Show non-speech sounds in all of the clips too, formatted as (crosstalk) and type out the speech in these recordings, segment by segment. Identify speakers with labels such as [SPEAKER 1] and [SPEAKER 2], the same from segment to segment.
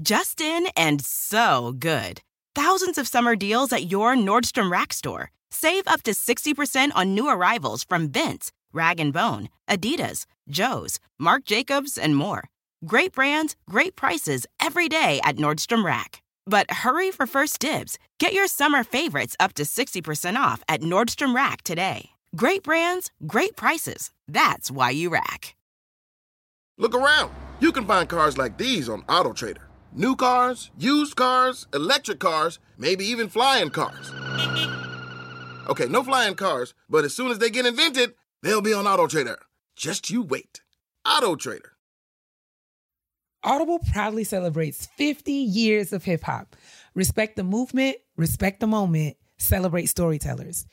[SPEAKER 1] Just in and so good. Thousands of summer deals at your Nordstrom Rack store. Save up to 60% on new arrivals from Vince, Rag & Bone, Adidas, Joe's, Marc Jacobs, and more. Great brands, great prices every day at Nordstrom Rack. But hurry for first dibs. Get your summer favorites up to 60% off at Nordstrom Rack today. Great brands, great prices. That's why you rack.
[SPEAKER 2] Look around. You can find cars like these on AutoTrader. New cars, used cars, electric cars, maybe even flying cars. Okay, no flying cars, but as soon as they get invented, they'll be on AutoTrader. Just you wait. AutoTrader.
[SPEAKER 3] Audible proudly celebrates 50 years of hip hop. Respect the movement, respect the moment, celebrate storytellers.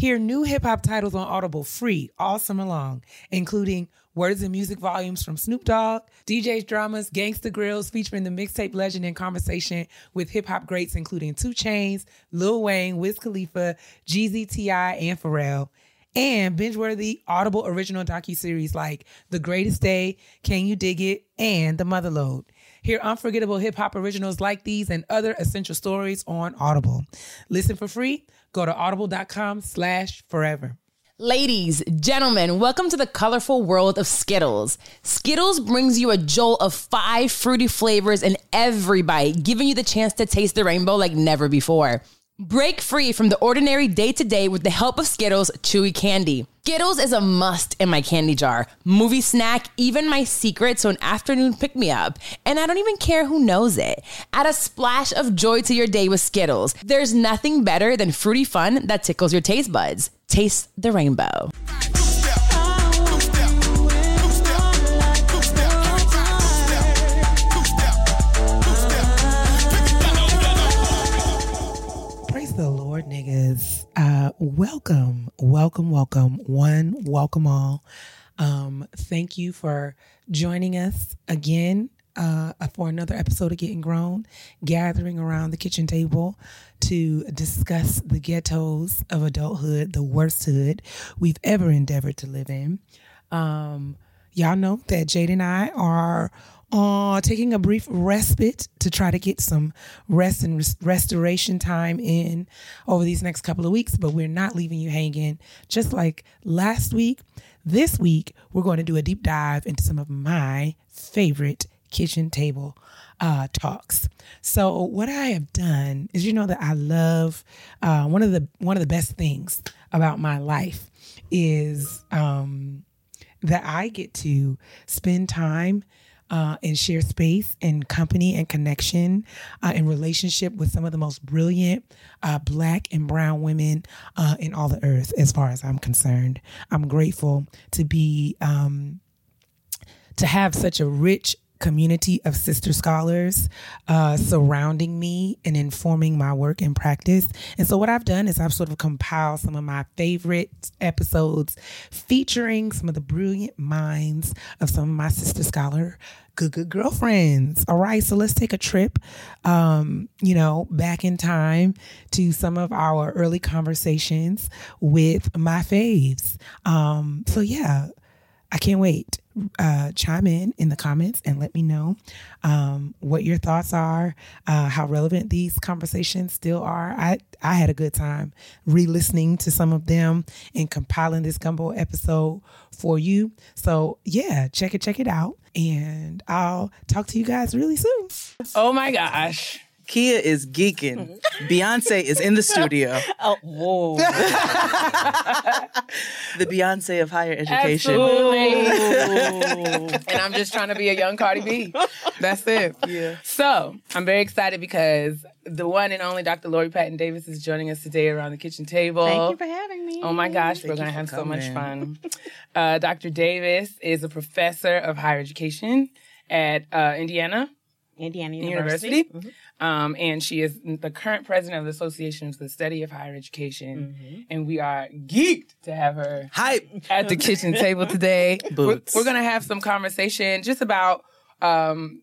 [SPEAKER 3] Hear new hip hop titles on Audible free all summer long, including Words and Music volumes from Snoop Dogg, DJ's Dramas, Gangsta Grillz featuring the mixtape legend in conversation with hip hop greats including 2 Chainz, Lil Wayne, Wiz Khalifa, Jeezy T.I., and Pharrell. And binge-worthy Audible original docu-series like The Greatest Day, Can You Dig It, and The Motherlode. Hear unforgettable hip hop originals like these and other essential stories on Audible. Listen for free. Go to audible.com slash forever.
[SPEAKER 4] Ladies, gentlemen, welcome to the colorful world of Skittles. Skittles brings you a jolt of five fruity flavors in every bite, giving you the chance to taste the rainbow like never before. Break free from the ordinary day to day with the help of Skittles Chewy Candy. Skittles is a must in my candy jar, movie snack, even my secret, so an afternoon pick me up. And I don't even care who knows it. Add a splash of joy to your day with Skittles. There's nothing better than fruity fun that tickles your taste buds. Taste the rainbow.
[SPEAKER 3] Praise the Lord, niggas. Uh, welcome, welcome, welcome. One, welcome all. Um, thank you for joining us again uh, for another episode of Getting Grown, gathering around the kitchen table to discuss the ghettos of adulthood, the worst hood we've ever endeavored to live in. Um, y'all know that Jade and I are uh, taking a brief respite to try to get some rest and res- restoration time in over these next couple of weeks, but we're not leaving you hanging. Just like last week, this week, we're going to do a deep dive into some of my favorite kitchen table uh, talks. So what I have done is, you know, that I love uh, one of the one of the best things about my life is um, that I get to spend time uh, and share space and company and connection uh, and relationship with some of the most brilliant uh, black and brown women uh, in all the earth, as far as I'm concerned. I'm grateful to be um, to have such a rich community of sister scholars uh, surrounding me and informing my work and practice. And so, what I've done is I've sort of compiled some of my favorite episodes featuring some of the brilliant minds of some of my sister scholar good good girlfriends. All right so let's take a trip um you know back in time to some of our early conversations with my faves. Um so yeah i can't wait uh, chime in in the comments and let me know um, what your thoughts are, uh, how relevant these conversations still are. I I had a good time re-listening to some of them and compiling this gumbo episode for you. So yeah, check it, check it out, and I'll talk to you guys really soon.
[SPEAKER 5] Oh my gosh.
[SPEAKER 6] Keia is geeking. Beyonce is in the studio. (laughs)
[SPEAKER 5] Oh, whoa. (laughs)
[SPEAKER 6] The Beyonce of higher education.
[SPEAKER 5] Absolutely. (laughs) and I'm just trying to be a young Cardi B. That's it.
[SPEAKER 6] Yeah.
[SPEAKER 5] So I'm very excited because the one and only Dr. Lori Patton Davis is joining us today around the kitchen table.
[SPEAKER 7] Thank you for having me.
[SPEAKER 5] Oh my gosh, we're going to
[SPEAKER 6] for
[SPEAKER 5] have so much fun. Uh, Dr. Davis is a professor of higher education at uh, Indiana
[SPEAKER 7] Indiana University.
[SPEAKER 5] University. Um, and she is the current president of the Association for the Study of Higher Education. And we are geeked to have her
[SPEAKER 6] Hype.
[SPEAKER 5] at the kitchen table today. We're, (laughs)
[SPEAKER 6] Boots.
[SPEAKER 5] we're going to have some conversation just about um,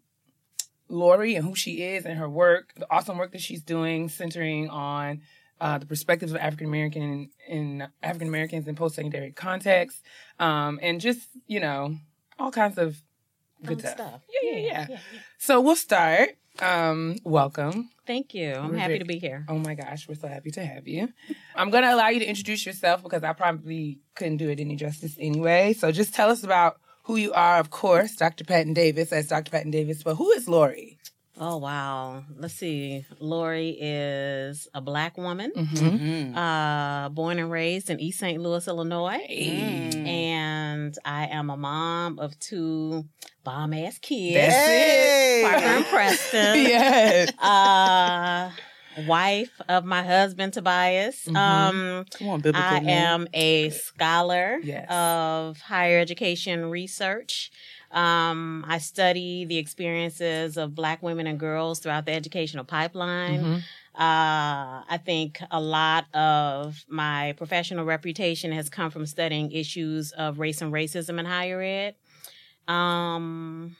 [SPEAKER 5] Lori and who she is and her work, the awesome work that she's doing, centering on uh, the perspectives of African American in African Americans in post secondary context, um, and just you know all kinds of good stuff.
[SPEAKER 7] stuff.
[SPEAKER 5] Yeah, yeah, yeah,
[SPEAKER 7] yeah,
[SPEAKER 5] So we'll start. Um, welcome.
[SPEAKER 7] Thank you. I'm
[SPEAKER 5] We're
[SPEAKER 7] happy
[SPEAKER 5] very-
[SPEAKER 7] to be here.
[SPEAKER 5] Oh my gosh, we're so happy to have you. I'm going to allow you to introduce yourself because I probably couldn't do it any justice anyway. So just tell us about who you are, of course, Dr. Patton Davis, as Dr. Patton Davis, but who is Lori?
[SPEAKER 7] Oh wow. Let's see. Lori is a black woman,
[SPEAKER 5] Mm-hmm.
[SPEAKER 7] uh, born and raised in East St. Louis, Illinois. And I am a mom of two bomb ass kids.
[SPEAKER 5] That's
[SPEAKER 7] Parker and. Preston. (laughs)
[SPEAKER 5] yes.
[SPEAKER 7] Uh wife of my husband Tobias.
[SPEAKER 5] Mhm.
[SPEAKER 7] Um
[SPEAKER 6] Come on, biblical
[SPEAKER 7] I
[SPEAKER 6] name.
[SPEAKER 7] am a scholar
[SPEAKER 5] Yes.
[SPEAKER 7] of higher education research. Um, I study the experiences of Black women and girls throughout the educational pipeline.
[SPEAKER 5] Mhm.
[SPEAKER 7] Uh, I think a lot of my professional reputation has come from studying issues of race and racism in higher ed. Um,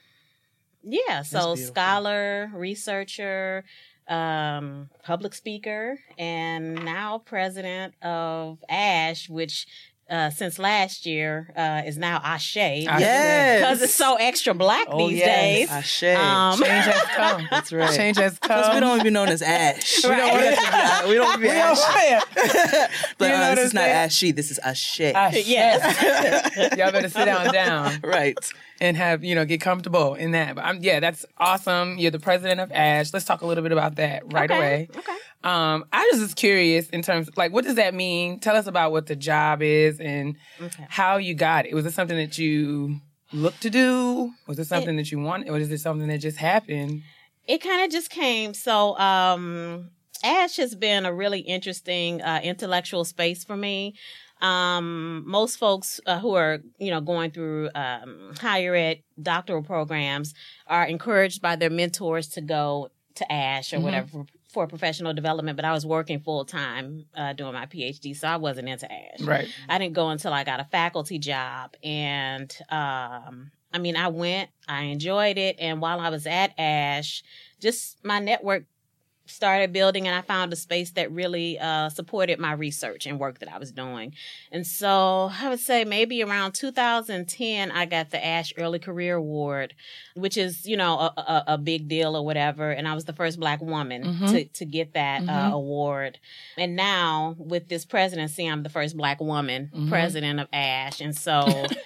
[SPEAKER 7] yeah, so scholar, researcher, um, public speaker, and now president of ASH, which uh, since last year uh, is now Ashe.
[SPEAKER 6] Yes.
[SPEAKER 7] Because it's so extra black
[SPEAKER 5] Oh,
[SPEAKER 7] these
[SPEAKER 5] yes.
[SPEAKER 7] days.
[SPEAKER 6] Ashe.
[SPEAKER 7] Um,
[SPEAKER 5] Change has (laughs) come.
[SPEAKER 6] That's right.
[SPEAKER 5] Change has come.
[SPEAKER 6] Because we don't want to be known as Ash.
[SPEAKER 7] Right.
[SPEAKER 6] We don't want to be, we don't wanna be (laughs)
[SPEAKER 5] We don't
[SPEAKER 6] Ash.
[SPEAKER 5] want (laughs)
[SPEAKER 6] But
[SPEAKER 5] You know
[SPEAKER 6] uh,
[SPEAKER 5] what
[SPEAKER 6] this is not
[SPEAKER 5] saying?
[SPEAKER 6] Ashy. This is Ashe.
[SPEAKER 5] Ashe.
[SPEAKER 7] Yes.
[SPEAKER 5] Y'all better sit down down
[SPEAKER 6] right.
[SPEAKER 5] And have, you know, get comfortable in that. But I'm, yeah, that's awesome. You're the president of ASH. Let's talk a little bit about that right
[SPEAKER 7] Okay,
[SPEAKER 5] away.
[SPEAKER 7] Okay.
[SPEAKER 5] Um, I was just curious in terms like what does that mean? Tell us about what the job is and
[SPEAKER 7] Okay.
[SPEAKER 5] how you got it. Was it something that you looked to do? Was it something that you wanted? Or is it something that just happened?
[SPEAKER 7] it kind of just came so um ash has been a really interesting uh, intellectual space for me um most folks uh, who are you know going through um higher ed doctoral programs are encouraged by their mentors to go to ash or
[SPEAKER 5] Mhm.
[SPEAKER 7] whatever for, for professional development but i was working full time uh, doing my phd so i wasn't into ash
[SPEAKER 5] Right.
[SPEAKER 7] I didn't go until I got a faculty job. And um, I mean, I went, I enjoyed it. And while I was at ASH, just my network started building and I found a space that really uh, supported my research and work that I was doing. And so I would say maybe around 2010, I got the ASH Early Career Award, which is, you know, a, a, a big deal or whatever. And I was the first Black woman
[SPEAKER 5] Mhm.
[SPEAKER 7] to, to get that
[SPEAKER 5] Mhm.
[SPEAKER 7] uh, award. And now with this presidency, I'm the first Black woman
[SPEAKER 5] Mhm.
[SPEAKER 7] president of ASH. And so. (laughs)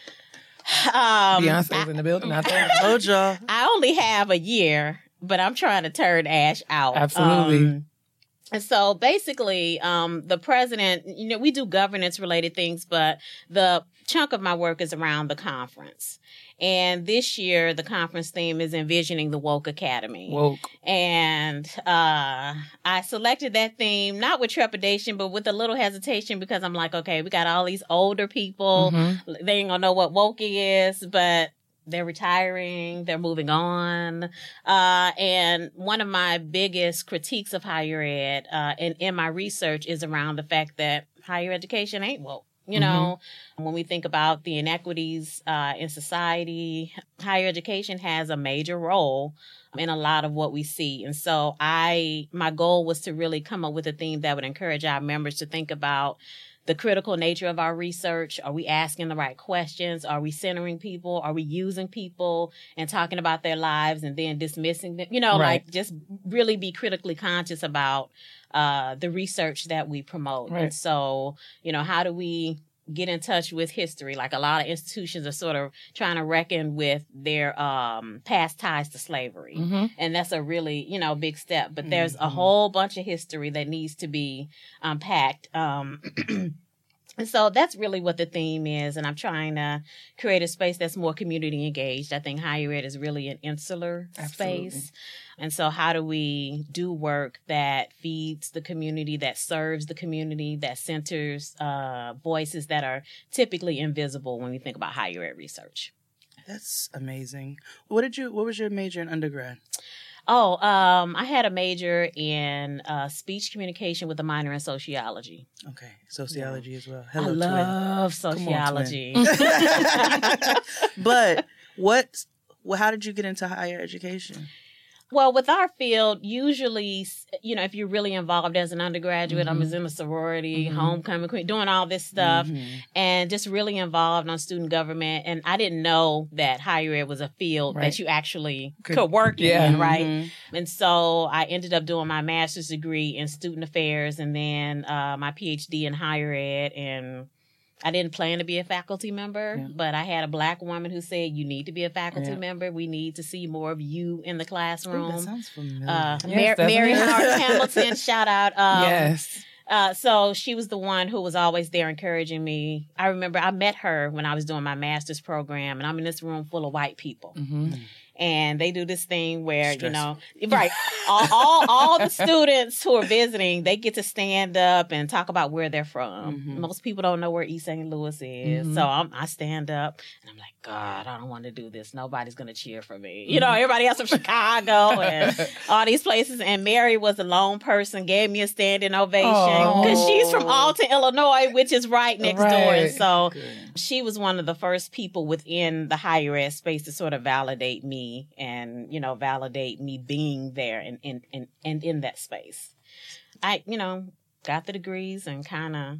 [SPEAKER 7] Um,
[SPEAKER 5] Beyonce's in the building there.
[SPEAKER 6] Told y'all.
[SPEAKER 7] I only have a year, but I'm trying to turn Ash out.
[SPEAKER 5] Absolutely.
[SPEAKER 7] Um, and so basically, um, the president, you know, we do governance related things, but the chunk of my work is around the conference. And this year, the conference theme is envisioning the woke academy.
[SPEAKER 5] Woke.
[SPEAKER 7] And uh, I selected that theme not with trepidation, but with a little hesitation because I'm like, okay, we got all these older people.
[SPEAKER 5] Mhm.
[SPEAKER 7] They ain't gonna know what woke is, but they're retiring, they're moving on. Uh, and one of my biggest critiques of higher ed uh, in, in my research is around the fact that higher education ain't woke. You know, when we think about the inequities uh, in society, higher education has a major role in a lot of what we see. And so I my goal was to really come up with a theme that would encourage our members to think about the critical nature of our research. Are we asking the right questions? Are we centering people? Are we using people and talking about their lives and then dismissing them? You know,
[SPEAKER 5] Right.
[SPEAKER 7] like just really be critically conscious about uh, the research that we promote.
[SPEAKER 5] Right.
[SPEAKER 7] And so, you know, how do we get in touch with history? Like a lot of institutions are sort of trying to reckon with their um, past ties to slavery
[SPEAKER 5] Mhm.
[SPEAKER 7] and that's a really you know big step but there's a
[SPEAKER 6] Mhm.
[SPEAKER 7] whole bunch of history that needs to be unpacked um (clears throat) and so that's really what the theme is and i'm trying to create a space that's more community engaged i think higher ed is really an insular
[SPEAKER 5] Absolutely.
[SPEAKER 7] space and so how do we do work that feeds the community that serves the community that centers uh, voices that are typically invisible when we think about higher ed research
[SPEAKER 6] That's amazing. What did you? What was your major in undergrad?
[SPEAKER 7] Oh, um, I had a major in uh, speech communication with a minor in sociology.
[SPEAKER 6] Okay, sociology as well.
[SPEAKER 7] I
[SPEAKER 6] Hello, twin.
[SPEAKER 7] love
[SPEAKER 6] on,
[SPEAKER 7] sociology. (laughs) (laughs)
[SPEAKER 6] but what? Well, how did you get into higher education?
[SPEAKER 7] Well, with our field, usually, you know, if you're really involved as an undergraduate, I
[SPEAKER 5] Mm-hmm.
[SPEAKER 7] was in a sorority, homecoming queen, doing all this stuff,
[SPEAKER 5] Mm-hmm.
[SPEAKER 7] and just really involved on student government. And I didn't know that higher ed was a field
[SPEAKER 5] Right.
[SPEAKER 7] that you actually
[SPEAKER 5] Could-
[SPEAKER 7] could, work
[SPEAKER 5] yeah.
[SPEAKER 7] in, right?
[SPEAKER 6] Mm-hmm.
[SPEAKER 7] And so I ended up doing my master's degree in student affairs and then uh, my PhD in higher ed. And I didn't plan to be a faculty member,
[SPEAKER 5] Yeah.
[SPEAKER 7] but I had a black woman who said, You need to be a faculty
[SPEAKER 5] Yeah.
[SPEAKER 7] member. We need to see more of you in the classroom.
[SPEAKER 6] Ooh, that sounds familiar.
[SPEAKER 7] Uh,
[SPEAKER 5] Yes,
[SPEAKER 7] Mar- Mary
[SPEAKER 5] it?
[SPEAKER 7] Howard (laughs) Hamilton, shout out. Um,
[SPEAKER 5] yes.
[SPEAKER 7] uh, so she was the one who was always there encouraging me. I remember I met her when I was doing my master's program, and I'm in this room full of white people.
[SPEAKER 5] hmm
[SPEAKER 7] And they do this thing where, you know, right, all, all, all the students who are visiting, they get to stand up and talk about where they're from.
[SPEAKER 6] Mhm.
[SPEAKER 7] Most people don't know where East St. Louis is.
[SPEAKER 5] Mhm.
[SPEAKER 7] So I'm, I stand up and I'm like, God, I don't want to do this. Nobody's going to cheer for me. You know, everybody else from Chicago and (laughs) all these places. And Mary was a lone person, gave me a standing ovation because she's from Alton, Illinois, which is right next door. And so
[SPEAKER 6] Good.
[SPEAKER 7] she was one of the first people within the higher ed space to sort of validate me and, you know, validate me being there and, and, and, and in that space. I, you know, got the degrees and kind of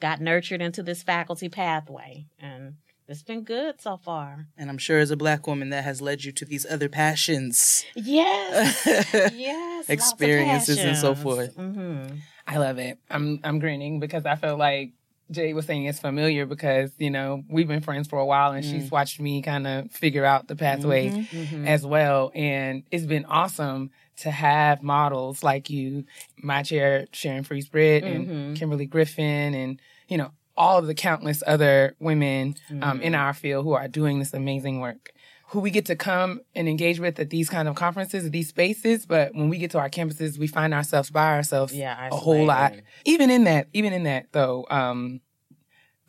[SPEAKER 7] got nurtured into this faculty pathway. And it's been good so far.
[SPEAKER 6] And I'm sure as a black woman that has led you to these other passions.
[SPEAKER 7] Yes. (laughs) yes. lots of
[SPEAKER 6] Experiences and so forth.
[SPEAKER 7] Mm-hmm.
[SPEAKER 5] I love it. I'm I'm grinning because I feel like Jay was saying it's familiar because you know we've been friends for a while and she's watched me kind of figure out the pathways
[SPEAKER 7] Mm-hmm.
[SPEAKER 5] as well, and it's been awesome to have models like you, my chair Sharon Fries Britt and
[SPEAKER 7] Mhm.
[SPEAKER 5] Kimberly Griffin, and you know all of the countless other women um, in our field who are doing this amazing work. Who we get to come and engage with at these kind of conferences, at these spaces, but when we get to our campuses, we find ourselves by ourselves
[SPEAKER 7] Yeah,
[SPEAKER 5] a whole lot. Even in that, even in that though, um,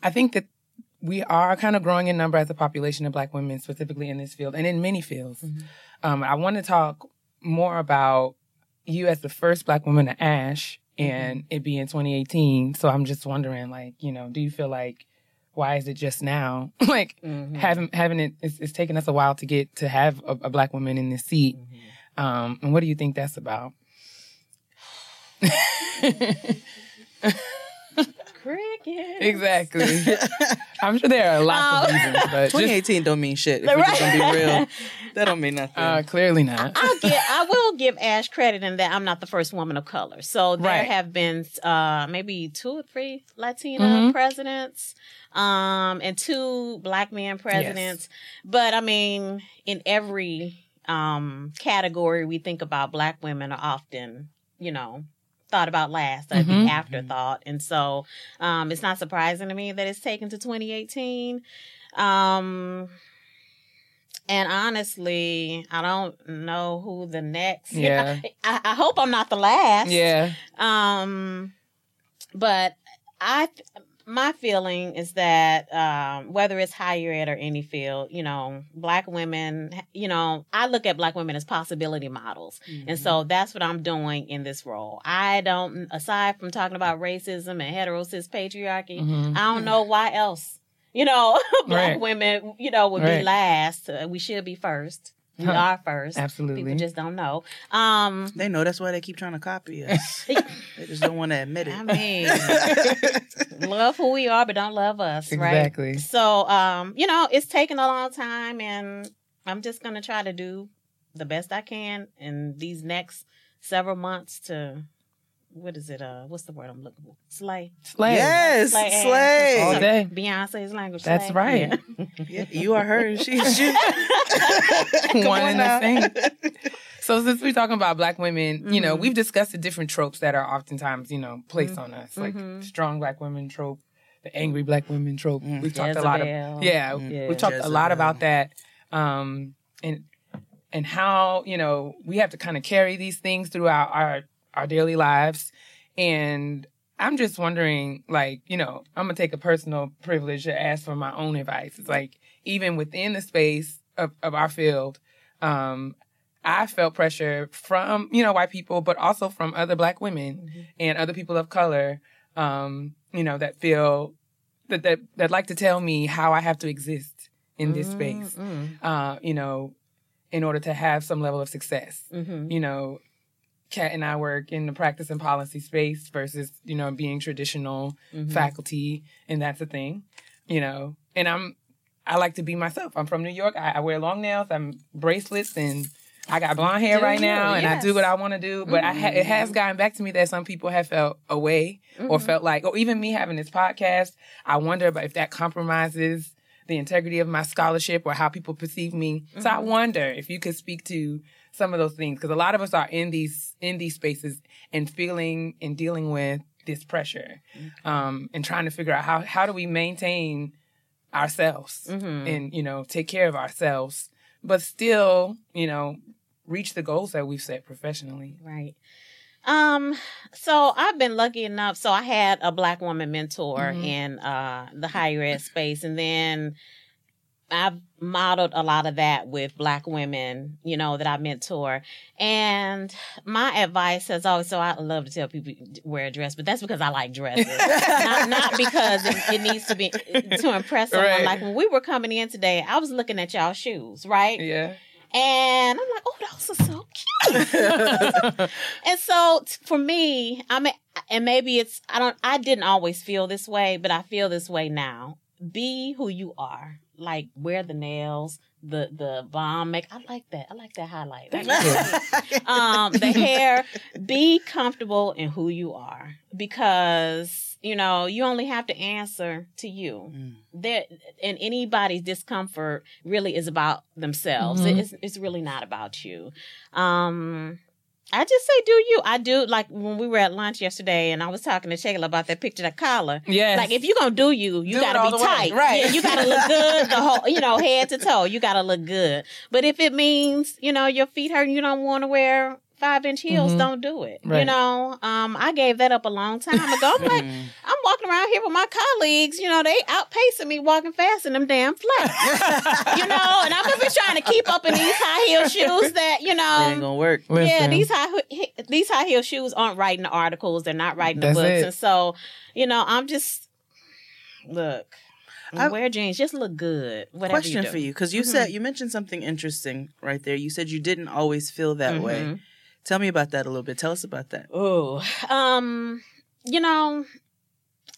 [SPEAKER 5] I think that we are kind of growing in number as a population of Black women, specifically in this field and in many fields. Um, I want to talk more about you as the first Black woman to ASH and it being 2018. So I'm just wondering, like, you know, do you feel like why is it just now? (laughs) like
[SPEAKER 7] Mhm.
[SPEAKER 5] having having it, it's, it's taken us a while to get to have a, a Black woman in this seat. Um, and what do you think that's about? (laughs)
[SPEAKER 7] Cricket.
[SPEAKER 5] Exactly. (laughs) I'm sure there are lots of
[SPEAKER 7] Um,
[SPEAKER 5] reasons, but just
[SPEAKER 6] 2018 don't mean shit. If (laughs) we're just gonna be real, (laughs) that don't mean nothing.
[SPEAKER 5] uh, clearly not.
[SPEAKER 7] I'll give, I will give Ash credit in that I'm not the first woman of color. So there
[SPEAKER 5] Right.
[SPEAKER 7] have been uh, maybe two or three Latina
[SPEAKER 5] Mhm.
[SPEAKER 7] presidents, um, and two black man presidents. But I mean, in every um, category we think about, black women are often, you know, thought about last,
[SPEAKER 5] Mhm.
[SPEAKER 7] the afterthought. And so um, it's not surprising to me that it's taken to 2018. Um, and honestly, I don't know who the next. (laughs)
[SPEAKER 5] Yeah.
[SPEAKER 7] I, I hope I'm not the last.
[SPEAKER 5] Yeah.
[SPEAKER 7] Um, but I, my feeling is that um, whether it's higher ed or any field, you know, black women, you know, I look at black women as possibility models, and so that's what I'm doing in this role. I don't, aside from talking about racism and heterosis patriarchy,
[SPEAKER 5] Mhm.
[SPEAKER 7] I don't know why else. You know, (laughs) black
[SPEAKER 5] Right.
[SPEAKER 7] women, you know, would
[SPEAKER 5] Right.
[SPEAKER 7] be last. Uh, we should be first. We
[SPEAKER 5] Huh.
[SPEAKER 7] are first.
[SPEAKER 5] Absolutely.
[SPEAKER 7] People just don't know. Um,
[SPEAKER 6] They know that's why they keep trying to copy us. (laughs) they just don't want to admit it.
[SPEAKER 7] I mean, love who we are, but don't love us, right?
[SPEAKER 5] Exactly.
[SPEAKER 7] So, um, you know, it's taken a long time, and I'm just gonna try to do the best I can in these next several months to. What is it? Uh, what's the word I'm looking for? Slay.
[SPEAKER 5] Slay.
[SPEAKER 6] Yes,
[SPEAKER 7] Slay ass.
[SPEAKER 6] slay.
[SPEAKER 5] All day.
[SPEAKER 7] Beyonce's language.
[SPEAKER 5] That's
[SPEAKER 7] slay.
[SPEAKER 5] right.
[SPEAKER 7] Yeah.
[SPEAKER 6] Yeah, you are her. She's you. (laughs)
[SPEAKER 5] One
[SPEAKER 6] on
[SPEAKER 5] and
[SPEAKER 6] now.
[SPEAKER 5] the same. So since we're talking about black women, you know,
[SPEAKER 7] Mhm.
[SPEAKER 5] we've discussed the different tropes that are oftentimes, you know, placed on us, like
[SPEAKER 7] Mhm.
[SPEAKER 5] strong black women trope, the angry black women trope.
[SPEAKER 6] Mm.
[SPEAKER 5] We've talked a lot of
[SPEAKER 7] Jezebel.
[SPEAKER 5] yeah,
[SPEAKER 6] Mm.
[SPEAKER 5] we've talked a lot about that, um, and and how you know we have to kind of carry these things throughout our our, daily lives, and I'm just wondering, like, you know, I'm gonna take a personal privilege to ask for my own advice. It's like even within the space of, of our field, um, I felt pressure from you know white people, but also from other black women and other people of color, um, you know, that feel that that that like to tell me how I have to exist in this space.
[SPEAKER 7] Mm-mm.
[SPEAKER 5] Uh, you know, in order to have some level of success.
[SPEAKER 7] Mm-hmm.
[SPEAKER 5] You know, Kat and I work in the practice and policy space versus, you know, being traditional
[SPEAKER 7] Mm-hmm.
[SPEAKER 5] faculty, and that's a thing, you know. And I'm, I like to be myself. I'm from New York. I, I wear long nails, I'm bracelets, and I got blonde hair
[SPEAKER 7] Do
[SPEAKER 5] right
[SPEAKER 7] you?
[SPEAKER 5] now, and I do what I want to do. But I ha- it has mm-hmm. gotten back to me that some people have felt away or mm-hmm. felt like, or even me having this podcast, I wonder about if that compromises the integrity of my scholarship or how people perceive me. So I mm-hmm. wonder if you could speak to some of those things because a lot of us are in these in these spaces and feeling and dealing with this pressure um, and trying to figure out how how do we maintain ourselves and you know take care of ourselves but still you know reach the goals that we've set professionally
[SPEAKER 7] Right. Um, so I've been lucky enough. So I had a black woman mentor
[SPEAKER 5] Mhm.
[SPEAKER 7] in uh the higher ed space, and then I've modeled a lot of that with black women, you know, that I mentor. And my advice has always so I love to tell people wear a dress, but that's because I like dresses. (laughs) not, not because it, it needs to be uh, to impress someone.
[SPEAKER 5] Right.
[SPEAKER 7] Like when we were coming in today, I was looking at y'all shoes, right?
[SPEAKER 5] yeah
[SPEAKER 7] And I'm like, oh, those are so (laughs) cute. and so t- for me, I mean, and maybe it's, I don't, I didn't always feel this way, but I feel this way now. Be who you are. Like wear the nails, the, the bomb make. I like that. I like that highlight. That um, the hair. Be comfortable in who you are because, you know, you only have to answer to you
[SPEAKER 6] Mm.
[SPEAKER 7] there and anybody's discomfort really is about themselves.
[SPEAKER 5] Mhm.
[SPEAKER 7] It's it's really not about you. Um I just say do you. I do like when we were at lunch yesterday and I was talking to Shayla about that picture that collar.
[SPEAKER 5] Yeah.
[SPEAKER 7] Like if you're gonna do you, you
[SPEAKER 5] Do
[SPEAKER 7] gotta be
[SPEAKER 5] the way,
[SPEAKER 7] tight.
[SPEAKER 6] right.
[SPEAKER 7] Yeah, you gotta look (laughs) good the whole you know, head to toe. You gotta look good. But if it means, you know, your feet hurt and you don't wanna wear five inch heels,
[SPEAKER 5] Mhm.
[SPEAKER 7] don't do it. You know, um, I gave that up a long time ago. I'm like. (laughs) I'm walking around here with my colleagues, you know, they outpacing me walking fast in them damn flats. (laughs) you know, and I'm gonna be trying to keep up in these high heel shoes that, you
[SPEAKER 6] It ain't
[SPEAKER 7] know,
[SPEAKER 6] gonna work.
[SPEAKER 7] yeah,
[SPEAKER 5] Listen.
[SPEAKER 7] these high these high heel shoes aren't writing the articles, they're not writing the books.
[SPEAKER 5] it.
[SPEAKER 7] And so, you know, I'm just look,
[SPEAKER 6] I-
[SPEAKER 7] wear jeans, just look good. Whatever
[SPEAKER 6] Question
[SPEAKER 7] you do.
[SPEAKER 6] for you, because you
[SPEAKER 7] Mhm.
[SPEAKER 6] said you mentioned something interesting right there. You said you didn't always feel that way. Tell me about that a little bit. Tell us about that.
[SPEAKER 7] Oh, um, you know,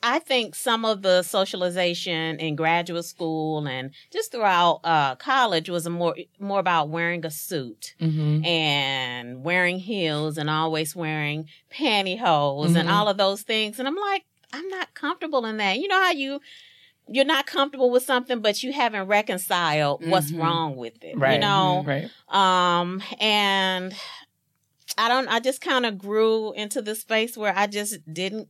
[SPEAKER 7] I think some of the socialization in graduate school and just throughout uh, college was a more more about wearing a suit
[SPEAKER 5] hmm
[SPEAKER 7] and wearing heels and always wearing pantyhose and
[SPEAKER 5] Mhm.
[SPEAKER 7] all of those things. And I'm like, I'm not comfortable in that. You know how you you're not comfortable with something, but you haven't reconciled what's
[SPEAKER 6] Mhm.
[SPEAKER 7] wrong with it.
[SPEAKER 5] right
[SPEAKER 7] You know,
[SPEAKER 5] right
[SPEAKER 7] um, and I don't, I just kind of grew into the space where I just didn't,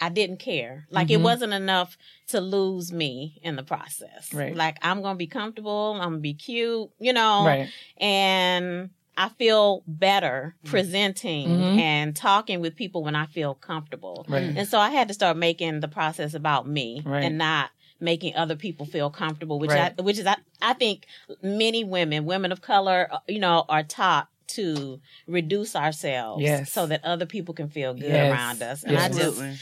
[SPEAKER 7] I didn't care. Like it
[SPEAKER 5] Mhm.
[SPEAKER 7] wasn't enough to lose me in the process.
[SPEAKER 5] Right.
[SPEAKER 7] Like I'm going to be comfortable. I'm going to be cute, you know,
[SPEAKER 5] right
[SPEAKER 7] and I feel better
[SPEAKER 6] Mm.
[SPEAKER 7] presenting
[SPEAKER 5] Mhm.
[SPEAKER 7] and talking with people when I feel comfortable.
[SPEAKER 5] right
[SPEAKER 7] And so I had to start making the process about me
[SPEAKER 5] Right.
[SPEAKER 7] and not making other people feel comfortable, which
[SPEAKER 5] Right.
[SPEAKER 7] I, which is I, I think many women, women of color, uh, you know, are taught to reduce ourselves
[SPEAKER 5] Yes.
[SPEAKER 7] so that other people can feel good
[SPEAKER 5] Yes.
[SPEAKER 7] around us. And
[SPEAKER 5] Yes.
[SPEAKER 7] I just
[SPEAKER 6] Absolutely.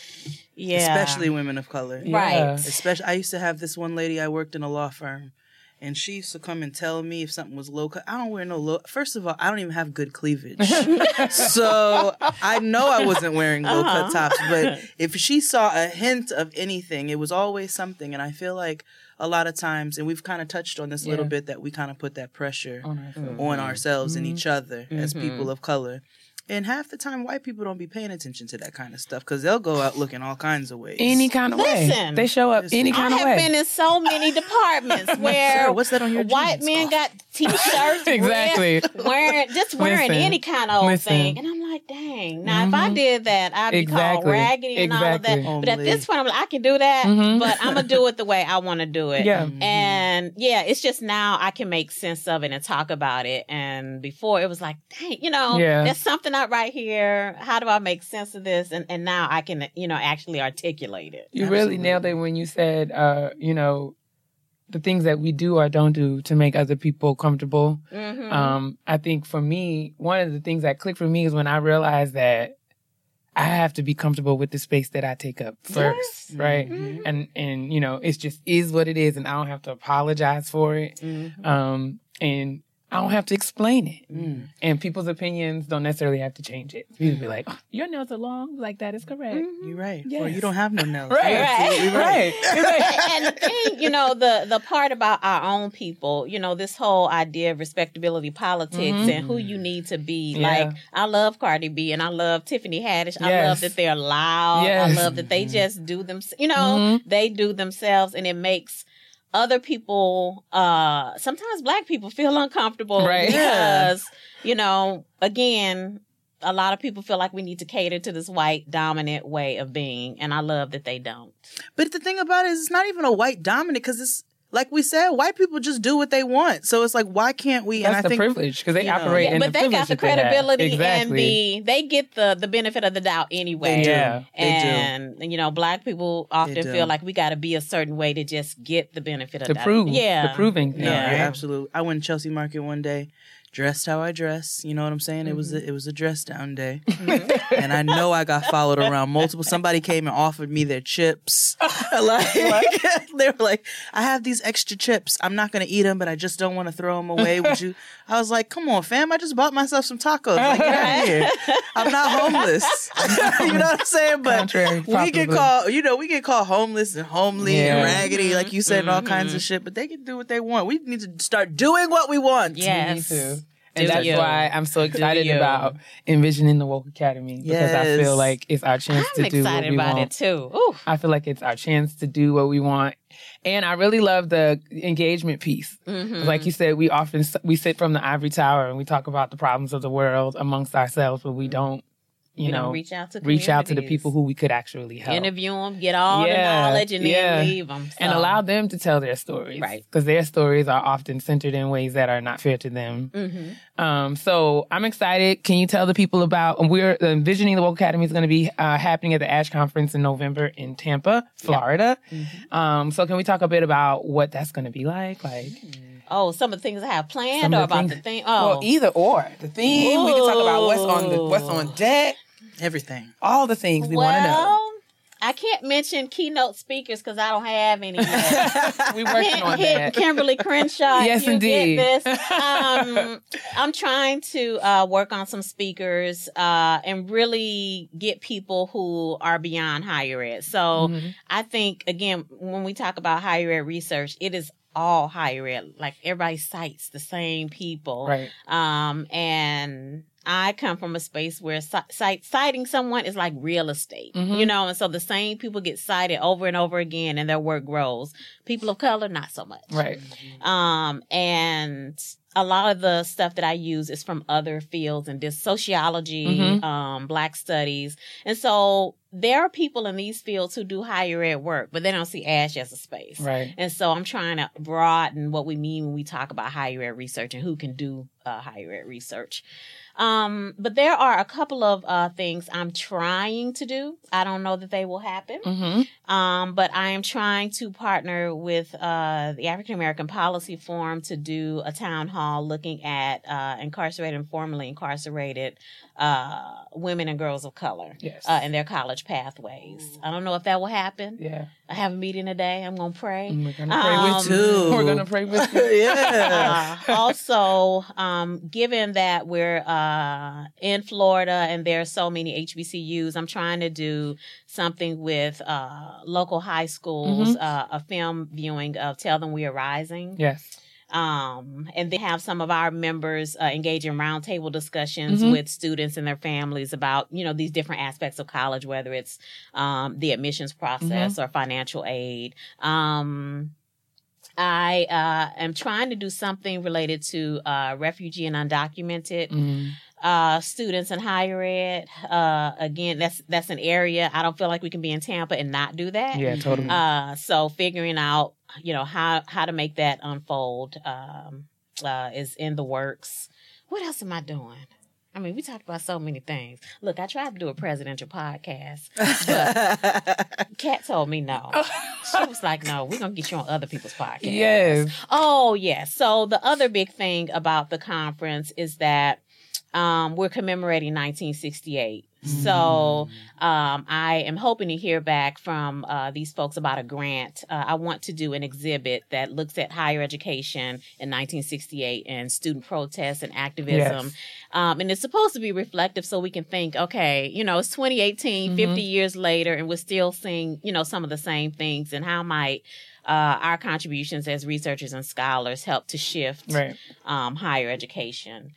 [SPEAKER 7] yeah.
[SPEAKER 6] Especially women of color.
[SPEAKER 7] Right.
[SPEAKER 6] Especially, I used to have this one lady. I worked in a law firm, and she used to come and tell me if something was low cut. I don't wear no low. First of all, I don't even have good cleavage, (laughs) so I know I wasn't wearing low cut
[SPEAKER 7] Uh-huh.
[SPEAKER 6] tops. But (laughs) if she saw a hint of anything, it was always something. And I feel like a lot of times, and we've kind of touched on this a little bit, that we kind of put that pressure
[SPEAKER 5] On ourselves.
[SPEAKER 6] on ourselves and
[SPEAKER 5] Mhm.
[SPEAKER 6] each other as
[SPEAKER 7] Mhm.
[SPEAKER 6] people of color. And half the time, white people don't be paying attention to that kind of stuff because they'll go out looking all kinds of ways.
[SPEAKER 5] any kind of way
[SPEAKER 7] Listen.
[SPEAKER 5] they show up
[SPEAKER 6] Listen.
[SPEAKER 5] any
[SPEAKER 7] I
[SPEAKER 5] kind of
[SPEAKER 7] have been in so many departments (laughs) where
[SPEAKER 6] Sir, what's that on your
[SPEAKER 7] white
[SPEAKER 6] jeans?
[SPEAKER 7] men
[SPEAKER 6] Oh.
[SPEAKER 7] got t-shirts, (laughs)
[SPEAKER 5] Exactly.
[SPEAKER 7] red- wearing just wearing
[SPEAKER 5] Listen.
[SPEAKER 7] any kind of old
[SPEAKER 5] Listen.
[SPEAKER 7] thing, and I'm like, dang. Now if I
[SPEAKER 5] Mhm.
[SPEAKER 7] did that, I'd be called raggedy and all of that.
[SPEAKER 5] Exactly.
[SPEAKER 7] But at this point, I'm like, I can do that,
[SPEAKER 5] Mhm.
[SPEAKER 7] but I'm gonna do it the way I want to do it.
[SPEAKER 5] yeah
[SPEAKER 7] And yeah, it's just now I can make sense of it and talk about it. And before it was like, dang, you know,
[SPEAKER 5] Yeah.
[SPEAKER 7] there's something up right here. How do I make sense of this? And and now I can, you know, actually articulate it.
[SPEAKER 5] You really nailed it when you said, uh, you know, the things that we do or don't do to make other people comfortable.
[SPEAKER 7] Mhm.
[SPEAKER 5] Um, I think for me, one of the things that clicked for me is when I realized that I have to be comfortable with the space that I take up first, right?
[SPEAKER 7] Mhm.
[SPEAKER 5] And and you know, it's just is what it is, and I don't have to apologize for it.
[SPEAKER 7] Mhm.
[SPEAKER 5] Um, and I don't have to explain it.
[SPEAKER 6] Mm.
[SPEAKER 5] And people's opinions don't necessarily have to change it. People be like, "Oh, your nails are long. Like that is correct.
[SPEAKER 6] You're right. Or you don't have no nails.
[SPEAKER 5] Right. (laughs)
[SPEAKER 6] You're
[SPEAKER 5] Right. right. (laughs)
[SPEAKER 7] and the thing, you know, the the part about our own people, you know, this whole idea of respectability politics and who you need to be.
[SPEAKER 5] Mm-hmm. Yeah.
[SPEAKER 7] Like, I love Cardi B and I love Tiffany Haddish. I love that they're loud.
[SPEAKER 5] Yes. Mm-hmm.
[SPEAKER 7] I love that they just do them. You know, they do themselves, and it makes other people uh sometimes black people feel uncomfortable
[SPEAKER 5] Right.
[SPEAKER 7] because you know again a lot of people feel like we need to cater to this white dominant way of being and i love that they don't
[SPEAKER 6] But the thing about it is, it's not even a white dominant because it's like we said, white people just do what they want. So it's like, why can't we?
[SPEAKER 5] That's
[SPEAKER 6] and I
[SPEAKER 5] the
[SPEAKER 6] think
[SPEAKER 5] privilege because they
[SPEAKER 6] you know.
[SPEAKER 5] operate
[SPEAKER 7] Yeah,
[SPEAKER 5] in
[SPEAKER 7] but
[SPEAKER 5] the
[SPEAKER 7] they got the
[SPEAKER 5] that they have.
[SPEAKER 7] credibility and the they get the the benefit of the doubt anyway.
[SPEAKER 5] They do. Yeah,
[SPEAKER 6] they do.
[SPEAKER 7] and you know, black people often feel like we got to be a certain way to just get the benefit of
[SPEAKER 5] to
[SPEAKER 7] doubt.
[SPEAKER 5] prove,
[SPEAKER 7] yeah,
[SPEAKER 5] the proving thing.
[SPEAKER 6] No,
[SPEAKER 7] Yeah.
[SPEAKER 6] absolutely. I went to Chelsea Market one day, dressed how I dress. You know what I'm saying? It
[SPEAKER 7] Mm-hmm.
[SPEAKER 6] was a, it was a dress down day, and I know I got followed around multiple. Somebody came and offered me their chips. (laughs) (laughs) like (laughs) they were like, "I have these extra chips. I'm not gonna eat them, but I just don't want to throw them away. Would you?" I was like, "Come on, fam! I just bought myself some tacos. Like, get out of here. I'm not homeless. you know what I'm saying? But
[SPEAKER 5] Contrary,
[SPEAKER 6] we get
[SPEAKER 5] probably.
[SPEAKER 6] called, you know, we get called homeless and homely and
[SPEAKER 5] Yeah.
[SPEAKER 6] raggedy, like you said, and all kinds of shit. But they can do what they want. We need to start doing what we want.
[SPEAKER 7] yes.
[SPEAKER 5] Too.
[SPEAKER 7] Do
[SPEAKER 5] And that's
[SPEAKER 7] you.
[SPEAKER 5] why I'm so (laughs) excited about envisioning the woke academy because I feel like it's our chance
[SPEAKER 7] I'm
[SPEAKER 5] to do what
[SPEAKER 7] excited
[SPEAKER 5] we
[SPEAKER 7] about
[SPEAKER 5] want.
[SPEAKER 7] it too. Ooh.
[SPEAKER 5] I feel like it's our chance to do what we want. And I really love the engagement piece.
[SPEAKER 7] Mm-hmm.
[SPEAKER 5] Like you said, we often we sit from the ivory tower and we talk about the problems of the world amongst ourselves, but we don't, you,
[SPEAKER 7] You
[SPEAKER 5] know,
[SPEAKER 7] don't reach out to
[SPEAKER 5] reach out to the people who we could actually help.
[SPEAKER 7] Interview them, get all
[SPEAKER 5] Yeah,
[SPEAKER 7] the knowledge, and then leave them.
[SPEAKER 5] and allow them to tell their stories.
[SPEAKER 7] Right.
[SPEAKER 5] Because their stories are often centered in ways that are not fair to them.
[SPEAKER 7] Mm-hmm.
[SPEAKER 5] Um, so I'm excited. Can you tell the people about, we're envisioning the Woke Academy is going to be uh, happening at the ASH conference in November in Tampa, Florida.
[SPEAKER 7] Mm-hmm.
[SPEAKER 5] Um, so can we talk a bit about what that's going to be like? Like,
[SPEAKER 7] Oh, some of the things I have planned,
[SPEAKER 5] Some
[SPEAKER 7] or
[SPEAKER 5] the
[SPEAKER 7] about
[SPEAKER 5] things-
[SPEAKER 7] the thing. Oh,
[SPEAKER 5] well, either or. The theme, we can talk about what's on the, what's on deck,
[SPEAKER 6] Everything.
[SPEAKER 5] all the things we want to know.
[SPEAKER 7] well, I can't mention keynote speakers because I don't have any. (laughs)
[SPEAKER 5] We're working
[SPEAKER 7] hint,
[SPEAKER 5] on
[SPEAKER 7] hint,
[SPEAKER 5] that.
[SPEAKER 7] Kimberlé Crenshaw. (laughs)
[SPEAKER 5] Yes, indeed. (laughs)
[SPEAKER 7] Um, I'm trying to uh, work on some speakers uh, and really get people who are beyond higher ed. So
[SPEAKER 5] Mm-hmm.
[SPEAKER 7] I think again, when we talk about higher ed research, it is all higher ed. Like everybody cites the same people,
[SPEAKER 5] Right.
[SPEAKER 7] um, and I come from a space where ci- citing someone is like real estate,
[SPEAKER 5] Mhm.
[SPEAKER 7] you know, and so the same people get cited over and over again, and their work grows. People of color, not so much,
[SPEAKER 5] Right.
[SPEAKER 7] Um, and a lot of the stuff that I use is from other fields and this sociology,
[SPEAKER 5] Mhm.
[SPEAKER 7] um, Black studies, and so there are people in these fields who do higher ed work, but they don't see ASH as a space.
[SPEAKER 5] Right.
[SPEAKER 7] And so I'm trying to broaden what we mean when we talk about higher ed research and who can do uh, higher ed research. Um, but there are a couple of uh, things I'm trying to do. I don't know that they will happen.
[SPEAKER 5] Mm-hmm.
[SPEAKER 7] Um, but I am trying to partner with uh, the African American Policy Forum to do a town hall looking at uh, incarcerated and formerly incarcerated uh, women and girls of color
[SPEAKER 5] Yes.
[SPEAKER 7] uh, and their college pathways. I don't know if that will happen.
[SPEAKER 5] yeah.
[SPEAKER 7] I have a meeting today. I'm going to pray.
[SPEAKER 5] We're gonna pray
[SPEAKER 7] Um,
[SPEAKER 5] with
[SPEAKER 6] Too.
[SPEAKER 5] We're gonna pray with you. (laughs)
[SPEAKER 6] yeah.
[SPEAKER 7] Uh, also, um, given that we're uh, in Florida and there are so many HBCUs, I'm trying to do something with uh, local high schools, uh, a film viewing of Tell Them We Are Rising.
[SPEAKER 5] Yes.
[SPEAKER 7] Um, and they have some of our members uh, engage in roundtable discussions
[SPEAKER 5] Mhm.
[SPEAKER 7] with students and their families about, you know, these different aspects of college, whether it's um, the admissions process or financial aid. Um, I uh, am trying to do something related to uh, refugee and undocumented
[SPEAKER 5] Mm.
[SPEAKER 7] uh, students in higher ed. Uh, again, that's that's an area I don't feel like we can be in Tampa and not do that.
[SPEAKER 5] Yeah, totally.
[SPEAKER 7] Uh, so figuring out, you know, how how to make that unfold um, uh, is in the works. What else am I doing? I mean, we talked about so many things. Look, I tried to do a presidential podcast, but (laughs) Kat told me no. She was like, "No, we're gonna get you on other people's podcasts."
[SPEAKER 5] yes.
[SPEAKER 7] Oh, yes. So the other big thing about the conference is that um, we're commemorating 1968. So um, I am hoping to hear back from uh, these folks about a grant. Uh, I want to do an exhibit that looks at higher education in 1968 and student protests and activism.
[SPEAKER 5] Yes.
[SPEAKER 7] Um, and it's supposed to be reflective so we can think, okay, you know, it's 2018, 50 years later, and we're still seeing, you know, some of the same things. And how might uh, our contributions as researchers and scholars help to shift
[SPEAKER 5] Right.
[SPEAKER 7] um, higher education?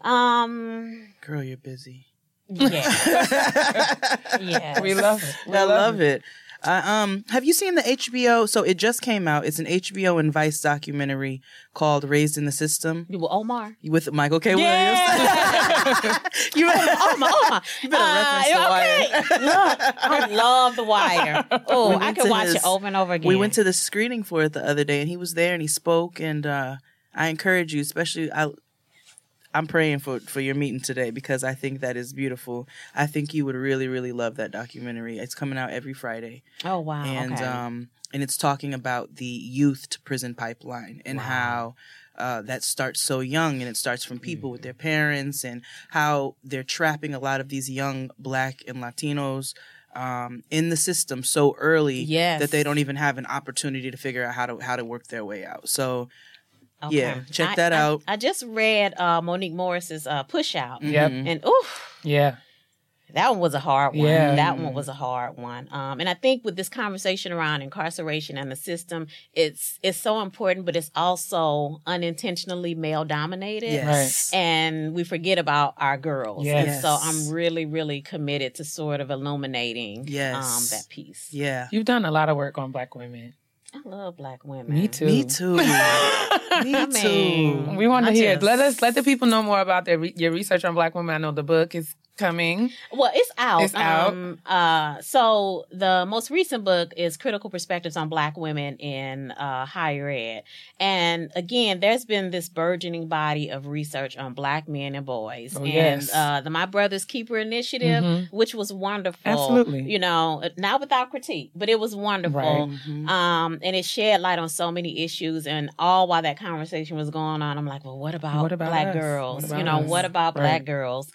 [SPEAKER 7] Um,
[SPEAKER 6] Girl, you're busy.
[SPEAKER 7] Yeah. (laughs) yeah.
[SPEAKER 5] We love it. We
[SPEAKER 6] I love it. Uh, um, have you seen the HBO? So it just came out. It's an HBO and Vice documentary called "Raised in the System"
[SPEAKER 7] Well, Omar.
[SPEAKER 6] with Michael K.
[SPEAKER 7] Yeah.
[SPEAKER 6] Williams. (laughs) you better, (laughs)
[SPEAKER 7] Omar, Omar.
[SPEAKER 6] you better reference the
[SPEAKER 7] Uh,
[SPEAKER 6] wire.
[SPEAKER 7] Look, I love The Wire. Oh,
[SPEAKER 6] We
[SPEAKER 7] I could watch
[SPEAKER 6] his-
[SPEAKER 7] it over and over again.
[SPEAKER 6] We went to the screening for it the other day, and he was there, and he spoke. And uh, I encourage you, especially I. I'm praying for for your meeting today because I think that is beautiful. I think you would really, really love that documentary. It's coming out every Friday.
[SPEAKER 7] Oh wow.
[SPEAKER 6] and
[SPEAKER 7] okay.
[SPEAKER 6] um and it's talking about the youth to prison pipeline and how uh, that starts so young and it starts from people with their parents and how they're trapping a lot of these young black and latinos um, in the system so early
[SPEAKER 7] Yes.
[SPEAKER 6] that they don't even have an opportunity to figure out how to how to work their way out so
[SPEAKER 7] Okay.
[SPEAKER 6] yeah, check
[SPEAKER 7] I-
[SPEAKER 6] that
[SPEAKER 7] I-
[SPEAKER 6] out.
[SPEAKER 7] I, just read uh, Monique Morris's uh, Pushout.
[SPEAKER 5] Yep.
[SPEAKER 7] And oof,
[SPEAKER 5] Yeah.
[SPEAKER 7] that one was a hard one.
[SPEAKER 5] Yeah.
[SPEAKER 7] That one was a hard one. Um, and I think with this conversation around incarceration and the system, it's it's so important, but it's also unintentionally male dominated.
[SPEAKER 6] yes
[SPEAKER 7] And we forget about our girls.
[SPEAKER 5] Yes.
[SPEAKER 7] And so I'm really, really committed to sort of illuminating
[SPEAKER 6] Yes.
[SPEAKER 7] um, that piece.
[SPEAKER 6] yeah
[SPEAKER 5] You've done a lot of work on black women.
[SPEAKER 7] I love black women.
[SPEAKER 5] Me too.
[SPEAKER 6] me too (laughs) me
[SPEAKER 7] I
[SPEAKER 6] too
[SPEAKER 7] mean,
[SPEAKER 5] We want to
[SPEAKER 7] I
[SPEAKER 5] hear.
[SPEAKER 7] just-
[SPEAKER 5] Let us let the people know more about their re- your research on black women. I know the book is coming.
[SPEAKER 7] Well, it's out.
[SPEAKER 5] It's out.
[SPEAKER 7] Um, uh, so the most recent book is Critical Perspectives on Black Women in uh, Higher Ed. And again, there's been this burgeoning body of research on black men and boys.
[SPEAKER 5] Oh,
[SPEAKER 7] and
[SPEAKER 5] yes.
[SPEAKER 7] uh, the My Brother's Keeper initiative,
[SPEAKER 5] Mhm.
[SPEAKER 7] which was wonderful.
[SPEAKER 5] Absolutely.
[SPEAKER 7] You know, not without critique, but it was wonderful.
[SPEAKER 5] Right.
[SPEAKER 6] Mhm.
[SPEAKER 7] Um, and it shed light on so many issues. And all while that conversation was going on, I'm like, well, what about,
[SPEAKER 5] What about
[SPEAKER 7] black
[SPEAKER 5] us?
[SPEAKER 7] girls?
[SPEAKER 5] About
[SPEAKER 7] you know,
[SPEAKER 5] us?
[SPEAKER 7] what about black girls?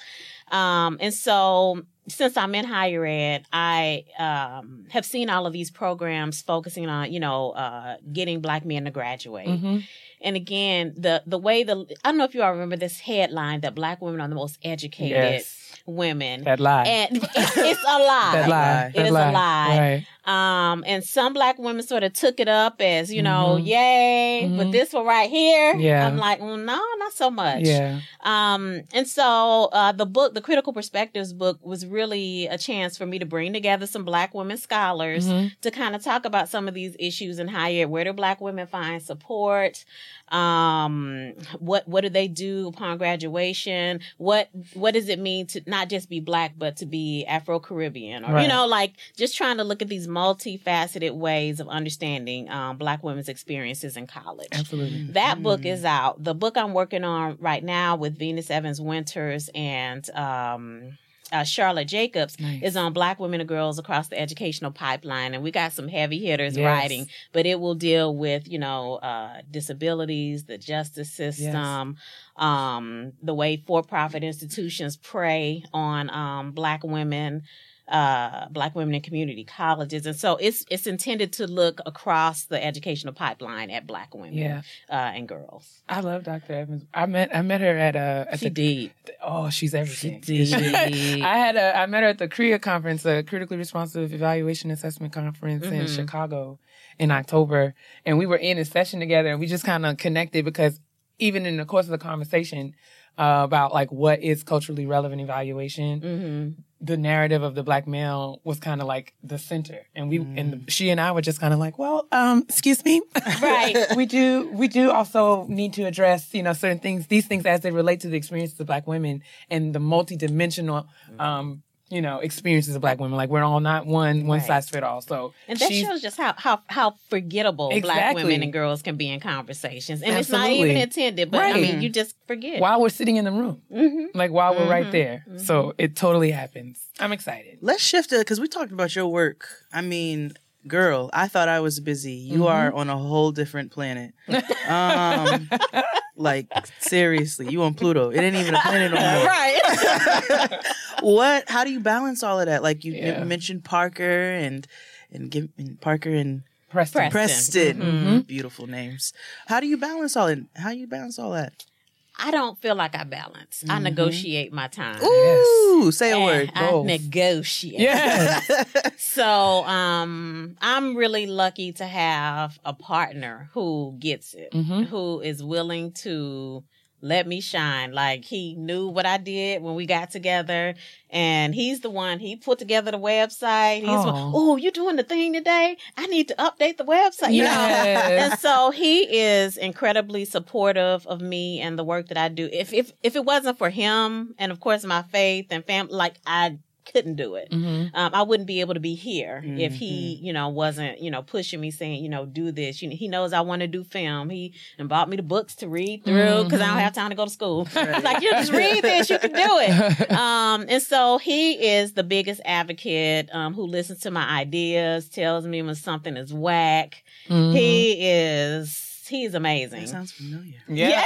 [SPEAKER 7] Um, and so since I'm in higher ed, I um, have seen all of these programs focusing on, you know, uh, getting black men to graduate.
[SPEAKER 5] Mhm.
[SPEAKER 7] And again, the the way the I don't know if you all remember this headline that black women are the most educated
[SPEAKER 5] Yes.
[SPEAKER 7] women.
[SPEAKER 5] That lie.
[SPEAKER 7] and it's, (laughs) it's a lie.
[SPEAKER 5] that lie.
[SPEAKER 6] It
[SPEAKER 5] that
[SPEAKER 7] is a lie.
[SPEAKER 5] Right.
[SPEAKER 7] Um, and some black women sort of took it up as, you know,
[SPEAKER 5] Mhm.
[SPEAKER 7] yay, but
[SPEAKER 5] Mhm.
[SPEAKER 7] this one right here,
[SPEAKER 5] Yeah.
[SPEAKER 7] I'm like, well, no, not so much.
[SPEAKER 5] Yeah.
[SPEAKER 7] Um, and so uh, the book, the Critical Perspectives book, was really a chance for me to bring together some Black women scholars
[SPEAKER 5] Mhm.
[SPEAKER 7] to kind of talk about some of these issues in higher. Where do Black women find support? Um, what what do they do upon graduation? What what does it mean to not just be Black but to be Afro Caribbean? Or you know, like just trying to look at these multifaceted ways of understanding um, Black women's experiences in college.
[SPEAKER 5] Absolutely.
[SPEAKER 7] That book is out. The book I'm working on right now with Venus Evans Winters and um, uh, Charlotte Jacobs
[SPEAKER 5] Nice.
[SPEAKER 7] is on Black women and girls across the educational pipeline, and we got some heavy hitters
[SPEAKER 5] Yes.
[SPEAKER 7] writing. But it will deal with you know uh, disabilities, the justice system, um, the way for-profit institutions prey on um, Black women uh, black women in community colleges, and so it's it's intended to look across the educational pipeline at black women
[SPEAKER 5] Yeah.
[SPEAKER 7] uh, and girls.
[SPEAKER 5] I love Dr. Evans. I met I met her at uh at
[SPEAKER 7] She
[SPEAKER 5] the
[SPEAKER 7] did.
[SPEAKER 5] oh she's everything.
[SPEAKER 7] She did. (laughs)
[SPEAKER 5] I had a I met her at the CREA conference, a critically responsive evaluation assessment conference in
[SPEAKER 7] Mhm.
[SPEAKER 5] Chicago in October, and we were in a session together, and we just kind of connected because even in the course of the conversation uh, about like what is culturally relevant evaluation,
[SPEAKER 7] hmm
[SPEAKER 5] the narrative of the black male was kind of like the center, and we and she and I were just kind of like, well, um, excuse me,
[SPEAKER 7] Right. (laughs)
[SPEAKER 5] we do we do also need to address you know certain things, these things as they relate to the experiences of black women and the multidimensional, um, you know, experiences of black women. Like we're all not one one
[SPEAKER 7] Right.
[SPEAKER 5] size fit all. So
[SPEAKER 7] And that
[SPEAKER 5] she's-
[SPEAKER 7] shows just how how how forgettable black women and girls can be in conversations, and it's not even intended. But I mean, you just forget.
[SPEAKER 5] while we're sitting in the room,
[SPEAKER 7] hmm
[SPEAKER 5] like while we're right
[SPEAKER 7] Mhm.
[SPEAKER 5] there. So it totally happens. I'm excited.
[SPEAKER 6] Let's shift it because we talked about your work. I mean, girl, I thought I was busy. You are on a whole different planet. Um, (laughs) like seriously, you on Pluto. It ain't even a planet no more.
[SPEAKER 7] right. (laughs)
[SPEAKER 6] What? How do you balance all of that? Like you
[SPEAKER 5] Yeah.
[SPEAKER 6] mentioned Parker and and, give, and Parker and
[SPEAKER 5] Preston.
[SPEAKER 7] Preston.
[SPEAKER 6] Preston. Beautiful names. How do you balance all it? How do you balance all that?
[SPEAKER 7] I don't feel like I balance. I negotiate my time.
[SPEAKER 6] Ooh, say a
[SPEAKER 7] And
[SPEAKER 6] word.
[SPEAKER 7] I
[SPEAKER 5] Both.
[SPEAKER 7] negotiate.
[SPEAKER 5] Yeah.
[SPEAKER 7] So um I'm really lucky to have a partner who gets it,
[SPEAKER 5] Mhm.
[SPEAKER 7] who is willing to let me shine. Like he knew what I did when we got together and he's the one he put together the website. He's the one, oh, you doing the thing today? I need to update the website. You know? And so he is incredibly supportive of me and the work that I do. If if if it wasn't for him and of course my faith and family like I couldn't do it
[SPEAKER 5] Mhm.
[SPEAKER 7] um, I wouldn't be able to be here if he,
[SPEAKER 6] Mm-hmm.
[SPEAKER 7] you know, wasn't, you know, pushing me saying, you know, do this. You know, he knows I want to do film. He and bought me the books to read through because I don't have time to go to school. He's (laughs) like, you just read this, you can do it. (laughs) um, and so he is the biggest advocate um, who listens to my ideas, tells me when something is whack.
[SPEAKER 5] Mhm.
[SPEAKER 7] He is, he's amazing.
[SPEAKER 6] That sounds familiar.
[SPEAKER 5] yeah.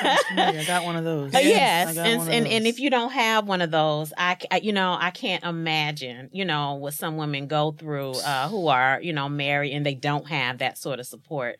[SPEAKER 6] Sounds (laughs) familiar. I got one of those. I
[SPEAKER 7] yes,
[SPEAKER 6] got
[SPEAKER 7] and
[SPEAKER 6] one of
[SPEAKER 7] and, and if you don't have one of those, I you know I can't imagine you know what some women go through uh, who are you know married and they don't have that sort of support.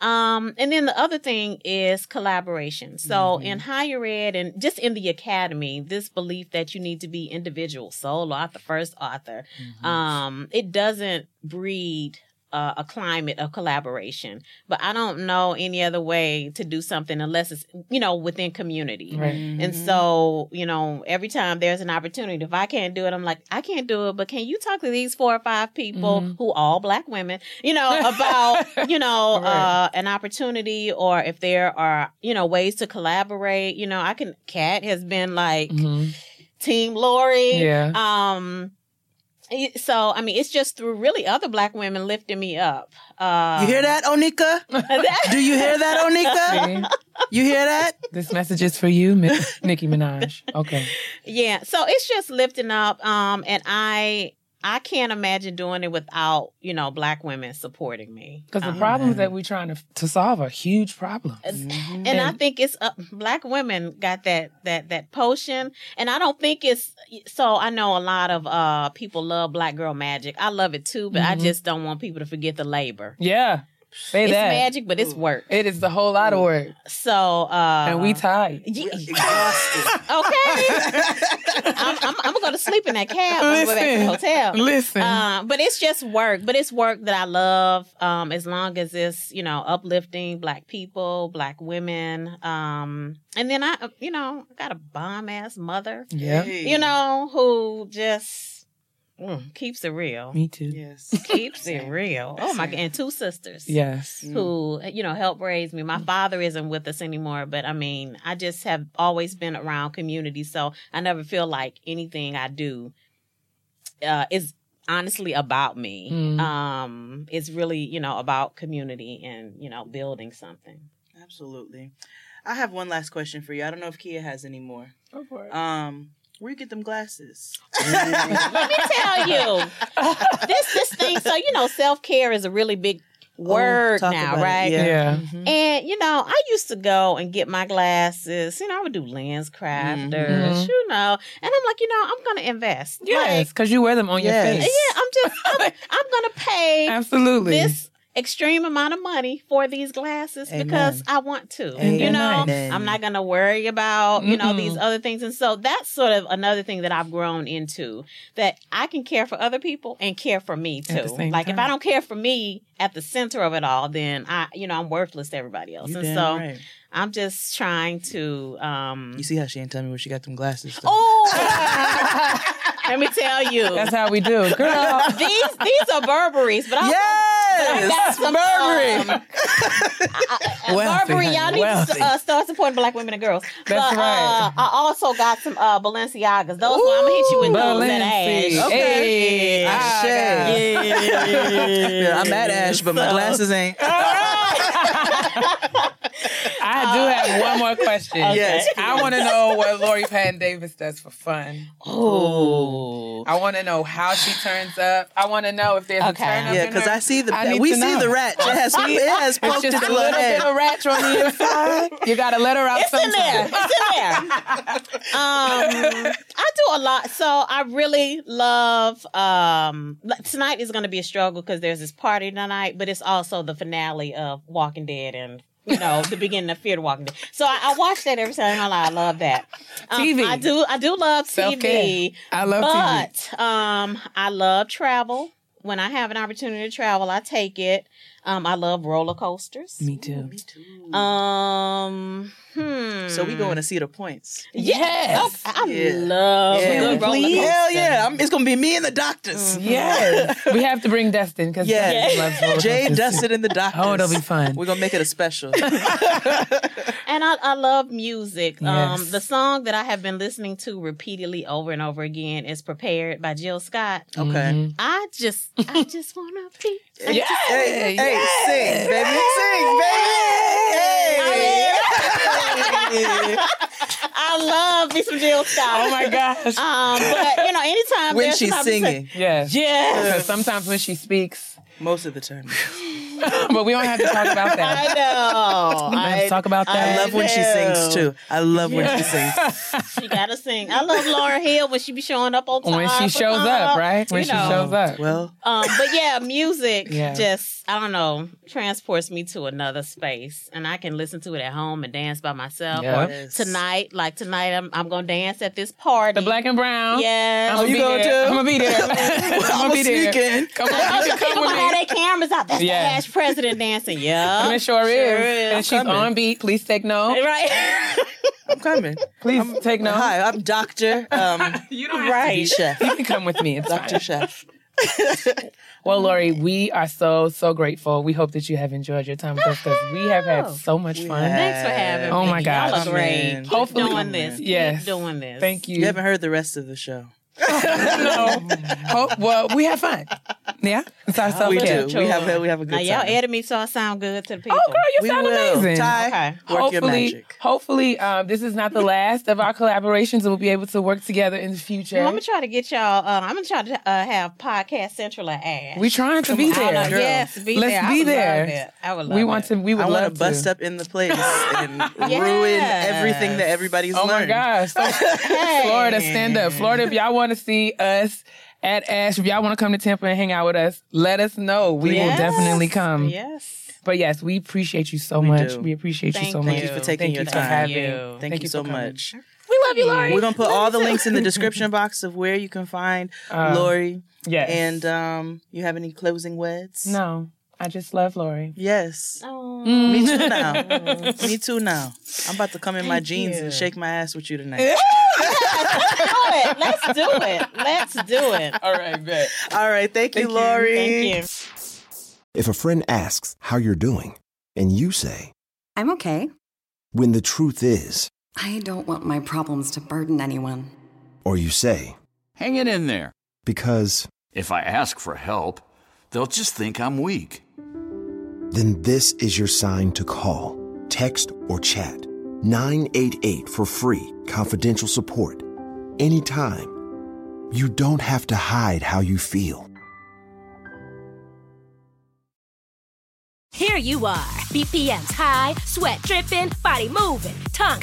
[SPEAKER 7] Um, and then the other thing is collaboration. So in higher ed and just in the academy, this belief that you need to be individual, solo author, first author, um, it doesn't breed uh, a climate of collaboration. But I don't know any other way to do something unless it's you know within community.
[SPEAKER 5] Right.
[SPEAKER 7] And so, you know, every time there's an opportunity, if I can't do it, I'm like, I can't do it, but can you talk to these four or five people who all black women, you know, about, (laughs) you know,
[SPEAKER 5] Right.
[SPEAKER 7] uh, an opportunity or if there are, you know, ways to collaborate, you know, I can, Kat has been like
[SPEAKER 5] Mhm.
[SPEAKER 7] Team Lori.
[SPEAKER 5] Yeah.
[SPEAKER 7] Um, it- so, I mean, it's just through really other black women lifting me up. Uh,
[SPEAKER 6] You hear that, Onika? (laughs) Do you hear that, Onika? (laughs)
[SPEAKER 5] See?
[SPEAKER 6] You hear that?
[SPEAKER 5] This message is for you, Mi- Nicki Minaj. Okay. (laughs)
[SPEAKER 7] Yeah, so it's just lifting up. Um, and I I can't imagine doing it without you know black women supporting me.
[SPEAKER 5] Because the
[SPEAKER 7] Um,
[SPEAKER 5] problems that we're trying to to solve are huge problems.
[SPEAKER 7] and I think it's uh, black women got that that that potion, and I don't think it's so. I know a lot of uh people love Black Girl Magic. I love it too, but I just don't want people to forget the labor.
[SPEAKER 5] Yeah. Say
[SPEAKER 7] It's
[SPEAKER 5] that.
[SPEAKER 7] magic, but it's work.
[SPEAKER 5] It is a whole lot of work.
[SPEAKER 7] So uh,
[SPEAKER 5] and we tired.
[SPEAKER 7] Ye-
[SPEAKER 6] Exhausted.
[SPEAKER 7] okay. I'm, I'm, I'm gonna go to sleep in that cab on the way back to the hotel.
[SPEAKER 5] Listen.
[SPEAKER 7] Uh, but it's just work. But it's work that I love. Um, as long as it's you know uplifting Black people, Black women. Um, and then I, you know, I got a bomb ass mother.
[SPEAKER 5] yeah.
[SPEAKER 7] You know who just mm, keeps it real.
[SPEAKER 5] Me too.
[SPEAKER 6] Yes. (laughs)
[SPEAKER 7] Keeps it real. Oh my god! And two sisters
[SPEAKER 5] Yes.
[SPEAKER 7] who you know help raise me. My father isn't with us anymore, but I mean, I just have always been around community, so I never feel like anything I do uh, is honestly about me.
[SPEAKER 5] Mm.
[SPEAKER 7] Um, it's really you know about community and you know building something.
[SPEAKER 6] Absolutely. I have one last question for you. I don't know if Keia has any more.
[SPEAKER 5] Go for it.
[SPEAKER 6] Um, where you get them glasses?
[SPEAKER 7] Let me tell you (laughs) this this thing. So you know, self care is a really big word
[SPEAKER 6] talk
[SPEAKER 7] now,
[SPEAKER 6] about it,
[SPEAKER 7] right?
[SPEAKER 6] yeah.
[SPEAKER 5] yeah.
[SPEAKER 6] Mhm.
[SPEAKER 7] And you know, I used to go and get my glasses. You know, I would do LensCrafters,
[SPEAKER 5] Mhm.
[SPEAKER 7] you know, and I'm like, you know, I'm gonna invest.
[SPEAKER 5] Yes, because you wear them on
[SPEAKER 6] Yes.
[SPEAKER 5] your face.
[SPEAKER 7] yeah, I'm just, I'm, (laughs) I'm gonna pay
[SPEAKER 5] Absolutely.
[SPEAKER 7] this extreme amount of money for these glasses
[SPEAKER 6] Amen.
[SPEAKER 7] because I want to.
[SPEAKER 6] Amen.
[SPEAKER 7] You know,
[SPEAKER 6] Amen.
[SPEAKER 7] I'm not gonna worry about you know
[SPEAKER 5] Mm-mm.
[SPEAKER 7] these other things, and so that's sort of another thing that I've grown into that I can care for other people and care for me too.
[SPEAKER 5] same
[SPEAKER 7] Like if. I don't care for me at the center of it all, then I, you know, I'm worthless to everybody else.
[SPEAKER 6] You
[SPEAKER 7] and so
[SPEAKER 6] right.
[SPEAKER 7] I'm just trying to. um
[SPEAKER 6] You see how she ain't tell me where she got them glasses? though?
[SPEAKER 7] Oh, (laughs) let me tell you,
[SPEAKER 5] That's how we do. Girl. (laughs)
[SPEAKER 7] these these are Burberry's, but I
[SPEAKER 6] yes,
[SPEAKER 7] got some,
[SPEAKER 6] Burberry. (laughs)
[SPEAKER 7] um, uh,
[SPEAKER 5] Wealthy,
[SPEAKER 7] Burberry,
[SPEAKER 5] honey,
[SPEAKER 7] y'all need
[SPEAKER 5] wealthy.
[SPEAKER 7] to uh, start supporting black women and girls.
[SPEAKER 5] That's
[SPEAKER 7] but,
[SPEAKER 5] right.
[SPEAKER 7] Uh, I also got some uh, Balenciagas. Those one, I'm gonna hit you with those at
[SPEAKER 5] Balenci.
[SPEAKER 7] Ash.
[SPEAKER 5] Hey,
[SPEAKER 7] Yeah.
[SPEAKER 5] ah,
[SPEAKER 6] Ashe. Yeah, I'm at Ash, but my glasses ain't.
[SPEAKER 5] I do have one more question.
[SPEAKER 6] Yes,
[SPEAKER 5] I want to know what Lori Patton Davis does for fun.
[SPEAKER 6] Oh.
[SPEAKER 5] I want to know how she turns up. I want to know if there's
[SPEAKER 7] Okay.
[SPEAKER 5] a turn up.
[SPEAKER 6] Yeah, because. I see the
[SPEAKER 5] I
[SPEAKER 6] we see
[SPEAKER 5] know.
[SPEAKER 6] the rat. It has (laughs) it has
[SPEAKER 5] It's
[SPEAKER 6] poked
[SPEAKER 5] just
[SPEAKER 6] its
[SPEAKER 5] a
[SPEAKER 6] little
[SPEAKER 5] little bit
[SPEAKER 6] head.
[SPEAKER 5] of ratchet on the inside. You gotta let her out
[SPEAKER 7] It's in there. It's in there. (laughs) Um, I do a lot. So I really love. Um, tonight is going to be a struggle because there's this party tonight, but it's also the finale of Walking Dead and. You know, the beginning of Fear the Walking Dead. So I, I watch that every time I I love that. Um,
[SPEAKER 5] TV.
[SPEAKER 7] I do. I do love TV.
[SPEAKER 5] Self-care. I love TV.
[SPEAKER 7] but um, I love travel. When I have an opportunity to travel, I take it. Um, I love roller coasters.
[SPEAKER 5] Me too. Me too.
[SPEAKER 7] Um, hmm.
[SPEAKER 6] So we going to see the points.
[SPEAKER 5] Yes.
[SPEAKER 7] I
[SPEAKER 6] Yeah.
[SPEAKER 7] love
[SPEAKER 6] Yeah.
[SPEAKER 7] a roller
[SPEAKER 5] Please?
[SPEAKER 6] Hell yeah! I'm, it's gonna be me and the doctors.
[SPEAKER 5] Yes. (laughs) we have to bring Dustin because
[SPEAKER 6] Yeah.
[SPEAKER 5] Dustin loves roller
[SPEAKER 6] Jay,
[SPEAKER 5] coasters.
[SPEAKER 6] Dustin, and the doctors. (laughs)
[SPEAKER 5] Oh, it'll be fun.
[SPEAKER 6] We're gonna make it a special. (laughs)
[SPEAKER 7] And I, I love music. Um,
[SPEAKER 5] Yes.
[SPEAKER 7] the song that I have been listening to repeatedly over and over again is "Prepared" by Jill Scott.
[SPEAKER 6] Okay.
[SPEAKER 5] Mm-hmm.
[SPEAKER 7] I just, I just wanna be. I
[SPEAKER 5] Yeah.
[SPEAKER 7] just-
[SPEAKER 6] Hey, hey, sing, baby, sing, baby. Hey.
[SPEAKER 7] I love me some Jill Scott.
[SPEAKER 5] Oh my gosh.
[SPEAKER 7] Um, but you know, anytime
[SPEAKER 6] when she's
[SPEAKER 7] an opportunity-
[SPEAKER 6] singing,
[SPEAKER 5] Yes.
[SPEAKER 7] yes,
[SPEAKER 5] Because sometimes when she speaks,
[SPEAKER 6] most of the time. (laughs)
[SPEAKER 5] but we don't have to talk about that.
[SPEAKER 7] I know.
[SPEAKER 5] We don't have to talk about that.
[SPEAKER 6] I
[SPEAKER 5] that.
[SPEAKER 6] love when she sings too. I love when she sings. (laughs)
[SPEAKER 7] She gotta sing. I love Lauryn Hill when she be showing up on time.
[SPEAKER 5] when she shows up,
[SPEAKER 7] time,
[SPEAKER 5] right? When
[SPEAKER 7] you
[SPEAKER 5] she
[SPEAKER 7] know.
[SPEAKER 5] shows up.
[SPEAKER 6] Well,
[SPEAKER 7] Um, but yeah, music (laughs)
[SPEAKER 5] Yeah.
[SPEAKER 7] just I don't know transports me to another space, and I can listen to it at home and dance by myself.
[SPEAKER 5] Yeah.
[SPEAKER 7] Or
[SPEAKER 6] Yes.
[SPEAKER 7] tonight, like tonight, I'm I'm gonna dance at this party.
[SPEAKER 5] The black and brown.
[SPEAKER 7] Yes.
[SPEAKER 5] I'm gonna
[SPEAKER 6] you
[SPEAKER 5] be
[SPEAKER 6] going
[SPEAKER 5] there.
[SPEAKER 6] too?
[SPEAKER 5] I'm gonna be there. I'm
[SPEAKER 6] I'm
[SPEAKER 5] gonna be there.
[SPEAKER 6] sneaking.
[SPEAKER 5] Come on,
[SPEAKER 7] Oh,
[SPEAKER 5] you can come with
[SPEAKER 7] gonna have
[SPEAKER 5] me.
[SPEAKER 7] their cameras out. That's
[SPEAKER 5] Yeah.
[SPEAKER 7] the Ash president dancing. (laughs) Yeah,
[SPEAKER 5] It sure,
[SPEAKER 7] Sure
[SPEAKER 5] is.
[SPEAKER 7] is.
[SPEAKER 5] And she's
[SPEAKER 6] coming.
[SPEAKER 5] on beat. Please take note.
[SPEAKER 7] right. (laughs)
[SPEAKER 6] I'm coming.
[SPEAKER 5] Please take note.
[SPEAKER 6] Hi, I'm Doctor um, (laughs)
[SPEAKER 5] You don't have
[SPEAKER 7] Right.
[SPEAKER 6] Chef.
[SPEAKER 5] You can come with me. It's
[SPEAKER 6] Doctor
[SPEAKER 5] fine.
[SPEAKER 6] Chef.
[SPEAKER 5] Well, Lori, we are so so grateful. We hope that you have enjoyed your time with us because we have had so much fun.
[SPEAKER 6] have.
[SPEAKER 7] Thanks for having
[SPEAKER 5] Oh
[SPEAKER 7] me.
[SPEAKER 5] Oh my gosh.
[SPEAKER 7] Y'all are great.
[SPEAKER 6] Amen.
[SPEAKER 7] Keep
[SPEAKER 5] Hopefully-
[SPEAKER 7] doing this.
[SPEAKER 5] Yes.
[SPEAKER 7] Keep doing this.
[SPEAKER 5] Thank you.
[SPEAKER 6] You haven't heard the rest of the show. (laughs)
[SPEAKER 5] no. Hope, well, we have fun. Yeah, it's our self
[SPEAKER 6] We
[SPEAKER 5] care.
[SPEAKER 6] do. We have we have a good
[SPEAKER 7] Now y'all
[SPEAKER 6] time.
[SPEAKER 7] edit me so I sound good to the people.
[SPEAKER 5] Oh, girl, you
[SPEAKER 6] we
[SPEAKER 5] sound
[SPEAKER 6] will.
[SPEAKER 5] amazing.
[SPEAKER 6] Ty,
[SPEAKER 7] Okay.
[SPEAKER 6] work your
[SPEAKER 5] hopefully,
[SPEAKER 6] magic.
[SPEAKER 5] hopefully, um, this is not the last of our collaborations. and We'll be able to work together in the future.
[SPEAKER 7] Well, I'm gonna try to get y'all. Uh, I'm gonna try to uh, have podcast central at Ash.
[SPEAKER 5] we trying to be
[SPEAKER 7] I don't know.
[SPEAKER 5] there.
[SPEAKER 7] Yes, be
[SPEAKER 5] Let's
[SPEAKER 7] there. I
[SPEAKER 5] be
[SPEAKER 7] would
[SPEAKER 5] there.
[SPEAKER 7] Love it. I would love
[SPEAKER 5] We want
[SPEAKER 7] it.
[SPEAKER 5] to. We would
[SPEAKER 6] I
[SPEAKER 5] love
[SPEAKER 6] want to bust up in the place and (laughs) ruin everything that everybody's learned.
[SPEAKER 5] Oh my gosh! So, (laughs) Florida, stand up. Florida, if y'all want to see us at Ash, if y'all want to come to Tampa and hang out with us, let us know. We will definitely come.
[SPEAKER 7] Yes.
[SPEAKER 5] But yes, we appreciate you so
[SPEAKER 6] We
[SPEAKER 5] much.
[SPEAKER 6] do.
[SPEAKER 5] We appreciate you so
[SPEAKER 7] you.
[SPEAKER 5] much.
[SPEAKER 7] Thank you
[SPEAKER 6] for taking
[SPEAKER 5] Thank
[SPEAKER 6] your
[SPEAKER 5] you
[SPEAKER 6] time.
[SPEAKER 5] Having.
[SPEAKER 7] Thank you.
[SPEAKER 6] Thank, you so
[SPEAKER 5] coming.
[SPEAKER 6] much.
[SPEAKER 5] We love you, Lori.
[SPEAKER 6] We're gonna put all the links in the (laughs) description box of where you can find
[SPEAKER 5] Um,
[SPEAKER 6] Lori.
[SPEAKER 5] Yes.
[SPEAKER 6] And um, you have any closing words?
[SPEAKER 5] no, I just love Lori.
[SPEAKER 6] Yes.
[SPEAKER 7] Oh.
[SPEAKER 6] Me too now. (laughs) Me too now. I'm about to come in my jeans
[SPEAKER 7] you.
[SPEAKER 6] and shake my ass with you tonight. (laughs)
[SPEAKER 7] do it. Let's do it. Let's do it.
[SPEAKER 5] All right, bet.
[SPEAKER 6] All right. Thank you,
[SPEAKER 5] Thank you.
[SPEAKER 6] Lori.
[SPEAKER 7] Thank you.
[SPEAKER 8] If a friend asks how you're doing, and you say,
[SPEAKER 9] I'm okay.
[SPEAKER 8] when the truth is,
[SPEAKER 9] I don't want my problems to burden anyone.
[SPEAKER 8] or you say,
[SPEAKER 10] Hang it in there.
[SPEAKER 8] because,
[SPEAKER 10] If I ask for help, they'll just think I'm weak.
[SPEAKER 8] Then this is your sign to call, text, or chat 988 for free, confidential support. Anytime. You don't have to hide how you feel.
[SPEAKER 11] Here you are, BPMs high, sweat dripping, body moving, tongue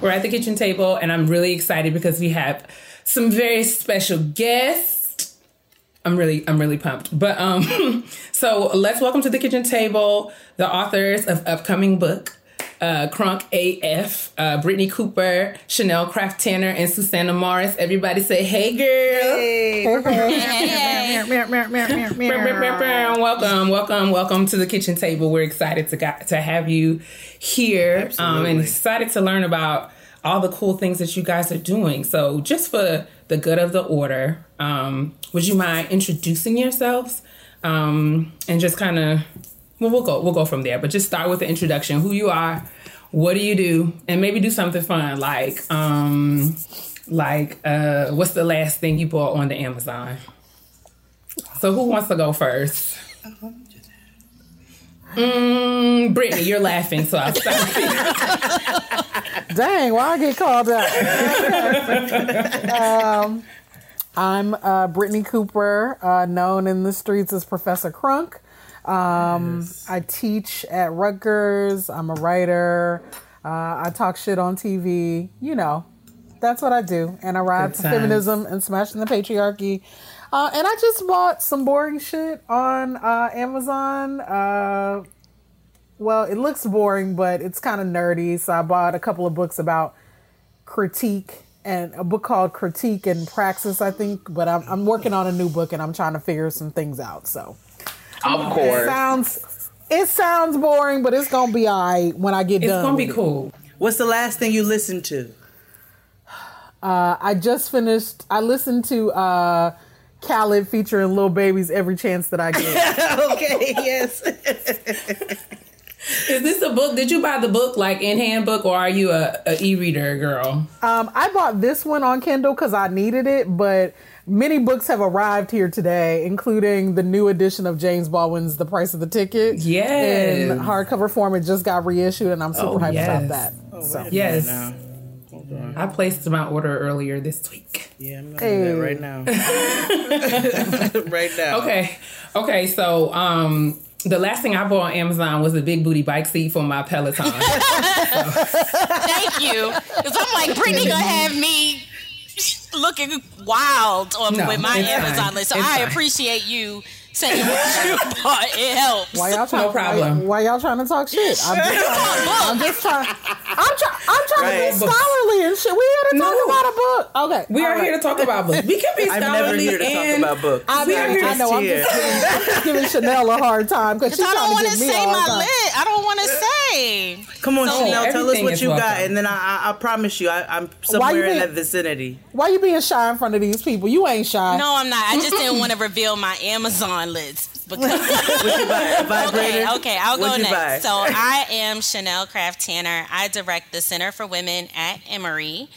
[SPEAKER 5] We're at the kitchen table, and I'm really excited because we have some very special guests. I'm really, I'm really pumped. But um, (laughs) so let's welcome to the kitchen table the authors of upcoming book, uh, Crunk AF, uh, Brittney Cooper, Chanel Craft Tanner, and Susana Morris. Everybody say, "Hey, girl!" Hey. welcome, welcome, welcome to the kitchen table. We're excited to got, to have you here, um, and excited to learn about all the cool things that you guys are doing. So, just for the good of the order, um, would you mind introducing yourselves um, and just kind of well, we'll go we'll go from there. But just start with the introduction: who you are, what do you do, and maybe do something fun like um, like uh, what's the last thing you bought on the Amazon? So who wants to go first? Mm, Brittney, you're laughing, so I'll start. (laughs)
[SPEAKER 12] Dang, why I get called out? um, I'm uh, Brittney Cooper, uh, known in the streets as Professor Crunk. Um, I teach at Rutgers. I'm a writer. Uh, I talk shit on TV. You know, that's what I do. And I ride for feminism and smashing the patriarchy. Uh, and I just bought some boring shit on uh, Amazon. Uh, well, it looks boring, but it's kind of nerdy. So I bought a couple of books about critique and a book called Critique and Praxis, I think. But I'm, I'm working on a new book and I'm trying to figure some things out. So
[SPEAKER 13] Of course.
[SPEAKER 12] it sounds it sounds boring, but it's gonna be alright when I get
[SPEAKER 5] It's
[SPEAKER 12] done.
[SPEAKER 5] It's gonna be cool.
[SPEAKER 6] What's the last thing you listened to?
[SPEAKER 12] Uh, I just finished. I listened to uh, Khaled featuring Lil Baby's "Every Chance That I Get." (laughs)
[SPEAKER 6] okay, yes.
[SPEAKER 5] Is this a book? Did you buy the book like in handbook, or are you a, a e-reader girl?
[SPEAKER 12] Um, I bought this one on Kindle because I needed it, but many books have arrived here today, including the new edition of James Baldwin's "The Price of the Ticket."
[SPEAKER 5] Yes.
[SPEAKER 12] in hardcover form. It just got reissued, and I'm super
[SPEAKER 5] Oh,
[SPEAKER 12] hyped
[SPEAKER 5] yes.
[SPEAKER 12] about that. so.
[SPEAKER 5] Yes.
[SPEAKER 6] Now.
[SPEAKER 5] I placed my order earlier this week.
[SPEAKER 6] Yeah, I'm gonna
[SPEAKER 12] Hey.
[SPEAKER 6] do that right now. (laughs) right now.
[SPEAKER 5] Okay. Okay, so um the last thing I bought on Amazon was a big booty bike seat for my Peloton. (laughs)
[SPEAKER 14] Thank you. Because I'm like, Brittney gonna have me looking wild on
[SPEAKER 5] No,
[SPEAKER 14] with my
[SPEAKER 5] fine.
[SPEAKER 14] Amazon list. So
[SPEAKER 5] It's
[SPEAKER 14] I
[SPEAKER 5] fine.
[SPEAKER 14] appreciate you saying what you (laughs) bought. It helps.
[SPEAKER 12] Why y'all trying?
[SPEAKER 5] No problem.
[SPEAKER 12] Why, why y'all trying to talk shit? I'm (laughs) just trying. I'm just trying. I'm, try, I'm trying
[SPEAKER 6] Right.
[SPEAKER 12] to be scholarly and shit. We here to talk
[SPEAKER 5] No.
[SPEAKER 12] about a book. Okay,
[SPEAKER 5] we
[SPEAKER 12] all
[SPEAKER 5] are
[SPEAKER 12] right.
[SPEAKER 5] here to talk about books. We can be scholarly. (laughs)
[SPEAKER 6] I'm never here to talk
[SPEAKER 5] and
[SPEAKER 6] about books.
[SPEAKER 12] I,
[SPEAKER 5] We are here
[SPEAKER 12] I know. I'm
[SPEAKER 6] here.
[SPEAKER 12] just, giving, I'm just giving Chanel a hard time because she's
[SPEAKER 14] I don't want
[SPEAKER 12] to
[SPEAKER 14] to
[SPEAKER 12] me
[SPEAKER 14] say
[SPEAKER 12] a
[SPEAKER 14] my
[SPEAKER 12] time.
[SPEAKER 14] list. I don't want to say.
[SPEAKER 6] Come on,
[SPEAKER 14] So-
[SPEAKER 6] Chanel, tell us
[SPEAKER 5] what
[SPEAKER 6] what
[SPEAKER 5] is
[SPEAKER 6] you got, and then I, I, I promise you, I, I'm
[SPEAKER 12] Why you
[SPEAKER 6] somewhere in that vicinity.
[SPEAKER 12] Why you being shy in front of these people? You ain't shy.
[SPEAKER 14] No, I'm not. I just didn't want to reveal my Amazon list. Because
[SPEAKER 6] What you buy? A (laughs) vibrator?
[SPEAKER 14] Okay, okay, I'll go
[SPEAKER 6] you buy?
[SPEAKER 14] next. So I am Chanel Craft Tanner. I direct the Center for Women at Emory.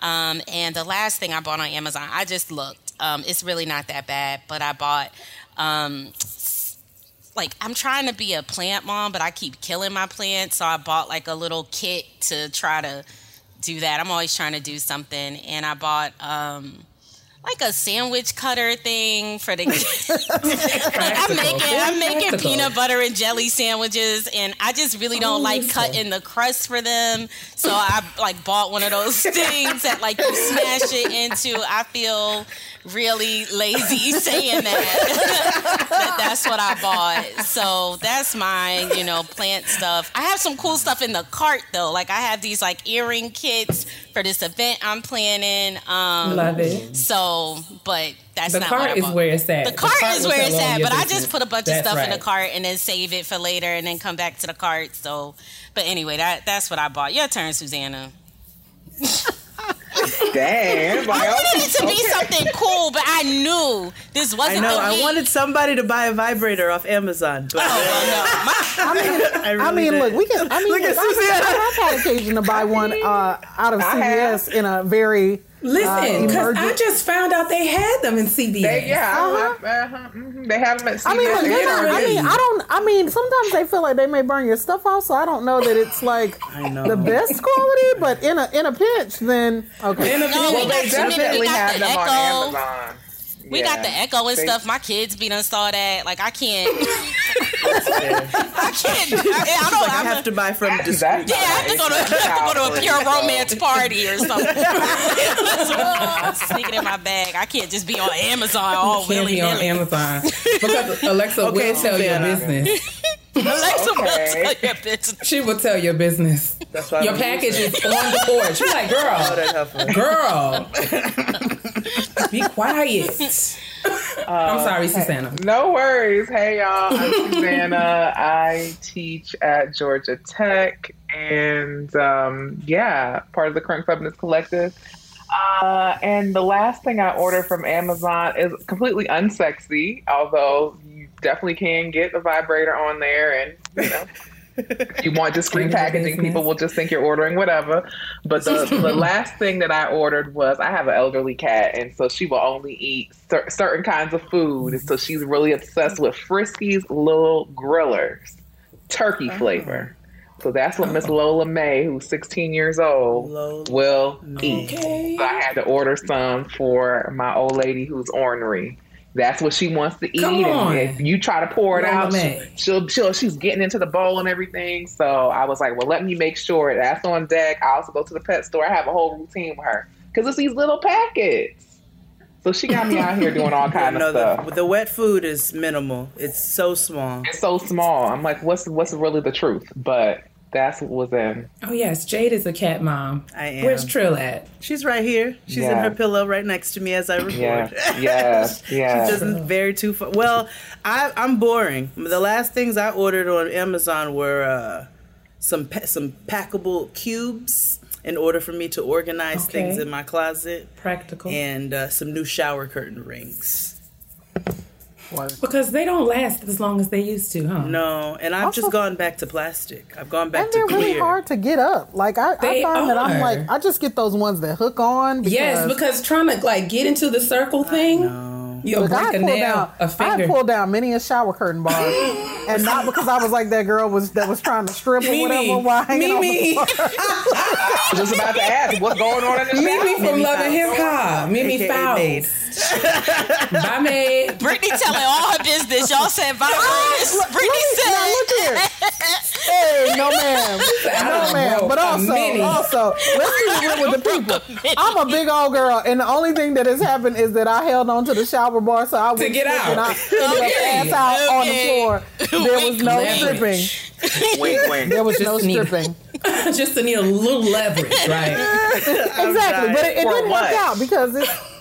[SPEAKER 14] Um, and the last thing I bought on Amazon, I just looked. Um, it's really not that bad, but I bought. Um, like I'm trying to be a plant mom, but I keep killing my plants, so I bought like a little kit to try to do that. I'm always trying to do something, and I bought um, like a sandwich cutter thing for the (laughs) I'm making I'm making peanut butter and jelly sandwiches, and I just really don't
[SPEAKER 5] Oh,
[SPEAKER 14] like cutting the crust for them. So I like bought one of those (laughs) things that like you smash it into. I feel really lazy (laughs) saying that. that that's what I bought. So that's my you know plant stuff. I have some cool stuff in the cart though. Like I have these like earring kits for this event I'm planning. Um,
[SPEAKER 5] Love it.
[SPEAKER 14] so, but that's not
[SPEAKER 5] The
[SPEAKER 14] not
[SPEAKER 5] cart is where it's at.
[SPEAKER 14] The cart is where it's at, but I just put a bunch
[SPEAKER 5] That's
[SPEAKER 14] of stuff in the cart and then save it for later and then come back to the cart. So, but anyway, that that's what I bought. Your turn, Susana. (laughs) (laughs)
[SPEAKER 13] Damn.
[SPEAKER 14] I wanted it to be something cool, but I knew this wasn't
[SPEAKER 6] I
[SPEAKER 14] know.
[SPEAKER 6] I
[SPEAKER 14] week.
[SPEAKER 6] wanted somebody to buy a vibrator off Amazon, but (laughs)
[SPEAKER 12] I mean,
[SPEAKER 6] I,
[SPEAKER 12] I mean,
[SPEAKER 6] did.
[SPEAKER 12] look, we can. I mean,
[SPEAKER 6] Look at
[SPEAKER 12] look, I,
[SPEAKER 6] Susana.
[SPEAKER 12] I have had occasion to buy one uh, out of
[SPEAKER 13] I
[SPEAKER 12] CVS in a very
[SPEAKER 5] Listen,
[SPEAKER 12] uh,
[SPEAKER 5] because I just found out they had them in CVS.
[SPEAKER 13] They, yeah,
[SPEAKER 12] Uh-huh.
[SPEAKER 13] uh-huh, mhm. they have them at CVS.
[SPEAKER 12] I mean, look, they're I mean, I don't. I mean, sometimes they feel like they may burn your stuff off, so I don't know that it's like (laughs) the best quality. But in a in a pinch, then okay.
[SPEAKER 5] In a
[SPEAKER 14] No,
[SPEAKER 13] well, they definitely
[SPEAKER 14] got
[SPEAKER 13] have
[SPEAKER 14] the
[SPEAKER 13] them on Amazon.
[SPEAKER 14] We
[SPEAKER 13] Yeah.
[SPEAKER 14] got the Echo and
[SPEAKER 13] They-
[SPEAKER 14] stuff. My kids be done saw that. Like I can't. (laughs) I can't. I, I don't.
[SPEAKER 6] like I
[SPEAKER 14] I'm
[SPEAKER 6] have
[SPEAKER 14] a-
[SPEAKER 6] to buy from
[SPEAKER 13] That's-
[SPEAKER 6] discreet.
[SPEAKER 14] Yeah, I have to go to, have to go to a pure romance party or something. (laughs) (laughs) Sneak it in my bag. I can't just be on Amazon all oh,
[SPEAKER 5] Can't
[SPEAKER 14] willy
[SPEAKER 5] be on. Amazon because Alexa
[SPEAKER 6] Okay,
[SPEAKER 5] will tell your business.
[SPEAKER 14] Alexa (laughs) will tell your business.
[SPEAKER 5] She will tell your business.
[SPEAKER 6] That's why
[SPEAKER 5] Your
[SPEAKER 6] we
[SPEAKER 5] package is on the porch. You're like,
[SPEAKER 6] Oh,
[SPEAKER 5] girl, girl, (laughs) be quiet. I'm
[SPEAKER 13] Uh,
[SPEAKER 5] sorry,
[SPEAKER 13] hey-
[SPEAKER 5] Susana.
[SPEAKER 13] No worries. Hey, y'all. I'm Susana. (laughs) I teach at Georgia Tech, and um, yeah, part of the Crunk Feminist Collective. Uh, and the last thing I ordered from Amazon is completely unsexy, although you definitely can get the vibrator on there, and you know. (laughs) If you want discreet
[SPEAKER 5] Handle
[SPEAKER 13] packaging, people will just think you're ordering whatever. But the, the (laughs) last thing that I ordered was I have an elderly cat, and so she will only eat cer- certain kinds of food. And so she's really obsessed with Friskies Little Grillers, turkey flavor. So that's what Miss Lola May, who's 16 years old, will eat. So I had to order some for my old lady who's ornery. That's what she wants to eat.
[SPEAKER 5] Come on.
[SPEAKER 13] And if you try to pour it
[SPEAKER 5] Lola
[SPEAKER 13] out,
[SPEAKER 5] May.
[SPEAKER 13] she, she'll, she'll she's getting into the bowl and everything. So I was like, well, let me make sure that's on deck. I also go to the pet store. I have a whole routine with her because it's these little packets. So she got me out here doing all (laughs) kind
[SPEAKER 6] no,
[SPEAKER 13] of stuff.
[SPEAKER 6] The, the wet food is minimal. It's so small.
[SPEAKER 13] It's so small. I'm like, what's what's really the truth? But that's what was in.
[SPEAKER 5] Oh yes, Jade is a cat mom.
[SPEAKER 6] I am.
[SPEAKER 5] Where's Trill at?
[SPEAKER 6] She's right here. She's in her pillow right next to me as I record. (laughs)
[SPEAKER 13] Yeah, yeah, yeah.
[SPEAKER 6] She doesn't vary too far. Well, I, I'm boring. The last things I ordered on Amazon were uh, some pa- some packable cubes in order for me to organize
[SPEAKER 5] Okay.
[SPEAKER 6] things in my closet,
[SPEAKER 5] Practical.
[SPEAKER 6] and uh, some new shower curtain rings.
[SPEAKER 5] Because they don't last as long as they used to, huh?
[SPEAKER 6] No, and I've
[SPEAKER 12] Also-
[SPEAKER 6] just gone back to plastic. I've gone back
[SPEAKER 12] And
[SPEAKER 6] to
[SPEAKER 12] they're really
[SPEAKER 6] clear.
[SPEAKER 12] hard to get up. Like I, I
[SPEAKER 5] They
[SPEAKER 12] find that I'm like I just get those ones that hook on. Because,
[SPEAKER 5] Yes, because trying to like get into the circle thing, you'll
[SPEAKER 12] Look, I
[SPEAKER 5] break a
[SPEAKER 12] pulled
[SPEAKER 5] nail,
[SPEAKER 12] down,
[SPEAKER 5] a
[SPEAKER 12] I
[SPEAKER 5] finger.
[SPEAKER 12] pulled down many a shower curtain bar, (laughs) and not because I was like that girl was that was trying to strip or
[SPEAKER 5] Mimi.
[SPEAKER 12] whatever (laughs) while hanging
[SPEAKER 5] Mimi.
[SPEAKER 12] on the floor.
[SPEAKER 13] I was just about to ask what's going on in this
[SPEAKER 5] Mimi
[SPEAKER 13] house?
[SPEAKER 5] from Love and Hip Hop. Mimi
[SPEAKER 6] AKA
[SPEAKER 5] Faust.
[SPEAKER 6] Maid.
[SPEAKER 5] Bye, Maid.
[SPEAKER 14] Brittney telling all her business. Y'all said vibrators. Brittney
[SPEAKER 12] Now
[SPEAKER 14] said.
[SPEAKER 12] look here. Hey, no ma'am, (laughs) no ma'am. But also, also, let's be real with the (laughs) people. I'm a big old girl, and the only thing that has happened is that I held on to the shower bar so I would
[SPEAKER 5] get out.
[SPEAKER 12] and I ended
[SPEAKER 5] Okay.
[SPEAKER 12] up ass out on the floor. There was no
[SPEAKER 5] Leverage.
[SPEAKER 12] stripping. (laughs)
[SPEAKER 13] Wink, wink.
[SPEAKER 12] There was
[SPEAKER 5] Just
[SPEAKER 12] no
[SPEAKER 5] need-
[SPEAKER 12] stripping.
[SPEAKER 5] Just to need a little leverage, right?
[SPEAKER 12] exactly, but it, it didn't
[SPEAKER 13] what?
[SPEAKER 12] work out because it's.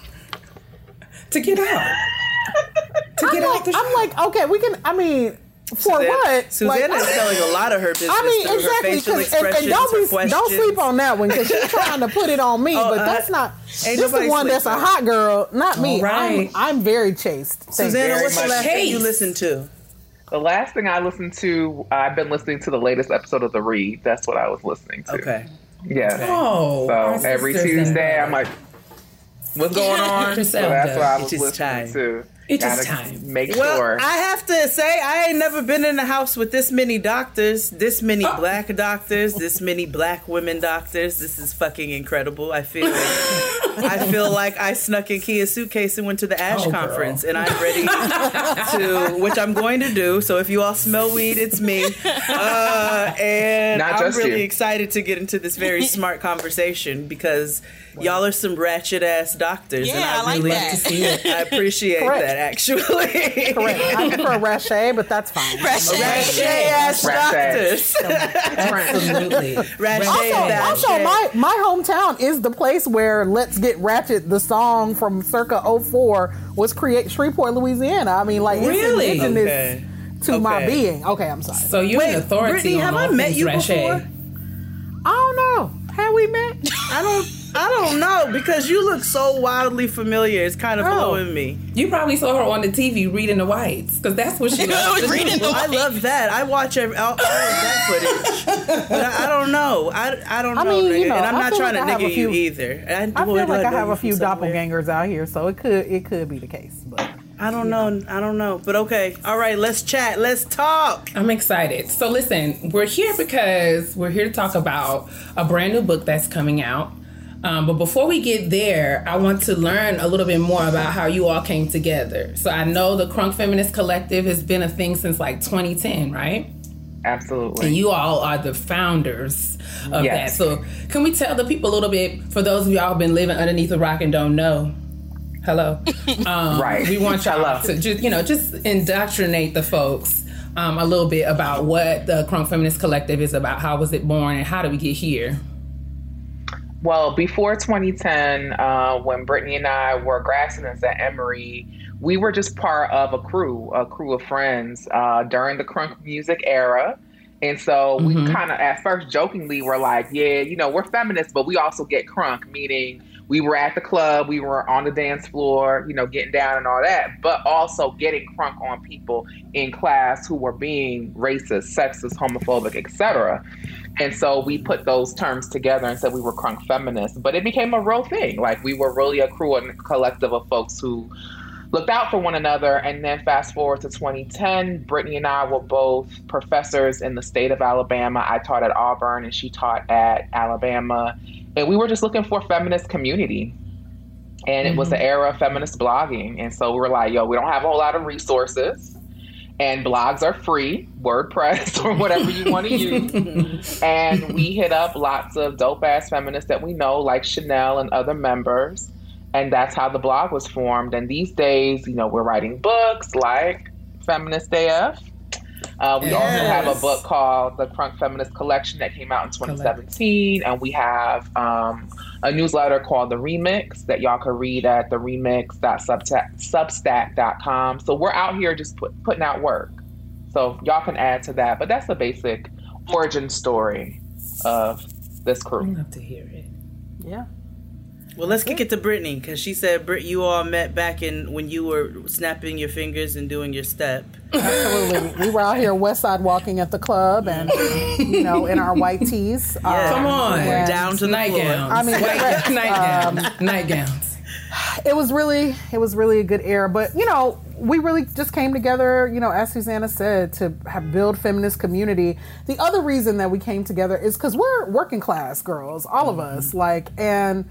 [SPEAKER 5] To get out. To
[SPEAKER 12] I'm
[SPEAKER 5] get out
[SPEAKER 12] like,
[SPEAKER 5] the
[SPEAKER 12] I'm like, okay, we can. I mean, for
[SPEAKER 6] Suzanne-
[SPEAKER 12] what?
[SPEAKER 6] Susana
[SPEAKER 12] Like,
[SPEAKER 6] is telling a lot of her business
[SPEAKER 12] I mean,
[SPEAKER 6] through
[SPEAKER 12] exactly.
[SPEAKER 6] her facial
[SPEAKER 12] 'cause- and,
[SPEAKER 6] expressions,
[SPEAKER 12] and don't be,
[SPEAKER 6] questions.
[SPEAKER 12] don't sleep on that one because she's trying to put it on me,
[SPEAKER 6] Oh,
[SPEAKER 12] but that's not.
[SPEAKER 6] ain't
[SPEAKER 12] This the one that's a hot girl, not me.
[SPEAKER 5] All right.
[SPEAKER 12] I'm, I'm very chaste. Thank
[SPEAKER 6] Susana,
[SPEAKER 12] you.
[SPEAKER 13] very
[SPEAKER 6] what's the last thing you
[SPEAKER 5] Taste.
[SPEAKER 6] listened to?
[SPEAKER 13] The last thing I listened to, I've been listening to the latest episode of The Read. That's what I was listening to.
[SPEAKER 6] Okay.
[SPEAKER 13] Yeah.
[SPEAKER 5] Oh,
[SPEAKER 13] So every Tuesday, I'm like, what's going (laughs) on?
[SPEAKER 5] Get
[SPEAKER 13] so that's
[SPEAKER 5] done.
[SPEAKER 13] what I was
[SPEAKER 6] is
[SPEAKER 13] listening
[SPEAKER 6] time.
[SPEAKER 13] to.
[SPEAKER 5] It is
[SPEAKER 13] Gotta
[SPEAKER 5] time.
[SPEAKER 13] Make
[SPEAKER 6] Well,
[SPEAKER 13] sure.
[SPEAKER 6] I have to say, I ain't never been in a house with this many doctors, this many
[SPEAKER 5] Oh.
[SPEAKER 6] black doctors, this many black women doctors. This is fucking incredible. I feel, I feel like I snuck in Keia's suitcase and went to the Ash
[SPEAKER 5] Oh, girl.
[SPEAKER 6] conference, and I'm ready to, which I'm going to do. So if you all smell weed, it's me. Uh, and
[SPEAKER 13] Not
[SPEAKER 6] I'm really
[SPEAKER 13] you.
[SPEAKER 6] excited to get into this very (laughs) smart conversation because y'all are some ratchet ass doctors, and
[SPEAKER 14] Yeah, I like
[SPEAKER 6] really
[SPEAKER 14] that.
[SPEAKER 5] to see it. (laughs)
[SPEAKER 6] I appreciate
[SPEAKER 12] Correct.
[SPEAKER 6] that actually.
[SPEAKER 12] Correct. I prefer Rache, but that's fine.
[SPEAKER 6] Ratchet ass
[SPEAKER 13] Ratchet.
[SPEAKER 6] doctors. (laughs)
[SPEAKER 5] Absolutely.
[SPEAKER 6] Ratchet
[SPEAKER 12] Also,
[SPEAKER 6] ass.
[SPEAKER 12] also my, my hometown is the place where Let's Get Ratchet, the song from circa 04, was created Shreveport, Louisiana. I mean, like,
[SPEAKER 5] Really?
[SPEAKER 12] it's indigenous
[SPEAKER 6] Okay.
[SPEAKER 12] to my being. Okay, I'm sorry.
[SPEAKER 5] So you're
[SPEAKER 6] Wait,
[SPEAKER 5] an authority
[SPEAKER 6] Brittney,
[SPEAKER 5] on
[SPEAKER 6] have
[SPEAKER 5] all
[SPEAKER 6] I met you
[SPEAKER 5] Rache.
[SPEAKER 6] before?
[SPEAKER 12] I don't know. Have we met?
[SPEAKER 6] I don't. (laughs) I don't know because you look so wildly familiar. It's kind of
[SPEAKER 12] Oh.
[SPEAKER 6] blowing me.
[SPEAKER 5] You probably saw her on the TV reading the whites because that's what she (laughs) loves to do.
[SPEAKER 14] Reading the
[SPEAKER 6] I love that. I watch every, all, all of that footage, but I, I don't know. I, I don't
[SPEAKER 12] I
[SPEAKER 6] know,
[SPEAKER 12] mean,
[SPEAKER 6] nigga.
[SPEAKER 12] you know,
[SPEAKER 6] and I'm
[SPEAKER 12] I
[SPEAKER 6] not trying
[SPEAKER 12] like
[SPEAKER 6] to
[SPEAKER 12] have a
[SPEAKER 6] nigga you either. I,
[SPEAKER 12] I feel like I
[SPEAKER 6] know
[SPEAKER 12] have a few doppelgangers out here, so it could it could be the case. But
[SPEAKER 6] I don't know. I don't know. But okay. All right. Let's chat. Let's talk.
[SPEAKER 5] I'm excited. So listen, we're here because we're here to talk about a brand new book that's coming out. Um, but before we get there, I want to learn a little bit more about how you all came together. So I know the Crunk Feminist Collective has been a thing since like 2010, right?
[SPEAKER 13] Absolutely.
[SPEAKER 5] And you all are the founders of
[SPEAKER 13] Yes.
[SPEAKER 5] that. So can we tell the people a little bit, for those of y'all who've been living underneath a rock and don't know, hello. (laughs) Um,
[SPEAKER 13] Right.
[SPEAKER 5] We want y'all
[SPEAKER 13] Hello.
[SPEAKER 5] to just, you know, just indoctrinate the folks um, a little bit about what the Crunk Feminist Collective is about. How was it born and how did we get here?
[SPEAKER 13] Well, before 2010, uh, when Brittney and I were grad students at Emory, we were just part of a crew, a crew of friends uh, during the crunk music era. And so we
[SPEAKER 5] Mm-hmm.
[SPEAKER 13] kind of at first jokingly were like, yeah, you know, we're feminists, but we also get crunk, meaning we were at the club, we were on the dance floor, you know, getting down and all that, but also getting crunk on people in class who were being racist, sexist, homophobic, etc. And so we put those terms together and said we were crunk feminists, but it became a real thing. Like we were really a crew and collective of folks who looked out for one another. And then fast forward to 2010, Brittney and I were both professors in the state of Alabama. I taught at Auburn and she taught at Alabama. And we were just looking for feminist community. And it was mm-hmm. the era of feminist blogging. And so we were like, yo, we don't have a whole lot of resources. And blogs are free, WordPress (laughs) or whatever you want to (laughs) use. and we hit up lots of dope ass feminists that we know, like Chanel and other members and that's how the blog was formed. And these days, you know, we're writing books like Feminist AF. Uh, we also have a book called The Crunk Feminist Collection that came out in 2017, and we have um, a newsletter called The Remix that y'all can read at the remix.substack.com. So we're out here just put, putting out work. So y'all can add to that, but that's the basic origin story of this crew.
[SPEAKER 5] love to hear it.
[SPEAKER 6] Yeah. Well, let's kick it to Brittney because she said, "Britt, you all met back in when you were snapping your fingers and doing your step."
[SPEAKER 12] Absolutely. We were out here west side walking at the club and, you know, in our white tees. (laughs)
[SPEAKER 6] Yeah.
[SPEAKER 5] Come on,
[SPEAKER 12] and-
[SPEAKER 6] Down to
[SPEAKER 5] nightgowns.
[SPEAKER 12] I mean,
[SPEAKER 5] White
[SPEAKER 12] correct. (laughs)
[SPEAKER 5] nightgowns.
[SPEAKER 12] Um,
[SPEAKER 5] nightgowns.
[SPEAKER 12] it was really it was really a good era but you know we really just came together you know as susana said to have build feminist community the other reason that we came together is because we're working class girls all of us like and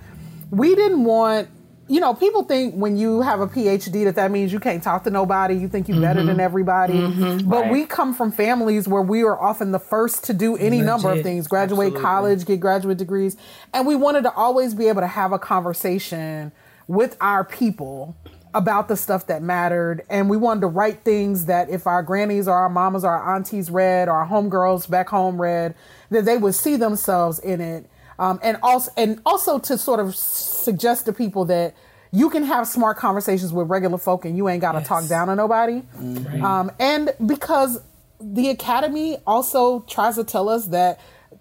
[SPEAKER 12] we didn't want you know people think when you have a phd that that means you can't talk to nobody you think you're better than mm-hmm. everybody. Mm-hmm. But we come from families where we are often the first to do any number of things graduate college get graduate degrees. And we wanted to always be able to have a conversation with our people about the stuff that mattered. And we wanted to write things that if our grannies or our mamas or our aunties read or our homegirls back home read that they would see themselves in it um, and also and also to sort of suggest to people that you can have smart conversations with regular folk and you ain't got to talk down to nobody. Um, and because the academy also tries to tell us that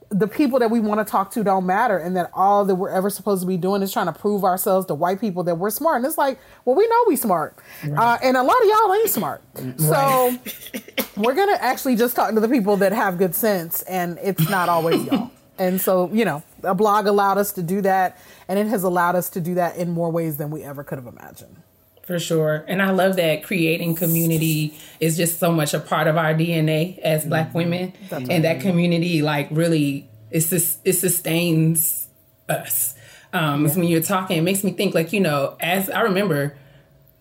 [SPEAKER 12] the people that we want to talk to don't matter and that all that we're ever supposed to be doing is trying to prove ourselves to white people that we're smart. And it's like well we know we smart. Uh, and a lot of y'all ain't smart. So (laughs) we're gonna actually just talk to the people that have good sense and it's not always y'all. (laughs) And so you know a blog allowed us to do that and it has allowed us to do that in more ways than we ever could have imagined
[SPEAKER 5] For sure. And I love that creating community is just so much a part of our DNA as black women. and that community like really it, sus- it sustains us. Um, When you're talking, it makes me think like, you know, as I remember,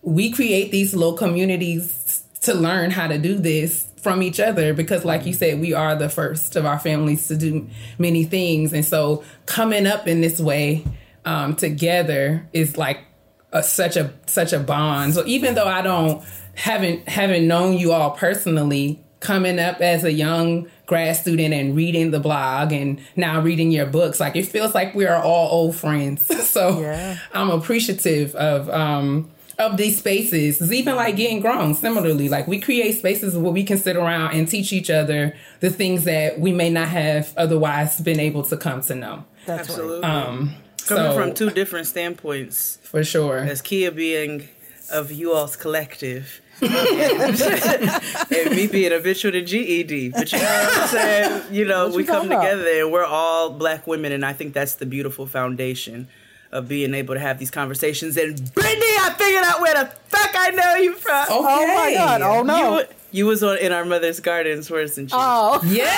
[SPEAKER 5] we create these little communities to learn how to do this from each other because like you said we are the first of our families to do many things. And so coming up in this way um, together is like a, such a such a bond. So even though i don't haven't haven't known you all personally coming up as a young grad student and reading the blog and now reading your books like it feels like we are all old friends. (laughs) So i'm appreciative of um of these spaces it's even like getting grown similarly like we create spaces where we can sit around and teach each other the things that we may not have otherwise been able to come to know
[SPEAKER 12] that's
[SPEAKER 6] Absolutely.
[SPEAKER 5] um
[SPEAKER 6] Coming
[SPEAKER 5] so-
[SPEAKER 6] from two different standpoints,
[SPEAKER 5] for sure
[SPEAKER 6] as Keia being of you all's collective. (laughs) and me being a bitch with a GED. But you know what I'm saying? You know,
[SPEAKER 12] What you
[SPEAKER 6] we come
[SPEAKER 12] talking about?
[SPEAKER 6] together and we're all black women, and I think that's the beautiful foundation of being able to have these conversations. And Brittney, I figured out where the fuck I know you from.
[SPEAKER 12] Oh my God. Oh, no.
[SPEAKER 6] You, you was on in our mother's gardens, words and shit.
[SPEAKER 12] oh (laughs) yeah,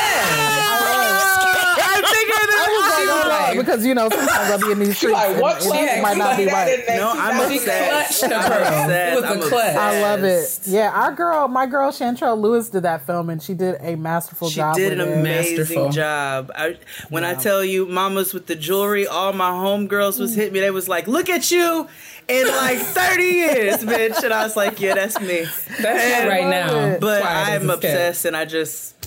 [SPEAKER 6] I figured it
[SPEAKER 12] I was like, hold on, because you know sometimes I'll be in these streets
[SPEAKER 13] like,
[SPEAKER 12] and
[SPEAKER 13] what
[SPEAKER 12] it
[SPEAKER 13] club?
[SPEAKER 12] might not be right.
[SPEAKER 6] No, I'm
[SPEAKER 13] got-
[SPEAKER 5] She
[SPEAKER 6] obsessed. I'm
[SPEAKER 5] her.
[SPEAKER 6] obsessed.
[SPEAKER 5] It was a
[SPEAKER 6] I'm
[SPEAKER 5] clutch.
[SPEAKER 12] I love it. Yeah, our girl, my girl Shantrelle Lewis did that film, and she did a masterful
[SPEAKER 6] She
[SPEAKER 12] job.
[SPEAKER 6] She did
[SPEAKER 12] with
[SPEAKER 6] an
[SPEAKER 12] it.
[SPEAKER 6] amazing
[SPEAKER 5] Masterful.
[SPEAKER 6] job. I, when I tell you, mamas with the jewelry, all my homegirls was mm. hit me. They was like, "Look at you." In like 30 years, bitch. And I was like, yeah, that's me.
[SPEAKER 5] that's it right now.
[SPEAKER 6] But
[SPEAKER 5] Quiet
[SPEAKER 6] I'm
[SPEAKER 5] it's kept.
[SPEAKER 6] obsessed and I just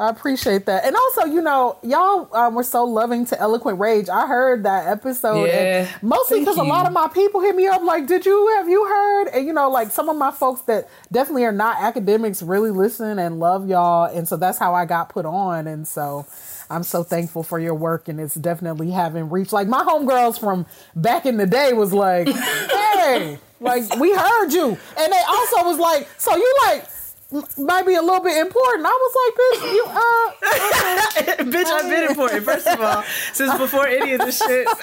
[SPEAKER 12] I appreciate that. And also, you know, y'all um, were so loving to Eloquent Rage. I heard that episode.
[SPEAKER 5] Yeah.
[SPEAKER 12] and mostly because a lot of my people hit me up like, did you, have you heard? And, you know, like some of my folks that definitely are not academics really listen and love y'all. And so that's how I got put on. And so I'm so thankful for your work. And it's definitely having reached. Like my homegirls from back in the day was like, (laughs) hey, like we heard you. And they also was like, so you like, might be a little bit important. I was like, bitch, you uh, (laughs)
[SPEAKER 6] Bitch, I've been important. First of all, since before any of this shit. (laughs)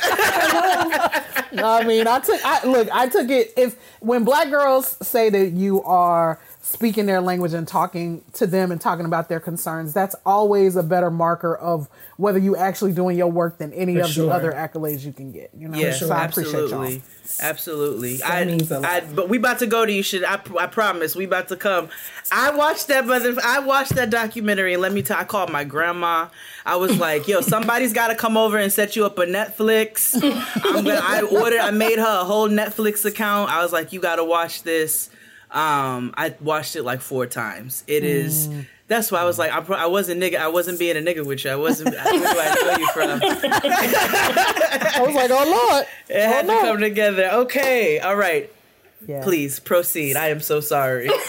[SPEAKER 12] I mean, I took. I look. I took it. If when black girls say that you are speaking their language and talking to them and talking about their concerns, that's always a better marker of whether you actually doing your work than any
[SPEAKER 6] For
[SPEAKER 12] of
[SPEAKER 6] sure.
[SPEAKER 12] the other accolades you can get. You know,
[SPEAKER 6] Yeah,
[SPEAKER 12] so I appreciate
[SPEAKER 6] absolutely.
[SPEAKER 12] y'all.
[SPEAKER 6] Absolutely.
[SPEAKER 12] That
[SPEAKER 6] I,
[SPEAKER 12] means a lot.
[SPEAKER 6] I, but we about to go to you. Should I? I promise. We about to come. I watched that mother. I watched that documentary, and let me tell. I called my grandma. I was like, "Yo, somebody's got to come over and set you up a Netflix." (laughs) I'm gonna. I ordered. I made her a whole Netflix account. I was like, "You got to watch this." Um, I watched it like four times. It is.
[SPEAKER 12] Mm.
[SPEAKER 6] That's why I was like, I, pro- I wasn't nigga. I wasn't being a nigga with you. I wasn't. Where do I know you from?
[SPEAKER 12] I was like, oh lord, (laughs)
[SPEAKER 6] It had
[SPEAKER 12] Oh,
[SPEAKER 6] to come together. Okay, all right.
[SPEAKER 12] Yeah.
[SPEAKER 6] Please proceed. I am so sorry. (laughs)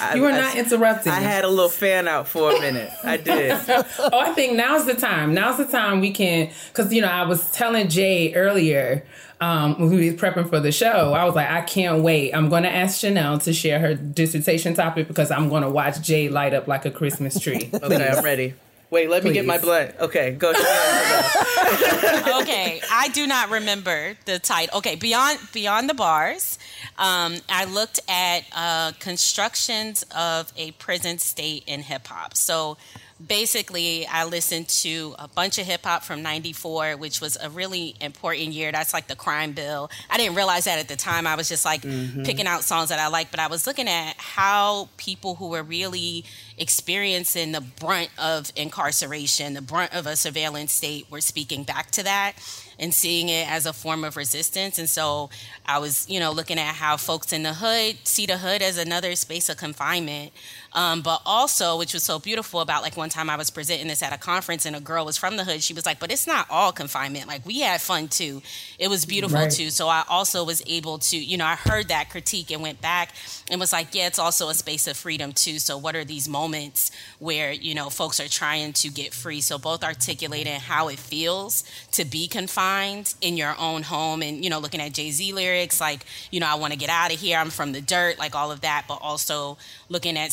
[SPEAKER 6] I-
[SPEAKER 5] You were
[SPEAKER 6] I-
[SPEAKER 5] not interrupting.
[SPEAKER 6] I had a little fan out for a minute. I (laughs) did.
[SPEAKER 5] oh, I think now's the time. Now's the time we can, because you know, I was telling Jay earlier um, when we was prepping for the show. I was like, I can't wait. I'm going to ask Chanel to share her dissertation topic because I'm going to watch Jay light up like a Christmas tree. (laughs)
[SPEAKER 6] Okay, I'm ready. Wait, let me get my
[SPEAKER 5] Please.
[SPEAKER 6] blunt. Okay, go. (laughs) (laughs)
[SPEAKER 14] okay, I do not remember the title. Okay, beyond beyond the bars, um, I looked at uh, constructions of a prison state in hip hop. So basically, I listened to a bunch of hip hop from '94, which was a really important year. That's like the crime bill. I didn't realize that at the time. I was just like
[SPEAKER 15] Mhm.
[SPEAKER 14] picking out songs that I like, but I was looking at how people who were really experiencing the brunt of incarceration, the brunt of a surveillance state, were speaking back to that and seeing it as a form of resistance. And so I was, you know, looking at how folks in the hood see the hood as another space of confinement. Um, but also, which was so beautiful about like one time I was presenting this at a conference and a girl was from the hood. She was like, but it's not all confinement. Like we had fun too. It was beautiful
[SPEAKER 15] Right.
[SPEAKER 14] too. So I also was able to, you know, I heard that critique and went back and was like, yeah, it's also a space of freedom too. So what are these moments where, you know, folks are trying to get free? So both articulating how it feels to be confined in your own home and, you know, looking at Jay Z lyrics, like, you know, I want to get out of here. I'm from the dirt, like all of that, but also looking at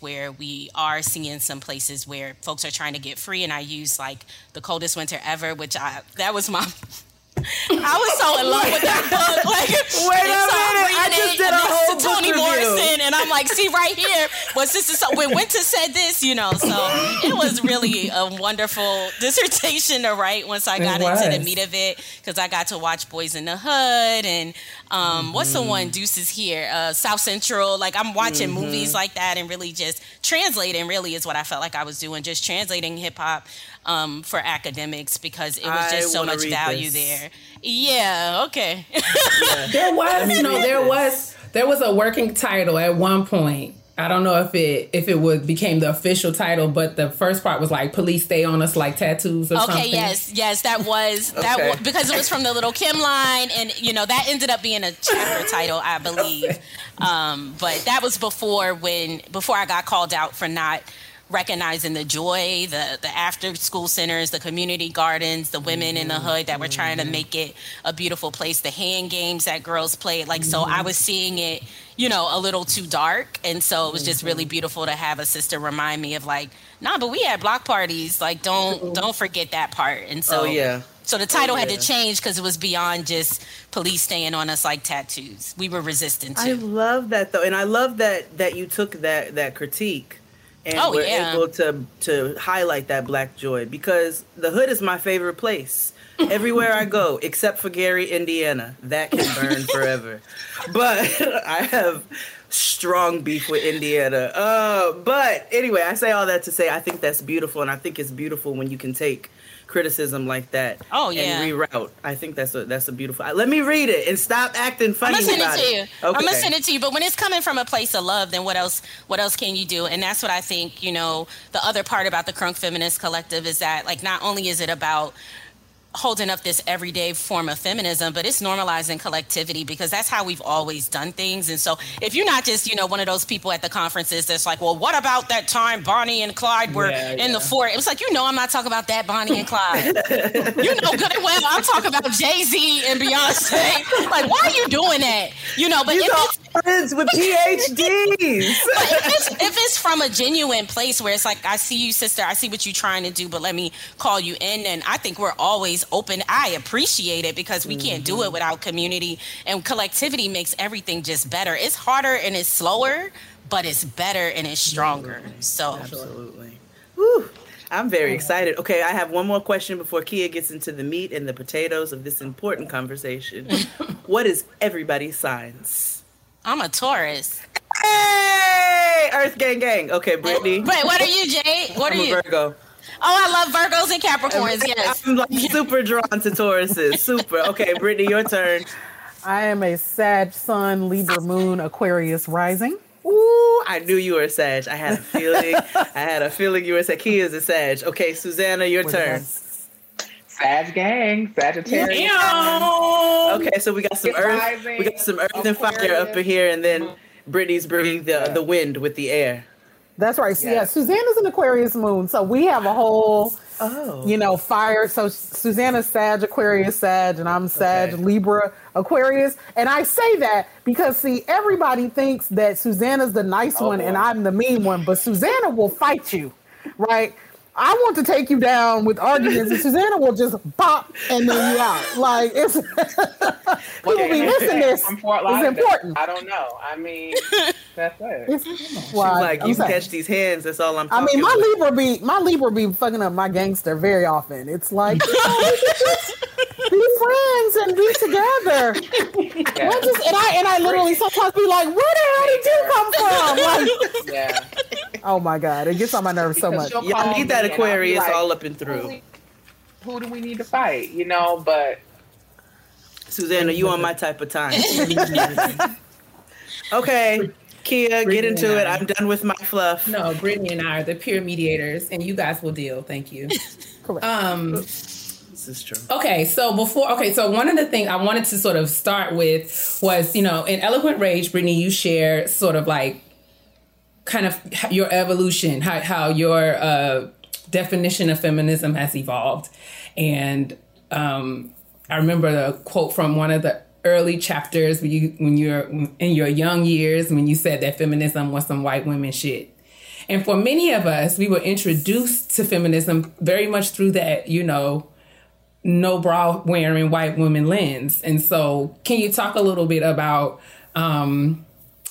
[SPEAKER 14] where we are seeing some places where folks are trying to get free. And I use like the coldest winter ever, which I, that was my, I was so in love with that book. (laughs) Like,
[SPEAKER 6] Wait a
[SPEAKER 14] so
[SPEAKER 6] minute, I
[SPEAKER 14] reading
[SPEAKER 6] just
[SPEAKER 14] it
[SPEAKER 6] did a whole
[SPEAKER 14] to
[SPEAKER 6] book
[SPEAKER 14] Toni. Morrison, and I'm like, see right here, was this is so when Winter said this, you know. So it was really a wonderful dissertation to write once I got into the meat of it because I got to watch Boyz n the Hood and um, what's the one Deuces here, uh, South Central. Like I'm watching
[SPEAKER 15] Mhm.
[SPEAKER 14] movies like that and really just translating. Really is what I felt like I was doing, just translating hip hop. Um, for academics because it was
[SPEAKER 6] I
[SPEAKER 14] just so much value
[SPEAKER 6] this.
[SPEAKER 14] there. Yeah, okay. (laughs)
[SPEAKER 5] There was, (laughs) you know, there was there was a working title at one point. I don't know if it if it would became the official title, but the first part was like "Police stay on us like tattoos" or
[SPEAKER 14] okay,
[SPEAKER 5] something.
[SPEAKER 14] Okay, yes, yes, that was that
[SPEAKER 5] Okay.
[SPEAKER 14] was, because it was from the Lil' Kim line, and you know that ended up being a chapter title, I believe. (laughs) Um, but that was before when before I got called out for not recognizing the joy, the the after school centers, the community gardens, the women in the mm-hmm. hood that were trying to mm-hmm. make it a beautiful place, the hand games that girls played. Like so, I mm-hmm. was seeing it, you know, a little too dark, and so it was just really beautiful to have a sister remind me of like, nah, but we had block parties. Like, don't don't forget that part. And so,
[SPEAKER 6] Oh, yeah.
[SPEAKER 14] So the oh, title
[SPEAKER 6] Oh,
[SPEAKER 14] had to change because it was beyond just police staying on us like tattoos. We were resistant to I
[SPEAKER 6] love that though, and I love that that you took that that critique and
[SPEAKER 14] Oh,
[SPEAKER 6] were
[SPEAKER 14] yeah.
[SPEAKER 6] able to to highlight that black joy because the hood is my favorite place. Everywhere I go, (laughs) except for Gary, Indiana, that can burn forever. But (laughs) I have strong beef with Indiana. Uh, but anyway, I say all that to say I think that's beautiful, and I think it's beautiful when you can take criticism like that.
[SPEAKER 14] Oh, yeah.
[SPEAKER 6] and reroute. I think that's a that's a beautiful. Let me read it and stop acting funny
[SPEAKER 14] I'm gonna send it to you.
[SPEAKER 6] it.
[SPEAKER 14] I'm gonna send it to you. But when it's coming from a place of love, then what else? What else can you do? And that's what I think. You know, the other part about the Crunk Feminist Collective is that, like, not only is it about holding up this everyday form of feminism, but it's normalizing collectivity because that's how we've always done things. And so if you're not just, you know, one of those people at the conferences that's like, well, what about that time Bonnie and Clyde were
[SPEAKER 5] Yeah,
[SPEAKER 14] in
[SPEAKER 5] yeah.
[SPEAKER 14] the fort? It was like, you know, I'm not talking about that Bonnie and Clyde. (laughs) you know good and well I'm talking about Jay-Z and Beyonce. Like, why are you doing that? You know, but
[SPEAKER 6] You
[SPEAKER 14] if
[SPEAKER 6] know,
[SPEAKER 14] it's
[SPEAKER 6] friends with PhDs. (laughs)
[SPEAKER 14] if it's, if it's from a genuine place where it's like, I see you, sister, I see what you're trying to do, but let me call you in, and I think we're always open. I appreciate it because we can't do it mm-hmm. without community, and collectivity makes everything just better. It's harder and it's slower, but it's better and it's stronger. Mm-hmm. So,
[SPEAKER 6] Absolutely. Whew. I'm very excited. Okay, I have one more question before Keia gets into the meat and the potatoes of this important conversation. (laughs) what is everybody's signs?
[SPEAKER 14] I'm a Taurus.
[SPEAKER 6] Hey, Earth Gang Gang. Okay, Brittney.
[SPEAKER 14] Wait, what are you, Jay? (laughs) What are
[SPEAKER 6] I'm a
[SPEAKER 14] you?
[SPEAKER 6] Virgo.
[SPEAKER 14] Oh, I love Virgos and Capricorns. Yes.
[SPEAKER 6] I'm like super drawn to Tauruses. (laughs) Super. Okay, Brittney, your turn.
[SPEAKER 12] I am a Sag Sun, Libra Moon, Aquarius rising.
[SPEAKER 6] Ooh, I knew you were a Sag. I had a feeling. (laughs) I had a feeling you were a Sag. Keia's a Sag. Okay, Susana, your
[SPEAKER 12] What
[SPEAKER 6] turn.
[SPEAKER 12] is
[SPEAKER 13] Sag gang, Sagittarius.
[SPEAKER 6] Okay, so we got some
[SPEAKER 13] It's
[SPEAKER 6] earth.
[SPEAKER 13] rising,
[SPEAKER 6] We got some earth and fire up in here, and then mm-hmm. Brittney's bringing the the wind with the air.
[SPEAKER 12] That's right. So, Yeah, Susana's an Aquarius moon. So we have a whole,
[SPEAKER 6] Oh.
[SPEAKER 12] you know, fire. So Susana's Sag, Aquarius, Sag, and I'm Sag, Libra, Aquarius. And I say that because, see, everybody thinks that Susana's the nice oh, one and I'm the mean one, but Susana will fight you, right? I want to take you down with arguments, and Susana will just pop and then you out. Like it's (laughs) people be missing this.
[SPEAKER 13] From
[SPEAKER 12] It's important.
[SPEAKER 13] I don't know. I mean, (laughs) that's it.
[SPEAKER 12] It's,
[SPEAKER 6] She's like,
[SPEAKER 12] I'm
[SPEAKER 6] you can catch these hands. That's all I'm
[SPEAKER 12] I mean, my
[SPEAKER 6] about.
[SPEAKER 12] Libra be my Libra be fucking up my gangster very often. It's like you know, we should just (laughs) be friends and be together. What just- and I and I literally sometimes be like, where the hell did you come from? Like,
[SPEAKER 13] Yeah.
[SPEAKER 12] oh my god, it gets on my nerves so much.
[SPEAKER 13] she'll
[SPEAKER 6] Y'all need that
[SPEAKER 13] me and I'll be
[SPEAKER 6] Aquarius
[SPEAKER 13] like,
[SPEAKER 6] all up and through.
[SPEAKER 13] Who do we need to fight? You know, but
[SPEAKER 6] Susana, you on my type of time. (laughs) okay, Keia, get into it. I'm done with my fluff.
[SPEAKER 5] No, Brittney and I are the peer mediators, and you guys will deal. Thank you. (laughs)
[SPEAKER 12] Correct.
[SPEAKER 5] Um,
[SPEAKER 6] This is true.
[SPEAKER 5] Okay, so before, okay, so one of the things I wanted to sort of start with was, you know, in Eloquent Rage, Brittany, you share sort of like kind of your evolution, how, how your uh, definition of feminism has evolved. And um, I remember the quote from one of the early chapters when you when you're in your young years when you said that feminism was some white women shit. And for many of us, we were introduced to feminism very much through that, you know, no bra wearing white woman lens. And so, can you talk a little bit about um,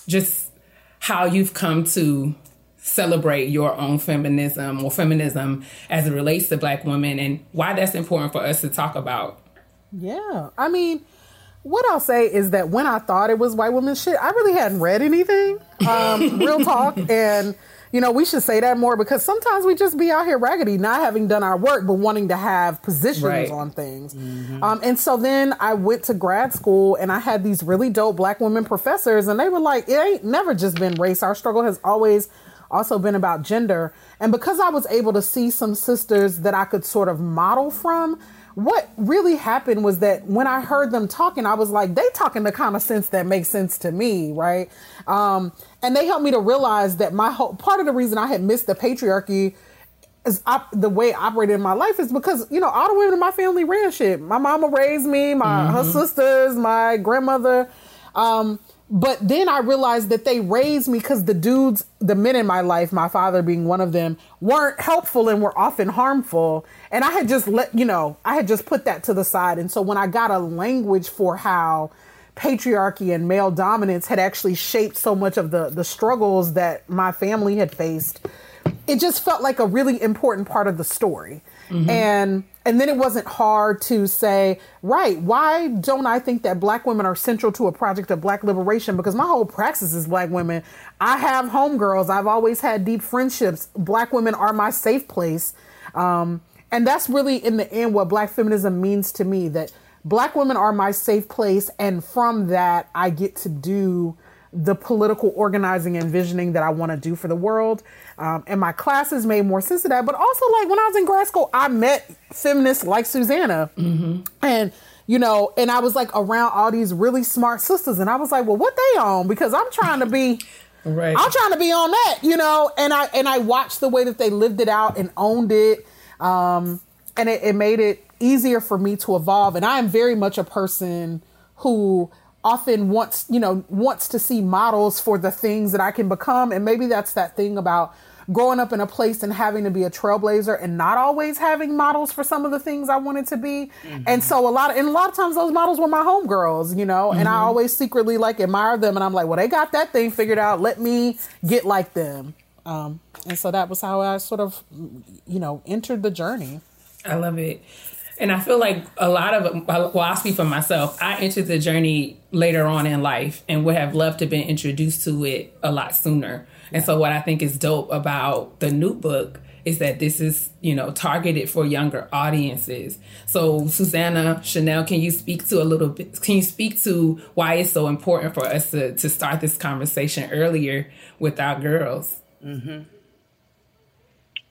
[SPEAKER 5] just how you've come to celebrate your own feminism or feminism as it relates to black women and why that's important for us to talk about?
[SPEAKER 12] Yeah, I mean, what I'll say is that when I thought it was white woman shit, I really hadn't read anything. Um, (laughs) real talk, and you know, we should say that more because sometimes we just be out here raggedy, not having done our work, but wanting to have positions
[SPEAKER 5] Right.
[SPEAKER 12] on things. Um, and so then I went to grad school, and I had these really dope black women professors, and they were like, "It ain't never just been race. Our struggle has always." Also been about gender. And because I was able to see some sisters that I could sort of model from, what really happened was that when I heard them talking, I was like, they talking the kind of sense that makes sense to me, right? Um, and they helped me to realize that my whole part of the reason I had missed the patriarchy is op- the way it operated in my life is because you know all the women in my family ran shit. My mama raised me, my her sisters, my grandmother. Um, but then I realized that they raised me because the dudes, the men in my life, my father being one of them, weren't helpful and were often harmful. And I had just let you know, I had just put that to the side. And so when I got a language for how patriarchy and male dominance had actually shaped so much of the the struggles that my family had faced it just felt like a really important part of the story mm-hmm. and and then it wasn't hard to say right why don't i think that black women are central to a project of black liberation? Because my whole praxis is black women. I have homegirls. I've always had deep friendships. Black women are my safe place. Um, and that's really in the end what black feminism means to me that black women are my safe place. And from that I get to do the political organizing and visioning that I want to do for the world. Um, and my classes made more sense of that. But also, like when I was in grad school, I met feminists like Susana. And, you know, and I was like around all these really smart sisters. And I was like, well, what they on? Because I'm trying to be. (laughs)
[SPEAKER 3] Right.
[SPEAKER 12] I'm trying to be on that, you know, and I and I watched the way that they lived it out and owned it, um, and it, it made it easier for me to evolve. And I am very much a person who often wants, you know, wants to see models for the things that I can become. And maybe that's that thing about growing up in a place and having to be a trailblazer and not always having models for some of the things I wanted to be. And so a lot of, and a lot of times those models were my homegirls, you know, and I
[SPEAKER 3] Mhm.
[SPEAKER 12] always secretly like admire them. And I'm like, well, they got that thing figured out. Let me get like them. Um, and so that was how I sort of, you know, entered the journey.
[SPEAKER 3] I love it. And I feel like a lot of well, I'll speak for myself. I entered the journey later on in life and would have loved to been introduced to it a lot sooner. And so what I think is dope about the new book is that this is, you know, targeted for younger audiences. So Susana, Chanel, can you speak to a little bit can you speak to why it's so important for us to to start this conversation earlier with our girls?
[SPEAKER 13] Mm-hmm.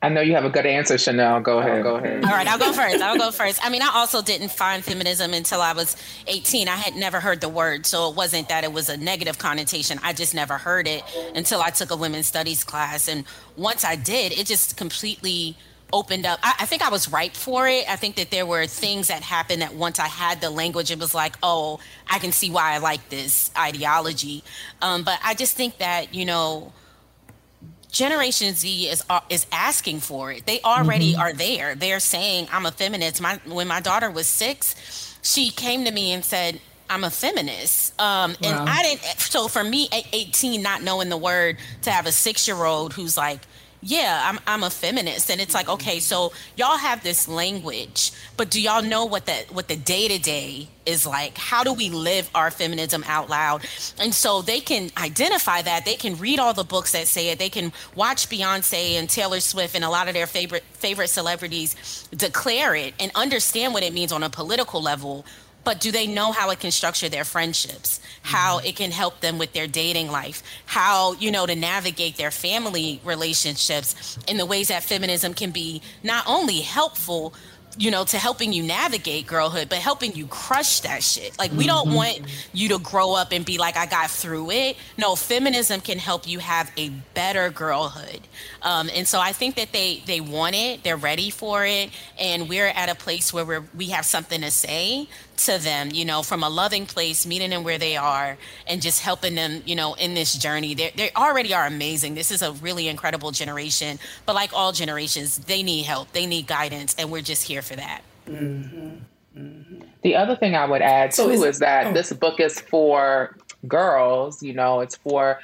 [SPEAKER 13] I know you have a good answer, Chanel. Go ahead. Go ahead.
[SPEAKER 14] All right, I'll go first. I'll go first. I mean, I also didn't find feminism until I was 18. I had never heard the word, so it wasn't that it was a negative connotation. I just never heard it until I took a women's studies class. And once I did, it just completely opened up. I, I think I was ripe for it. I think that there were things that happened that once I had the language, it was like, oh, I can see why I like this ideology. Um, but I just think that, you know, Generation Z is uh, is asking for it. They already
[SPEAKER 15] Mhm.
[SPEAKER 14] are there. They're saying, "I'm a feminist." My when my daughter was six, she came to me and said, "I'm a feminist," um, and
[SPEAKER 15] Wow.
[SPEAKER 14] I didn't. So for me, at 18, not knowing the word, to have a six year old who's like. Yeah, I'm I'm a feminist, and it's like mm-hmm. okay, so y'all have this language, but do y'all know what the what the day to day is like? How do we live our feminism out loud? And so they can identify that. They can read all the books that say it. They can watch Beyonce and Taylor Swift and a lot of their favorite favorite celebrities declare it and understand what it means on a political level. But do they know how it can structure their friendships? How it can help them with their dating life? How, you know, to navigate their family relationships in the ways that feminism can be not only helpful, you know, to helping you navigate girlhood, but helping you crush that shit. Like, we don't
[SPEAKER 15] Mhm.
[SPEAKER 14] want you to grow up and be like, I got through it. No, feminism can help you have a better girlhood. Um, and so I think that they they want it, they're ready for it, and we're at a place where we're, we have something to say to them, you know, from a loving place, meeting them where they are, and just helping them, you know, in this journey. They they already are amazing. This is a really incredible generation, but like all generations, they need help, they need guidance, and we're just here for that. Mm-hmm.
[SPEAKER 13] The other thing I would add
[SPEAKER 14] So
[SPEAKER 13] too
[SPEAKER 14] is-
[SPEAKER 13] is, that
[SPEAKER 14] oh.
[SPEAKER 13] this book is for girls. You know, it's for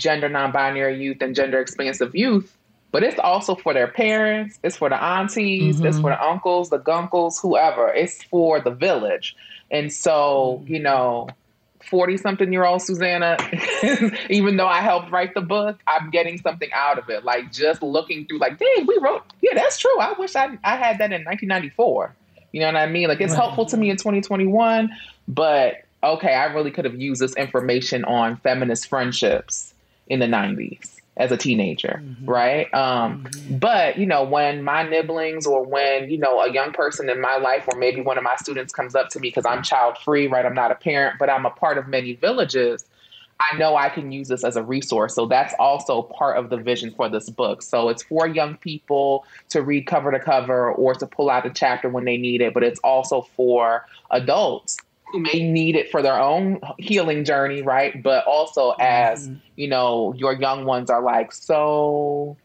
[SPEAKER 13] gender non-binary youth and gender expansive youth, but it's also for their parents. It's for the aunties. It's mm-hmm. for the uncles, the gunkles, whoever. It's for the village. And so, mm-hmm. you know, 40 something year old Susana, (laughs) even though I helped write the book, I'm getting something out of it. Like just looking through, like, dang, we wrote, yeah, that's true. I wish I, I had that in 1994. You know what I mean? Like it's
[SPEAKER 15] Right.
[SPEAKER 13] helpful to me in 2021, but okay, I really could have used this information on feminist friendships in the 90s as a teenager, right? Um, But, you know, when my nibblings or when, you know, a young person in my life or maybe one of my students comes up to me because I'm child free, right? I'm not a parent, but I'm a part of many villages. I know I can use this as a resource. So that's also part of the vision for this book. So it's for young people to read cover to cover or to pull out a chapter when they need it, but it's also for adults who may need it for their own healing journey, right? But also as, mm-hmm. you know, your young ones are like, so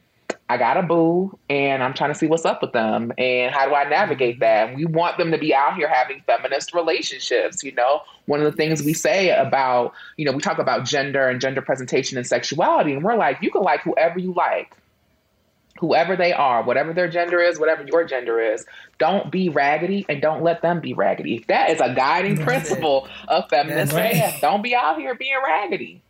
[SPEAKER 13] I got a boo and I'm trying to see what's up with them and how do I navigate mm-hmm. that? And we want them to be out here having feminist relationships, you know? One of the things we say about, you know, we talk about gender and gender presentation and sexuality and we're like, you can like whoever you like. Whoever they are, whatever their gender is, whatever your gender is, don't be raggedy and don't let them be raggedy. That is a guiding
[SPEAKER 15] That's
[SPEAKER 13] principle of feminism.
[SPEAKER 15] That's right.
[SPEAKER 13] Don't be out here being raggedy.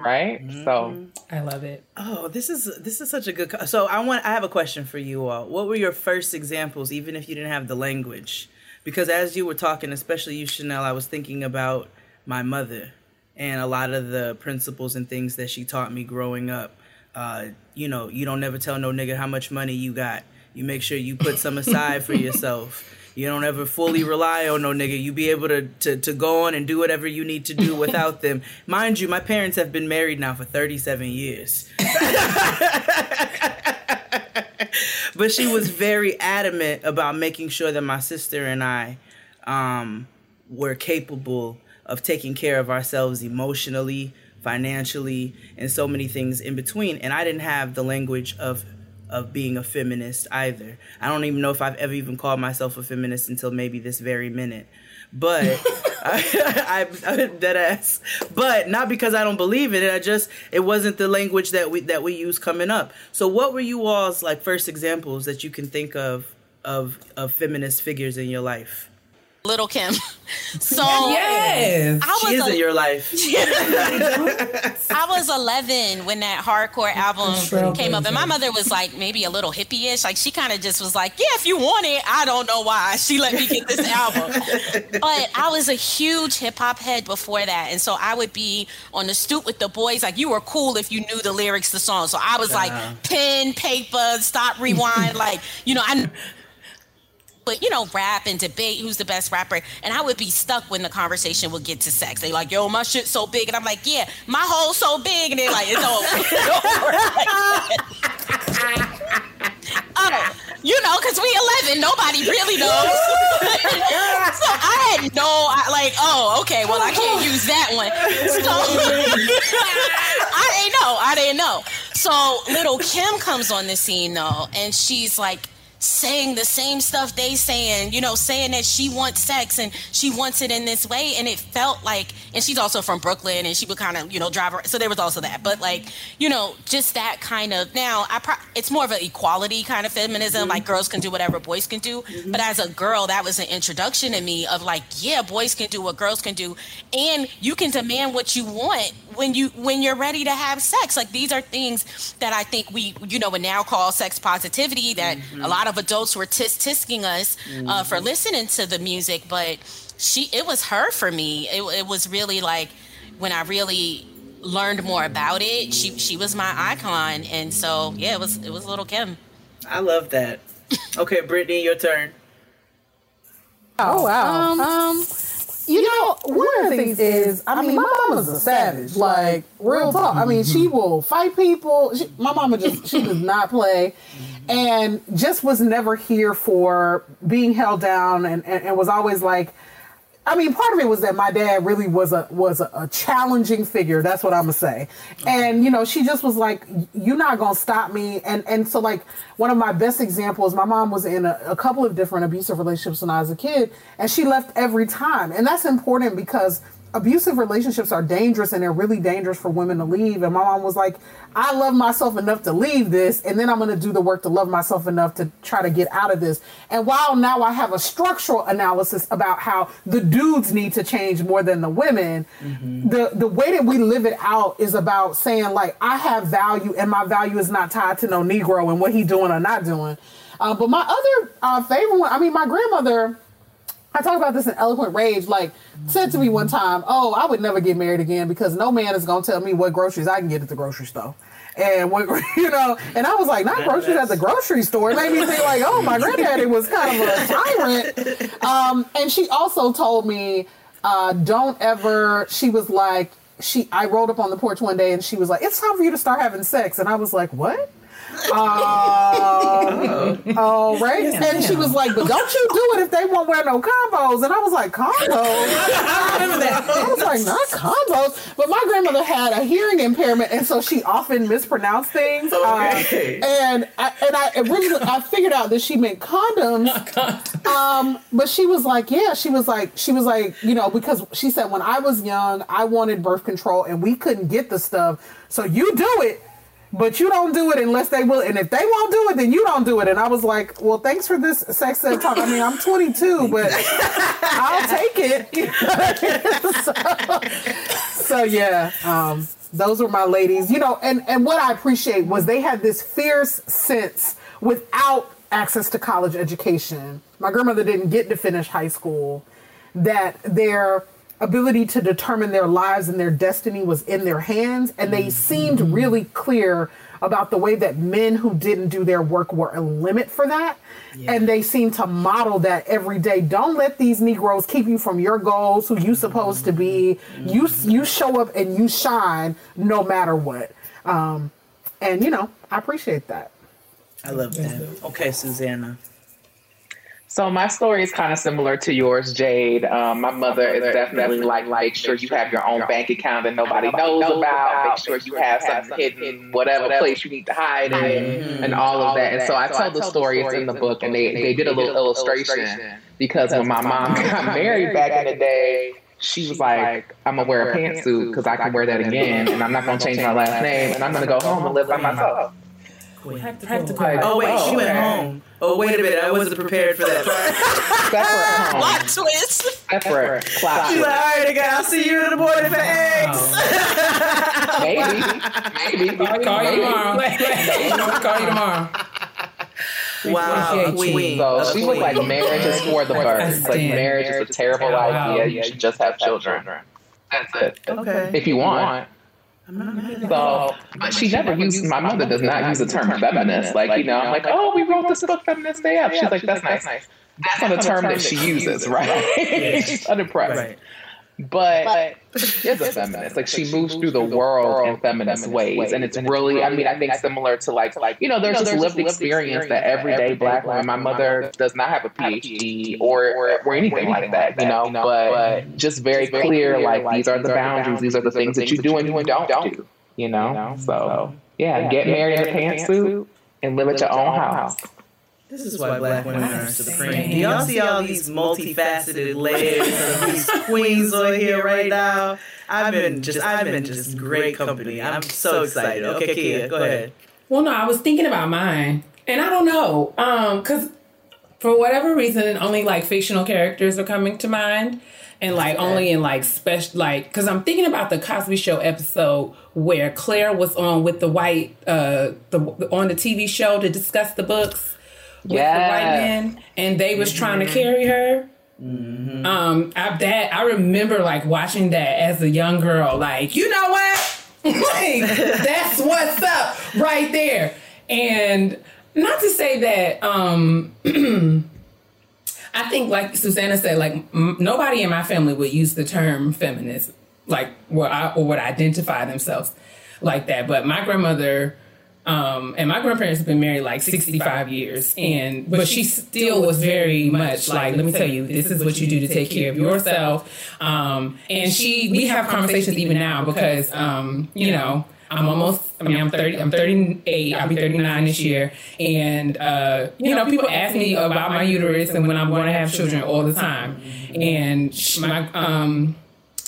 [SPEAKER 13] right? So
[SPEAKER 5] I love it.
[SPEAKER 6] Oh, this is this is such a good. co- So I want. I have a question for you all. What were your first examples, even if you didn't have the language? Because as you were talking, especially you, Chanel, I was thinking about my mother and a lot of the principles and things that she taught me growing up. Uh, you know, you don't never tell no nigga how much money you got. You make sure you put some aside for yourself. You don't ever fully rely on no nigga. You be able to, to to go on and do whatever you need to do without them. Mind you, my parents have been married now for 37 years. (laughs) but she was very adamant about making sure that my sister and I um, were capable of taking care of ourselves emotionally, financially, and so many things in between. And I didn't have the language of of being a feminist either. I don't even know if I've ever even called myself a feminist until maybe this very minute. But (laughs) (laughs) I, I, I dead ass. But not because I don't believe it. I just it wasn't the language that we that we use coming up. So what were you all's like first examples that you can think of of of feminist figures in your life?
[SPEAKER 14] Lil' Kim. (laughs) So
[SPEAKER 6] Yes.
[SPEAKER 14] I was
[SPEAKER 6] She is
[SPEAKER 14] a-
[SPEAKER 6] in your life. (laughs) (laughs)
[SPEAKER 14] I was 11 when that hardcore album came up, and my mother was like maybe a little hippie-ish. Like she kind of just was like, "Yeah, if you want it." I don't know why she let me get this album, but I was a huge hip hop head before that, and so I would be on the stoop with the boys. Like you were cool if you knew the lyrics to the song. So I was like
[SPEAKER 6] Uh-huh.
[SPEAKER 14] pen, paper, stop, rewind. like you know, I but you know, rap and debate who's the best rapper. And I would be stuck when the conversation would get to sex. They like, yo, my shit's so big. And I'm like, yeah, my hole's so big. And they're like, it's (laughs) over. (laughs) oh, you know, because we 11, nobody really knows. (laughs) so I had no, I, like, oh, okay, well, I can't use that one. So I didn't know. I didn't know. So Lil' Kim comes on the scene though, and she's like saying the same stuff they saying, you know, saying that she wants sex and she wants it in this way. And it felt like, and she's also from Brooklyn and she would kind of, you know, drive her. So there was also that. But like, you know, just that kind of, now I pro- it's more of an equality kind of feminism. Mm-hmm. Like girls can do whatever boys can do. Mm-hmm. But as a girl, that was an introduction to me of like, yeah, boys can do what girls can do. And you can demand what you want when you when you're ready to have sex like these are things that i think we you know would now call sex positivity that a mm-hmm. lot of adults were tis tisking us uh, for listening to the music but she it was her for me it, it was really like when i really learned more about it she she was my icon and so yeah it was it was Lil' Kim
[SPEAKER 6] I love that. Okay, Brittney, your turn.
[SPEAKER 12] Oh wow.
[SPEAKER 15] Um,
[SPEAKER 12] Um, you know, one of the things is, I mean, my mama's a savage. Like real talk. I mean, she will fight people. She, my mama just she does not play, and just was never here for being held down, and and, and was always like. I mean, part of it was that my dad really was a was a, a challenging figure. That's what I'm gonna say. And you know, she just was like, "You're not gonna stop me." And and so like one of my best examples, my mom was in a, a couple of different abusive relationships when I was a kid, and she left every time. And that's important because abusive relationships are dangerous and they're really dangerous for women to leave. And my mom was like, I love myself enough to leave this, and then I'm going to do the work to love myself enough to try to get out of this. And while now I have a structural analysis about how the dudes need to change more than the women, the, the way that we live it out is about saying, like, I have value, and my value is not tied to no Negro and what he doing or not doing. Uh, but my other uh, favorite one, I mean, my grandmother. I talk about this in Eloquent Rage, like, said to me one time, Oh, I would never get married again because no man is going to tell me what groceries I can get at the grocery store. And what, (laughs) you know, and I was like, not groceries at the grocery store. It made me think, like, oh, my granddaddy was kind of a tyrant. Um, and she also told me, uh, don't ever, she was like, she, I rolled up on the porch one day and she was like, it's time for you to start having sex. And I was like, what? Um, oh, right. and she was like, but don't you do it if they won't wear no combos. And I was like, combos? (laughs) I remember that. I was like, not combos. But my grandmother had a hearing impairment, and so she often mispronounced things.
[SPEAKER 6] Okay.
[SPEAKER 12] Uh, and I, and I originally I figured out that she meant condoms. Um, but she was like, yeah, she was like, she was like, you know, because she said when I was young, I wanted birth control, and we couldn't get the stuff. So you do it. But you don't do it unless they will, and if they won't do it, then you don't do it. And I was like, "Well, thanks for this sex ed talk. I mean, I'm 22, but (laughs) I'll take it." (laughs) so, so, yeah, um, Those were my ladies. You know, and and what I appreciate was they had this fierce sense without access to college education. My grandmother didn't get to finish high school. That their ability to determine their lives and their destiny was in their hands, and they seemed really clear about the way that men who didn't do their work were a limit for that. And they seem to model that every day. Don't let these Negroes keep you from your goals, who you supposed to be. You you show up and you shine no matter what. Um, and you know, I appreciate that.
[SPEAKER 6] I love that. Okay, Susana.
[SPEAKER 13] So my story is kind of similar to yours, Jade. Um, my mother is definitely like, make sure you have your own bank account that nobody knows about. Make sure you have something hidden, whatever place you need to hide it, and all of that. And so I tell the story. It's in the book, and they they did a little illustration because when my mom got married back in the day. She was like, I'm gonna wear a pantsuit because I can wear that again, and I'm not gonna change my last name, and I'm gonna go home and live by myself.
[SPEAKER 6] Oh wait, she went home. Oh wait a minute, I wasn't prepared for that.
[SPEAKER 13] Separate. (laughs)
[SPEAKER 14] Plot twist.
[SPEAKER 13] Separate. Plot
[SPEAKER 6] She's like, all right, nigga, I'll see you in the morning for eggs. Oh.
[SPEAKER 13] Maybe. (laughs) Maybe.
[SPEAKER 5] I'll call you tomorrow. I'll call you tomorrow.
[SPEAKER 6] Wow, queen.
[SPEAKER 13] So she was like, marriage is for the birds. Like,
[SPEAKER 5] Understand.
[SPEAKER 13] marriage is a terrible idea. You should just have children. That's it.
[SPEAKER 6] Okay.
[SPEAKER 13] If you want. So, but she never used, my mother does not use the term feminist. Like, you know, I'm like, oh, we wrote this book, Feminist AF. She's like, that's nice. That's not a term that she uses, right? (laughs) She's unimpressed. But she is a feminist. Like she moves through the world in feminist ways, and it's really. I mean, I think similar to like, like you know, there's this lived experience that everyday black woman. My mother does not have a PhD or or, or anything like that, you know. But but just very clear, like these are the boundaries. These are the things that you do and you don't do. You know. So yeah, get married in a pantsuit and live at your own house.
[SPEAKER 6] This is why black women are supreme. Do y'all see all these multifaceted layers of these (laughs) queens on here right now? I've been just, I've been just great company. I'm so excited. Okay, Keia, go ahead.
[SPEAKER 5] Well, no, I was thinking about mine, and I don't know, um, because for whatever reason, only like fictional characters are coming to mind, and like only in like special, like because I'm thinking about the Cosby Show episode where Claire was on with the white, uh, the on the TV show to discuss the books with the white and they was trying to carry her. Um, I, that I remember like watching that as a young girl, like you know what, (laughs) like that's what's up right there. And not to say that, um, (clears throat) I think like Susana said, like m- nobody in my family would use the term feminist, like or, I, or would identify themselves like that. But my grandmother um, and my grandparents have been married like 65 years. And but she still was very much like let me tell you this is what you do to take care of yourself. Um, and she we have conversations even now because um, you know I'm almost I mean I'm 30 I'm 38 I'll be 39 this year. And uh, you know people ask me about my uterus and when I'm going to have children all the time. And she, my um,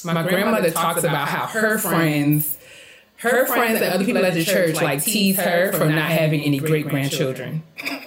[SPEAKER 5] my grandmother talks about how her friends her friends and other people at the church like tease her for not having any great grandchildren. (laughs)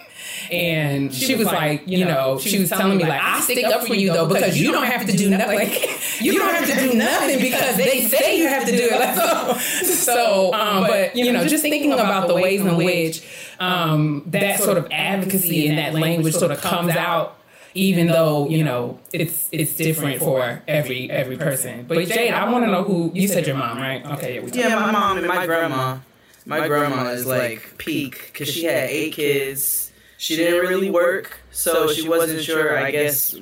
[SPEAKER 5] And she was like, you know, she was telling me like, I stick up for you though because you don't have to do nothing. Like, you don't have to do nothing because they say you have to do it. Like, (laughs) so, so um, but you know, just thinking about the ways in which um, that sort of advocacy and that language sort of comes out even though you know it's it's different for every every person. But Jade, I want to know who you said your mom, right? Okay, yeah, we
[SPEAKER 6] Yeah, my mom and my grandma. My grandma is like peak because she had eight kids. She didn't really work, so she wasn't sure. I guess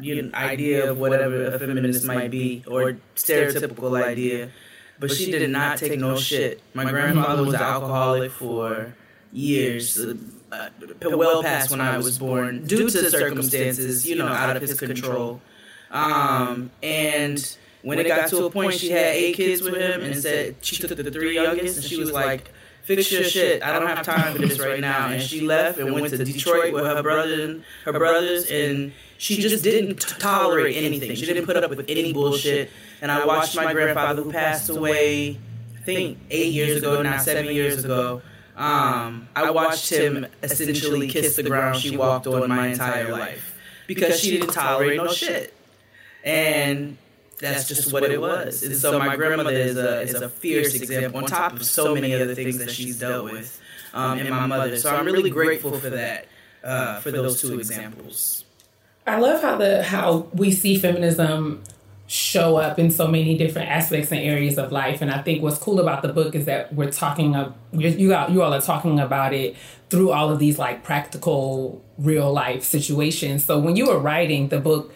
[SPEAKER 6] you idea of whatever a feminist might be or stereotypical idea, but she did not take no shit. My grandfather was an alcoholic for years. Uh, well past when I was born, due to circumstances, you know, out of his control. Um, and when it got to a point, she had eight kids with him, and said she took the three youngest, and she was like, "Fix your shit. I don't have time for this right now." And she left and went to Detroit with her brother and her brothers, and she just didn't t- tolerate anything. She didn't put up with any bullshit. And I watched my grandfather, who passed away, I think eight years ago, now seven years ago. Um, I watched him essentially kiss the ground she walked on my entire life because she didn't tolerate no shit. And that's just what it was. And so my grandmother is a is a fierce example on top of so many other things that she's dealt with, um, and my mother. So I'm really grateful for that, uh, for those two examples.
[SPEAKER 5] I love how the how we see feminism show up in so many different aspects and areas of life. And I think what's cool about the book is that we're talking of you all, you all are talking about it through all of these like practical real life situations. So when you were writing the book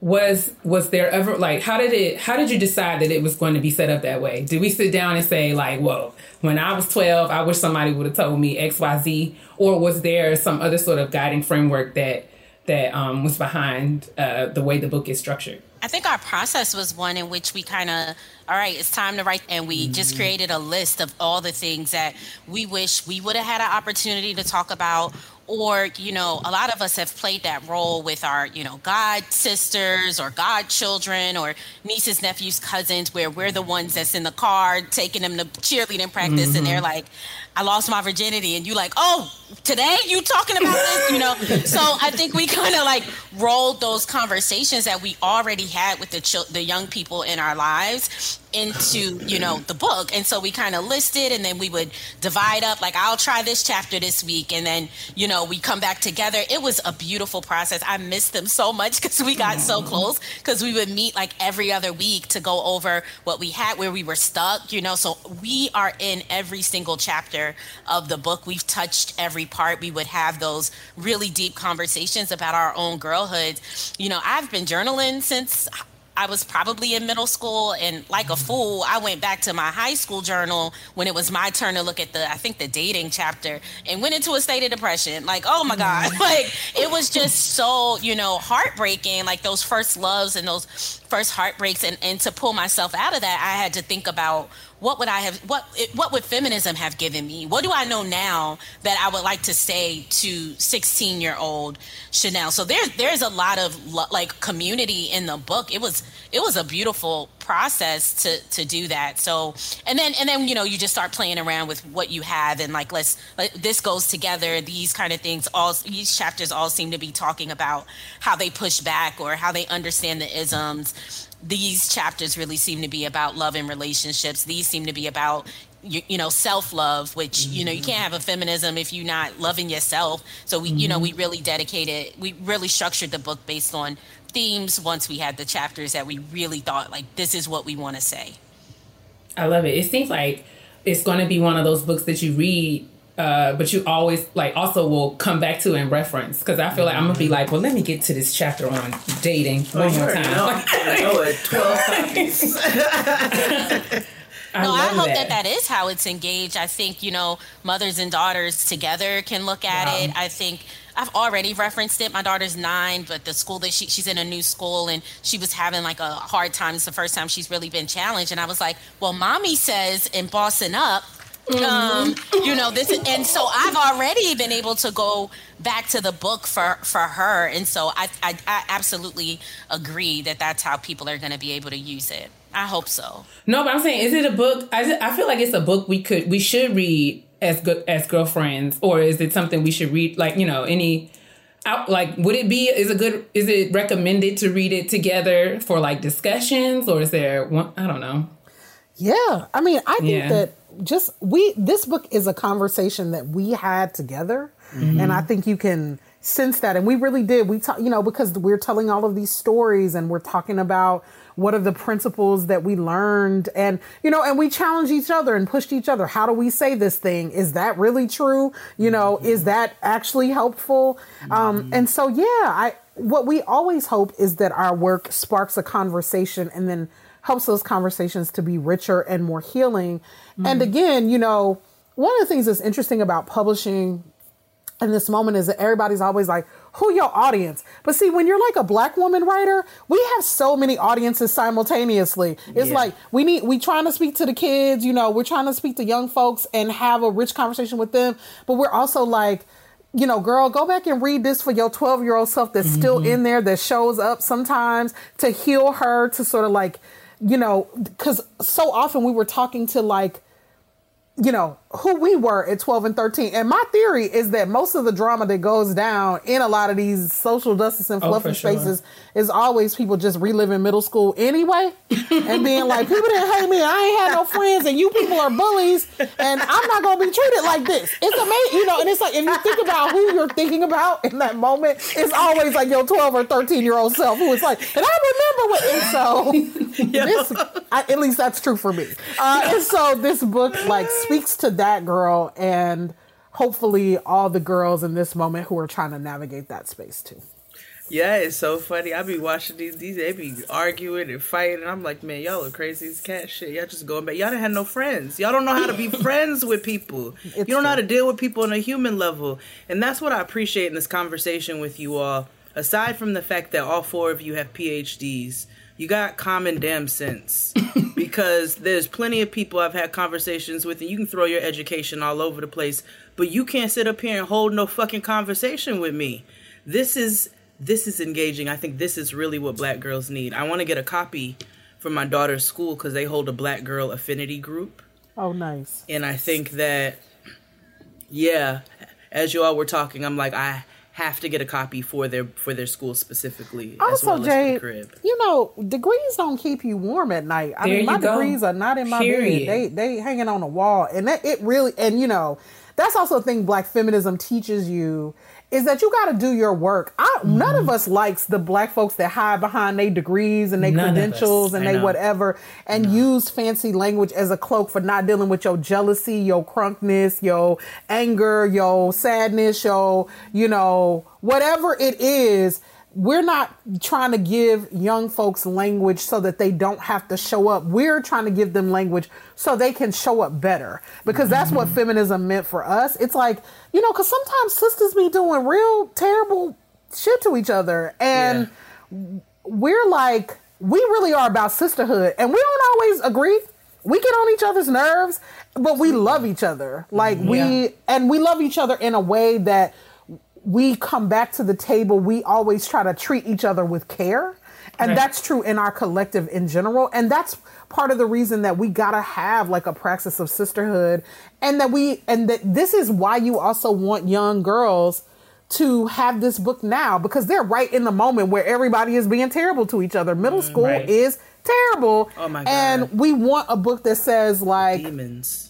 [SPEAKER 5] was was there ever like how did it how did you decide that it was going to be set up that way did we sit down and say like whoa when i was 12 i wish somebody would have told me xyz or was there some other sort of guiding framework that that um, was behind uh, the way the book is structured
[SPEAKER 14] I think our process was one in which we kind of, all right, it's time to write. And we just created a list of all the things that we wish we would have had an opportunity to talk about. Or, you know, a lot of us have played that role with our, you know, god sisters or godchildren or nieces, nephews, cousins, where we're the ones that's in the car taking them to cheerleading practice and they're like, I lost my virginity. And you like, oh, today? You talking about this, you know? (laughs) so I think we kind of like rolled those conversations that we already had with the chil- the young people in our lives into you know the book. And so we kind of listed and then we would divide up like i'll try this chapter this week. And then you know we come back together. It was a beautiful process. I missed them so much because we got so mm-hmm. close because we would meet like every other week to go over what we had where we were stuck you know? So we are in every single chapter of the book we've touched every part we would have those really deep conversations about our own girlhood you know i've been journaling since I was probably in middle school and like a fool, I went back to my high school journal when it was my turn to look at the I think the dating chapter and went into a state of depression. Like, oh my God. (laughs) Like it was just so, you know, heartbreaking, like those first loves and those first heartbreaks and, and to pull myself out of that, I had to think about what would I have what what would feminism have given me? What do I know now that I would like to say to 16 year old Chanel? So there's there's a lot of like community in the book. It was it was a beautiful process to to do that. So and then and then you know you just start playing around with what you have and like let's like, this goes together. These kind of things all these chapters all seem to be talking about how they push back or how they understand the isms these chapters really seem to be about love and relationships. These seem to be about you, you know self love, which you know you can't have a feminism if you're not loving yourself. So we you know mm-hmm. we really dedicated, we really structured the book based on themes. Once we had the chapters that we really thought like this is what we want to say.
[SPEAKER 5] I love it. It seems like it's going to be one of those books that you read uh, but you always like also will come back to and reference because I feel like I'm gonna be like, well, let me get to this chapter on dating
[SPEAKER 6] Oh,
[SPEAKER 5] one
[SPEAKER 6] you
[SPEAKER 5] more time.
[SPEAKER 6] know. (laughs) I know it 12 times. (laughs)
[SPEAKER 5] I
[SPEAKER 14] no, I hope
[SPEAKER 5] that.
[SPEAKER 14] that. that is how it's engaged. I think, you know, mothers and daughters together can look at
[SPEAKER 5] Wow.
[SPEAKER 14] it. I think I've already referenced it. My daughter's nine, but the school that she, she's in a new school and she was having like a hard time. It's the first time she's really been challenged. And I was like, well, mommy says in Bossing Up, um, you know this and so i've already been able to go back to the book for for her and so i i, I absolutely agree that that's how people are going to be able to use it i hope so
[SPEAKER 5] No, but I'm saying, is it a book? I, I feel like it's a book we could we should read as good as girlfriends, or is it something we should read? Like you know, any out like would it be is it good? Is it recommended to read it together for like discussions, or is there one? I don't know.
[SPEAKER 12] Yeah, I mean, I think
[SPEAKER 5] Yeah.
[SPEAKER 12] that just we this book is a conversation that we had together,
[SPEAKER 5] Mhm.
[SPEAKER 12] and I think you can sense that. And we really did. We talk, you know, because we're telling all of these stories, and we're talking about what are the principles that we learned, and you know, and we challenged each other and pushed each other. How do we say this thing? Is that really true? You know, is that actually helpful? Um, and so, yeah, I what we always hope is that our work sparks a conversation, and then helps those conversations to be richer and more healing. And again, you know, one of the things that's interesting about publishing in this moment is that everybody's always like, who your audience? But see, when you're like a black woman writer, we have so many audiences simultaneously. It's
[SPEAKER 15] Yeah.
[SPEAKER 12] like we need we trying to speak to the kids, you know, we're trying to speak to young folks and have a rich conversation with them, but we're also like you know, girl, go back and read this for your 12 year old self that's still mm-hmm. in there, that shows up sometimes to heal her, to sort of like, you know, because so often we were talking to like you know, who we were at 12 and 13. And my theory is that most of the drama that goes down in a lot of these social justice and
[SPEAKER 5] Oh,
[SPEAKER 12] fluffy
[SPEAKER 5] sure.
[SPEAKER 12] spaces is always people just reliving middle school anyway and being like, people didn't hate me. I ain't had no friends and you people are bullies and I'm not going to be treated like this. It's amazing, you know, and it's like, if you think about who you're thinking about in that moment, it's always like your 12 or 13 year old self who is like, and I remember what, and so (laughs) this, I, at least that's true for me. Uh, and so this book like speaks to that girl and hopefully all the girls in this moment who are trying to navigate that space too.
[SPEAKER 6] Yeah, it's so funny. I be watching these these they be arguing and fighting, and I'm like, man, y'all are crazy as cat shit. Y'all just going back. Y'all didn't have no friends. Y'all don't know how to be (laughs) friends with people. you don't know how to deal with people on a human level, and that's what I appreciate in this conversation with you all. Aside from the fact that all four of you have PhDs, you got common damn sense (laughs) because there's plenty of people I've had conversations with, and you can throw your education all over the place, but you can't sit up here and hold no fucking conversation with me. This is this is engaging. I think this is really what black girls need. I want to get a copy from my daughter's school because they hold a black girl affinity group.
[SPEAKER 12] Oh, nice.
[SPEAKER 6] And I think that, yeah, as you all were talking, I'm like, I have to get a copy for their for their school specifically. as
[SPEAKER 12] Also,
[SPEAKER 6] well as the
[SPEAKER 12] Jade,
[SPEAKER 6] crib.
[SPEAKER 12] you know, degrees don't keep you warm at night. I
[SPEAKER 6] There
[SPEAKER 12] mean, my
[SPEAKER 6] go.
[SPEAKER 12] degrees are not in my
[SPEAKER 6] Period.
[SPEAKER 12] bed. They they hanging on the wall, and that it really and you know that's also a thing Black feminism teaches you is that you got to do your work. I, None of mm-hmm. us likes the black folks that hide behind their degrees and their
[SPEAKER 5] None of us.
[SPEAKER 12] credentials and they whatever, and use fancy language as a cloak for not dealing with your jealousy, your crunkness, your anger, your sadness, your you know whatever it is we're not trying to give young folks language so that they don't have to show up. We're trying to give them language so they can show up better because that's what mm-hmm. feminism meant for us. It's like, you know, because sometimes sisters be doing real terrible shit to each other. And we're like, we really are about sisterhood and we don't always agree. We get on each other's nerves, but we love each other. Like we, and we love each other in a way that we come back to the table, we always try to treat each other with care. And
[SPEAKER 5] Right.
[SPEAKER 12] that's true in our collective in general. And that's part of the reason that we gotta have like a praxis of sisterhood. And that we, and that this is why you also want young girls to have this book now because they're right in the moment where everybody is being terrible to each other. Middle mm, school
[SPEAKER 6] right.
[SPEAKER 12] is terrible.
[SPEAKER 6] Oh my God.
[SPEAKER 12] And we want a book that says like,
[SPEAKER 6] demons.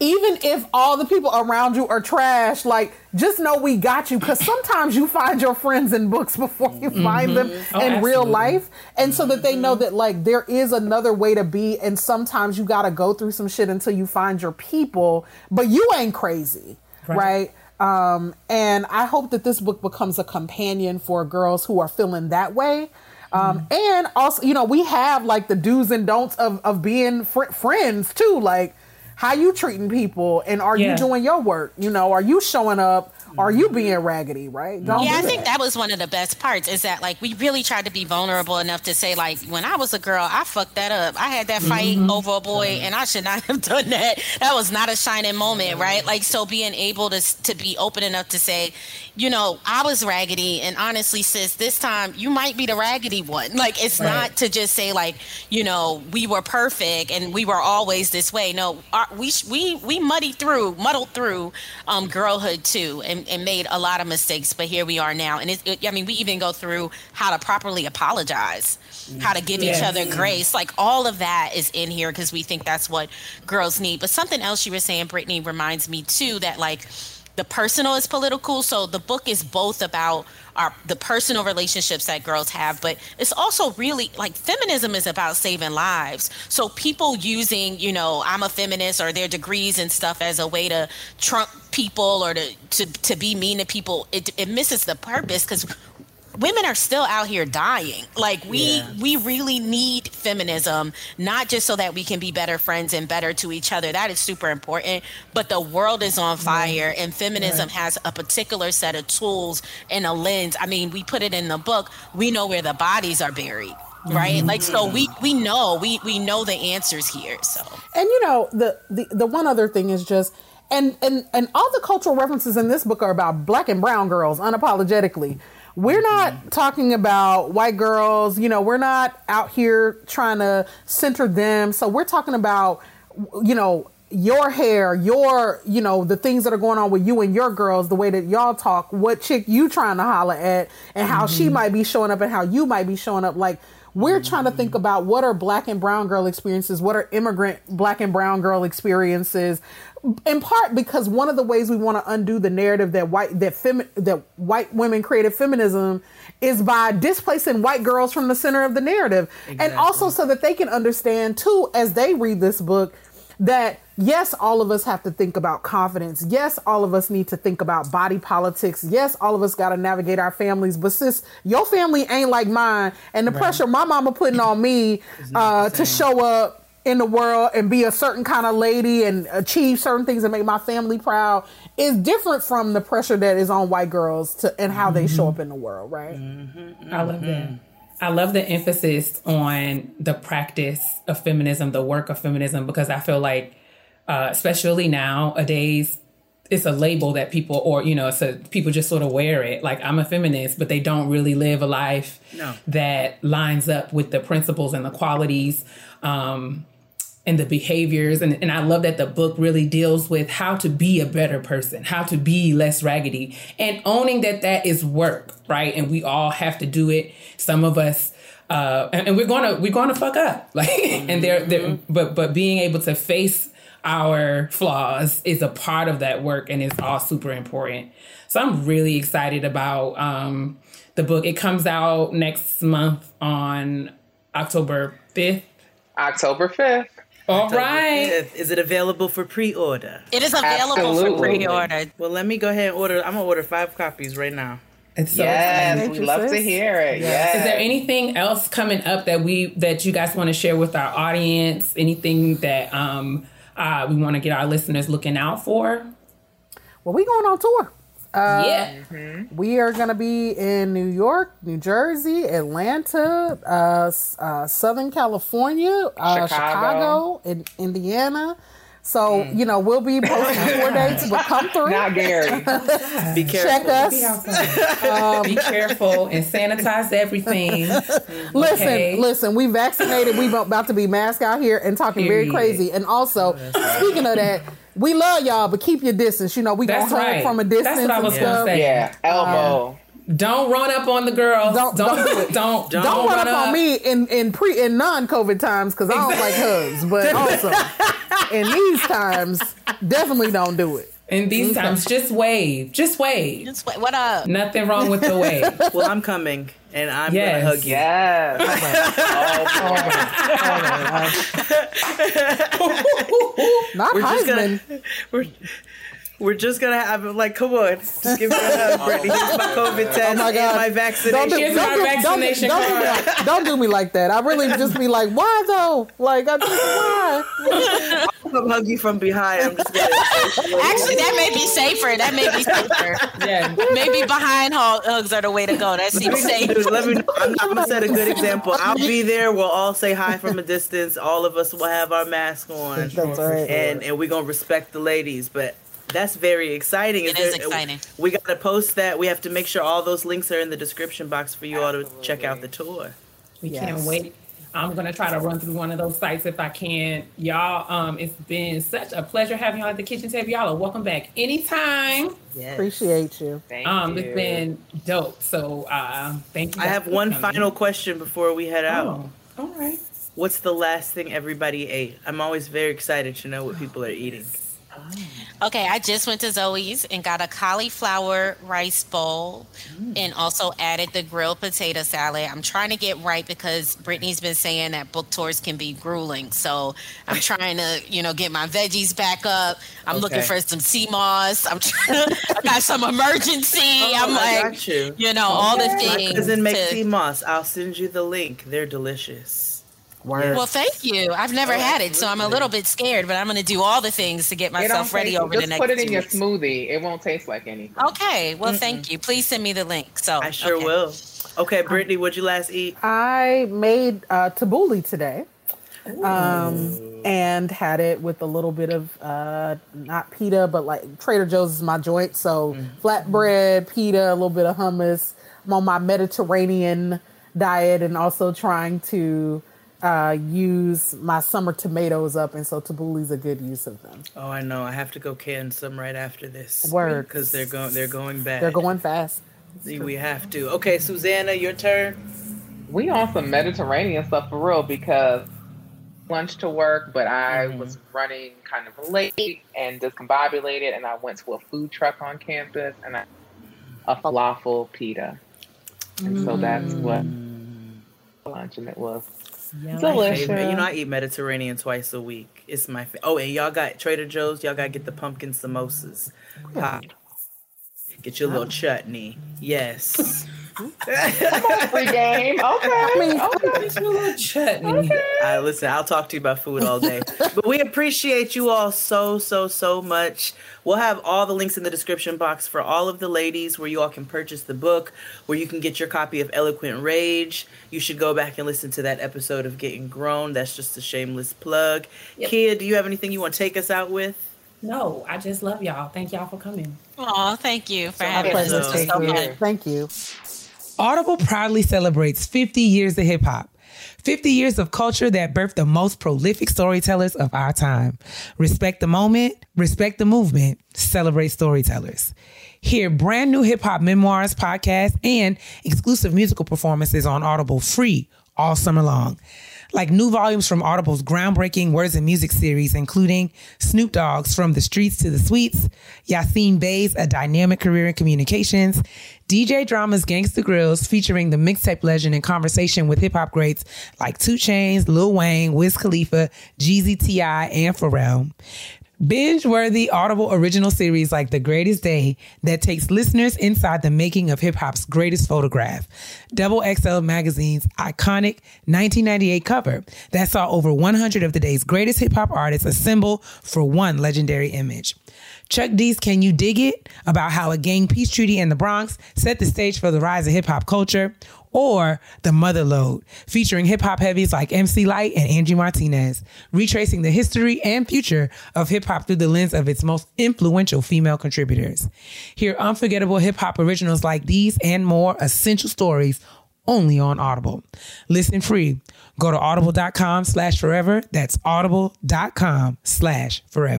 [SPEAKER 12] Even if all the people around you are trash, like just know we got you. Because sometimes you find your friends in books (laughs) before you find them
[SPEAKER 5] Mhm. Oh,
[SPEAKER 12] in real life, and so that they know that like there is another way to be, and sometimes you got to go through some shit until you find your people. But you ain't crazy, right? Um, and I hope that this book becomes a companion for girls who are feeling that way. Um, and also, you know, we have like the do's and don'ts of, of being fr- friends too. Like, how you treating people and are
[SPEAKER 5] Yeah.
[SPEAKER 12] you doing your work? You know, are you showing up? Are you being raggedy, right? Don't
[SPEAKER 14] yeah, I think that was one of the best parts is that like we really tried to be vulnerable enough to say like when I was a girl, I fucked that up. I had that fight
[SPEAKER 5] Mm-hmm.
[SPEAKER 14] over a boy, and I should not (laughs) have done that. That was not a shining moment, right? Like so, being able to to be open enough to say, you know, I was raggedy, and honestly, sis, this time you might be the raggedy one. Like it's
[SPEAKER 5] Right.
[SPEAKER 14] not to just say like you know we were perfect and we were always this way. No, our, we we we muddied through, muddled through um, girlhood too, and, and made a lot of mistakes. But here we are now, and it, it, I mean, we even go through how to properly apologize, how to give each other grace. Like all of that is in here because we think that's what girls need. But something else you were saying, Brittney, reminds me too that like the personal is political. So the book is both about our the personal relationships that girls have, but it's also really like feminism is about saving lives. So people using, you know, I'm a feminist or their degrees and stuff as a way to trump people or to to, to be mean to people, it, it misses the purpose because women are still out here dying. Like we
[SPEAKER 5] Yeah.
[SPEAKER 14] we really need feminism not just so that we can be better friends and better to each other. That is super important. But the world is on fire mm-hmm. and feminism has a particular set of tools and a lens. I mean we put it in the book we know where the bodies are buried right? Mm-hmm. Like so we we know we we know the answers here so.
[SPEAKER 12] And you know, the, the the one other thing is just and and and all the cultural references in this book are about black and brown girls unapologetically. We're not talking about white girls, you know, we're not out here trying to center them. So we're talking about you know, your hair, your, you know, the things that are going on with you and your girls, the way that y'all talk, what chick you trying to holler at, and how she
[SPEAKER 3] Mm-hmm.
[SPEAKER 12] might be showing up and how you might be showing up. Like, we're trying to think about what are black and brown girl experiences, what are immigrant black and brown girl experiences, in part because one of the ways we want to undo the narrative that white that femi- that white women created feminism is by displacing white girls from the center of the narrative, and also so that they can understand too as they read this book that yes, all of us have to think about confidence. Yes, all of us need to think about body politics. Yes, all of us got to navigate our families. But sis, your family ain't like mine, and the pressure my mama putting on me uh, to show up in the world and be a certain kind of lady and achieve certain things and make my family proud is different from the pressure that is on white girls to and how they show up in the world, right?
[SPEAKER 5] I love that. I love the emphasis on the practice of feminism, the work of feminism, because I feel like, uh, especially nowadays, it's a label that people, or you know, it's a people just sort of wear it. Like I'm a feminist, but they don't really live a life
[SPEAKER 6] No.
[SPEAKER 5] that lines up with the principles and the qualities um, and the behaviors. And, and I love that the book really deals with how to be a better person, how to be less raggedy, and owning that that is work, right? And we all have to do it. Some of us. Uh, and, and we're gonna we're gonna fuck up (laughs) like and they're, they're but but being able to face our flaws is a part of that work and it's all super important so i'm really excited about um the book it comes out next month on october 5th
[SPEAKER 13] October 5th.
[SPEAKER 5] All right.
[SPEAKER 6] Is it available for pre-order?
[SPEAKER 14] It is available for pre-order.
[SPEAKER 6] Well, let me go ahead and order. I'm gonna order five copies right now.
[SPEAKER 5] It's so
[SPEAKER 13] Yes, we love to hear it. Yes.
[SPEAKER 5] Is there anything else coming up that we that you guys want to share with our audience? Anything that um uh, we want to get our listeners looking out for?
[SPEAKER 12] Well, we going on tour. Uh,
[SPEAKER 5] yeah.
[SPEAKER 12] We are going to be in New York, New Jersey, Atlanta, uh, uh, Southern California, uh,
[SPEAKER 13] Chicago.
[SPEAKER 12] Chicago, and Indiana. So, mm. you know, we'll be posting tour (laughs) dates, but come through.
[SPEAKER 13] Not Gary. (laughs)
[SPEAKER 6] Be
[SPEAKER 12] Check
[SPEAKER 6] careful.
[SPEAKER 12] us.
[SPEAKER 5] Be um, careful and sanitize everything. (laughs)
[SPEAKER 12] Listen,
[SPEAKER 5] Okay.
[SPEAKER 12] listen, we vaccinated. We about to be masked out here and talking very crazy. And also, speaking of that, we love y'all, but keep your distance. You know, we
[SPEAKER 5] That's
[SPEAKER 12] gonna hug
[SPEAKER 5] right.
[SPEAKER 12] from a distance.
[SPEAKER 5] That's
[SPEAKER 12] distance
[SPEAKER 5] what I
[SPEAKER 12] and
[SPEAKER 5] was gonna say.
[SPEAKER 13] Yeah, elbow.
[SPEAKER 5] Don't run up on the girls.
[SPEAKER 12] Don't-
[SPEAKER 5] Don't
[SPEAKER 12] don't
[SPEAKER 5] don't
[SPEAKER 12] do it.
[SPEAKER 5] don't,
[SPEAKER 12] Don't, run up, on me in in pre in non COVID times because I don't like (laughs) hugs, but also in these times, definitely don't do it.
[SPEAKER 5] In these times, just wave. Just wave.
[SPEAKER 14] Just wait, what up?
[SPEAKER 5] Nothing wrong with the wave. (laughs)
[SPEAKER 6] Well, I'm coming, and I'm
[SPEAKER 5] Yes.
[SPEAKER 6] gonna hug you.
[SPEAKER 13] Yes.
[SPEAKER 12] Oh, (laughs) oh, Not
[SPEAKER 6] We're just
[SPEAKER 12] Heisman.
[SPEAKER 6] gonna we're, we're just gonna have him. like come on, just give me a hug, (laughs) Brittney. Here's oh, my COVID test
[SPEAKER 12] Oh my God.
[SPEAKER 6] and my
[SPEAKER 12] Don't
[SPEAKER 6] vaccination.
[SPEAKER 12] do,
[SPEAKER 5] Here's
[SPEAKER 12] don't, do,
[SPEAKER 5] vaccination
[SPEAKER 12] don't, do- don't, do me
[SPEAKER 5] card.
[SPEAKER 12] like, don't do me like that. I really just be like, why though? Like, I just why? (laughs)
[SPEAKER 6] I'll come hug you from behind. I'm just gonna.
[SPEAKER 14] Actually, that may be safer. That may be safer.
[SPEAKER 5] Yeah.
[SPEAKER 14] Maybe behind hugs are the way to go. That seems safe.
[SPEAKER 6] Dude, let me know. I'm, I'm gonna set a good example. I'll be there. We'll all say hi from a distance. All of us will have our mask on.
[SPEAKER 12] That's right.
[SPEAKER 6] and and we're gonna respect the ladies. But that's very exciting.
[SPEAKER 14] It is exciting.
[SPEAKER 6] We gotta post that. We have to make sure all those links are in the description box for you all to check out the tour.
[SPEAKER 5] We
[SPEAKER 12] Yes.
[SPEAKER 5] can't wait. I'm gonna try to run through one of those sites if I can. Y'all, um, it's been such a pleasure having y'all at the kitchen table. Y'all are welcome back anytime.
[SPEAKER 6] Yes.
[SPEAKER 12] Appreciate you.
[SPEAKER 13] Thank
[SPEAKER 5] Um,
[SPEAKER 13] you.
[SPEAKER 5] it's been dope. So uh thank you.
[SPEAKER 6] I have one
[SPEAKER 5] coming.
[SPEAKER 6] final question before we head out.
[SPEAKER 5] Oh, all right.
[SPEAKER 6] What's the last thing everybody ate? I'm always very excited to know what people are eating. Oh.
[SPEAKER 14] Okay, I just went to Zoe's and got a cauliflower rice bowl mm. and also added the grilled potato salad. I'm trying to get right because Brittney's been saying that book tours can be grueling. So I'm (laughs) trying to, you know, get my veggies back up. I'm looking for some sea moss. I'm trying to, (laughs) I got some emergency. Oh, I'm
[SPEAKER 6] Oh, I
[SPEAKER 14] like,
[SPEAKER 6] got you.
[SPEAKER 14] you know, all the things.
[SPEAKER 6] My
[SPEAKER 14] things.
[SPEAKER 6] cousin makes
[SPEAKER 14] to-
[SPEAKER 6] sea moss. I'll send you the link. They're delicious.
[SPEAKER 12] Word.
[SPEAKER 14] well, thank you. I've never had it, so I'm a little bit scared, but I'm going to do all the things to get myself ready
[SPEAKER 13] taste-
[SPEAKER 14] over
[SPEAKER 13] just
[SPEAKER 14] the next
[SPEAKER 13] put it
[SPEAKER 14] two
[SPEAKER 13] in your
[SPEAKER 14] weeks.
[SPEAKER 13] smoothie. It won't taste like anything.
[SPEAKER 14] Okay, well, thank you. Please send me the link. So
[SPEAKER 6] I sure
[SPEAKER 14] okay.
[SPEAKER 6] will. Okay, Brittney, what'd you last eat?
[SPEAKER 12] I made uh, tabbouleh today, um, and had it with a little bit of uh, not pita, but like Trader Joe's is my joint. So flatbread, pita, a little bit of hummus. I'm on my Mediterranean diet, and also trying to uh, use my summer tomatoes up, and so tabbouleh's a good use of them.
[SPEAKER 6] Oh, I know. I have to go can some right after this.
[SPEAKER 12] Word.
[SPEAKER 6] because they're going. They're going bad.
[SPEAKER 12] They're going fast.
[SPEAKER 6] We have to. Okay, Susana, your turn.
[SPEAKER 13] We on some Mediterranean stuff for real because lunch to work, but I
[SPEAKER 6] Mm-hmm.
[SPEAKER 13] was running kind of late and discombobulated, and I went to a food truck on campus and I a falafel pita, and so that's what lunch, and it was
[SPEAKER 6] My
[SPEAKER 13] delicious.
[SPEAKER 6] You know, I eat Mediterranean twice a week. It's my fa- oh, and y'all got Trader Joe's. Y'all got to get the pumpkin samosas. Pop. Get your little chutney. Yes. (laughs)
[SPEAKER 13] free game. Okay. okay.
[SPEAKER 6] chutney. I uh, listen. I'll talk to you about food all day, (laughs) but we appreciate you all so so so much. We'll have all the links in the description box for all of the ladies where you all can purchase the book, where you can get your copy of Eloquent Rage. You should go back and listen to that episode of Getting Grown. That's just a shameless plug.
[SPEAKER 5] Yep.
[SPEAKER 6] Kid, do you have anything you want to take us out with?
[SPEAKER 5] No, I just love y'all. Thank y'all for coming.
[SPEAKER 14] Oh, thank you for
[SPEAKER 3] Our
[SPEAKER 14] having us. So much.
[SPEAKER 12] Thank you.
[SPEAKER 3] Audible proudly celebrates 50 years of hip hop. 50 years of culture that birthed the most prolific storytellers of our time. Respect the moment, respect the movement, celebrate storytellers. Hear brand new hip hop memoirs, podcasts, and exclusive musical performances on Audible free all summer long. Like new volumes from Audible's groundbreaking Words and Music series, including Snoop Dogg's From the Streets to the Suites, Yasiin Bey's A Dynamic Career in Communications, DJ Drama's Gangsta Grillz featuring the mixtape legend in conversation with hip hop greats like 2 Chainz, Lil Wayne, Wiz Khalifa, Jeezy T.I., and Pharrell. Binge worthy Audible original series like The Greatest Day that takes listeners inside the making of hip hop's greatest photograph. Double XL Magazine's iconic 1998 cover that saw over 100 of the day's greatest hip hop artists assemble for one legendary image. Chuck D's Can You Dig It? about how a gang peace treaty in the Bronx set the stage for the rise of hip hop culture, or The Mother Load, featuring hip hop heavies like MC Lyte and Angie Martinez, retracing the history and future of hip hop through the lens of its most influential female contributors. Hear unforgettable hip hop originals like these and more essential stories only on Audible. Listen free. Go to audible.com slash forever. That's audible.com slash forever.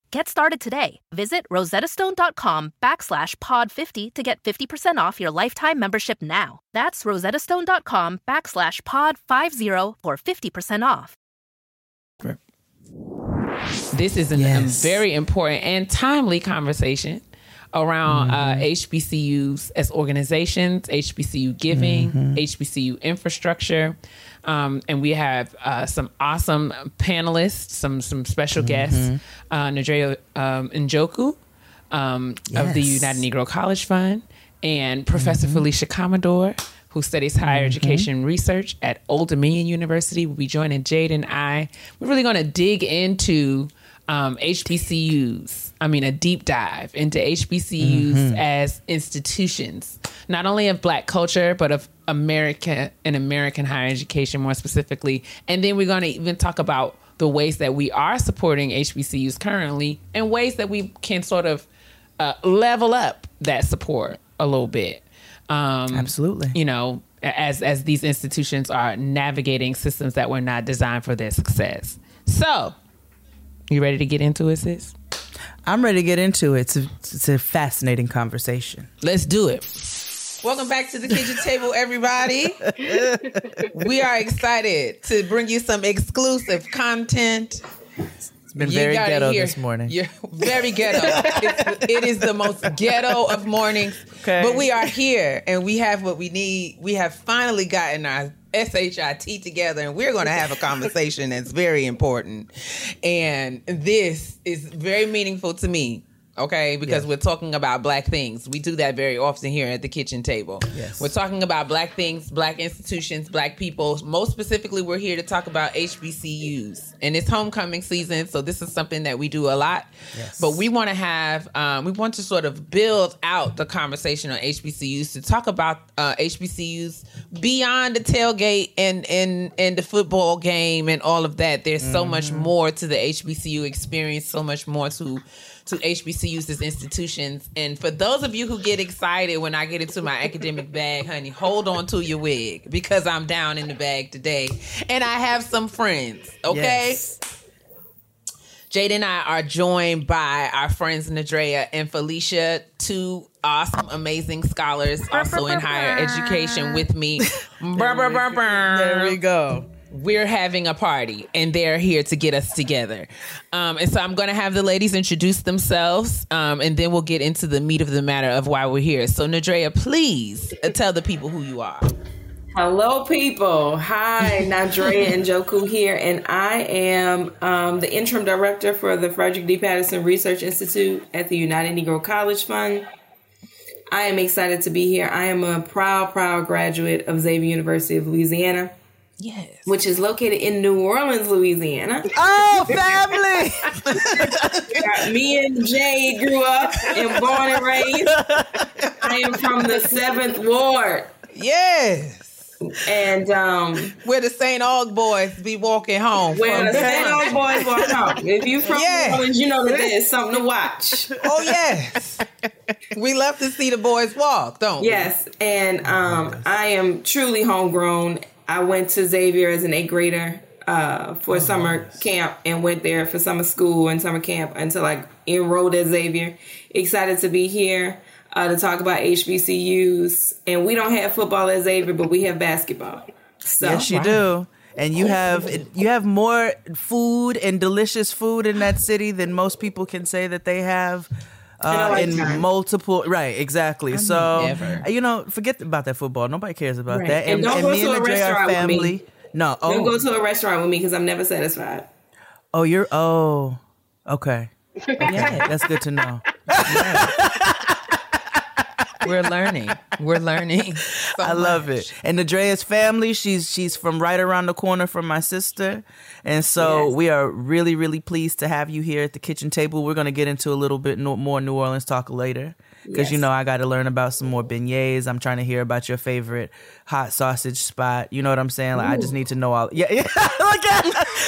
[SPEAKER 16] Get started today. Visit rosettastone.com backslash pod 50 to get 50% off your lifetime membership now. That's rosettastone.com backslash pod 50 for 50% off.
[SPEAKER 17] This is a
[SPEAKER 3] Yes.
[SPEAKER 17] very important and timely conversation around uh, HBCUs as organizations, HBCU giving, HBCU infrastructure. Um, and we have uh, some awesome panelists, some some special guests, uh, Nadrea um, Njoku um, of the United Negro College Fund, and Professor Felicia Commodore, who studies higher education research at Old Dominion University, We'll be joining Jade and I. We're really going to dig into um, HBCUs. I mean, a deep dive into HBCUs as institutions, not only of Black culture, but of America and American higher education more specifically. And then we're going to even talk about the ways that we are supporting HBCUs currently and ways that we can sort of uh, level up that support a little bit. Um,
[SPEAKER 6] Absolutely.
[SPEAKER 17] You know, as as these institutions are navigating systems that were not designed for their success. So, you ready to get into it, sis?
[SPEAKER 6] I'm ready to get into it. It's a, it's a fascinating conversation.
[SPEAKER 17] Let's do it. Welcome back to the kitchen table, everybody. (laughs) we are excited to bring you some exclusive content,
[SPEAKER 6] It's been
[SPEAKER 17] You
[SPEAKER 6] very
[SPEAKER 17] gotta
[SPEAKER 6] ghetto
[SPEAKER 17] hear-
[SPEAKER 6] this morning.
[SPEAKER 17] You're very ghetto. it's, it is the most ghetto of mornings.
[SPEAKER 6] Okay.
[SPEAKER 17] But we are here and we have what we need. We have finally gotten our SHIT together and we're going to have a conversation that's very important. And this is very meaningful to me. Okay, because
[SPEAKER 6] Yes.
[SPEAKER 17] we're talking about black things. We do that very often here at the kitchen table.
[SPEAKER 6] Yes.
[SPEAKER 17] We're talking about black things, black institutions, black people. Most specifically, we're here to talk about HBCUs. And it's homecoming season, so this is something that we do a lot.
[SPEAKER 6] Yes.
[SPEAKER 17] But we want to have, um, we want to sort of build out the conversation on HBCUs to talk about uh, HBCUs beyond the tailgate and, and, and the football game and all of that. There's so much more to the HBCU experience, so much more to to HBCUs as institutions. And for those of you who get excited when I get into my academic bag, honey, hold on to your wig because I'm down in the bag today. And I have some friends, okay?
[SPEAKER 6] Yes.
[SPEAKER 17] Jade and I are joined by our friends Nadrea and Felicia, two awesome, amazing scholars also in higher education with me. (laughs)
[SPEAKER 6] There we go.
[SPEAKER 17] We're having a party and they're here to get us together. Um, and so I'm going to have the ladies introduce themselves um, and then we'll get into the meat of the matter of why we're here. So, Nadrea, please uh, tell the people who you are.
[SPEAKER 18] Hello, people. Hi, (laughs) Nadrea Njoku here, and I am um, the interim director for the Frederick D. Patterson Research Institute at the United Negro College Fund. I am excited to be here. I am a proud, proud graduate of Xavier University of Louisiana.
[SPEAKER 17] Yes.
[SPEAKER 18] Which is located in New Orleans, Louisiana.
[SPEAKER 6] Oh, (laughs) family!
[SPEAKER 18] Me and Jay grew up and born and raised. I am from the seventh ward.
[SPEAKER 17] Yes.
[SPEAKER 18] And um
[SPEAKER 17] where the St. Aug boys be walking home.
[SPEAKER 18] Where
[SPEAKER 17] from
[SPEAKER 18] the St. Aug boys walk home. If you from
[SPEAKER 17] Yeah.
[SPEAKER 18] New Orleans, you know that there's something to watch.
[SPEAKER 17] Oh yes. we love to see the boys walk, don't we?
[SPEAKER 18] Yes, and um, I am truly homegrown. I went to Xavier as an eighth grader uh, for summer camp and went there for summer school and summer camp until I enrolled at Xavier. Excited to be here uh, to talk about HBCUs. And we don't have football at Xavier, but we have basketball. So,
[SPEAKER 6] yes, you do. And you have you have more food and delicious food in that city than most people can say that they have. Uh,
[SPEAKER 18] In
[SPEAKER 6] in multiple, right? Exactly. so
[SPEAKER 17] never.
[SPEAKER 6] uh, you know, forget about that football. Nobody cares about
[SPEAKER 18] Right.
[SPEAKER 6] that.
[SPEAKER 18] And don't go
[SPEAKER 6] me
[SPEAKER 18] to
[SPEAKER 6] and
[SPEAKER 18] a
[SPEAKER 6] the JR
[SPEAKER 18] with me.
[SPEAKER 6] family. No. Oh,
[SPEAKER 18] Don't go to a restaurant with me because I'm never satisfied.
[SPEAKER 6] oh, you're. Oh, okay. (laughs) Okay,
[SPEAKER 17] Yes.
[SPEAKER 6] that's good to know. (laughs)
[SPEAKER 17] We're learning. We're learning. (laughs) so
[SPEAKER 6] I love
[SPEAKER 17] much.
[SPEAKER 6] it. And Nadrea's family, she's she's from right around the corner from my sister. And so
[SPEAKER 18] Yes.
[SPEAKER 6] we are really, really pleased to have you here at the kitchen table. We're going to get into a little bit more New Orleans talk later. Because you know I got to learn about some more beignets. I'm trying to hear about your favorite hot sausage spot. You know what I'm saying? Like I just need to know all. Yeah, yeah. (laughs) look at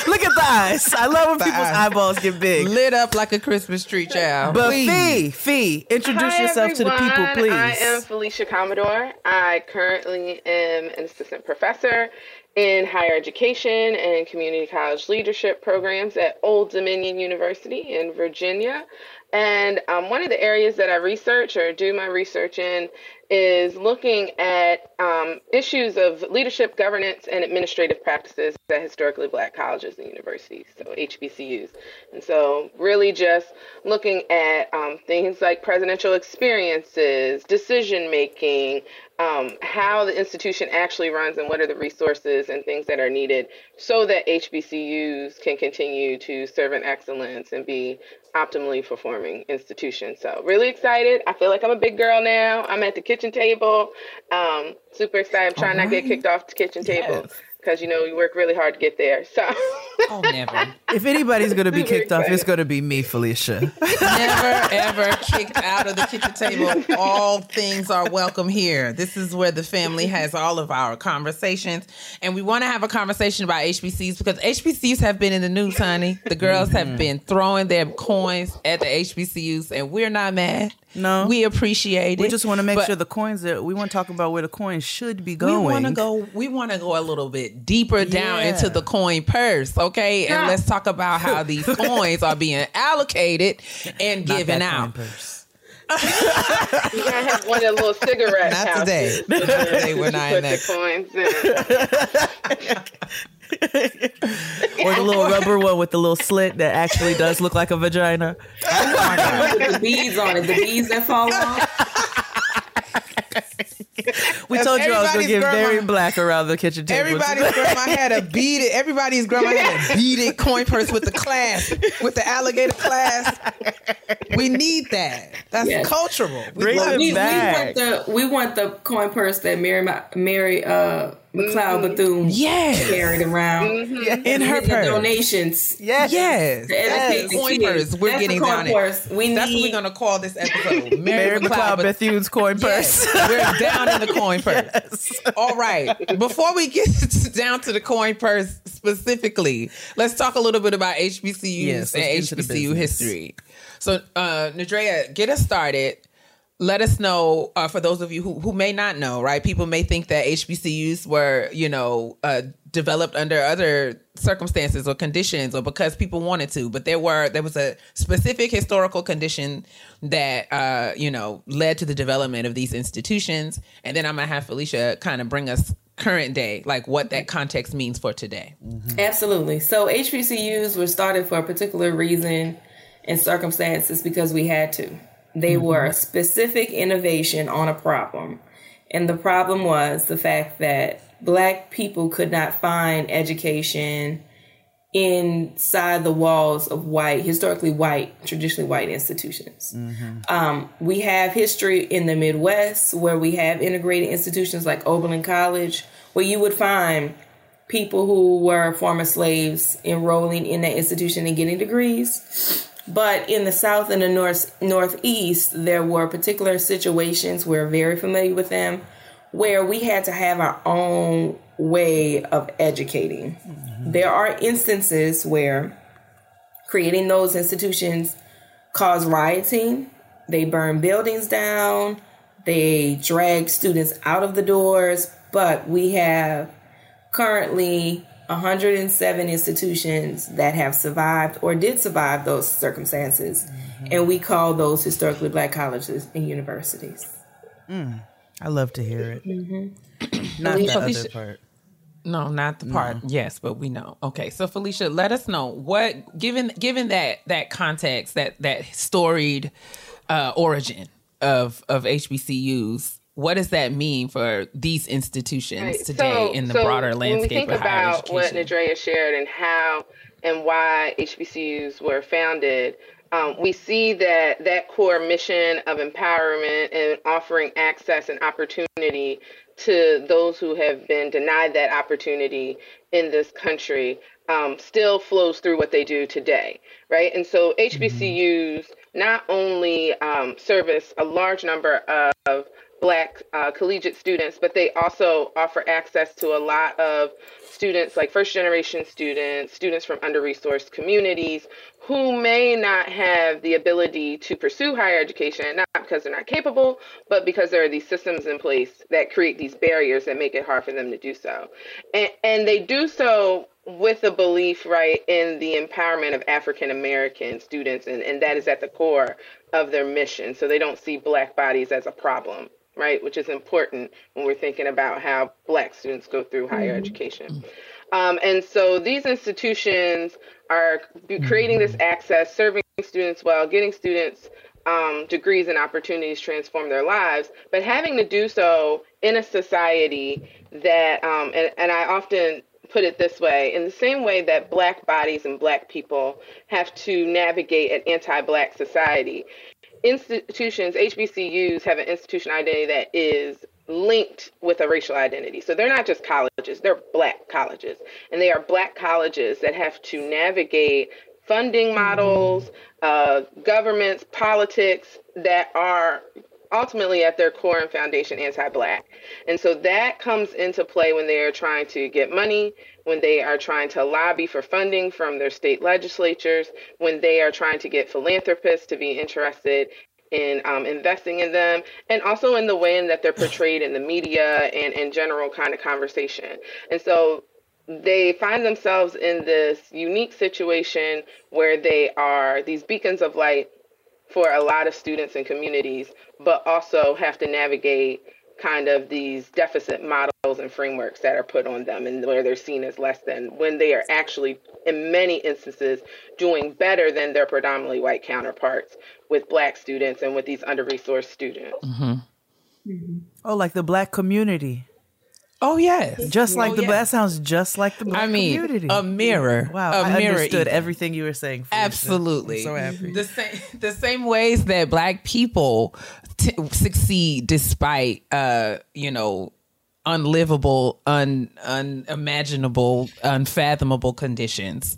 [SPEAKER 6] look at the eyes. I love when people's
[SPEAKER 17] eyes.
[SPEAKER 6] eyeballs get big.
[SPEAKER 17] Lit up like a Christmas tree, child.
[SPEAKER 6] But
[SPEAKER 17] Please.
[SPEAKER 6] Fee, Fee, introduce
[SPEAKER 19] Hi,
[SPEAKER 6] yourself to the people, please.
[SPEAKER 19] I am Felicia Commodore. I currently am an assistant professor in higher education and community college leadership programs at Old Dominion University in Virginia. And um, one of the areas that I research or do my research in is looking at um, issues of leadership, governance, and administrative practices at historically black colleges and universities, so HBCUs. And so, really just looking at um, things like presidential experiences, decision making, um, how the institution actually runs, and what are the resources and things that are needed so that HBCUs can continue to serve in excellence and be optimally performing institutions. So, really excited. I feel like I'm a big girl now. I'm at the kitchen table. Um, super excited. I'm trying not to get kicked off the kitchen table because, you know, you work really hard to get there. So, (laughs)
[SPEAKER 17] Oh, never.
[SPEAKER 6] If anybody's going to be kicked off, it's going to be me, Felicia.
[SPEAKER 17] Never ever kicked out of the kitchen table. All things are welcome here. This is where the family has all of our conversations. And we want to have a conversation about HBCUs because HBCUs have been in the news, honey. The girls have mm-hmm. been throwing their coins at the HBCUs, and we're not mad.
[SPEAKER 6] No.
[SPEAKER 17] We appreciate it.
[SPEAKER 6] We just want to make
[SPEAKER 17] But
[SPEAKER 6] sure the coins that we want to talk about where the coins should be going.
[SPEAKER 17] we want to go. We want to go a little bit deeper down
[SPEAKER 6] Yeah.
[SPEAKER 17] into the coin purse, okay? And let's talk about how (laughs) these coins are being allocated and
[SPEAKER 6] Not
[SPEAKER 17] given out.
[SPEAKER 6] purse. (laughs)
[SPEAKER 19] you gotta have one of the little cigarette
[SPEAKER 17] Not
[SPEAKER 19] pouches
[SPEAKER 17] today. (laughs)
[SPEAKER 19] where
[SPEAKER 17] Today we're not in
[SPEAKER 19] put the coins in.
[SPEAKER 20] or the little rubber one with the little slit that actually does look like a vagina.
[SPEAKER 18] with the beads on it, the beads that fall off. (laughs)
[SPEAKER 20] We told you I was gonna get
[SPEAKER 17] grandma-
[SPEAKER 20] very black around the kitchen table.
[SPEAKER 17] Everybody's grandma had a beaded. Everybody's grandma had a (laughs) beaded coin purse with the clasp, with the alligator clasp. We need that. That's
[SPEAKER 18] Yes.
[SPEAKER 17] cultural. We
[SPEAKER 20] Bring
[SPEAKER 17] love
[SPEAKER 20] them
[SPEAKER 18] we, we want the we want the coin purse that Mary Mary uh McLeod Bethune
[SPEAKER 17] Yes.
[SPEAKER 18] carried around
[SPEAKER 17] In her purse.
[SPEAKER 18] donations.
[SPEAKER 17] Yes. Yes.
[SPEAKER 18] To educate
[SPEAKER 17] Yes.
[SPEAKER 18] the
[SPEAKER 17] Coin
[SPEAKER 18] kids.
[SPEAKER 17] purse. We're
[SPEAKER 18] That's the
[SPEAKER 17] getting
[SPEAKER 18] coin
[SPEAKER 17] down it.
[SPEAKER 18] purse. We
[SPEAKER 17] That's
[SPEAKER 18] need
[SPEAKER 17] what we're gonna call this episode. (laughs)
[SPEAKER 20] Mary McLeod Bethune's coin purse.
[SPEAKER 17] Yes, we're down in the coin (laughs) purse. All right. Before we get (laughs) down to the coin purse specifically, let's talk a little bit about HBCUs
[SPEAKER 20] Yes,
[SPEAKER 17] and
[SPEAKER 20] get into the
[SPEAKER 17] HBCU history. So, uh, Nadrea, get us started. Let us know uh, for those of you who, who may not know, right? People may think that HBCUs were, you know, uh, developed under other circumstances or conditions or because people wanted to, but there were there was a specific historical condition that uh, you know led to the development of these institutions. And then I'm gonna have Felicia kind of bring us current day, like what that context means for today.
[SPEAKER 18] Absolutely. So HBCUs were started for a particular reason and circumstances because we had to. They were a specific innovation on a problem. And the problem was the fact that black people could not find education inside the walls of white, historically white, traditionally white institutions. Um, we have history in the Midwest where we have integrated institutions like Oberlin College, where you would find people who were former slaves enrolling in that institution and getting degrees. But in the South and the North Northeast, there were particular situations we're very familiar with them, where we had to have our own way of educating. Mm-hmm. There are instances where creating those institutions cause rioting. They burn buildings down. They drag students out of the doors. But we have currently 107 institutions that have survived or did survive those circumstances. And we call those historically black colleges and universities.
[SPEAKER 20] Mm, I love to hear it.
[SPEAKER 18] Mm-hmm.
[SPEAKER 20] Not the other part.
[SPEAKER 17] No, not the part. Yes, but we know. Okay, so Felicia, let us know what given given that that context that that storied uh, origin of of HBCUs. What does that mean for these institutions
[SPEAKER 19] Right.
[SPEAKER 17] today
[SPEAKER 19] So-
[SPEAKER 17] in the
[SPEAKER 19] so
[SPEAKER 17] broader
[SPEAKER 19] When we
[SPEAKER 17] landscape
[SPEAKER 19] think
[SPEAKER 17] of higher
[SPEAKER 19] about what
[SPEAKER 17] education?
[SPEAKER 19] Nadrea shared and how and why HBCUs were founded, um, we see that that core mission of empowerment and offering access and opportunity to those who have been denied that opportunity in this country um, still flows through what they do today, right? And so HBCUs not only um, service a large number of Black uh, collegiate students, but they also offer access to a lot of students, like first generation students, students from under resourced communities who may not have the ability to pursue higher education, not because they're not capable, but because there are these systems in place that create these barriers that make it hard for them to do so. And, and they do so with a belief, right, in the empowerment of African American students, and, and that is at the core of their mission. So they don't see Black bodies as a problem, right, which is important when we're thinking about how Black students go through higher education. Um, and so these institutions are creating this access, serving students well, getting students um, degrees and opportunities to transform their lives, but having to do so in a society that, um, and, and I often put it this way in the same way that black bodies and black people have to navigate an anti black society, institutions, HBCUs, have an institution identity that is linked with a racial identity. So they're not just colleges, they're black colleges. And they are black colleges that have to navigate funding models, uh, governments, politics that are ultimately at their core and foundation anti-black. And so that comes into play when they are trying to get money, when they are trying to lobby for funding from their state legislatures, when they are trying to get philanthropists to be interested in um, investing in them, and also in the way in that they're portrayed in the media and in general kind of conversation. And so they find themselves in this unique situation where they are these beacons of light for a lot of students and communities, but also have to navigate kind of these deficit models and frameworks that are put on them and where they're seen as less than when they are actually in many instances doing better than their predominantly white counterparts with black students and with these under-resourced students mm-hmm. Mm-hmm.
[SPEAKER 20] Oh, like the black community.
[SPEAKER 17] Oh yes,
[SPEAKER 20] Just like
[SPEAKER 17] Oh,
[SPEAKER 20] the
[SPEAKER 17] yes.
[SPEAKER 20] that sounds just like the black
[SPEAKER 17] I mean,
[SPEAKER 20] community.
[SPEAKER 17] a mirror.
[SPEAKER 20] Wow,
[SPEAKER 17] a
[SPEAKER 20] I
[SPEAKER 17] mirror.
[SPEAKER 20] understood
[SPEAKER 17] even.
[SPEAKER 20] everything you were saying.
[SPEAKER 17] Absolutely.
[SPEAKER 20] So happy.
[SPEAKER 17] The same the same ways that black people t- succeed despite uh, you know, unlivable, un unimaginable, unfathomable conditions.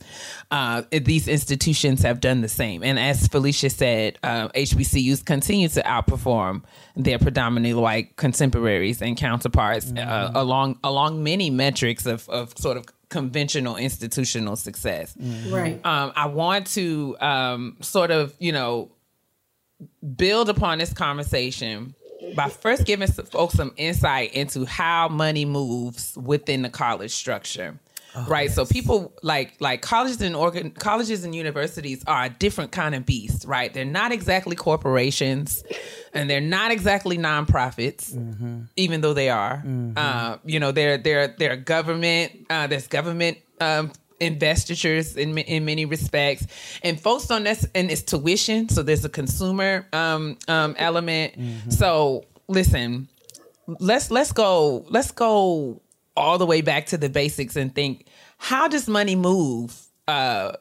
[SPEAKER 17] Uh, these institutions have done the same. And as Felicia said, uh, HBCUs continue to outperform their predominantly white contemporaries and counterparts uh, along along many metrics of, of sort of conventional institutional success.
[SPEAKER 18] Right.
[SPEAKER 17] Um, I want to um, sort of, you know, build upon this conversation by first giving some folks some insight into how money moves within the college structure. right. So people like like colleges and organ colleges and universities are a different kind of beast, right? They're not exactly corporations and they're not exactly nonprofits, even though they are. Uh, you know, they're they're they're government, uh, there's government um investitures in in many respects and folks on this and it's tuition so there's a consumer um um element so listen let's let's go let's go all the way back to the basics and think how does money move uh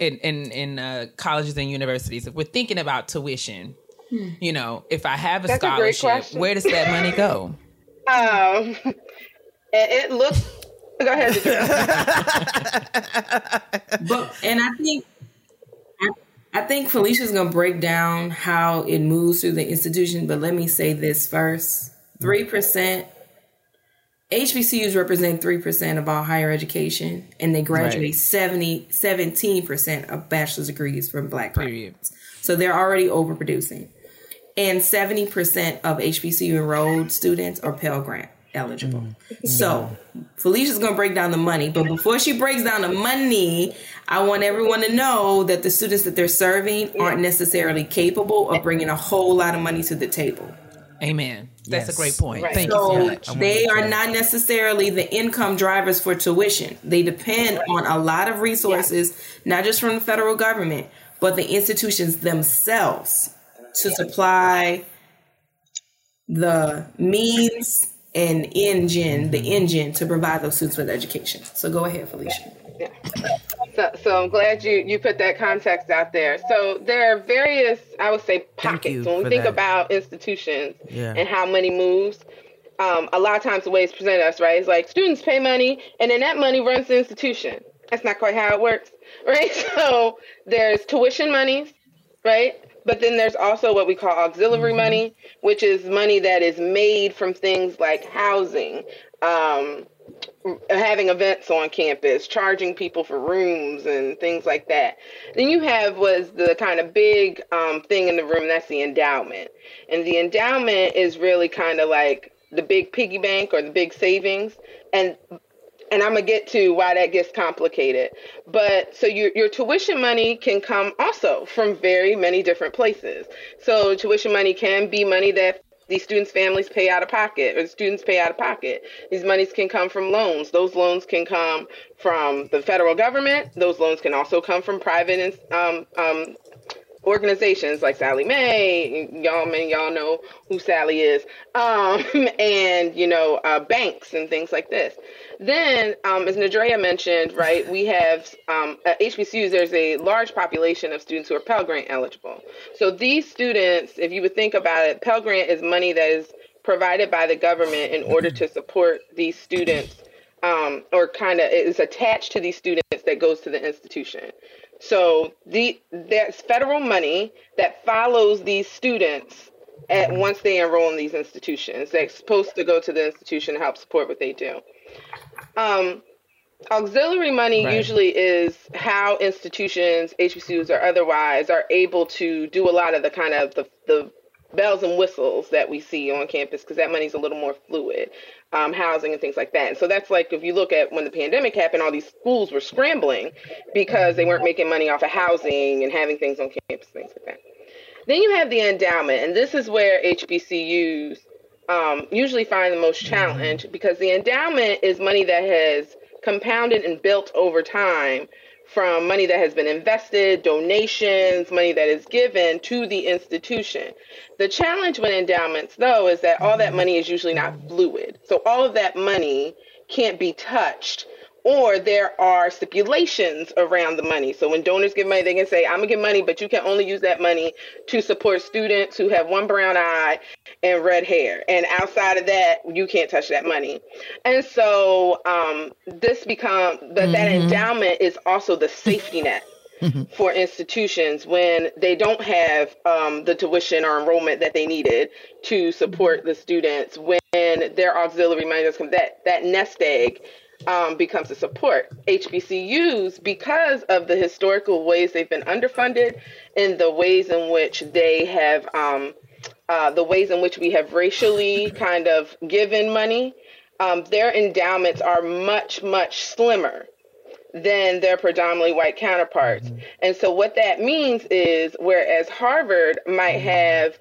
[SPEAKER 17] in in in uh, colleges and universities if we're thinking about tuition
[SPEAKER 19] Hmm.
[SPEAKER 17] you know if i have a
[SPEAKER 19] That's
[SPEAKER 17] scholarship
[SPEAKER 19] question.
[SPEAKER 17] where does that money go (laughs)
[SPEAKER 19] Um, it, it looks. Go ahead. (laughs)
[SPEAKER 18] But and I think I, I think Felicia's gonna break down how it moves through the institution. But let me say this first: three percent. HBCUs represent 3% of all higher education, and they graduate
[SPEAKER 17] Right.
[SPEAKER 18] 70, 17% of bachelor's degrees from black graduates. So they're already overproducing. And 70% of HBCU enrolled students are Pell Grant eligible. So Felicia's going to break down the money, but before she breaks down the money, I want everyone to know that the students that they're serving aren't necessarily capable of bringing a whole lot of money to the table.
[SPEAKER 17] amen that's
[SPEAKER 20] Yes.
[SPEAKER 17] a great point
[SPEAKER 19] Right.
[SPEAKER 17] thank
[SPEAKER 18] So
[SPEAKER 17] you so much
[SPEAKER 18] they are not necessarily the income drivers for tuition. They depend on a lot of resources, not just from the federal government, but the institutions themselves to supply the means and engine, the engine to provide those students with education. So go ahead, Felicia.
[SPEAKER 19] So, so I'm glad you you put that context out there. So there are various, I would say, pockets when we think
[SPEAKER 20] that.
[SPEAKER 19] about institutions
[SPEAKER 20] Yeah.
[SPEAKER 19] and how money moves. Um, a lot of times the way it's presented us, right, is like students pay money and then that money runs the institution. That's not quite how it works, (laughs) right? So there's tuition monies, right? But then there's also what we call auxiliary money, which is money that is made from things like housing, um, having events on campus, charging people for rooms and things like that. Then you have was the kind of big um, thing in the room that's the endowment, and the endowment is really kind of like the big piggy bank or the big savings, and and I'm gonna get to why that gets complicated. But so your your tuition money can come also from very many different places. So tuition money can be money that these students' families pay out of pocket, or students pay out of pocket. These monies can come from loans. Those loans can come from the federal government. Those loans can also come from private um, um, organizations like Sallie Mae. Y'all, many of y'all know who Sally is, um, (laughs) and you know uh, banks and things like this. Then, um, as Nadrea mentioned, right, we have um, at HBCUs. There's a large population of students who are Pell Grant eligible. So these students, if you would think about it, Pell Grant is money that is provided by the government in order to support these students, um, or kind of is attached to these students that goes to the institution. So the that's federal money that follows these students at once they enroll in these institutions. They're supposed to go to the institution to help support what they do. Um, auxiliary money
[SPEAKER 17] Right.
[SPEAKER 19] usually is how institutions, HBCUs or otherwise, are able to do a lot of the kind of the, the bells and whistles that we see on campus because that money's a little more fluid, um, housing and things like that. And so that's like if you look at when the pandemic happened, all these schools were scrambling because they weren't making money off of housing and having things on campus, things like that. Then you have the endowment, and this is where HBCUs um, usually find the most challenge because the endowment is money that has compounded and built over time from money that has been invested, donations, money that is given to the institution. The challenge with endowments, though, is that all that money is usually not fluid. So all of that money can't be touched or there are stipulations around the money. So when donors give money, they can say, I'm gonna give money, but you can only use that money to support students who have one brown eye and red hair. And outside of that, you can't touch that money. And so um, this become that that
[SPEAKER 21] Mhm.
[SPEAKER 19] endowment is also the safety net (laughs) for institutions when they don't have um, the tuition or enrollment that they needed to support the students when their auxiliary money does come that that nest egg um, becomes a support hbcus because of the historical ways they've been underfunded and the ways in which they have um, uh, the ways in which we have racially (laughs) kind of given money um, their endowments are much much slimmer than their predominantly white counterparts. And so what that means is whereas Harvard might have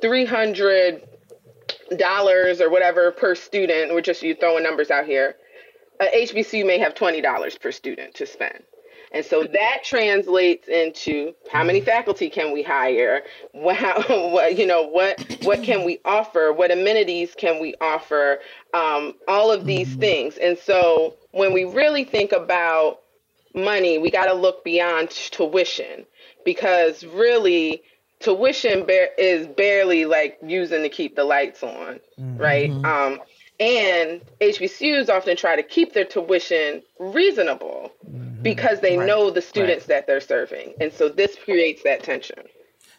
[SPEAKER 19] three hundred dollars or whatever per student, we're just you throwing numbers out here. Uh, HBCU may have twenty dollars per student to spend. And so that translates into how many faculty can we hire? What, how, (laughs) what you know, what what can we offer? What amenities can we offer? Um, all of these things. And so when we really think about money, we got to look beyond tuition because really tuition bar- is barely like using to keep the lights on, right? Um, and HBCUs often try to keep their tuition reasonable mm-hmm. because they
[SPEAKER 20] Right.
[SPEAKER 19] know the students that they're serving. And so this creates that tension.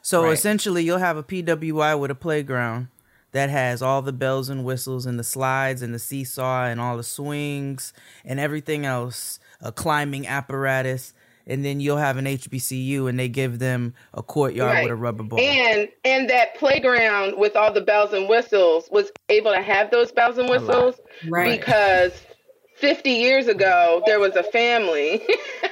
[SPEAKER 20] So
[SPEAKER 19] Right.
[SPEAKER 20] essentially, you'll have a PWI with a playground that has all the bells and whistles and the slides and the seesaw and all the swings and everything else, a climbing apparatus, and then you'll have an HBCU and they give them a courtyard
[SPEAKER 19] Right.
[SPEAKER 20] with a rubber ball.
[SPEAKER 19] And and that playground with all the bells and whistles was able to have those bells and whistles
[SPEAKER 18] Right.
[SPEAKER 19] because 50 years ago there was a family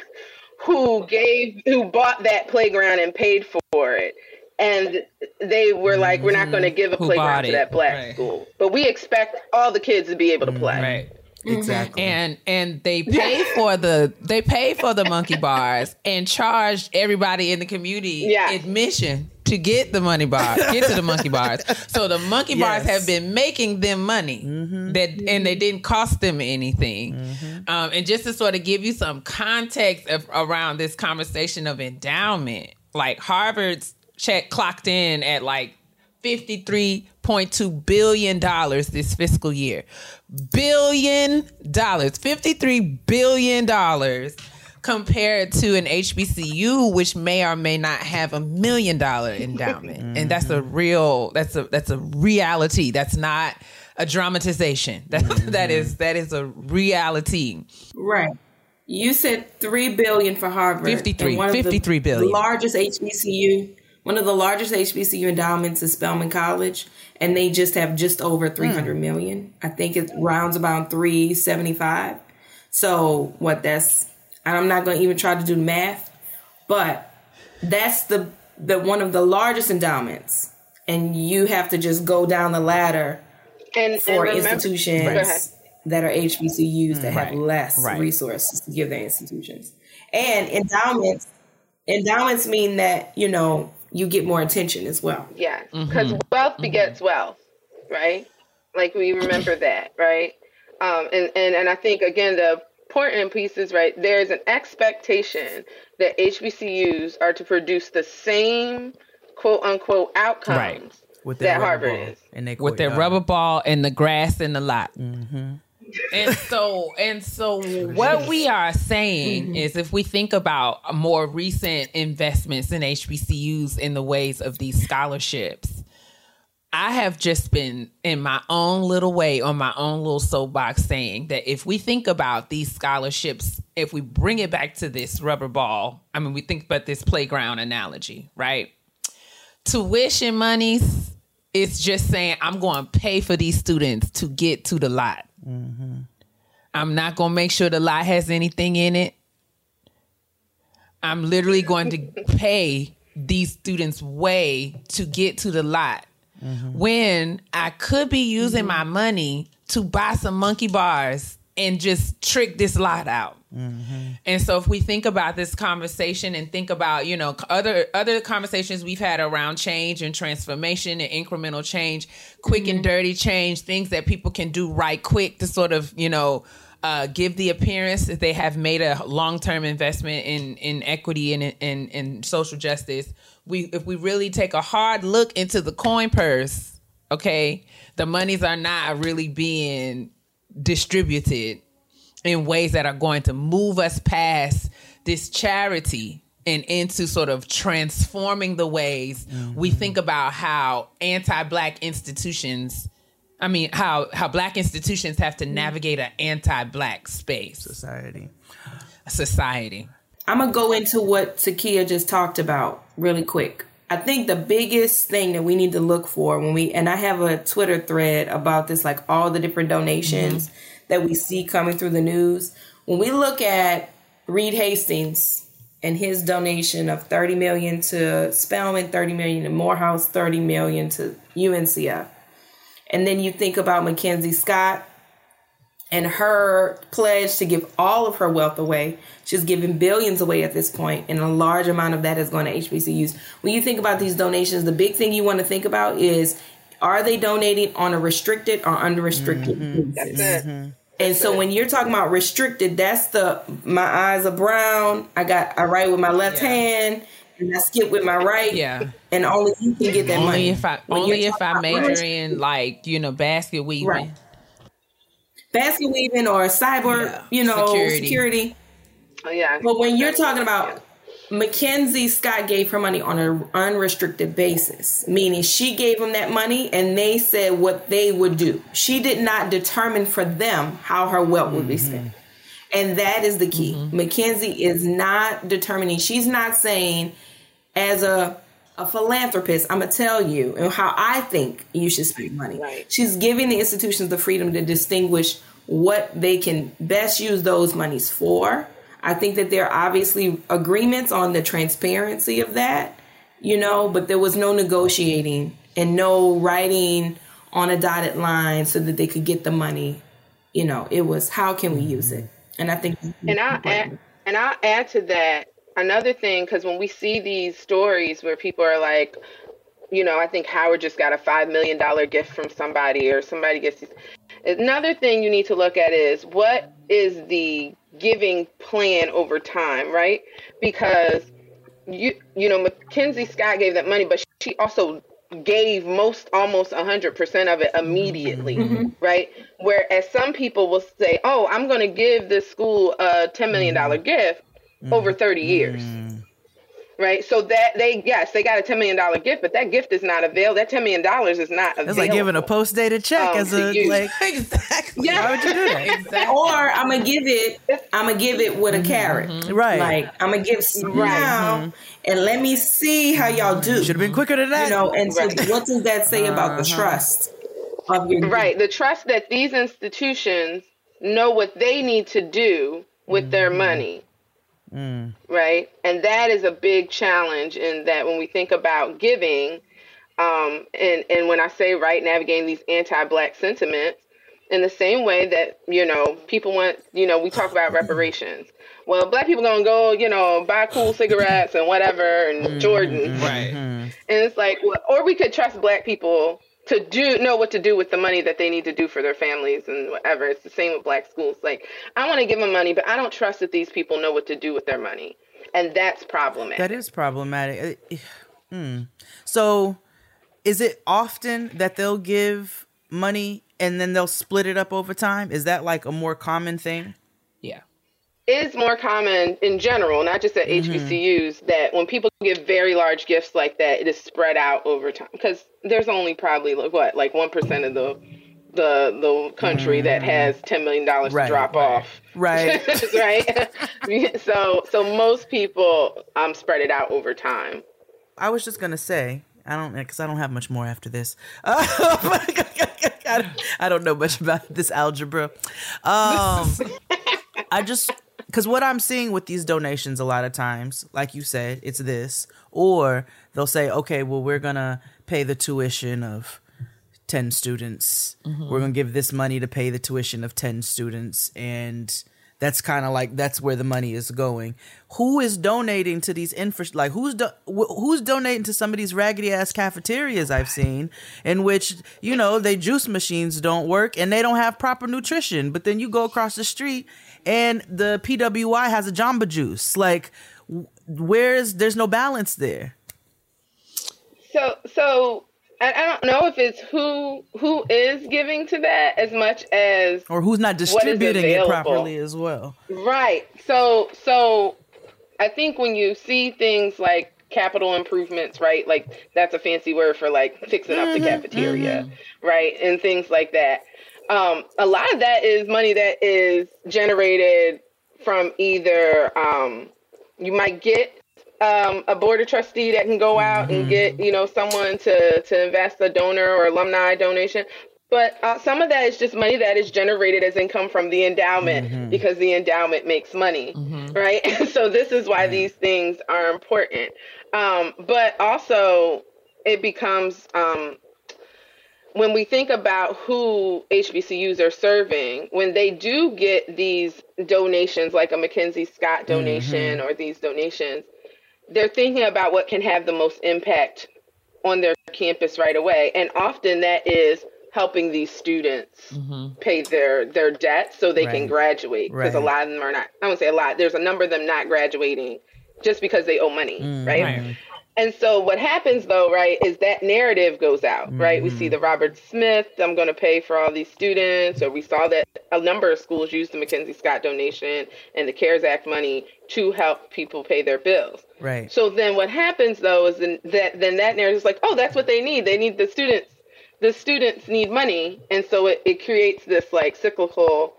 [SPEAKER 19] (laughs) who gave who bought that playground and paid for it. And they were like, we're not going to mm-hmm. give a
[SPEAKER 17] Who
[SPEAKER 19] playground to that black
[SPEAKER 17] Right.
[SPEAKER 19] school, but we expect all the kids to be able to play.
[SPEAKER 17] Right. Mm-hmm.
[SPEAKER 20] Exactly.
[SPEAKER 17] And and they pay (laughs) for the they pay for the monkey bars and charged everybody in the community yeah. admission to get the money bar, get to the monkey bars. (laughs) So the monkey bars have been making them money mm-hmm. that and they didn't cost them anything. Mm-hmm. Um, and just to sort of give you some context of, around this conversation of endowment, like Harvard's check clocked in at like $53.2 billion this fiscal year. Billion dollars. $53 billion compared to an HBCU, which may or may not have a million dollar endowment. And that's a mm-hmm. real, that's a, that's a reality. That's not a dramatization. That, (laughs) that is, that is a reality.
[SPEAKER 18] Right. You said three billion for Harvard.
[SPEAKER 17] 53,
[SPEAKER 18] and one of the
[SPEAKER 17] 53 billion.
[SPEAKER 18] largest HBCU. One of the largest HBCU endowments is Spelman College, and they just have just over three hundred hmm. million. I think it rounds about three seventy five. So what? That's and I'm not going to even try to do math, but that's the the one of the largest endowments, and you have to just go down the ladder
[SPEAKER 19] And
[SPEAKER 18] for
[SPEAKER 19] and remember-
[SPEAKER 18] institutions
[SPEAKER 19] Go
[SPEAKER 18] that are HBCUs that have less
[SPEAKER 17] right.
[SPEAKER 18] resources to give their institutions. And endowments endowments mean that, you know, you get more attention as well.
[SPEAKER 19] Yeah, mm-hmm. because wealth mm-hmm. begets wealth, right? Like we remember (clears throat) that, right? Um, and, and and I think again the important piece is right. There's an expectation that HBCUs are to produce the same quote unquote outcomes
[SPEAKER 17] Right.
[SPEAKER 20] With
[SPEAKER 19] that
[SPEAKER 20] their rubber
[SPEAKER 19] Harvard
[SPEAKER 20] ball
[SPEAKER 19] is.
[SPEAKER 20] and they
[SPEAKER 17] with their rubber ball and the grass and the lot. Mm-hmm. And so and so what we are saying mm-hmm. is if we think about more recent investments in HBCUs in the ways of these scholarships, I have just been in my own little way on my own little soapbox saying that if we think about these scholarships, if we bring it back to this rubber ball, I mean, we think about this playground analogy, right? Tuition monies, it's just saying I'm going to pay for these students to get to the lot. Mm-hmm. I'm not going to make sure the lot has anything in it. I'm literally going to pay these students way to get to the lot. Mm-hmm. When I could be using mm-hmm. my money to buy some monkey bars and just trick this lot out. And so if we think about this conversation and think about, you know, other other conversations we've had around change and transformation and incremental change, quick and dirty change, things that people can do right quick to sort of, you know, uh, give the appearance that they have made a long-term investment in in equity and in in social justice. We if we really take a hard look into the coin purse, okay, the monies are not really being distributed in ways that are going to move us past this charity and into sort of transforming the ways we mm-hmm. think about how anti-black institutions I mean how how black institutions have to navigate an anti-black space
[SPEAKER 20] society.
[SPEAKER 17] Society.
[SPEAKER 18] I'm gonna go into what Takia just talked about really quick. I think the biggest thing that we need to look for when we and I have a Twitter thread about this, like all the different donations mm-hmm. that we see coming through the news. When we look at Reed Hastings and his donation of 30 million to Spelman, 30 million to Morehouse, 30 million to UNCF. And then you think about Mackenzie Scott and her pledge to give all of her wealth away. She's giving billions away at this point, and a large amount of that is going to HBCUs. When you think about these donations, the big thing you want to think about is are they donating on a restricted or unrestricted mm-hmm. basis?
[SPEAKER 19] That's it.
[SPEAKER 18] And so when you're talking about restricted, that's the my eyes are brown. I got I write with my left hand and I skip with my right.
[SPEAKER 17] Yeah.
[SPEAKER 18] And only you can get that
[SPEAKER 17] only
[SPEAKER 18] money.
[SPEAKER 17] if I
[SPEAKER 18] When
[SPEAKER 17] only
[SPEAKER 18] you're
[SPEAKER 17] if I
[SPEAKER 18] talking about
[SPEAKER 17] major in like, you know, basket weaving.
[SPEAKER 18] Right. Basket weaving or cyber, you know,
[SPEAKER 17] Security.
[SPEAKER 18] security.
[SPEAKER 19] Oh yeah.
[SPEAKER 18] But when you're talking about Mackenzie Scott gave her money on an unrestricted basis, meaning she gave them that money and they said what they would do. She did not determine for them how her wealth would be mm-hmm. spent. And that is the key. Mm-hmm. Mackenzie is not determining, she's not saying, as a a philanthropist, I'm gonna tell you and how I think you should spend money. She's giving the institutions the freedom to distinguish what they can best use those monies for. I think that there are obviously agreements on the transparency of that, you know, but there was no negotiating and no writing on a dotted line so that they could get the money. You know, it was how can we use it? And I think
[SPEAKER 19] And I add, and I'll add to that another thing because when we see these stories where people are like, you know, I think Howard just got a five million dollar gift from somebody, or somebody gets. These. Another thing you need to look at is what is the giving plan over time, right? Because you you know Mackenzie Scott gave that money, but she also gave most almost 100% of it immediately mm-hmm. Mm-hmm. right whereas some people will say oh i'm going to give this school a $10 million mm-hmm. gift over mm. 30 years mm. right so that they yes they got a $10 million gift but that gift is not available that $10 million is not available
[SPEAKER 20] That's like giving a post dated check
[SPEAKER 19] um,
[SPEAKER 20] as a
[SPEAKER 19] use.
[SPEAKER 20] like (laughs)
[SPEAKER 17] exactly.
[SPEAKER 18] Yeah.
[SPEAKER 20] Why would you do that? (laughs)
[SPEAKER 18] Or I'm gonna give it. I'm gonna give it with a mm-hmm. carrot.
[SPEAKER 20] Right.
[SPEAKER 18] Like I'm gonna give some
[SPEAKER 19] Right.
[SPEAKER 18] now, mm-hmm. and let me see how y'all do.
[SPEAKER 20] Should have been quicker than that.
[SPEAKER 18] You know. And so, what does that say about the
[SPEAKER 20] Uh-huh.
[SPEAKER 18] trust of your
[SPEAKER 19] right the trust that these institutions know what they need to do with their mm-hmm. money Mm. right? And that is a big challenge in that when we think about giving um, and and when i say right navigating these anti-black sentiments in the same way that you know people want you know we talk about reparations. Well black people gonna go you know buy Kool cigarettes and whatever and mm-hmm. jordans. Mm-hmm.
[SPEAKER 17] Right.
[SPEAKER 19] and it's like, well, or we could trust black people to do know what to do with the money that they need to do for their families and whatever. It's the same with black schools. Like, I want to give them money, but I don't trust that these people know what to do with their money, and that's problematic.
[SPEAKER 20] That is problematic. Hmm. So, is it often that they'll give money and then they'll split it up over time? Is that like a more common thing?
[SPEAKER 17] Yeah.
[SPEAKER 19] It is more common in general, not just at
[SPEAKER 20] Mm-hmm.
[SPEAKER 19] HBCUs, that when people give very large gifts like that, it is spread out over time. Because there's only probably like, what, like one percent of the the the country that has ten million dollars.
[SPEAKER 20] Right,
[SPEAKER 19] to drop
[SPEAKER 20] right.
[SPEAKER 19] off.
[SPEAKER 20] Right. (laughs)
[SPEAKER 19] right. (laughs) so so most people um spread it out over time.
[SPEAKER 20] I was just gonna say I don't because I don't have much more after this. (laughs) I don't- I don't know much about this algebra. Um, I just because what I'm seeing with these donations a lot of times, like you said, it's this, or they'll say, okay, well, we're gonna pay the tuition of 10 students.
[SPEAKER 17] Mhm.
[SPEAKER 20] We're gonna give this money to pay the tuition of 10 students. And that's kind of like that's where the money is going. Who is donating to these infra like who's do- who's donating to some of these raggedy ass cafeterias I've seen in which you know they juice machines don't work and they don't have proper nutrition. But then you go across the street and the PWI has a Jamba Juice. Like where's there's no balance there.
[SPEAKER 19] So so I, I don't know if it's who who is giving to that as much as
[SPEAKER 20] Or who's not distributing it properly as well.
[SPEAKER 19] Right. So so I think when you see things like capital improvements, right? Like that's a fancy word for like fixing up the mm-hmm. cafeteria, mm-hmm. right? And things like that. Um, a lot of that is money that is generated from either um, you might get um, a board of trustee that can go out and get you know someone to to invest a donor or alumni donation. But uh, some of that is just money that is generated as income from the endowment because the endowment makes money right? (laughs) So this is why these things are important. Um, but also it becomes um, when we think about who HBCUs are serving, when they do get these donations, like a Mackenzie Scott mm-hmm. donation or these donations, they're thinking about what can have the most impact on their campus right away. And often that is helping these students mm-hmm. pay their their debt so they can graduate because a lot of them are not I won't say a lot there's a number of them not graduating just because they owe money mm, right?
[SPEAKER 20] Right.
[SPEAKER 19] And so what happens though right is that narrative goes out right we see mm-hmm. the robert smith i'm going to pay for all these students or we saw that a number of schools used the mackenzie scott donation and the cares act money to help people pay their bills
[SPEAKER 20] Right.
[SPEAKER 19] so then what happens though is then that then that narrative is like, oh, that's what they need. They need the students. The students need money, and so it, it creates this like cyclical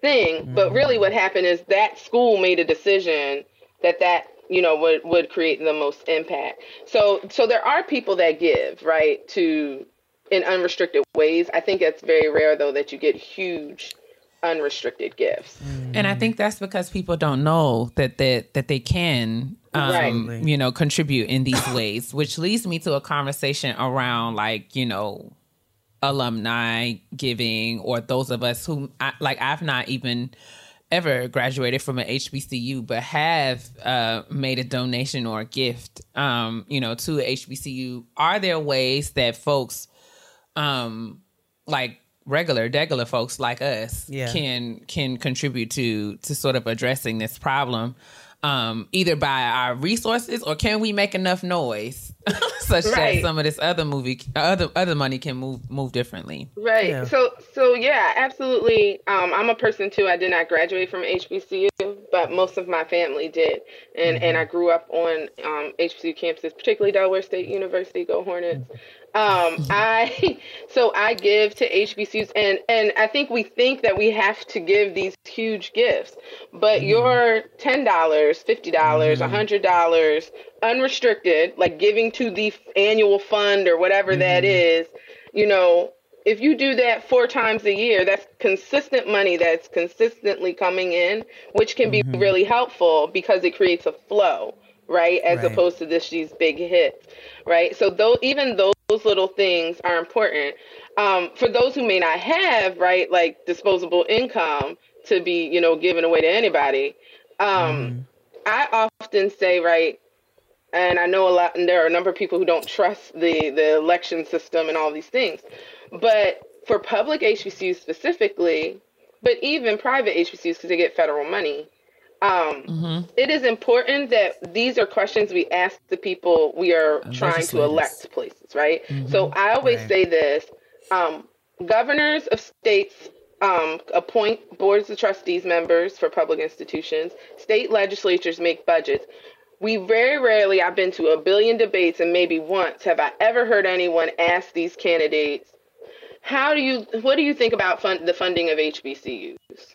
[SPEAKER 19] thing. But mm-hmm. really, what happened is that school made a decision that that you know would would create the most impact. So so there are people that give right to in unrestricted ways. I think it's very rare though that you get huge unrestricted gifts.
[SPEAKER 17] And I think that's because people don't know that that that they can um
[SPEAKER 19] Right.
[SPEAKER 17] you know contribute in these (laughs) ways, which leads me to a conversation around like, you know, alumni giving or those of us who I, like I've not even ever graduated from an HBCU but have uh, made a donation or a gift um you know to HBCU are there ways that folks um like regular degular folks like us
[SPEAKER 20] Yeah.
[SPEAKER 17] can can contribute to to sort of addressing this problem um either by our resources or can we make enough noise (laughs) such
[SPEAKER 19] Right.
[SPEAKER 17] that some of this other movie other other money can move move differently
[SPEAKER 19] Right.
[SPEAKER 17] Yeah.
[SPEAKER 19] So so yeah, absolutely. Um, I'm a person too. I did not graduate from HBCU, but most of my family did, and and I grew up on um, HBCU campuses, particularly Delaware State University. Go Hornets. Um, (laughs) I so I give to HBCUs, and and I think we think that we have to give these huge gifts, but mm-hmm. your ten dollars, fifty dollars, a mm-hmm. hundred dollars, unrestricted, like giving to the annual fund or whatever that mm-hmm. is, you know, if you do that four times a year, that's consistent money that's consistently coming in, which can be really helpful because it creates a flow, right? As
[SPEAKER 21] Right.
[SPEAKER 19] opposed to this these big hits, right? So those even those little things are important. Um, for those who may not have, right, like disposable income to be, you know, given away to anybody, um, I often say, right, and I know a lot, and there are a number of people who don't trust the the election system and all these things. But for public HBCUs specifically, but even private HBCUs because they get federal money, um, it is important that these are questions we ask the people we are trying to elect places, right? So I always
[SPEAKER 21] Right.
[SPEAKER 19] say this: um, governors of states um, appoint boards of trustees members for public institutions. State legislatures make budgets. We very rarely, I've been to a billion debates, and maybe once have I ever heard anyone ask these candidates, "How do you? What do you think about fund, the funding of HBCUs?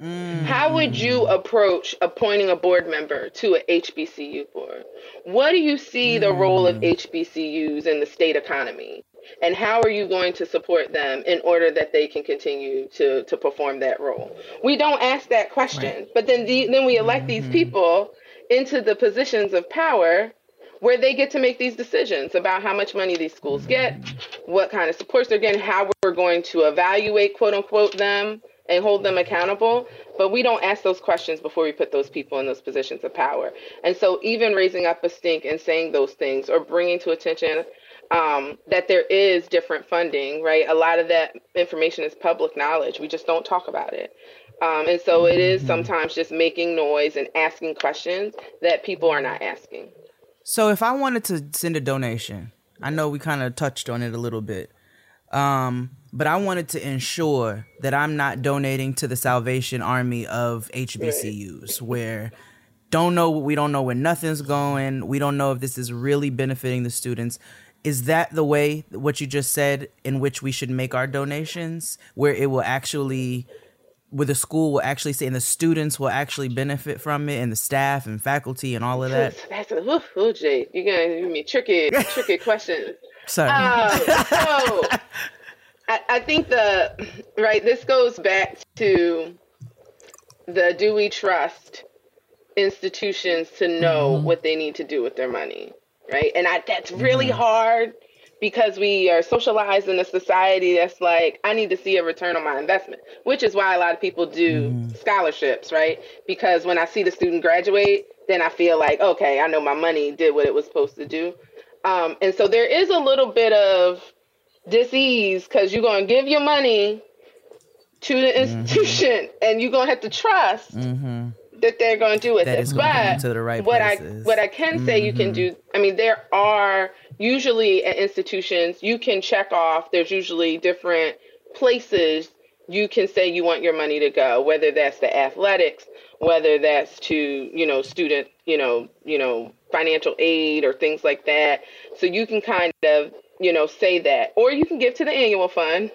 [SPEAKER 19] How would you mm. approach appointing a board member to a HBCU board? What do you see the role of mm. HBCUs in the state economy? and how are you going to support them in order that they can continue to to perform that role? We don't ask that question but then the, then we elect these mm-hmm. people into the positions of power where they get to make these decisions about how much money these schools get, mm. what kind of supports they're getting, how we're going to evaluate, quote unquote, them and hold them accountable. But we don't ask those questions before we put those people in those positions of power. And so, even raising up a stink and saying those things or bringing to attention um, that there is different funding, right? A lot of that information is public knowledge. We just don't talk about it. Um, and so, it is sometimes just making noise and asking questions that people are not asking.
[SPEAKER 20] So if I wanted to send a donation, I know we kind of touched on it a little bit. Um, but I wanted to ensure that I'm not donating to the Salvation Army of HBCUs where don't know we don't know where nothing's going. We don't know if this is really benefiting the students. Is that the way what you just said in which we should make our donations where it will actually where the school will actually say and the students will actually benefit from it and the staff and faculty and all of that? (laughs)
[SPEAKER 19] That's a ooh, ooh, Jay. You're gonna give me tricky, tricky (laughs) questions.
[SPEAKER 20] Sorry.
[SPEAKER 19] Um, so (laughs) I, I think the right. This goes back to the do we trust institutions to know mm-hmm. what they need to do with their money, right? And I, that's mm-hmm. really hard because we are socialized in a society that's like, I need to see a return on my investment, which is why a lot of people do mm-hmm. scholarships, right? Because when I see the student graduate, then I feel like, okay, I know my money did what it was supposed to do. Um, and so there is a little bit of disease because you're going to give your money to the institution and you're going to have to trust
[SPEAKER 20] Mm-hmm.
[SPEAKER 19] that they're going to do
[SPEAKER 20] That
[SPEAKER 19] it. But
[SPEAKER 20] the right
[SPEAKER 19] what I what I can say you can do. I mean, there are usually at institutions you can check off. There's usually different places you can say you want your money to go, whether that's the athletics, whether that's to you know student, you know, you know financial aid or things like that. So you can kind of you know say that, or you can give to the annual fund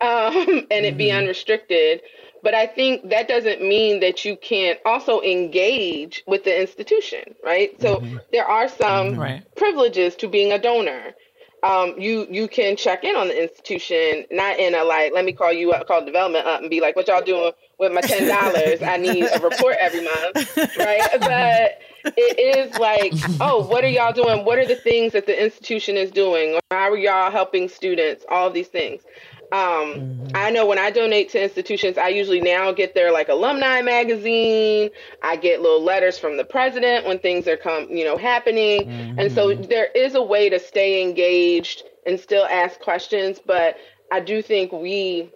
[SPEAKER 19] um, (laughs) and it be mm-hmm. unrestricted. But I think that doesn't mean that you can't also engage with the institution, right? So mm-hmm. there are some mm-hmm.
[SPEAKER 17] Right.
[SPEAKER 19] privileges to being a donor. Um, you you can check in on the institution, not in a like, let me call you up, call development up, and be like, what y'all doing with my ten dollars? I need a report every month, right? (laughs) But it is like, oh, what are y'all doing? What are the things that the institution is doing? How are y'all helping students? All of these things. Um, I know when I donate to institutions, I usually now get their like alumni magazine. I get little letters from the president when things are come, you know, happening. And so there is a way to stay engaged and still ask questions, but I do think we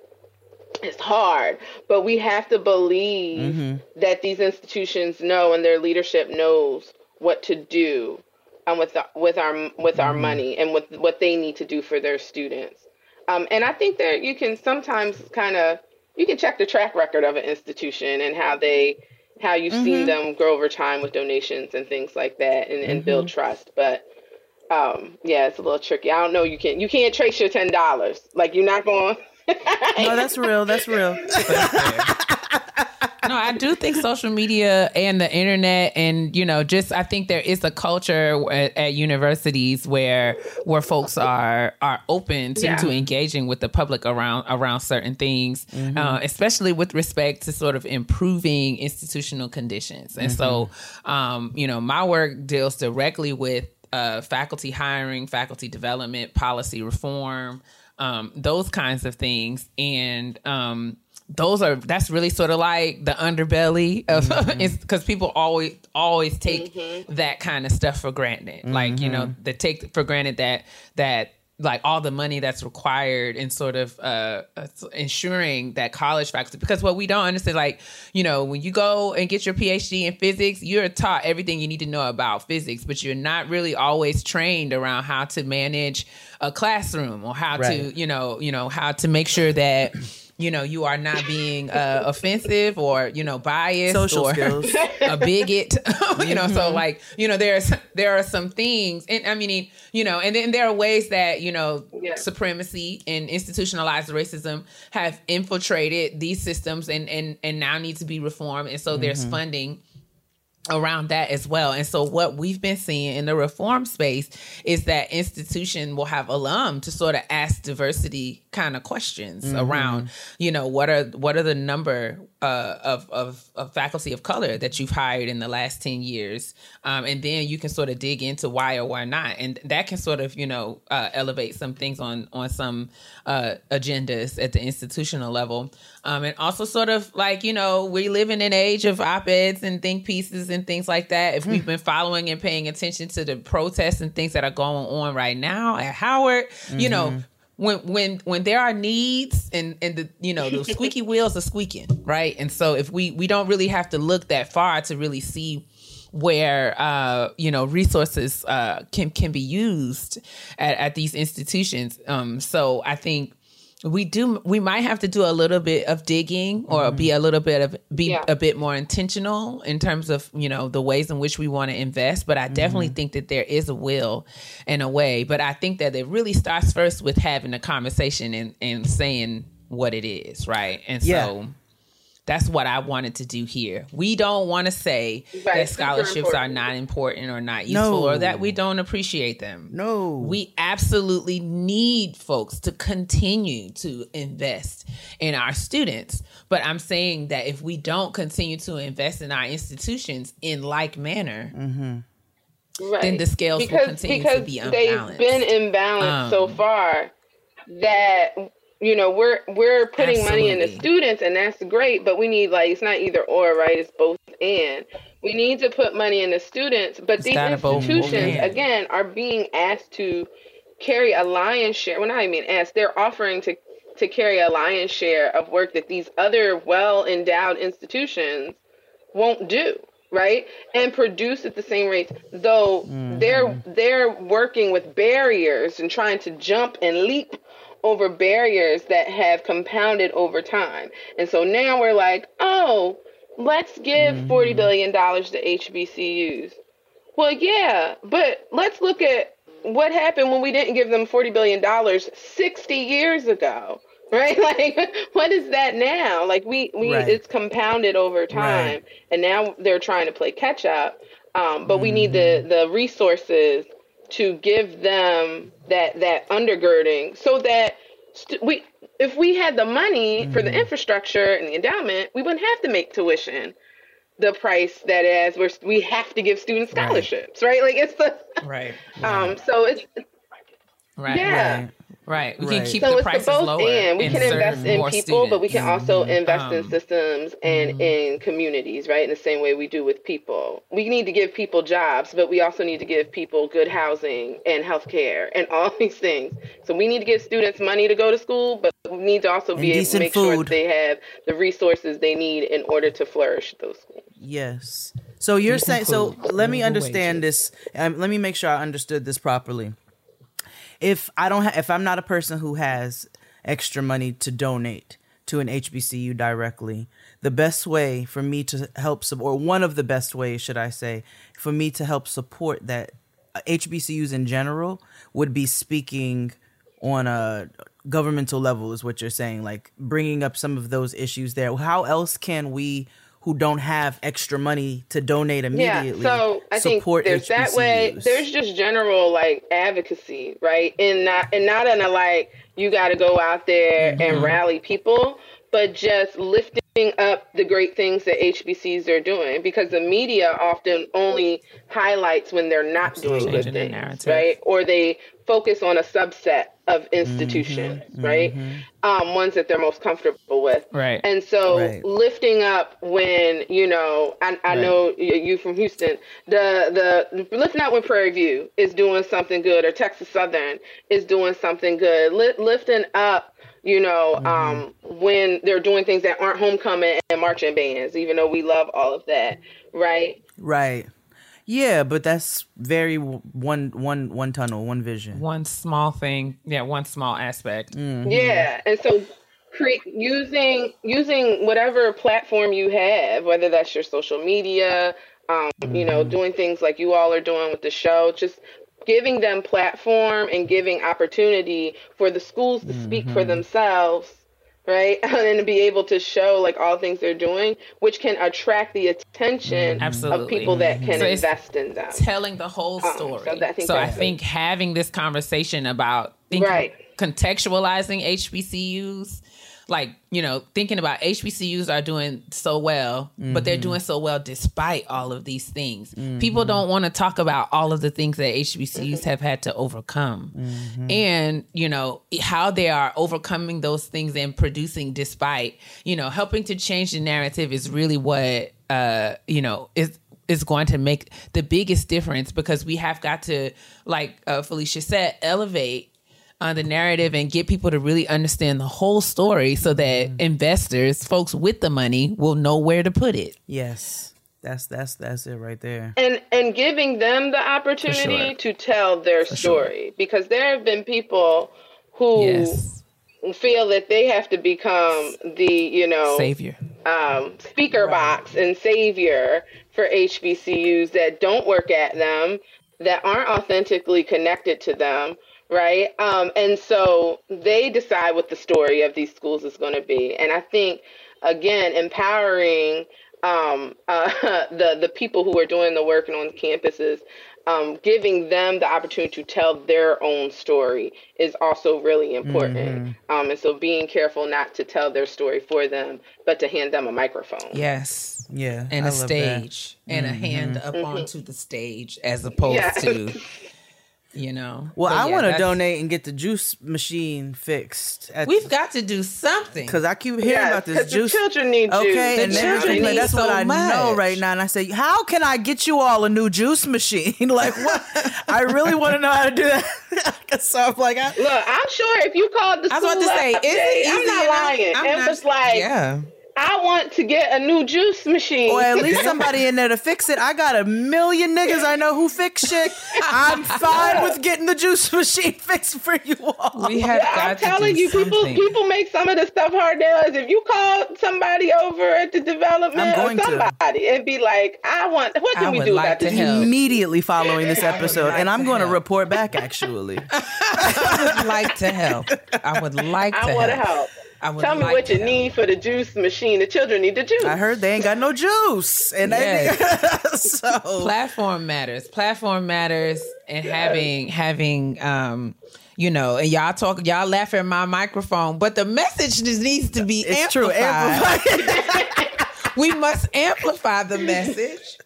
[SPEAKER 19] it's hard, but we have to believe that these institutions know and their leadership knows what to do um, with the, with our with our money and with what they need to do for their students. Um, and I think that you can sometimes kind of you can check the track record of an institution and how they how you've seen
[SPEAKER 17] Mhm.
[SPEAKER 19] them grow over time with donations and things like that and, and build trust. But um, yeah, it's a little tricky. I don't know. You can't you can't trace your ten dollars. Like you're not going.
[SPEAKER 20] No, that's real. That's real. (laughs)
[SPEAKER 17] no, I do think social media and the internet, and you know, just I think there is a culture at, at universities where where folks are are open to,
[SPEAKER 19] Yeah.
[SPEAKER 17] to engaging with the public around around certain things,
[SPEAKER 20] Mm-hmm.
[SPEAKER 17] uh, especially with respect to sort of improving institutional conditions. And so, um, you know, my work deals directly with uh, faculty hiring, faculty development, policy reform, um, those kinds of things, and um, those are that's really sort of like the underbelly of (laughs) because people always always take that kind of stuff for granted. Like you know they take for granted that that like all the money that's required in sort of uh, uh, ensuring that college faculty because what we don't understand like you know when you go and get your phd in physics you're taught everything you need to know about physics but you're not really always trained around how to manage a classroom or how
[SPEAKER 20] Right.
[SPEAKER 17] to you know you know how to make sure that you know you are not being uh, offensive or you know biased
[SPEAKER 20] Social
[SPEAKER 17] or
[SPEAKER 20] skills. (laughs)
[SPEAKER 17] a bigot (laughs) you know so like you know there's there are some things and i mean you know and then there are ways that you know supremacy and institutionalized racism have infiltrated these systems and and and now need to be reformed and so there's
[SPEAKER 20] Mhm.
[SPEAKER 17] funding around that as well. And so what we've been seeing in the reform space is that institution will have alum to sort of ask diversity kind of questions
[SPEAKER 20] Mhm.
[SPEAKER 17] around, you know, what are what are the number uh, of, of of faculty of color that you've hired in the last 10 years. Um, and then you can sort of dig into why or why not. And that can sort of, you know, uh, elevate some things on on some uh, agendas at the institutional level. Um, and also sort of like, you know, we live in an age of op-eds and think pieces and things like that. If we've been following and paying attention to the protests and things that are going on right now at Howard, you know,
[SPEAKER 20] Mhm.
[SPEAKER 17] When when when there are needs and and the you know the squeaky (laughs) wheels are squeaking right? And so if we we don't really have to look that far to really see where uh you know resources uh can can be used at, at these institutions. Um so i think we do we might have to do a little bit of digging or mm-hmm. be a little bit of be
[SPEAKER 19] Yeah.
[SPEAKER 17] a bit more intentional in terms of you know the ways in which we want to invest but i definitely mm-hmm. think that there is a will and a way but i think that it really starts first with having a conversation and and saying what it is right and
[SPEAKER 20] Yeah.
[SPEAKER 17] so that's what I wanted to do here. We don't want to say
[SPEAKER 19] Right,
[SPEAKER 17] that scholarships are not important or not useful
[SPEAKER 20] No.
[SPEAKER 17] or that we don't appreciate them.
[SPEAKER 20] No.
[SPEAKER 17] We absolutely need folks to continue to invest in our students. But I'm saying that if we don't continue to invest in our institutions in like manner,
[SPEAKER 19] Right.
[SPEAKER 17] then the scales will continue to be
[SPEAKER 19] they've
[SPEAKER 17] unbalanced.
[SPEAKER 19] been imbalanced so
[SPEAKER 17] Um,
[SPEAKER 19] far that you know we're we're putting money into
[SPEAKER 17] Absolutely.
[SPEAKER 19] students and that's great but we need like it's not either or right? It's both and. We need to put money into students but
[SPEAKER 17] It's
[SPEAKER 19] these
[SPEAKER 17] gotta both- both
[SPEAKER 19] institutions again are being asked to carry a lion's share. Well not even asked they're offering to to carry a lion's share of work that these other well endowed institutions won't do right? And produce at the same rates though they're mm-hmm. they're working with barriers and trying to jump and leap over barriers that have compounded over time. And so now we're like oh let's give 40 billion dollars to HBCUs well yeah but let's look at what happened when we didn't give them 40 billion dollars 60 years ago (laughs) right? Like what is that now? Like we we
[SPEAKER 20] Right.
[SPEAKER 19] it's compounded over time
[SPEAKER 20] Right.
[SPEAKER 19] and now they're trying to play catch up um, but we need the the resources to give them that that undergirding so that st- we if we had the money for the infrastructure and the endowment we wouldn't have to make tuition the price that is where we have to give students scholarships right, like it's the
[SPEAKER 17] right. (laughs)
[SPEAKER 19] um so it's
[SPEAKER 17] Right.
[SPEAKER 19] yeah
[SPEAKER 17] Right. We
[SPEAKER 20] Right.
[SPEAKER 17] can keep
[SPEAKER 19] so
[SPEAKER 17] the
[SPEAKER 19] it's
[SPEAKER 17] prices
[SPEAKER 19] the both
[SPEAKER 17] lower.
[SPEAKER 19] and we
[SPEAKER 17] and
[SPEAKER 19] can invest in
[SPEAKER 17] more
[SPEAKER 19] people but we can
[SPEAKER 17] students.
[SPEAKER 19] also invest in
[SPEAKER 17] Um,
[SPEAKER 19] systems and in communities right in the same way we do with people we need to give people jobs but we also need to give people good housing and health care and all (laughs) these things so we need to give students money to go to school but we need to also be able to
[SPEAKER 20] decent
[SPEAKER 19] make sure
[SPEAKER 20] food.
[SPEAKER 19] that they have the resources they need in order to flourish those schools
[SPEAKER 20] Yes. So you're saying so let me
[SPEAKER 17] livable
[SPEAKER 20] understand this um, let me make sure I understood this properly. If I don't ha- if I'm not a person who has extra money to donate to an HBCU directly, the best way for me to help support or one of the best ways should I say for me to help support that uh, HBCUs in general would be speaking on a governmental level is what you're saying like bringing up some of those issues there. How else can we who don't have extra money to donate immediately
[SPEAKER 19] Yeah, so I think
[SPEAKER 20] support
[SPEAKER 19] there's that way. There's just general like advocacy, right? And not and not in a like you got to go out there and
[SPEAKER 20] Mhm.
[SPEAKER 19] rally people, but just lifting up the great things that HBCs are doing because the media often only highlights when they're not doing good things, right? Or they focus on a subset of institutions, right? Um, ones that they're most comfortable with.
[SPEAKER 17] Right.
[SPEAKER 19] And so
[SPEAKER 17] Right.
[SPEAKER 19] lifting up when, you know, I, I
[SPEAKER 17] Right.
[SPEAKER 19] know you from Houston, the, the lifting up when Prairie View is doing something good or Texas Southern is doing something good. Li- lifting up, you know, um, when they're doing things that aren't homecoming and marching bands, even though we love all of that, right?
[SPEAKER 20] right yeah but that's very one one one tunnel one vision
[SPEAKER 17] one small thing, yeah, one small aspect.
[SPEAKER 20] Mm-hmm.
[SPEAKER 19] Yeah, and so cre- using using whatever platform you have, whether that's your social media, um, you know, doing things like you all are doing with the show, just giving them platform and giving opportunity for the schools to speak for themselves right? (laughs) and to be able to show like all things they're doing, which can attract the attention of people that can
[SPEAKER 17] So
[SPEAKER 19] invest in them.
[SPEAKER 17] telling the whole
[SPEAKER 19] Um,
[SPEAKER 17] story.
[SPEAKER 19] so that- I think
[SPEAKER 17] so I think having this conversation about thinking,
[SPEAKER 19] Right.
[SPEAKER 17] contextualizing HBCUs, like you know, thinking about HBCUs are doing so well, but they're
[SPEAKER 20] Mhm.
[SPEAKER 17] doing so well despite all of these things.
[SPEAKER 20] Mhm.
[SPEAKER 17] People don't want to talk about all of the things that HBCUs have had to overcome
[SPEAKER 20] Mm-hmm.
[SPEAKER 17] and you know how they are overcoming those things and producing despite you know helping to change the narrative is really what uh you know is is going to make the biggest difference because we have got to like uh, felicia said elevate uh, the narrative and get people to really understand the whole story so that investors folks with the money will know where to put it.
[SPEAKER 20] Yes, that's that's that's it right there.
[SPEAKER 19] and and giving them the opportunity
[SPEAKER 20] sure.
[SPEAKER 19] to tell their story. Because there have been people who
[SPEAKER 17] Yes.
[SPEAKER 19] feel that they have to become the you know
[SPEAKER 17] savior.
[SPEAKER 19] um, speaker box and savior for HBCUs that don't work at them, that aren't authentically connected to them, right? Um, and so they decide what the story of these schools is going to be. And I think, again, empowering um, (laughs) uh, the the people who are doing the work and on the campuses, um, giving them the opportunity to tell their own story is also really important. Um, and so being careful not to tell their story for them, but to hand them a microphone.
[SPEAKER 17] yes
[SPEAKER 20] Yeah,
[SPEAKER 17] and
[SPEAKER 20] I
[SPEAKER 17] a
[SPEAKER 20] love that.
[SPEAKER 17] stage and a hand up
[SPEAKER 19] Mhm.
[SPEAKER 17] onto the stage as opposed
[SPEAKER 19] Yes.
[SPEAKER 17] to (laughs) you know
[SPEAKER 20] Well,
[SPEAKER 17] But
[SPEAKER 20] I
[SPEAKER 17] yeah,
[SPEAKER 20] want to donate and get the juice machine fixed. At
[SPEAKER 17] we've got to do something
[SPEAKER 20] because I keep hearing
[SPEAKER 19] Yes,
[SPEAKER 20] about this
[SPEAKER 19] 'cause the
[SPEAKER 20] juice.
[SPEAKER 19] children need
[SPEAKER 20] okay,
[SPEAKER 19] juice. The
[SPEAKER 20] and then
[SPEAKER 19] children
[SPEAKER 20] everything,
[SPEAKER 19] need
[SPEAKER 20] that's what
[SPEAKER 17] so
[SPEAKER 20] I know right now. And I say, how can I get you all a new juice machine? (laughs) like, what? I really want to know how to do that. (laughs) so I'm like, I,
[SPEAKER 19] Look, I'm sure if you called the
[SPEAKER 17] I was
[SPEAKER 19] school
[SPEAKER 17] about to say,
[SPEAKER 19] up,
[SPEAKER 17] is it
[SPEAKER 19] Jay, I'm
[SPEAKER 17] easy
[SPEAKER 19] not lying.
[SPEAKER 17] I'm
[SPEAKER 19] it
[SPEAKER 17] not-
[SPEAKER 19] was like,
[SPEAKER 17] yeah
[SPEAKER 19] I want to get a new juice machine.
[SPEAKER 20] or at least somebody in there to fix it. I got a million niggas I know who fix shit. I'm (laughs) fine with getting the juice (laughs) machine fixed for you all.
[SPEAKER 17] we have
[SPEAKER 19] Yeah,
[SPEAKER 17] got
[SPEAKER 19] I'm
[SPEAKER 17] to
[SPEAKER 19] telling
[SPEAKER 17] do
[SPEAKER 19] you, people
[SPEAKER 17] something.
[SPEAKER 19] people make some of the stuff hard nails. If you call somebody over at the development or
[SPEAKER 20] going to.
[SPEAKER 19] somebody and be like, I want what can
[SPEAKER 17] I
[SPEAKER 19] we do
[SPEAKER 17] like
[SPEAKER 19] about this?
[SPEAKER 17] help.
[SPEAKER 20] Immediately following this episode, and I'm
[SPEAKER 17] to
[SPEAKER 20] going to
[SPEAKER 17] help.
[SPEAKER 20] report back. Actually, (laughs)
[SPEAKER 17] I would like to help. I would like to
[SPEAKER 19] I want to
[SPEAKER 17] help.
[SPEAKER 19] help.
[SPEAKER 17] I would
[SPEAKER 19] Tell me what you
[SPEAKER 17] help.
[SPEAKER 19] need for the juice machine. The children need the juice.
[SPEAKER 20] I heard they ain't got no juice, and they (laughs) so
[SPEAKER 17] platform matters platform matters and having having um you know and y'all talk y'all laugh at my microphone but the message just needs to be
[SPEAKER 20] It's true,
[SPEAKER 17] amplified. (laughs) we must amplify the message.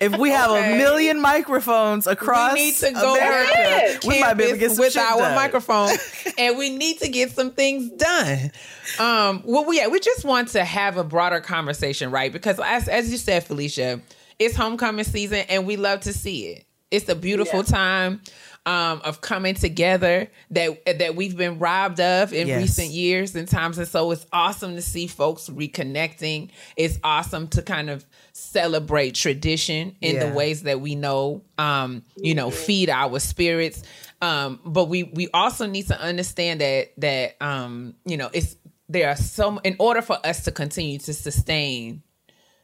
[SPEAKER 20] If we have
[SPEAKER 17] Okay.
[SPEAKER 20] a million microphones across
[SPEAKER 17] we need to go
[SPEAKER 20] America, we might be able to get some
[SPEAKER 17] with our
[SPEAKER 20] done.
[SPEAKER 17] microphone and we need to get some things done. Um well we, yeah, we just want to have a broader conversation right? Because as, as you said felicia it's homecoming season and we love to see it. It's a beautiful time um, of coming together that that we've been robbed of in
[SPEAKER 20] Yes.
[SPEAKER 17] recent years and times, and so it's awesome to see folks reconnecting. It's awesome to kind of celebrate tradition in
[SPEAKER 20] Yeah.
[SPEAKER 17] the ways that we know, um, you know, feed our spirits. Um, but we we also need to understand that that um, you know it's there are some in order for us to continue to sustain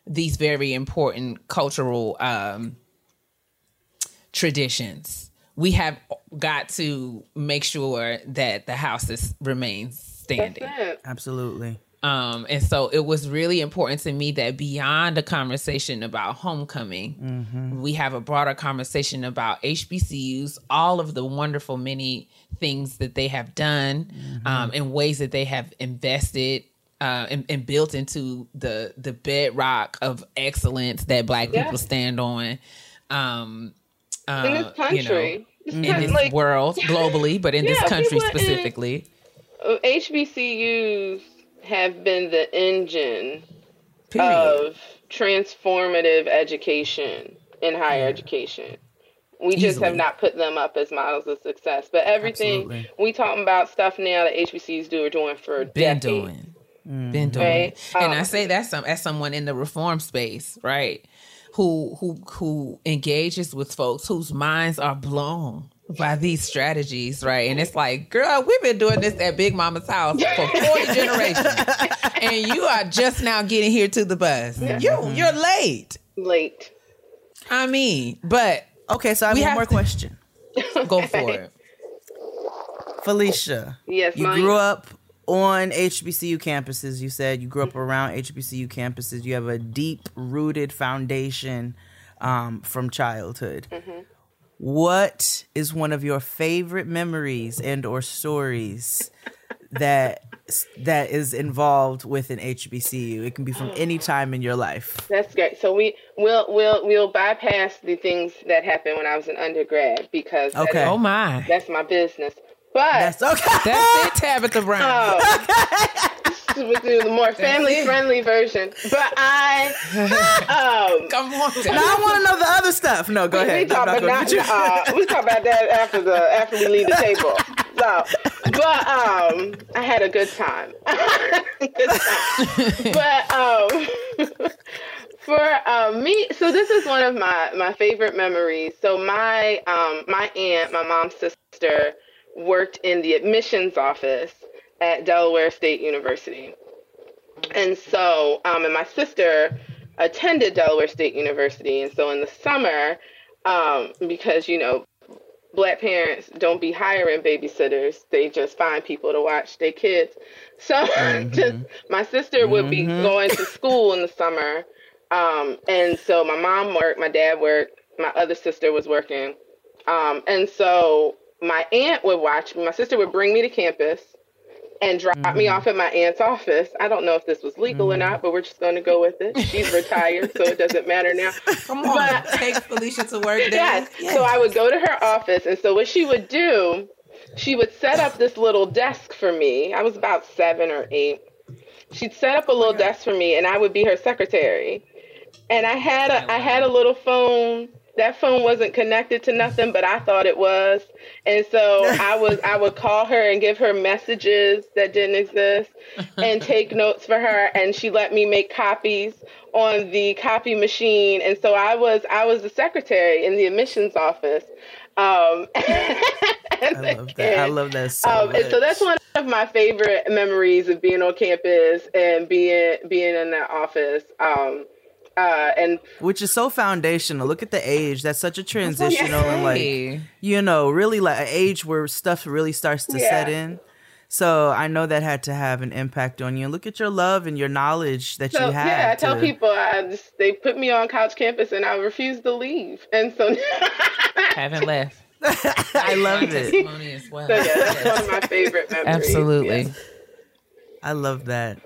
[SPEAKER 17] these very important cultural um, traditions. We have got to make sure that the house is, remains standing.
[SPEAKER 20] Absolutely.
[SPEAKER 17] Um, and so it was really important to me that beyond a conversation about homecoming,
[SPEAKER 20] Mhm.
[SPEAKER 17] we have a broader conversation about HBCUs, all of the wonderful many things that they have done, um, in ways that they have invested uh, and, and built into the the bedrock of excellence that Black
[SPEAKER 19] Yeah.
[SPEAKER 17] people stand on. Um, uh,
[SPEAKER 19] In this country.
[SPEAKER 17] you know,
[SPEAKER 19] This (laughs)
[SPEAKER 17] in this
[SPEAKER 19] like-
[SPEAKER 17] world, (laughs) globally, but in this country
[SPEAKER 19] people in-
[SPEAKER 17] specifically.
[SPEAKER 19] Uh, HBCUs have been the engine
[SPEAKER 17] Period.
[SPEAKER 19] of transformative education in higher education. We just have not put them up as models of success. But everything
[SPEAKER 17] Absolutely.
[SPEAKER 19] we talking about stuff now that HBCUs do are doing for
[SPEAKER 17] been
[SPEAKER 19] decades.
[SPEAKER 17] doing, been doing,
[SPEAKER 19] Right?
[SPEAKER 17] and I
[SPEAKER 19] Um,
[SPEAKER 17] say that some as someone in the reform space, right? Who who who engages with folks whose minds are blown by these strategies, right? And it's like, girl, we've been doing this at Big Mama's house for forty (laughs) generations, and you are just now getting here to the bus. You mm-hmm. you're late.
[SPEAKER 19] Late.
[SPEAKER 17] I mean, but
[SPEAKER 20] okay. So I have
[SPEAKER 17] we
[SPEAKER 20] one
[SPEAKER 17] have
[SPEAKER 20] more
[SPEAKER 17] to-
[SPEAKER 20] question.
[SPEAKER 17] Go for it. (laughs)
[SPEAKER 20] Felicia.
[SPEAKER 19] Yes,
[SPEAKER 20] you
[SPEAKER 19] mine.
[SPEAKER 20] grew up
[SPEAKER 6] on HBCU campuses. You said you grew up around HBCU campuses. You have a deep rooted foundation um, from childhood. What is one of your favorite memories and or stories (laughs) that that is involved with an HBCU? It can be from any time in your life.
[SPEAKER 19] That's great. So we will we'll we'll bypass the things that happened when I was an undergrad because
[SPEAKER 6] Okay.
[SPEAKER 19] is-
[SPEAKER 6] Oh,
[SPEAKER 17] my.
[SPEAKER 19] that's my business. But
[SPEAKER 6] that's okay.
[SPEAKER 17] That's it, Tabitha Brown. (laughs)
[SPEAKER 19] with the more family friendly version. But I um (laughs)
[SPEAKER 17] come on.
[SPEAKER 6] Now I want to know the other stuff. No, go
[SPEAKER 19] we,
[SPEAKER 6] ahead.
[SPEAKER 19] We talk,
[SPEAKER 6] I'm
[SPEAKER 19] about
[SPEAKER 6] not
[SPEAKER 19] not, uh, we talk about that after the after we leave the table. (laughs) So, but um, I had a good time. good time. But um, for um, me, so this is one of my my favorite memories. So my um my aunt, my mom's sister, worked in the admissions office at Delaware State University. And so, um, and my sister attended Delaware State University. And so in the summer, um, because, you know, black parents don't be hiring babysitters, they just find people to watch their kids. So (laughs) just, my sister would be
[SPEAKER 22] Mhm.
[SPEAKER 19] going to school in the summer. Um, and so my mom worked, my dad worked, my other sister was working. Um, and so my aunt would watch me. My sister would bring me to campus and drop me mm-hmm. off at my aunt's office. I don't know if this was legal or mm. not, but we're just going to go with it. She's retired, so it doesn't matter now. (laughs)
[SPEAKER 17] Come on, take Felicia to work. (laughs)
[SPEAKER 19] Yes. So I would go to her office, and so what she would do, she would set up this little desk for me. I was about seven or eight. She'd set up a oh little desk for me, and I would be her secretary. And I had a I had a little phone. That phone wasn't connected to nothing, but I thought it was. And so I (laughs) was I would call her and give her messages that didn't exist and (laughs) take notes for her and she let me make copies on the copy machine. And so I was I was the secretary in the admissions office. Um (laughs)
[SPEAKER 6] I love that. I love that so
[SPEAKER 19] um, and so that's one of my favorite memories of being on campus and being being in that office. Um, uh, and
[SPEAKER 6] which is so foundational. Look at the age. That's such a
[SPEAKER 19] what I'm
[SPEAKER 6] transitional and like you know, really like an age where stuff really starts to set in. So I know that had to have an impact on you. Look at your love and your knowledge that
[SPEAKER 19] so
[SPEAKER 6] you have.
[SPEAKER 19] yeah, I tell
[SPEAKER 6] to-
[SPEAKER 19] people I just, they put me on couch campus and I refuse to leave. And so (laughs)
[SPEAKER 17] Haven't left. (laughs)
[SPEAKER 6] I love
[SPEAKER 17] My
[SPEAKER 6] it.
[SPEAKER 17] testimony as well.
[SPEAKER 19] So yeah, that's one of my favorite (laughs) memories.
[SPEAKER 17] Absolutely.
[SPEAKER 6] I love that.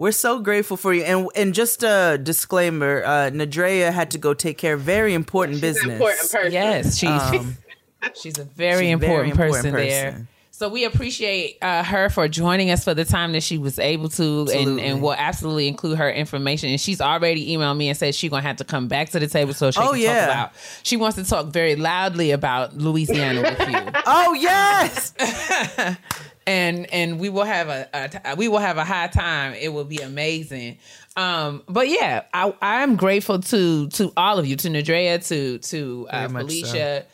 [SPEAKER 6] We're so grateful for you. And and just a disclaimer, uh Nadrea had to go take care of very important business.
[SPEAKER 19] important person.
[SPEAKER 17] Yes, she's
[SPEAKER 6] Um, (laughs)
[SPEAKER 17] she's a very,
[SPEAKER 6] she's
[SPEAKER 17] important,
[SPEAKER 6] very important
[SPEAKER 17] person, there. So we appreciate uh, her for joining us for the time that she was able to, and, and we'll absolutely include her information. And she's already emailed me and said she's gonna have to come back to the table so she
[SPEAKER 6] Oh,
[SPEAKER 17] can
[SPEAKER 6] yeah.
[SPEAKER 17] talk about. She wants to talk very loudly about Louisiana with you. (laughs)
[SPEAKER 6] oh yes, (laughs)
[SPEAKER 17] and and we will have a, a t- we will have a high time. It will be amazing. Um, but yeah, I I'm grateful to to all of you, to Nadrea, to to uh,
[SPEAKER 6] Very much
[SPEAKER 17] Felicia.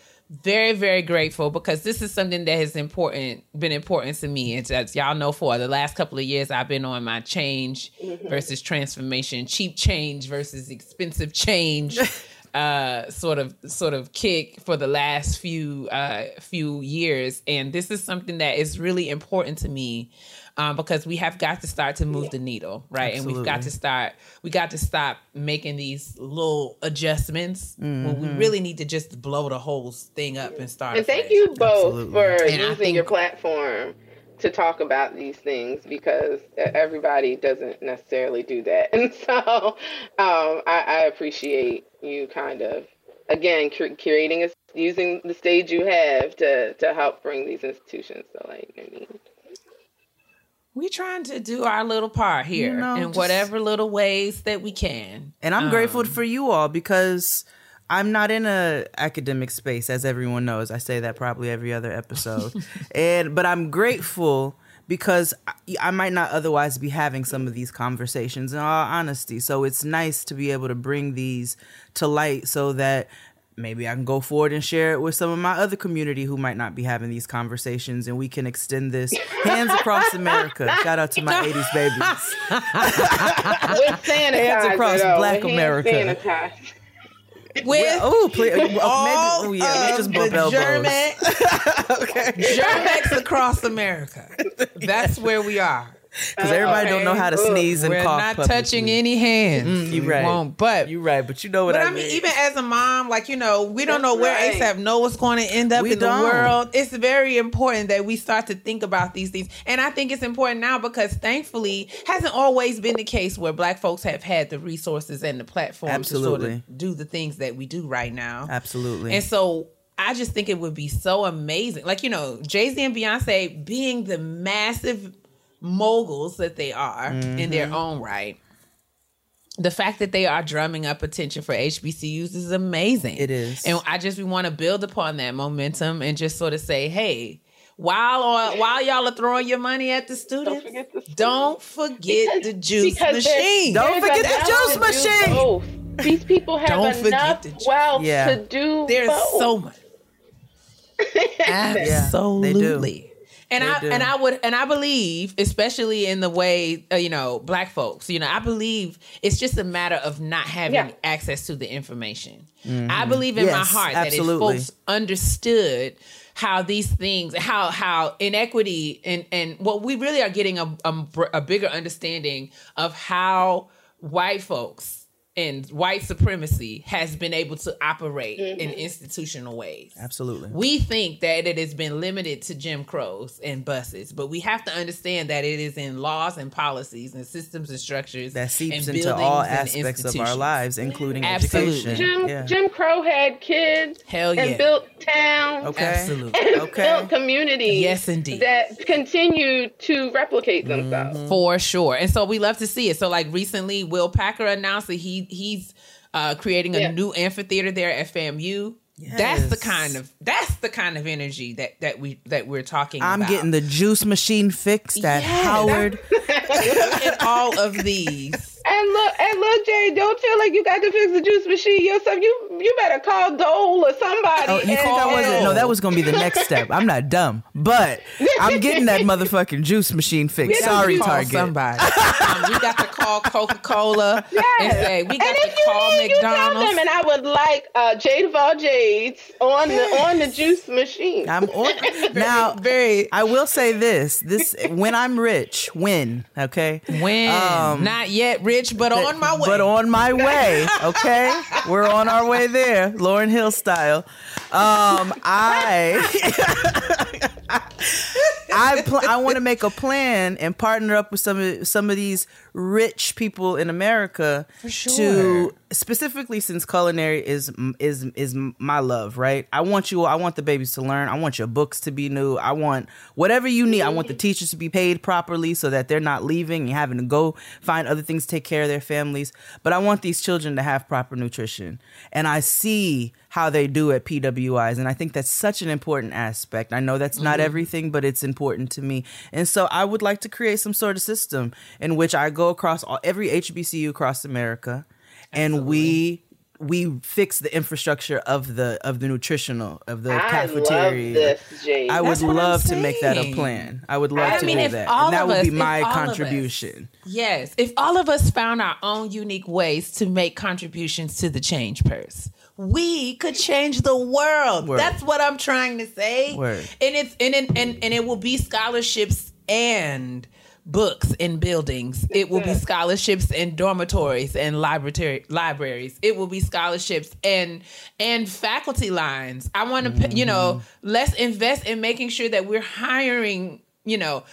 [SPEAKER 17] Very very grateful because this is something that has important been important to me. It's as y'all know for the last couple of years I've been on my change
[SPEAKER 22] Mhm.
[SPEAKER 17] versus transformation, cheap change versus expensive change. (laughs) uh sort of sort of kick for the last few uh few years. And this is something that is really important to me um because we have got to start to move the needle right? And we've got to start we got to stop making these little adjustments when we
[SPEAKER 6] Mhm.
[SPEAKER 17] really need to just blow the whole thing up and start
[SPEAKER 19] And thank you both
[SPEAKER 17] Absolutely.
[SPEAKER 19] for
[SPEAKER 17] And I
[SPEAKER 19] using your platform to talk about these things because everybody doesn't necessarily do that. (laughs) And so um, I, I appreciate you kind of, again, cur- curating, a, using the stage you have to, to help bring these institutions to light. I mean,
[SPEAKER 17] we trying to do our little part here
[SPEAKER 6] You know,
[SPEAKER 17] in
[SPEAKER 6] just-
[SPEAKER 17] whatever little ways that we can
[SPEAKER 6] And I'm
[SPEAKER 17] Um,
[SPEAKER 6] grateful for you all because I'm not in a academic space, as everyone knows. I say that probably every other episode. (laughs) and but I'm grateful because I, I might not otherwise be having some of these conversations in all honesty. So it's nice to be able to bring these to light so that maybe I can go forward and share it with some of my other community who might not be having these conversations and we can extend this hands across America. (laughs) Shout out to my 80s babies. (laughs) Hands across Black America.
[SPEAKER 19] Sanitizer.
[SPEAKER 17] with
[SPEAKER 6] oh, please, well, uh, maybe,
[SPEAKER 17] all
[SPEAKER 6] oh, yeah, let's just
[SPEAKER 17] of the
[SPEAKER 6] elbows.
[SPEAKER 17] German, (laughs) Germ-X across America. That's where we are.
[SPEAKER 6] Because everybody don't know how to sneeze and
[SPEAKER 17] We're
[SPEAKER 6] cough.
[SPEAKER 17] not
[SPEAKER 6] publicly.
[SPEAKER 17] touching any hands.
[SPEAKER 6] Mm, you
[SPEAKER 17] We
[SPEAKER 6] right.
[SPEAKER 17] won't, but
[SPEAKER 6] you right. But you know what
[SPEAKER 17] but
[SPEAKER 6] I
[SPEAKER 17] I mean,
[SPEAKER 6] mean.
[SPEAKER 17] even as a mom, like you know, we don't
[SPEAKER 6] That's
[SPEAKER 17] know where
[SPEAKER 6] right.
[SPEAKER 17] ASAP know what's going to end up
[SPEAKER 6] We
[SPEAKER 17] in
[SPEAKER 6] don't.
[SPEAKER 17] the world. It's very important that we start to think about these things, and I think it's important now because thankfully, hasn't always been the case where Black folks have had the resources and the platform to sort of do the things that we do right now.
[SPEAKER 6] Absolutely.
[SPEAKER 17] And so I just think it would be so amazing. Like, you know, Jay Z and Beyonce being the massive moguls that they are in their
[SPEAKER 6] Mhm.
[SPEAKER 17] own right. The fact that they are drumming up attention for HBCUs is amazing.
[SPEAKER 6] It is.
[SPEAKER 17] And I just we want to build upon that momentum and just sort of say, hey, while on, while y'all are throwing your money at the students, don't forget the, juice
[SPEAKER 19] because there's-
[SPEAKER 17] machine.
[SPEAKER 19] there's a balance to do both. These people have
[SPEAKER 17] Don't forget
[SPEAKER 19] enough
[SPEAKER 17] the juice.
[SPEAKER 19] wealth
[SPEAKER 17] Yeah.
[SPEAKER 19] to do
[SPEAKER 17] There's
[SPEAKER 19] both.
[SPEAKER 17] so much. (laughs) Absolutely. And
[SPEAKER 6] They
[SPEAKER 17] I
[SPEAKER 6] do.
[SPEAKER 17] and I would and I believe, especially in the way uh, you know, black folks, you know, I believe it's just a matter of not having
[SPEAKER 6] Yeah.
[SPEAKER 17] access to the information.
[SPEAKER 6] Mhm.
[SPEAKER 17] I believe in my
[SPEAKER 6] Yes,
[SPEAKER 17] heart
[SPEAKER 6] absolutely.
[SPEAKER 17] that if folks understood how these things, how how inequity and and what we really are getting a, a a bigger understanding of how white folks and white supremacy has been able to operate in mm-hmm. institutional ways.
[SPEAKER 6] Absolutely.
[SPEAKER 17] We think that it has been limited to Jim Crows and buses, but we have to understand that it is in laws and policies and systems and structures
[SPEAKER 6] that seeps into all aspects of our lives, including
[SPEAKER 17] Absolutely.
[SPEAKER 6] education.
[SPEAKER 19] Jim
[SPEAKER 6] Yeah.
[SPEAKER 19] Jim Crow had kids
[SPEAKER 17] Hell yeah.
[SPEAKER 19] and built towns
[SPEAKER 6] Okay.
[SPEAKER 17] Absolutely.
[SPEAKER 19] and
[SPEAKER 6] Okay.
[SPEAKER 19] built communities
[SPEAKER 17] Yes, indeed.
[SPEAKER 19] that continue to replicate themselves.
[SPEAKER 17] for sure. And so we love to see it. So like recently, Will Packer announced that he he's uh, creating a
[SPEAKER 19] Yeah.
[SPEAKER 17] new amphitheater there at FAMU. That's the kind of that's the kind of energy that that we that we're talking
[SPEAKER 6] I'm
[SPEAKER 17] about.
[SPEAKER 6] getting the juice machine fixed at
[SPEAKER 17] Yes.
[SPEAKER 6] Howard. (laughs)
[SPEAKER 17] at all of these.
[SPEAKER 19] And look, and look, Jay, don't feel like you got to fix the juice machine yourself. You you better call Dole or somebody.
[SPEAKER 6] Oh, you
[SPEAKER 19] and-
[SPEAKER 6] think wasn't? No, that was gonna be the next step. I'm not dumb, but I'm getting that (laughs) motherfucking juice machine fixed.
[SPEAKER 17] We got to
[SPEAKER 6] Sorry,
[SPEAKER 17] call
[SPEAKER 6] Target.
[SPEAKER 17] Somebody. um, we got to call Coca Cola and say we got
[SPEAKER 19] and
[SPEAKER 17] to
[SPEAKER 19] if you
[SPEAKER 17] call
[SPEAKER 19] need, you tell
[SPEAKER 17] McDonald's.
[SPEAKER 19] them, and I would like uh, Jade of all Jades on the on the juice machine.
[SPEAKER 6] I'm on (laughs) now. (laughs)
[SPEAKER 17] Very.
[SPEAKER 6] I will say this: this when I'm rich, when okay,
[SPEAKER 17] when not yet rich, but on my way.
[SPEAKER 6] but on my way. Okay, we're on our way there, Lauryn Hill style. Um, I (laughs) (laughs) I pl- I want to make a plan and partner up with some of some of these rich people in America
[SPEAKER 17] sure.
[SPEAKER 6] to specifically since culinary is is is my love, right? I want you I want the babies to learn. I want your books to be new. I want whatever you need. I want the teachers to be paid properly so that they're not leaving and having to go find other things to take care of their families. But I want these children to have proper nutrition. And I see how they do at PWIs and I think that's such an important aspect. I know that's not
[SPEAKER 17] Mhm.
[SPEAKER 6] everything, but it's important to me. And so I would like to create some sort of system in which I go across all, every HBCU across America and we we fix the infrastructure of the of the nutritional of the
[SPEAKER 19] I
[SPEAKER 6] cafeteria.
[SPEAKER 19] this,
[SPEAKER 6] I would
[SPEAKER 17] That's what I'm
[SPEAKER 6] love to make that a plan. I would love
[SPEAKER 17] I
[SPEAKER 6] to
[SPEAKER 17] mean,
[SPEAKER 6] do that. And that would
[SPEAKER 17] us-
[SPEAKER 6] be my
[SPEAKER 17] of us-
[SPEAKER 6] contribution.
[SPEAKER 17] Yes, if all of us found our own unique ways to make contributions to the change purse, we could change the world.
[SPEAKER 6] Word.
[SPEAKER 17] That's what I'm trying to say.
[SPEAKER 6] Word.
[SPEAKER 17] And it's and it, and and it will be scholarships and books and buildings. It will be scholarships and dormitories and library libraries. It will be scholarships and and faculty lines. I want to you know, mm-hmm. let's invest in making sure that we're hiring, you know,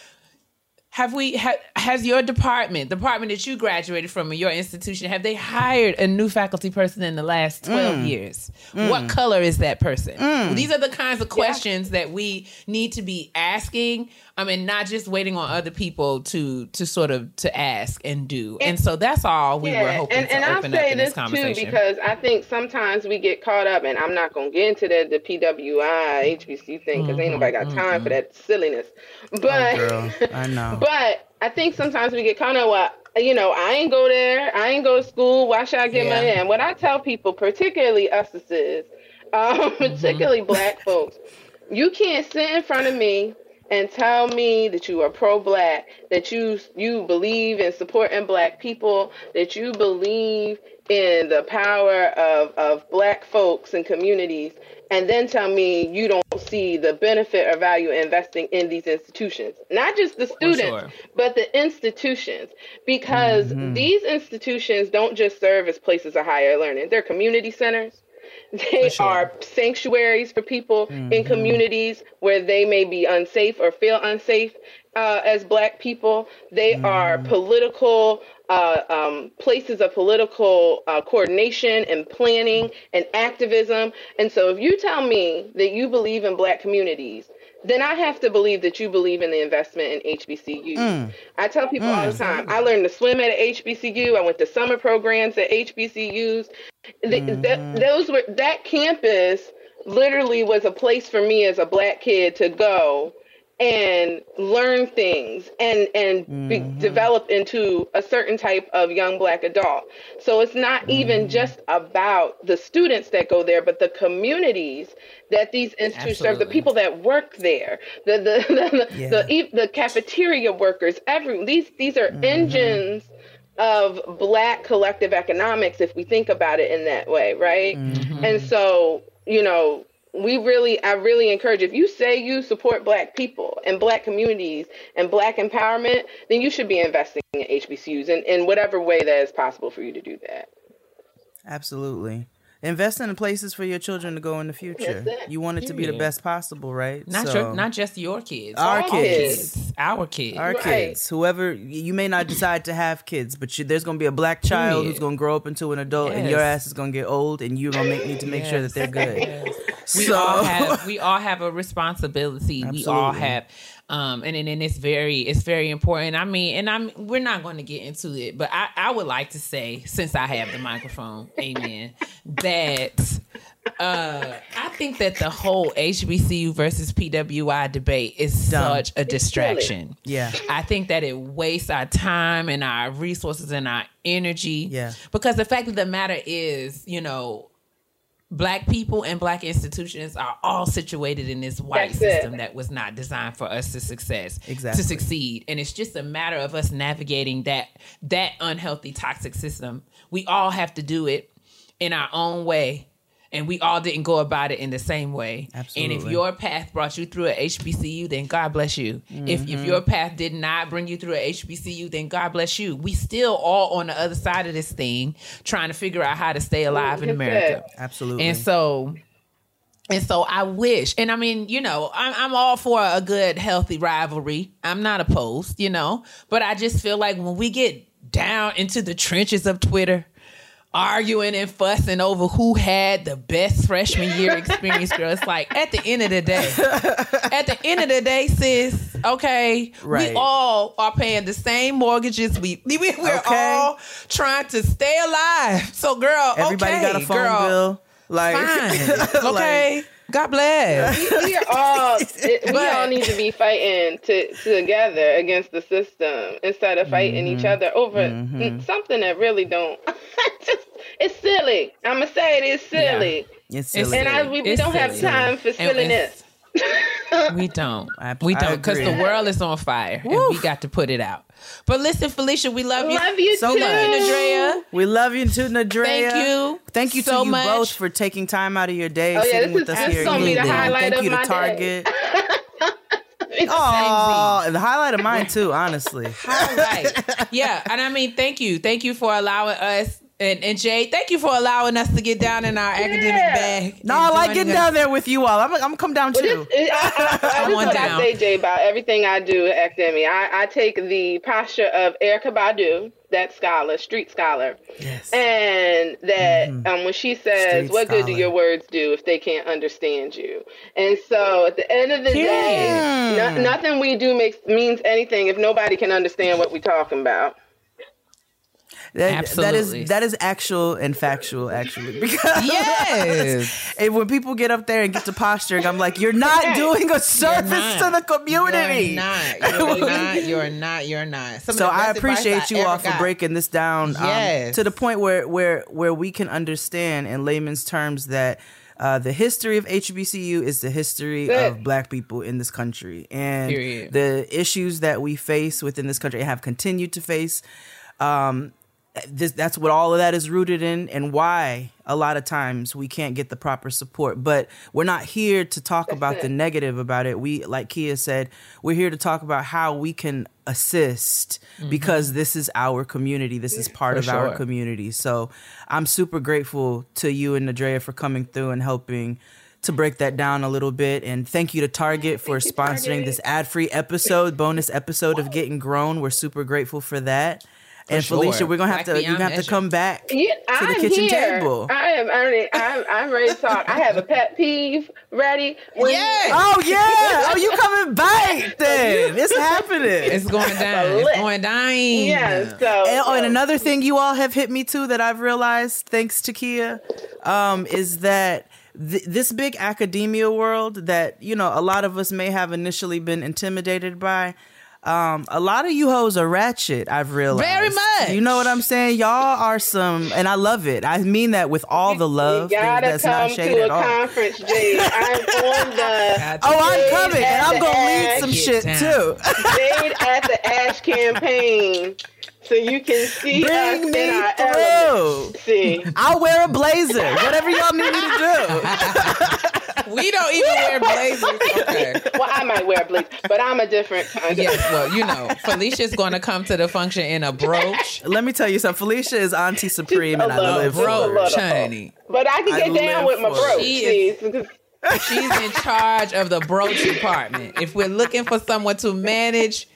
[SPEAKER 17] have we ha, has your department the department that you graduated from or your institution have they hired a new faculty person in the last 12
[SPEAKER 6] Mm.
[SPEAKER 17] years
[SPEAKER 6] Mm.
[SPEAKER 17] what color is that person
[SPEAKER 6] Mm.
[SPEAKER 17] these are the kinds of questions that we need to be asking i mean not just waiting on other people to to sort of to ask and do and, so that's all we were hoping
[SPEAKER 19] and,
[SPEAKER 17] to
[SPEAKER 19] and I'll
[SPEAKER 17] open up in
[SPEAKER 19] this
[SPEAKER 17] this
[SPEAKER 19] too
[SPEAKER 17] conversation
[SPEAKER 19] because I think sometimes we get caught up, and I'm not gonna get into the the PWI HBC thing because ain't nobody got time for mm-hmm, that mm-hmm. silliness. Oh, but
[SPEAKER 6] oh, I know. (laughs)
[SPEAKER 19] but I think sometimes we get caught up. Well, you know, I ain't go there. I ain't go to school. Why should I get
[SPEAKER 6] Yeah.
[SPEAKER 19] money? And what I tell people, particularly us, is, um, mm-hmm. particularly black folks, you can't sit in front of me and tell me that you are pro-black, that you you believe in supporting black people, that you believe in the power of, of black folks and communities, and then tell me you don't see the benefit or value investing in these institutions. Not just the students,
[SPEAKER 17] sure.
[SPEAKER 19] but the institutions. Because mm-hmm. these institutions don't just serve as places of higher learning, they're community centers. They are sanctuaries for people in communities where they may be unsafe or feel unsafe uh, as Black people. They are political uh, um, places of political uh, coordination and planning and activism. And so, if you tell me that you believe in Black communities, then I have to believe that you believe in the investment in HBCU.
[SPEAKER 21] Mm.
[SPEAKER 19] I tell people all the
[SPEAKER 21] Mm.
[SPEAKER 19] time, I learned to swim at HBCU. I went to summer programs at HBCUs. Th- th- those were that campus literally was a place for me as a black kid to go and learn things and and be, mm-hmm. develop into a certain type of young black adult. So it's not even mm-hmm. just about the students that go there, but the communities that these institutions serve, the people that work there, the the (laughs) the,
[SPEAKER 21] Yeah.
[SPEAKER 19] the, the cafeteria workers, every these these are mm-hmm. engines of black collective economics if we think about it in that way, right? And so, you know, we really I really encourage if you say you support black people and black communities and black empowerment, then you should be investing in HBCUs in, in whatever way that is possible for you to do that.
[SPEAKER 20] Absolutely. Invest in places for your children to go in the future. You want it to be the best possible, right?
[SPEAKER 17] Not
[SPEAKER 20] So-
[SPEAKER 17] your, not just your kids.
[SPEAKER 20] Our
[SPEAKER 17] All
[SPEAKER 20] kids.
[SPEAKER 17] Our kids.
[SPEAKER 20] Our kids, whoever you may not decide to have kids, but you, there's gonna be a black child who's gonna grow up into an adult, and your ass is gonna get old, and you're gonna make, need to make sure that they're good.
[SPEAKER 17] we
[SPEAKER 20] So-
[SPEAKER 17] all have we all have a responsibility. We all have um and, and and it's very it's very important. I mean, and I'm we're not going to get into it, but I I would like to say since I have the microphone, (laughs) amen, that uh I think that the whole HBCU versus PWI debate is
[SPEAKER 20] Dumb.
[SPEAKER 17] such a distraction.
[SPEAKER 20] Yeah.
[SPEAKER 17] I think that it wastes our time and our resources and our energy.
[SPEAKER 20] Yeah.
[SPEAKER 17] Because the fact of the matter is, you know, black people and black institutions are all situated in this white
[SPEAKER 19] That's it.
[SPEAKER 17] system that was not designed for us to success
[SPEAKER 20] Exactly.
[SPEAKER 17] to succeed and it's just a matter of us navigating that that unhealthy toxic system we all have to do it in our own way and we all didn't go about it in the same way. Absolutely. And if your path brought you through a HBCU, then God bless you. If if
[SPEAKER 20] Mhm.
[SPEAKER 17] your path did not bring you through a HBCU, then God bless you. We still all on the other side of this thing, trying to figure out how to stay alive in
[SPEAKER 19] Yes,
[SPEAKER 17] America.
[SPEAKER 20] Absolutely.
[SPEAKER 17] And so and so I wish, and I mean, you know, I'm, I'm all for a good, healthy rivalry. I'm not opposed, you know, but I just feel like when we get down into the trenches of Twitter, arguing and fussing over who had the best freshman year (laughs) experience, girl, it's like at the end of the day, at the end of the day, sis, okay,
[SPEAKER 20] Right.
[SPEAKER 17] we all are paying the same mortgages. We, we we're
[SPEAKER 20] Okay.
[SPEAKER 17] all trying to stay alive. So, girl,
[SPEAKER 20] Everybody
[SPEAKER 17] okay,
[SPEAKER 20] got a phone
[SPEAKER 17] girl,
[SPEAKER 20] bill. Like,
[SPEAKER 17] Fine. (laughs) Okay. God bless.
[SPEAKER 19] we, we are all (laughs) it- we all need to be fighting to, together against the system instead of fighting each mm-hmm. other over n- mm-hmm. something that really don't (laughs) just it's silly i'm gonna say it is silly
[SPEAKER 20] It's
[SPEAKER 19] silly. And I- we- we
[SPEAKER 17] It's
[SPEAKER 19] don't have time for
[SPEAKER 17] And
[SPEAKER 19] silliness. (laughs)
[SPEAKER 17] We don't.
[SPEAKER 20] I-
[SPEAKER 17] we don't because the world is on fire and we got to put it out. But listen, Felicia, we love you.
[SPEAKER 19] Love you
[SPEAKER 17] so
[SPEAKER 19] too.
[SPEAKER 17] much, Andrea.
[SPEAKER 20] We love you too, Nadrea.
[SPEAKER 17] Thank you
[SPEAKER 20] Thank you
[SPEAKER 17] so
[SPEAKER 20] to you
[SPEAKER 17] much.
[SPEAKER 20] both for taking time out of your day,
[SPEAKER 19] Oh, yeah,
[SPEAKER 20] sitting
[SPEAKER 19] this
[SPEAKER 20] with
[SPEAKER 19] is-
[SPEAKER 20] us
[SPEAKER 19] this
[SPEAKER 20] here.
[SPEAKER 19] is gonna be the
[SPEAKER 20] again.
[SPEAKER 19] highlight
[SPEAKER 20] Thank
[SPEAKER 19] of
[SPEAKER 20] you to
[SPEAKER 19] my day.
[SPEAKER 20] Target. (laughs) Oh, and the highlight of mine too, honestly.
[SPEAKER 17] Right. (laughs) Yeah. And I mean, thank you. Thank you for allowing us. And, and Jay, thank you for allowing us to get down in our academic bag.
[SPEAKER 20] No, I like getting
[SPEAKER 17] us.
[SPEAKER 20] down there with you all. I'm, I'm gonna come down too.
[SPEAKER 19] It- I, I, I, (laughs)
[SPEAKER 17] I'm
[SPEAKER 19] this
[SPEAKER 17] on
[SPEAKER 19] is what
[SPEAKER 17] down.
[SPEAKER 19] I say, Jay, about everything I do at academia. I, I take the posture of Erykah Badu, that scholar, street scholar, yes. and that um, when she says,
[SPEAKER 20] Street
[SPEAKER 19] "What good do your words do if they can't understand you?" And so, at the end of the day, no, nothing we do makes means anything if nobody can understand what we're talking about.
[SPEAKER 20] That, that
[SPEAKER 17] Absolutely.
[SPEAKER 20] is that is actual and factual, actually. (laughs) Because
[SPEAKER 17] Yes.
[SPEAKER 20] and when people get up there and get to posturing, I'm like, you're not doing a service to the community.
[SPEAKER 17] You're not. You're (laughs) not. You're not. You're not. Some
[SPEAKER 20] so I appreciate you all for
[SPEAKER 17] got.
[SPEAKER 20] breaking this down um, to the point where where where we can understand in layman's terms that
[SPEAKER 6] Uh, the history of HBCU is the history
[SPEAKER 19] Good.
[SPEAKER 6] of Black people in this country, and
[SPEAKER 17] Period.
[SPEAKER 6] the issues that we face within this country and have continued to face. Um, this, that's what all of that is rooted in, and why a lot of times we can't get the proper support. But we're not here to talk about the negative about it. We, like Keia said, we're here to talk about how we can assist because this is our community. This is part
[SPEAKER 17] Mm-hmm. For
[SPEAKER 6] of our community. So I'm super grateful to you and Nadrea for coming through and helping to break that down a little bit. And thank you to Target for sponsoring this ad free episode, bonus episode of Getting Grown. We're super grateful for that. And
[SPEAKER 17] sure.
[SPEAKER 6] Felicia, we're gonna have
[SPEAKER 17] Black
[SPEAKER 6] to you're gonna
[SPEAKER 17] beyond
[SPEAKER 6] have to come back
[SPEAKER 19] Yeah,
[SPEAKER 6] to the
[SPEAKER 19] I'm
[SPEAKER 6] kitchen
[SPEAKER 19] here.
[SPEAKER 6] table.
[SPEAKER 19] I am earning. I'm, I'm ready to talk. I have a pet peeve ready. When
[SPEAKER 17] Yes.
[SPEAKER 6] Oh yeah! Oh, you coming back (laughs) then? It's happening.
[SPEAKER 17] It's going down. It's going down.
[SPEAKER 19] Yes. So.
[SPEAKER 6] And, oh, and another thing you all have hit me to that I've realized, thanks to Keia, um, is that th- this big academia world that you know a lot of us may have initially been intimidated by. Um, a lot of you hoes are ratchet. I've realized
[SPEAKER 17] Very much.
[SPEAKER 6] You know what I'm saying? Y'all are some, and I love it. I mean that with all the love.
[SPEAKER 19] You gotta
[SPEAKER 6] That's not
[SPEAKER 19] come
[SPEAKER 6] shade
[SPEAKER 19] to a
[SPEAKER 6] all.
[SPEAKER 19] conference, Jade. I'm on (laughs) the.
[SPEAKER 6] Oh, I'm coming, and I'm gonna lead some shit too.
[SPEAKER 19] Jade at the Ash (laughs) campaign, so you can see us
[SPEAKER 6] Bring me
[SPEAKER 19] in our
[SPEAKER 6] through.
[SPEAKER 19] See,
[SPEAKER 6] I'll wear a blazer. Whatever y'all need me to do. (laughs)
[SPEAKER 17] We don't even wear blazers. Okay.
[SPEAKER 19] well, I might wear a blazer, but I'm a different kind of.
[SPEAKER 17] Yes, well, you know, Felicia's going to come to the function in a brooch.
[SPEAKER 6] Let me tell you something. Felicia is Auntie Supreme, and I
[SPEAKER 19] little,
[SPEAKER 6] live
[SPEAKER 19] just a
[SPEAKER 6] for her.
[SPEAKER 19] little.
[SPEAKER 17] honey.
[SPEAKER 19] But I can
[SPEAKER 6] I
[SPEAKER 19] get down with my
[SPEAKER 6] for
[SPEAKER 19] bro.
[SPEAKER 6] it.
[SPEAKER 17] She
[SPEAKER 19] See, because
[SPEAKER 17] She's in charge of the brooch department. If we're looking for someone to manage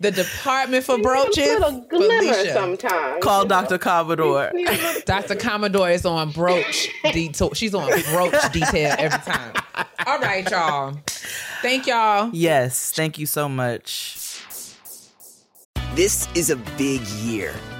[SPEAKER 17] the department for (laughs) brooches, Felicia.
[SPEAKER 19] sometimes.
[SPEAKER 6] Call Dr. Commodore. (laughs)
[SPEAKER 17] Dr. Commodore is on brooch (laughs) detail. She's on brooch detail every time. All right, y'all. Thank y'all.
[SPEAKER 6] Yes, thank you so much.
[SPEAKER 23] This is a big year.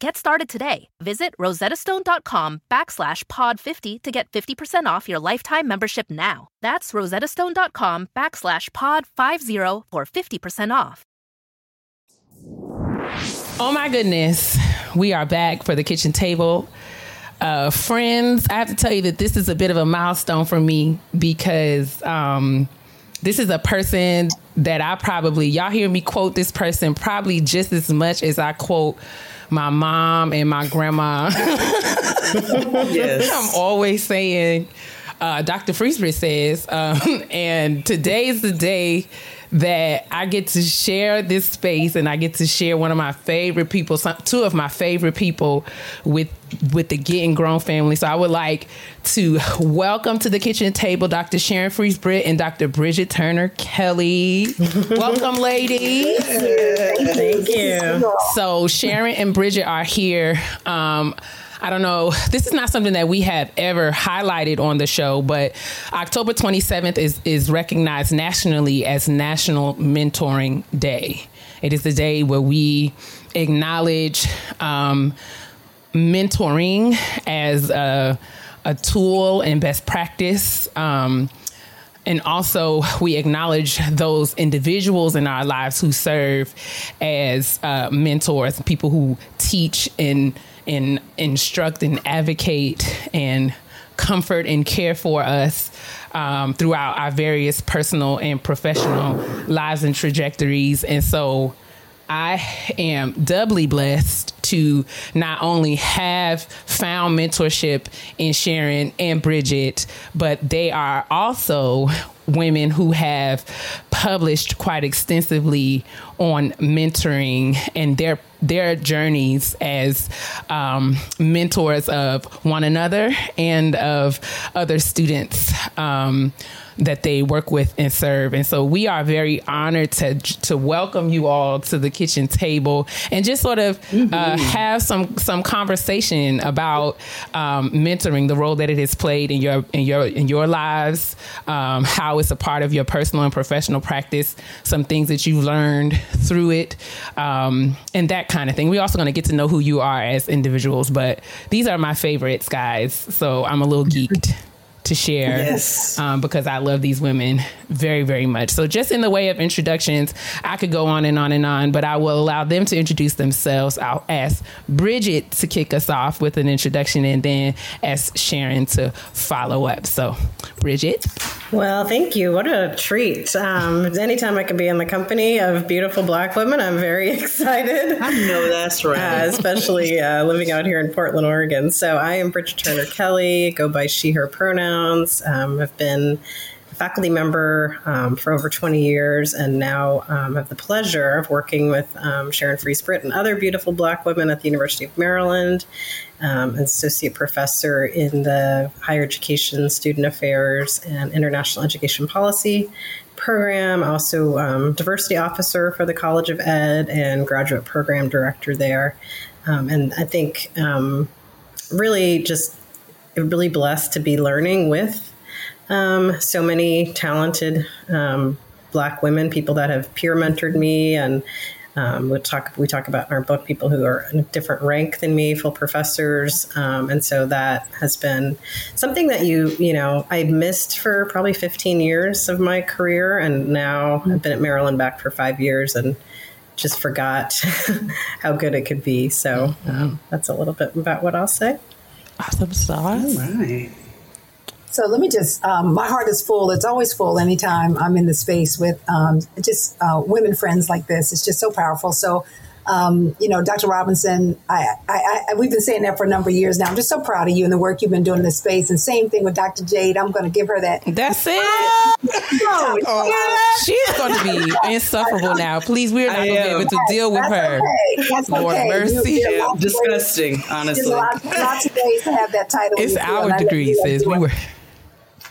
[SPEAKER 16] Get started today. Visit rosettastone.com backslash pod 50 to get 50% off your lifetime membership now. That's rosettastone.com backslash pod 50 for 50% off.
[SPEAKER 17] Oh my goodness. We are back for the kitchen table. Uh, friends, I have to tell you that this is a bit of a milestone for me because um, this is a person that I probably, y'all hear me quote this person probably just as much as I quote my mom and my grandma. (laughs)
[SPEAKER 6] Yes.
[SPEAKER 17] I'm always saying, uh, Dr. Fries Britt says, um, (laughs) and today's the day that I get to share this space and I get to share one of my favorite people, some, two of my favorite people with with the Getting Grown family. So I would like to welcome to the kitchen table Dr. Sharon Fries Britt and Dr. Bridget Turner Kelly. (laughs) welcome, ladies.
[SPEAKER 21] Thank you.
[SPEAKER 17] So Sharon and Bridget are here. Um, I don't know. This is not something that we have ever highlighted on the show, but October 27th is is recognized nationally as National Mentoring Day. It is the day where we acknowledge um, mentoring as a, a tool and best practice. Um, and also, we acknowledge those individuals in our lives who serve as uh, mentors, people who teach and, and instruct and advocate and comfort and care for us um, throughout our various personal and professional lives and trajectories. And so, I am doubly blessed to not only have found mentorship in Sharon and Bridget, but they are also women who have published quite extensively on mentoring and their their journeys as um, mentors of one another and of other students. Um, that they work with and serve. And so we are very honored to to welcome you all to the kitchen table and just sort of mm-hmm. uh, have some some conversation about um, mentoring, the role that it has played in your in your in your lives, um, how it's a part of your personal and professional practice, some things that you've learned through it, um, and that kind of thing. We're also going to get to know who you are as individuals, but these are my favorites, guys. So I'm a little geeked to share yes. um, because I love these women very, very much. So, just in the way of introductions, I could go on and on and on, but I will allow them to introduce themselves. I'll ask Bridget to kick us off with an introduction and then ask Sharon to follow up. So, Bridget.
[SPEAKER 15] Well, thank you. What a treat. Um, anytime I can be in the company of beautiful black women, I'm very (laughs) excited.
[SPEAKER 6] I know that's right.
[SPEAKER 15] Uh, especially uh, living out here in Portland, Oregon. So, I am Bridget Turner Kelly, go by she, her pronouns. Um, I've been a faculty member um, for over 20 years and now um, have the pleasure of working with um, Sharon Fries Britt and other beautiful black women at the University of Maryland, um, associate professor in the higher education, student affairs, and international education policy program, also um, diversity officer for the College of Ed and graduate program director there. Um, and I think really just really blessed to be learning with um, so many talented um, Black women, people that have peer mentored me, and um, we talk we talk about in our book people who are in a different rank than me, full professors, um, and so that has been something that you you know I missed for probably 15 years of my career, and now I've been at Maryland back for five years and just forgot (laughs) how good it could be. So um, that's a little bit about what I'll say.
[SPEAKER 17] Awesome sauce.
[SPEAKER 6] All right.
[SPEAKER 21] So let me just, um, my heart is full. It's always full anytime I'm in the space with um, just uh, women friends like this. It's just so powerful. So, um, you know, Dr. Robinson, I, I, I, we've been saying that for a number of years now. I'm just so proud of you and the work you've been doing in this space. And same thing with Dr. Jade. I'm going to give her that.
[SPEAKER 17] That's it. oh, oh, she's going to be insufferable now. Please, we're not going to be able to deal with her.
[SPEAKER 21] Okay. That's Lord okay.
[SPEAKER 6] mercy. You, yeah, disgusting, honestly.
[SPEAKER 21] Lots, lots, of ways to have that title.
[SPEAKER 17] It's our degree, sis. We were.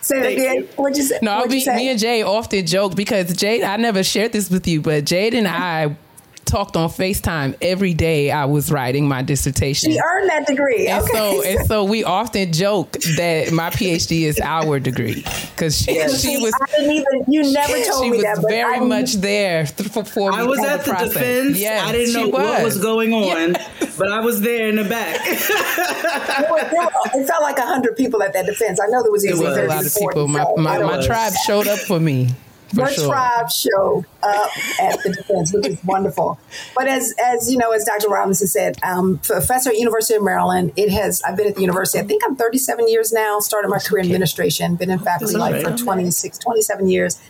[SPEAKER 21] Say it again. What'd you say?
[SPEAKER 17] No,
[SPEAKER 21] What'd
[SPEAKER 17] me, me and Jay often joke because Jade, I never shared this with you, but Jade and I talked on FaceTime every day I was writing my dissertation.
[SPEAKER 21] She earned that degree.
[SPEAKER 17] And
[SPEAKER 21] okay.
[SPEAKER 17] so (laughs) and so we often joke that my PhD is our degree because she,
[SPEAKER 21] yeah.
[SPEAKER 17] she was.
[SPEAKER 21] I didn't even. You never told
[SPEAKER 17] she
[SPEAKER 21] me
[SPEAKER 17] was
[SPEAKER 21] that.
[SPEAKER 17] very much there for, for
[SPEAKER 6] I was at the, the defense. Yes, I didn't know was. what was going on, yes. but I was there in the back. (laughs)
[SPEAKER 21] there were, there were, it felt like hundred people at that defense. I know there was,
[SPEAKER 17] was a lot of people. My, my, my tribe showed up for me.
[SPEAKER 21] Your sure. tribe showed up at the defense, which is wonderful. But as as you know, as Dr. Robinson said, um, professor at University of Maryland. It has. I've been at the university. I think I'm 37 years now. Started my career in administration. Been in faculty life for 26, 27 years,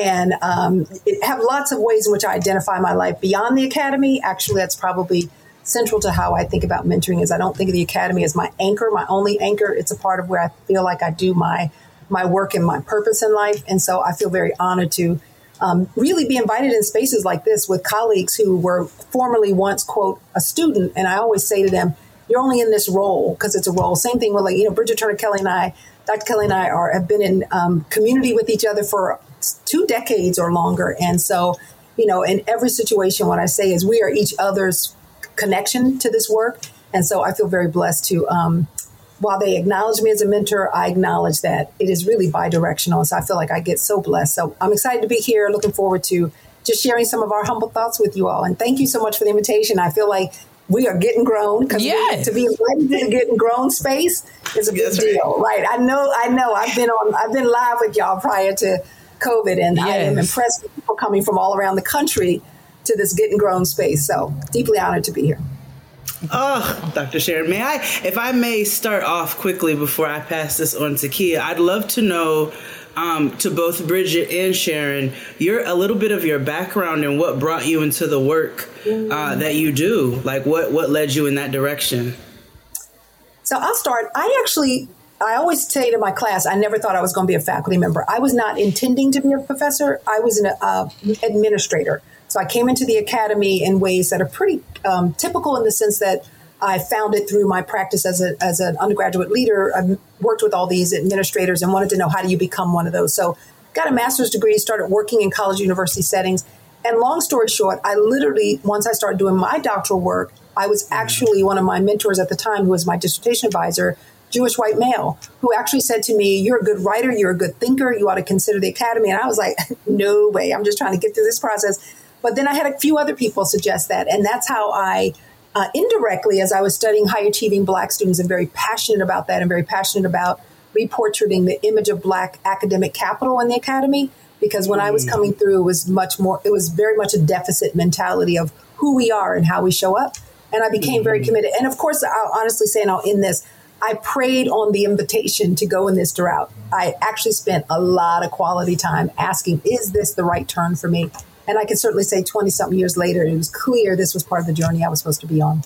[SPEAKER 21] and um, have lots of ways in which I identify my life beyond the academy. Actually, that's probably central to how I think about mentoring. Is I don't think of the academy as my anchor, my only anchor. It's a part of where I feel like I do my my work and my purpose in life. And so I feel very honored to um, really be invited in spaces like this with colleagues who were formerly once, quote, a student. And I always say to them, you're only in this role because it's a role. Same thing with like, you know, Bridget Turner Kelly and I, Dr. Kelly and I are have been in um, community with each other for two decades or longer. And so, you know, in every situation, what I say is we are each other's connection to this work. And so I feel very blessed to um, while they acknowledge me as a mentor, I acknowledge that it is really bi-directional. So I feel like I get so blessed. So I'm excited to be here. Looking forward to just sharing some of our humble thoughts with you all. And thank you so much for the invitation. I feel like we are getting grown because
[SPEAKER 17] yes.
[SPEAKER 21] to be invited to the getting grown space is a big That's deal, right. right? I know, I know. I've been on, I've been live with y'all prior to COVID, and yes. I am impressed with people coming from all around the country to this getting grown space. So deeply honored to be here.
[SPEAKER 6] Oh, Dr. Sharon, may I, if I may start off quickly before I pass this on to Kia, I'd love to know um, to both Bridget and Sharon, you're a little bit of your background and what brought you into the work uh, that you do. Like, what what led you in that direction?
[SPEAKER 21] So I'll start. I actually I always say to my class, I never thought I was going to be a faculty member. I was not intending to be a professor. I was an uh, administrator. So I came into the academy in ways that are pretty um, typical in the sense that I found it through my practice as, a, as an undergraduate leader. I worked with all these administrators and wanted to know how do you become one of those. So got a master's degree, started working in college university settings. And long story short, I literally, once I started doing my doctoral work, I was actually one of my mentors at the time, who was my dissertation advisor, Jewish white male, who actually said to me, You're a good writer, you're a good thinker, you ought to consider the academy. And I was like, (laughs) No way, I'm just trying to get through this process. But then I had a few other people suggest that. And that's how I, uh, indirectly, as I was studying high achieving black students and very passionate about that and very passionate about reportraiting the image of black academic capital in the academy, because when I was coming through, it was much more, it was very much a deficit mentality of who we are and how we show up. And I became very committed. And of course, I'll honestly say, and I'll end this, I prayed on the invitation to go in this route. I actually spent a lot of quality time asking, is this the right turn for me? And I can certainly say 20 something years later, it was clear this was part of the journey I was supposed to be on.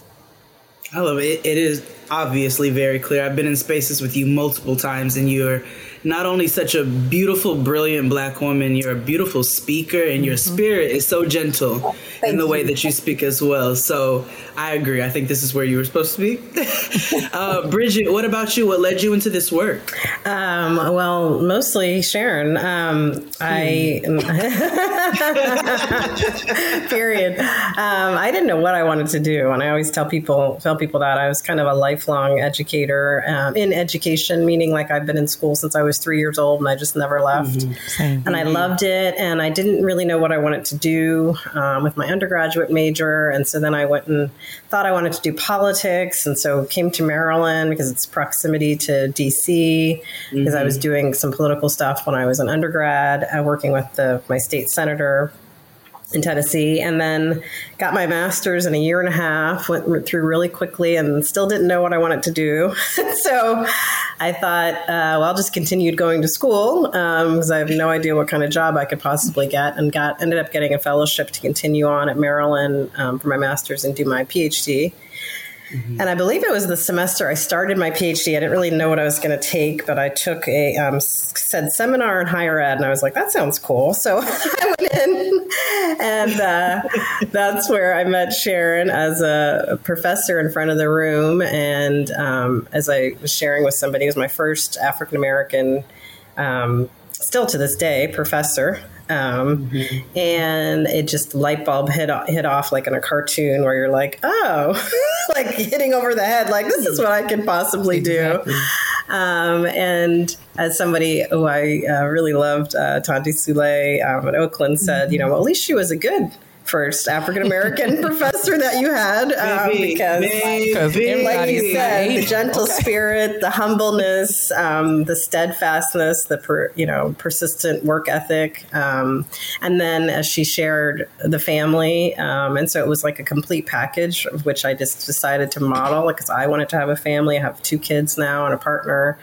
[SPEAKER 24] I love it. It is obviously very clear. I've been in spaces with you multiple times, and you're not only such a beautiful, brilliant black woman, you're a beautiful speaker, and your
[SPEAKER 21] Mm-hmm.
[SPEAKER 24] spirit is so gentle in the way that you speak as well. So I agree. I think this is where you were supposed to be. (laughs) uh, Bridget, what about you? What led you into this work?
[SPEAKER 15] Um, well, mostly Sharon. Um, I (laughs) period. Um, I didn't know what I wanted to do, and I always tell people tell people that I was kind of a lifelong educator um, in education, meaning like I've been in school since I was three years old, and I just never left. And I loved it, and I didn't really know what I wanted to do um, with my undergraduate major, and so then I went and thought I wanted to do politics, and so came to Maryland because it's proximity to DC. Because I was
[SPEAKER 24] Mhm.
[SPEAKER 15] doing some political stuff when I was an undergrad, uh, working with the my state senator in Tennessee, and then got my master's in a year and a half. Went through really quickly, and still didn't know what I wanted to do. (laughs) so I thought, uh, well, I'll just continued going to school because I have no idea what kind of job I could possibly get, and got ended up getting a fellowship to continue on at Maryland um, for my master's and do my PhD. And I believe it was the semester I started my PhD. I didn't really know what I was going to take, but I took a um, said seminar in higher ed, and I was like, that sounds cool. (laughs) So I went in, and uh, that's where I met Sharon as a professor in front of the room. And um, as I was sharing with somebody, it was my first African American, um, still to this day, professor. Um, And it just light bulb hit hit off like in a cartoon where you're like, oh, (laughs) like hitting over the head, like this is what I could possibly do. Um, and as somebody who I uh, really loved, uh, Tanti Sule um, at Oakland said, you know, well, at least she was a good first African American (laughs) professor that you had um,
[SPEAKER 24] Maybe,
[SPEAKER 15] because,
[SPEAKER 24] maybe,
[SPEAKER 15] like you said, the gentle
[SPEAKER 24] Okay.
[SPEAKER 15] spirit, the humbleness, um, the steadfastness, the per, you know persistent work ethic, um, and then as she shared the family, um, and so it was like a complete package of which I just decided to model because I wanted to have a family. I have two kids now and a partner.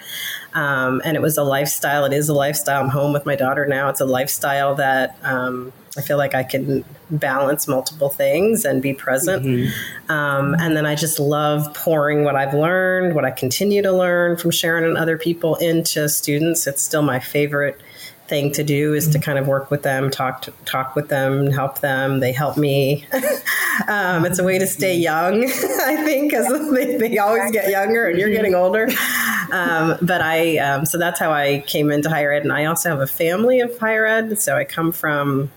[SPEAKER 15] Um, and it was a lifestyle. It is a lifestyle. I'm home with my daughter now. It's a lifestyle that um, I feel like I can balance multiple things and be present. Um, and then I just love pouring what I've learned, what I continue to learn from Sharon and other people into students. It's still my favorite thing to do is to kind of work with them, talk to, talk with them, help them. They help me. (laughs) um, it's a way to stay young, (laughs) I think, because they, they always get younger and you're getting older. Um, but I, um, so that's how I came into higher ed. And I also have a family of higher ed. So I come from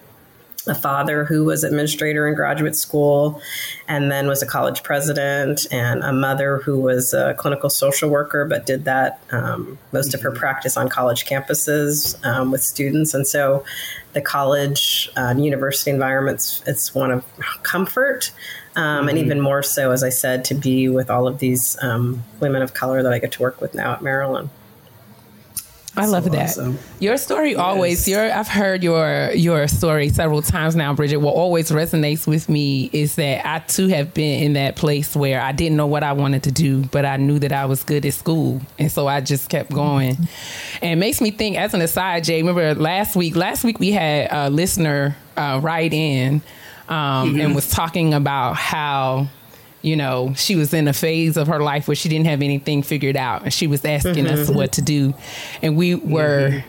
[SPEAKER 15] a father who was administrator in graduate school and then was a college president and a mother who was a clinical social worker but did that um, most of her practice on college campuses um, with students. And so the college um, university environments it's one of comfort um, and
[SPEAKER 24] Mhm.
[SPEAKER 15] even more so as i said to be with all of these um, women of color that i get to work with now at maryland
[SPEAKER 17] I love
[SPEAKER 15] So
[SPEAKER 17] that.
[SPEAKER 15] awesome.
[SPEAKER 17] Your story always your I've heard your your story several times now, Bridget. What always resonates with me is that I too have been in that place where I didn't know what I wanted to do, but I knew that I was good at school. And so I just kept going. And it makes me think as an aside, Jay, remember last week, last week we had a listener uh, write in um, and was talking about how you know, she was in a phase of her life where she didn't have anything figured out and she was asking us
[SPEAKER 15] Mhm.
[SPEAKER 17] what to do. And we were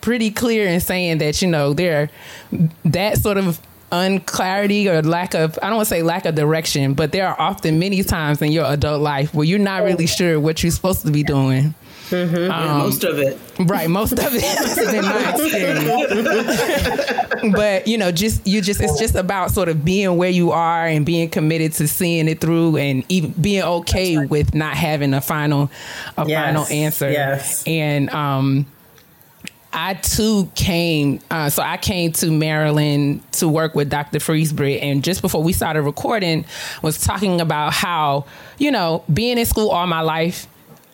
[SPEAKER 17] pretty clear in saying that, you know, there that sort of unclarity or lack of I don't want to say lack of direction, but there are often many times in your adult life where you're not really sure what you're supposed to be doing.
[SPEAKER 24] Yeah, most of it.
[SPEAKER 17] Right, most of it (laughs) has been my experience. (laughs) but you know, just you just it's just about sort of being where you are and being committed to seeing it through and even being okay with not having a final a
[SPEAKER 15] Yes,
[SPEAKER 17] final answer.
[SPEAKER 15] yes.
[SPEAKER 17] And um I too came, uh, so I came to Maryland to work with Dr. Fries Britt, and just before we started recording, was talking about how you know being in school all my life,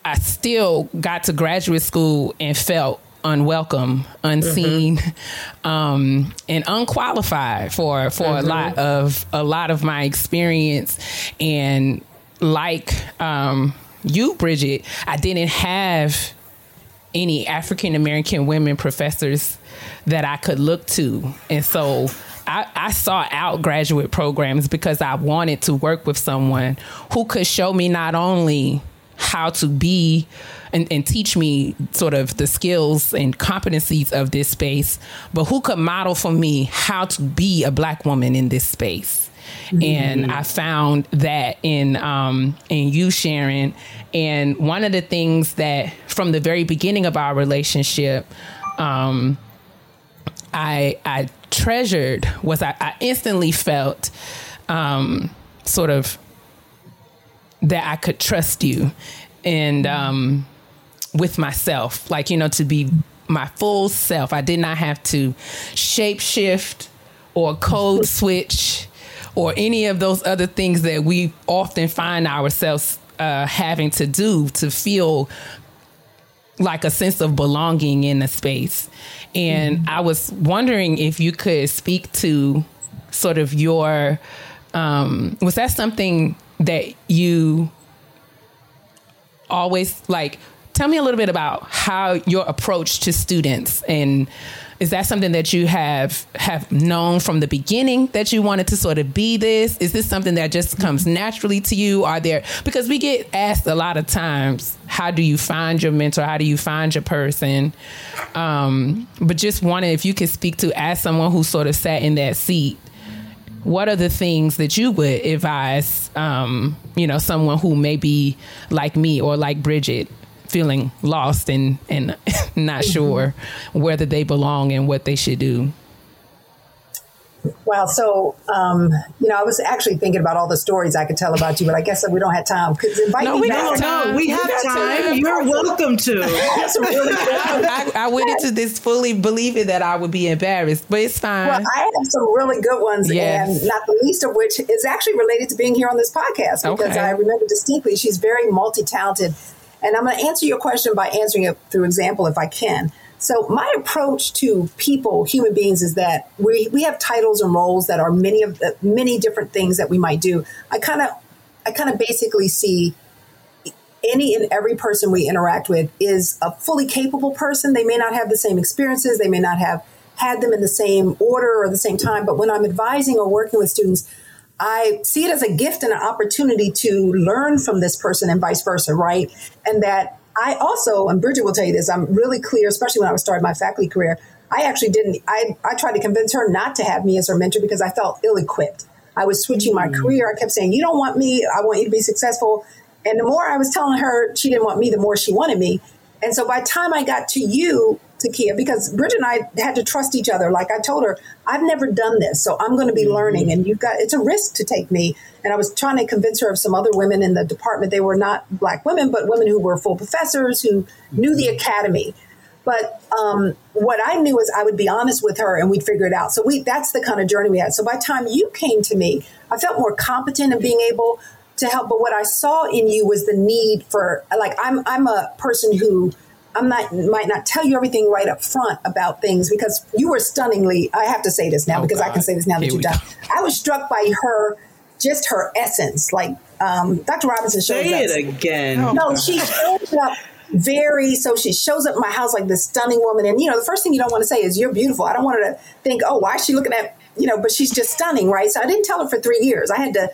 [SPEAKER 17] I still got to graduate school and felt unwelcome, unseen, um, and unqualified for for a
[SPEAKER 15] Mhm.
[SPEAKER 17] lot of a lot of my experience, and like um, you, Bridget, I didn't have any African American women professors that I could look to. And so I, I sought out graduate programs because I wanted to work with someone who could show me not only how to be and, and teach me sort of the skills and competencies of this space, but who could model for me how to be a black woman in this space and I found that in um, in you, Sharon. And one of the things that from the very beginning of our relationship, um, I I treasured was I, I instantly felt um, sort of that I could trust you and um, with myself, like you know, to be my full self. I did not have to shape shift or code (laughs) switch or any of those other things that we often find ourselves uh, having to do to feel like a sense of belonging in a space. And I was wondering if you could speak to sort of your um, was that something that you always like tell me a little bit about how your approach to students. And is that something that you have have known from the beginning that you wanted to sort of be this? Is this something that just comes naturally to you? Are there because we get asked a lot of times how do you find your mentor? How do you find your person? Um, but just wanted if you could speak to as someone who sort of sat in that seat what are the things that you would advise um, you know someone who may be like me or like bridget feeling lost and and (laughs) not sure whether they belong and what they should do
[SPEAKER 21] Wow. So, um, you know, I was actually thinking about all the stories I could tell about you, but I guess we don't have time. Cause invite
[SPEAKER 17] No,
[SPEAKER 21] me
[SPEAKER 17] we
[SPEAKER 21] back.
[SPEAKER 17] got time.
[SPEAKER 24] we have
[SPEAKER 21] got
[SPEAKER 24] time. You're welcome to. (laughs)
[SPEAKER 21] That's really good.
[SPEAKER 17] I, I went into this fully believing that I would be embarrassed, but it's fine.
[SPEAKER 21] Well, I have some really good ones,
[SPEAKER 17] Yes.
[SPEAKER 21] and not the least of which is actually related to being here on this podcast because
[SPEAKER 17] Okay.
[SPEAKER 21] I remember distinctly she's very multi talented. And I'm going to answer your question by answering it through example if I can. So, my approach to people, human beings, is that we, we have titles and roles that are many of the many different things that we might do. I kind of I kind of basically see any and every person we interact with is a fully capable person. They may not have the same experiences, they may not have had them in the same order or the same time, but when I'm advising or working with students, I see it as a gift and an opportunity to learn from this person and vice versa, right? And that I also, and Bridget will tell you this, I'm really clear, especially when I was starting my faculty career. I actually didn't, I, I tried to convince her not to have me as her mentor because I felt ill equipped. I was switching my hmm. career. I kept saying, You don't want me. I want you to be successful. And the more I was telling her she didn't want me, the more she wanted me. And so by the time I got to you, Takia, because Bridget and I had to trust each other. Like I told her, I've never done this, so I'm going to be learning. And you've got, it's a risk to take me. And I was trying to convince her of some other women in the department. They were not black women, but women who were full professors who knew the academy. But um, what I knew is I would be honest with her and we'd figure it out. So we that's the kind of journey we had. So by the time you came to me, I felt more competent in being able to help. But what I saw in you was the need for like I'm I'm a person who I'm not might not tell you everything right up front about things because you were stunningly. I have to say this now
[SPEAKER 17] Oh,
[SPEAKER 21] because I can say this now that
[SPEAKER 17] Here
[SPEAKER 21] you've done. I was struck by her, just her essence. Like um, Dr. Robinson shows
[SPEAKER 24] Say
[SPEAKER 21] us.
[SPEAKER 24] it again.
[SPEAKER 21] No, she shows up very so she shows up at my house like this stunning woman and you know the first thing you don't want to say is you're beautiful i don't want her to think oh why is she looking at you know but she's just stunning right so i didn't tell her for three years i had to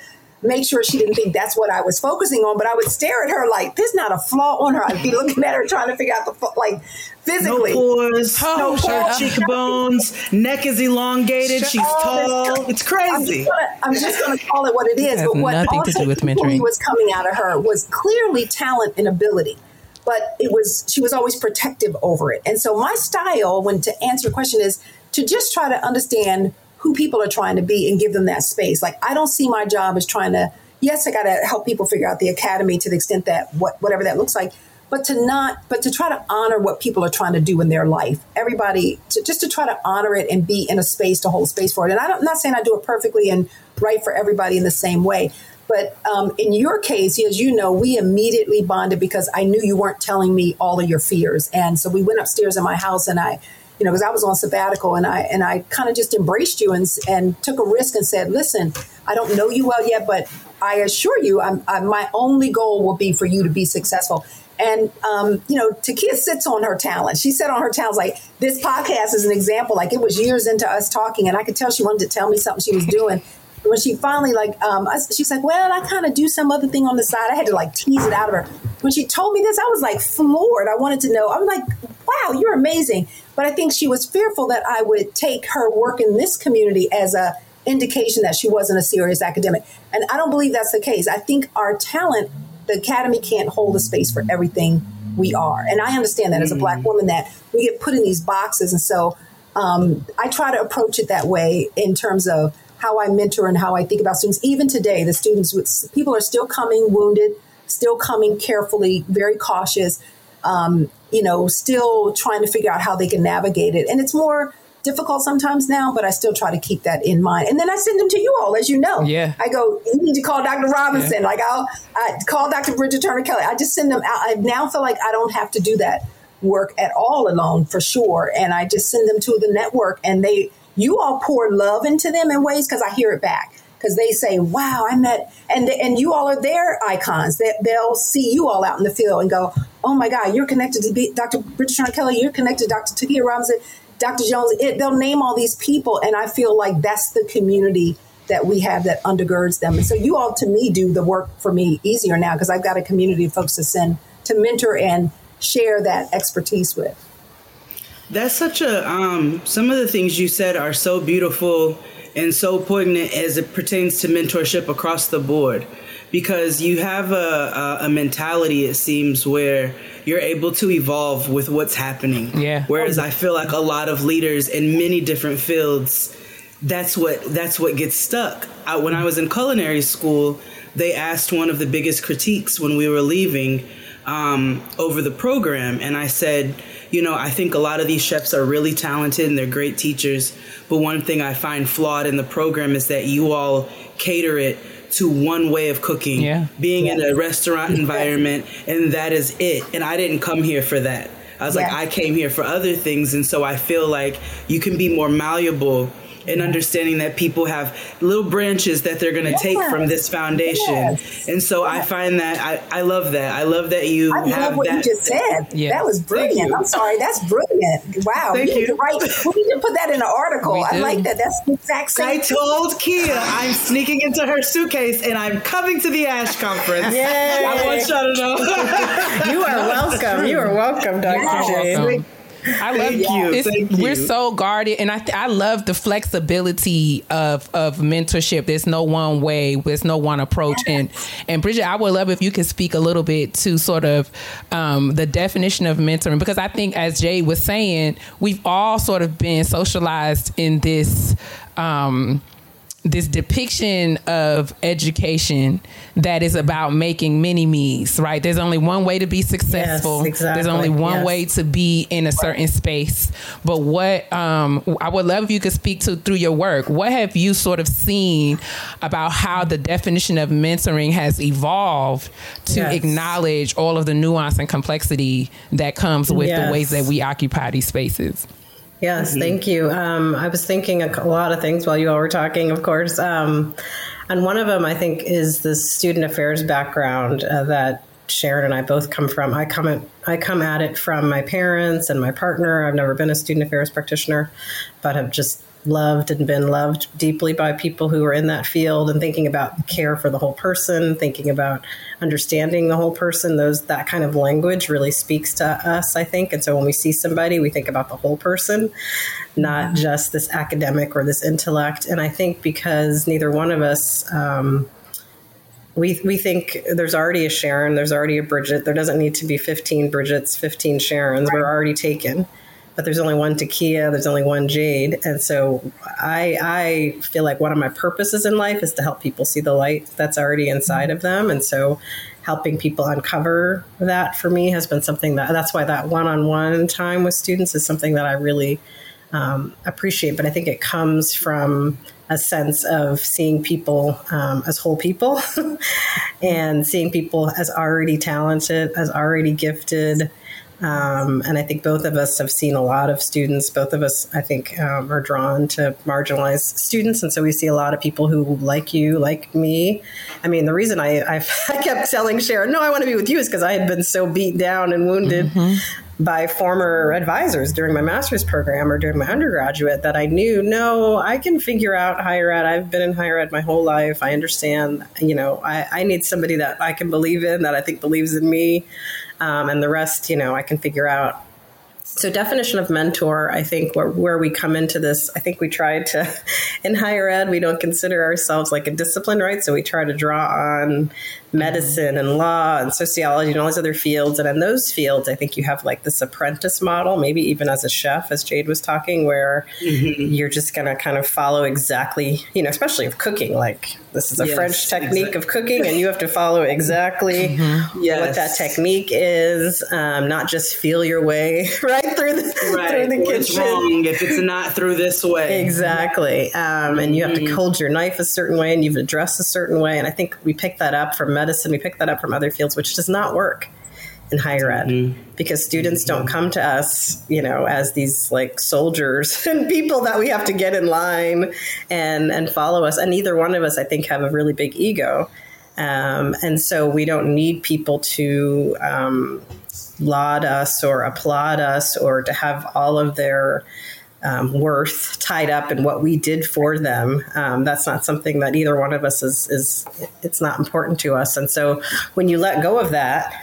[SPEAKER 21] make sure she didn't think that's what I was focusing on. But I would stare at her like, there's not a flaw on her. I'd be looking at her trying to figure out the flaw, like physically.
[SPEAKER 24] No pores,
[SPEAKER 21] no
[SPEAKER 24] no
[SPEAKER 21] pores.
[SPEAKER 24] cheekbones, neck is elongated, she's tall. It's crazy.
[SPEAKER 21] I'm just going to call it what (laughs) it is.
[SPEAKER 17] Has
[SPEAKER 21] But what
[SPEAKER 17] nothing to
[SPEAKER 21] also
[SPEAKER 17] do with
[SPEAKER 21] equally
[SPEAKER 17] mentoring.
[SPEAKER 21] was coming out of her was clearly talent and ability. But it was she was always protective over it. And so my style, when to answer a question, is to just try to understand who people are trying to be and give them that space. Like I don't see my job as trying to. Yes, I got to help people figure out the academy to the extent that what whatever that looks like. But to not, but to try to honor what people are trying to do in their life. Everybody, to, just to try to honor it and be in a space to hold space for it. And I I'm not saying I do it perfectly and right for everybody in the same way. But um, in your case, as you know, we immediately bonded because I knew you weren't telling me all of your fears, and so we went upstairs in my house, and I, you know, because I was on sabbatical, and I and I kind of just embraced you and and took a risk and said, listen, I don't know you well yet, but I assure you, I'm, i my only goal will be for you to be successful. And um, you know, Takia sits on her talent. She said on her talents, like this podcast is an example. Like it was years into us talking, and I could tell she wanted to tell me something she was doing when she finally like um I, she's like well i kind of do some other thing on the side. I had to like tease it out of her. When she told me this i was like floored. I wanted to know. I'm like wow you're amazing. But i think she was fearful that i would take her work in this community as a indication that she wasn't a serious academic. And i don't believe that's the case. I think our talent the academy can't hold a space for everything we are. And i understand that as a black woman that we get put in these boxes. And so um, i try to approach it that way in terms of how I mentor and how I think about students. Even today, the students, with, people are still coming wounded, still coming carefully, very cautious, um, you know, still trying to figure out how they can navigate it. And it's more difficult sometimes now, but I still try to keep that in mind. And then I send them to you all, as you know.
[SPEAKER 17] Yeah.
[SPEAKER 21] I go, you need to call Dr. Robinson.
[SPEAKER 17] Yeah.
[SPEAKER 21] Like I'll I call Dr. Bridget Turner Kelly. I just send them out. I now feel like I don't have to do that work at all alone for sure. And I just send them to the network and they, you all pour love into them in ways because I hear it back because they say, "Wow, I met," and and you all are their icons. That they'll see you all out in the field and go, "Oh my God, you're connected to Dr. Sean Kelly. You're connected to Dr. Takia Robinson, Dr. Jones." It, they'll name all these people, and I feel like that's the community that we have that undergirds them. And so you all, to me, do the work for me easier now because I've got a community of folks to send to mentor and share that expertise with.
[SPEAKER 24] That's such a um some of the things you said are so beautiful and so poignant as it pertains to mentorship across the board. Because you have a, a, a mentality it seems where you're able to evolve with what's happening.
[SPEAKER 17] Yeah.
[SPEAKER 24] whereas i feel like a lot of leaders in many different fields that's what that's what gets stuck. I, when i was in culinary school they asked one of the biggest critiques when we were leaving um, over the program and i said you know i think a lot of these chefs are really talented and they're great teachers but one thing i find flawed in the program is that you all cater it to one way of cooking
[SPEAKER 17] Yeah.
[SPEAKER 24] being in a restaurant environment and that is it. And i didn't come here for that. I was like i came here for other things and so i feel like you can be more malleable in understanding that people have little branches that they're going to take from this foundation
[SPEAKER 21] Yes.
[SPEAKER 24] and so i find that I, I love that i love that you
[SPEAKER 21] I
[SPEAKER 24] have
[SPEAKER 21] love what
[SPEAKER 24] that
[SPEAKER 21] you just said.
[SPEAKER 17] Yeah.
[SPEAKER 21] That was brilliant. I'm sorry, that's brilliant. Wow.
[SPEAKER 24] Thank
[SPEAKER 21] we Need to
[SPEAKER 24] you.
[SPEAKER 21] write, we need to put that in an article. I like that. That's the exact
[SPEAKER 24] I
[SPEAKER 21] same.
[SPEAKER 24] told Keia I'm sneaking into her suitcase and I'm coming to the ASHE conference.
[SPEAKER 15] Yay.
[SPEAKER 24] I want y'all to know. (laughs)
[SPEAKER 15] You are welcome. You are welcome, Dr.
[SPEAKER 21] Yes.
[SPEAKER 15] Jane.
[SPEAKER 17] I love
[SPEAKER 24] Thank you.
[SPEAKER 17] It's,
[SPEAKER 24] Thank
[SPEAKER 17] We're so guarded, and I th- I love the flexibility of of mentorship. There's no one way. There's no one approach. And and Bridget, I would love if you could speak a little bit to sort of um, the definition of mentoring, because I think as Jay was saying, we've all sort of been socialized in this. Um, this depiction of education that is about making mini me's, right? There's only one way to be successful.
[SPEAKER 15] Yes, exactly.
[SPEAKER 17] There's only one
[SPEAKER 15] Yes.
[SPEAKER 17] way to be in a certain space. But what um, I would love if you could speak to through your work. What have you sort of seen about how the definition of mentoring has evolved to
[SPEAKER 15] Yes.
[SPEAKER 17] acknowledge all of the nuance and complexity that comes with the ways that we occupy these spaces?
[SPEAKER 15] Yes, thank you. Um, I was thinking a, a lot of things while you all were talking, of course. Um, and one of them, I think, is the student affairs background uh, that Sharon and I both come from. I come at I come at it from my parents and my partner. I've never been a student affairs practitioner, but have just loved and been loved deeply by people who are in that field and thinking about care for the whole person, thinking about understanding the whole person. Those that kind of language really speaks to us, I think. And so when we see somebody, we think about the whole person, not
[SPEAKER 3] Mm-hmm.
[SPEAKER 15] just this academic or this intellect. And I think because neither one of us um, we we think there's already a Sharon, there's already a Bridget. There doesn't need to be 15 Bridgets, 15 Sharons. We're already taken. But there's only one Takia, there's only one Jade. And so I I feel like one of my purposes in life is to help people see the light that's already inside of them. And so helping people uncover that for me has been something that that's why that one-on-one time with students is something that I really um, appreciate, but I think it comes from a sense of seeing people um, as whole people (laughs) and seeing people as already talented, as already gifted. Um, and I think both of us have seen a lot of students. Both of us, I think, um, are drawn to marginalized students, and so we see a lot of people who like you, like me. I mean, the reason I (laughs) I, kept telling Sharon, "No, I want to be with you," is because I had been so beat down and wounded by former advisors during my master's program or during my undergraduate that I knew, no, I can figure out higher ed. I've been in higher ed my whole life. I understand, you know, I, I need somebody that I can believe in, that I think believes in me. Um, and the rest, you know, I can figure out. So, definition of mentor, I think where, where we come into this, I think we try to, (laughs) in higher ed, we don't consider ourselves like a discipline, right? So, we try to draw on medicine and law and sociology and all these other fields. And in those fields, I think you have like this apprentice model, maybe even as a chef, as Jade was talking, where you're just going to kind of follow exactly, you know, especially of cooking. Like, this is a
[SPEAKER 24] Yes,
[SPEAKER 15] French technique
[SPEAKER 24] exactly.
[SPEAKER 15] of cooking, and you have to follow exactly (laughs) what
[SPEAKER 24] Yes.
[SPEAKER 15] that technique is, um, not just feel your way (laughs) right through the,
[SPEAKER 24] Right.
[SPEAKER 15] through the
[SPEAKER 24] What's
[SPEAKER 15] kitchen.
[SPEAKER 24] wrong if it's not through this way?
[SPEAKER 15] Exactly. Um, and you have to hold your knife a certain way and you've addressed a certain way. And I think we pick that up from medicine, we pick that up from other fields, which does not work in higher ed because students don't come to us, you know, as these like soldiers (laughs) and people that we have to get in line and, and follow us. And neither one of us, I think, have a really big ego. Um, and so we don't need people to um, laud us or applaud us or to have all of their um, worth tied up in what we did for them. Um, that's not something that either one of us is, is, it's not important to us. And so when you let go of that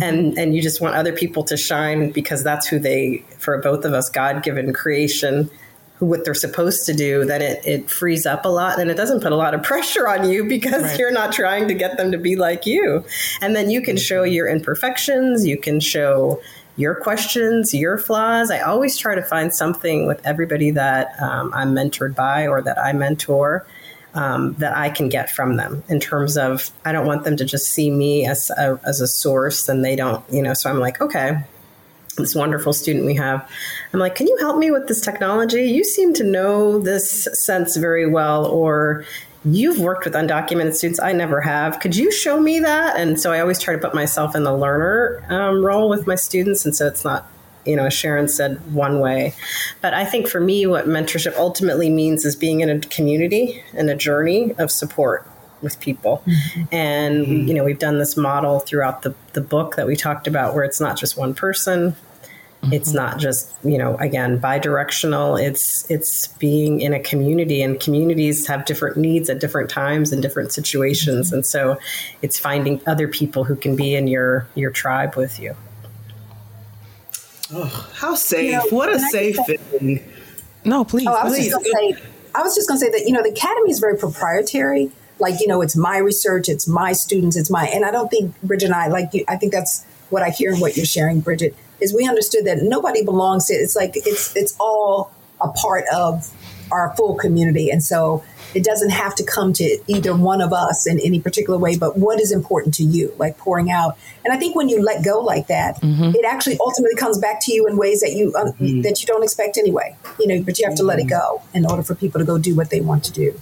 [SPEAKER 15] and, and you just want other people to shine because that's who they, for both of us, God given creation, who what they're supposed to do, then it, it frees up a lot and it doesn't put a lot of (laughs) pressure on you because
[SPEAKER 3] Right.
[SPEAKER 15] you're not trying to get them to be like you. And then you can show your imperfections, you can show your questions, your flaws. I always try to find something with everybody that um, I'm mentored by or that I mentor. Um, that I can get from them in terms of I don't want them to just see me as a, as a source and they don't you know so I'm like okay this wonderful student we have. I'm like, can you help me with this technology? You seem to know this sense very well, or you've worked with undocumented students. I never have. Could you show me that? And so I always try to put myself in the learner um, role with my students. And so it's not, you know, as Sharon said, one way. But I think for me, what mentorship ultimately means is being in a community and a journey of support with people. And you know, we've done this model throughout the, the book that we talked about where it's not just one person. It's mm-hmm. not just, you know, again, bi-directional. It's it's being in a community and communities have different needs at different times and different situations. Mm-hmm. And so it's finding other people who can be in your your tribe with you.
[SPEAKER 24] Oh, how safe!
[SPEAKER 21] You know,
[SPEAKER 24] what a safe
[SPEAKER 21] just say-
[SPEAKER 24] thing.
[SPEAKER 3] No, please.
[SPEAKER 21] Oh, I was
[SPEAKER 24] please.
[SPEAKER 21] just going to say, I was just going to say that you know the academy is very proprietary. Like you know, it's my research, it's my students, it's my, and I don't think Bridget and I like you. I think that's what I hear and what you're sharing, Bridget, is we understood that nobody belongs to. It's like it's it's all a part of our full community, and so it doesn't have to come to either one of us in any particular way. But what is important to you, like pouring out, and I think when you let go like that, mm-hmm. it actually ultimately comes back to you in ways that you um, mm-hmm. that you don't expect anyway. You know, but you have to let it mm-hmm. go in order for people to go do what they want to do.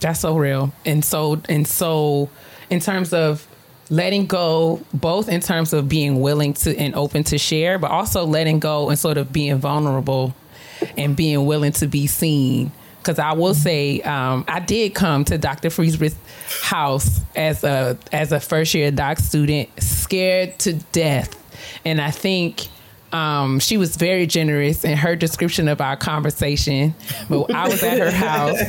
[SPEAKER 17] That's so real. And so and so in terms of letting go, both in terms of being willing to and open to share, but also letting go and sort of being vulnerable and being willing to be seen. Because I will say, um, I did come to Dr. Fries Britt's house as a as a first year doc student, scared to death, and I think um, she was very generous in her description of our conversation. But I was at her house,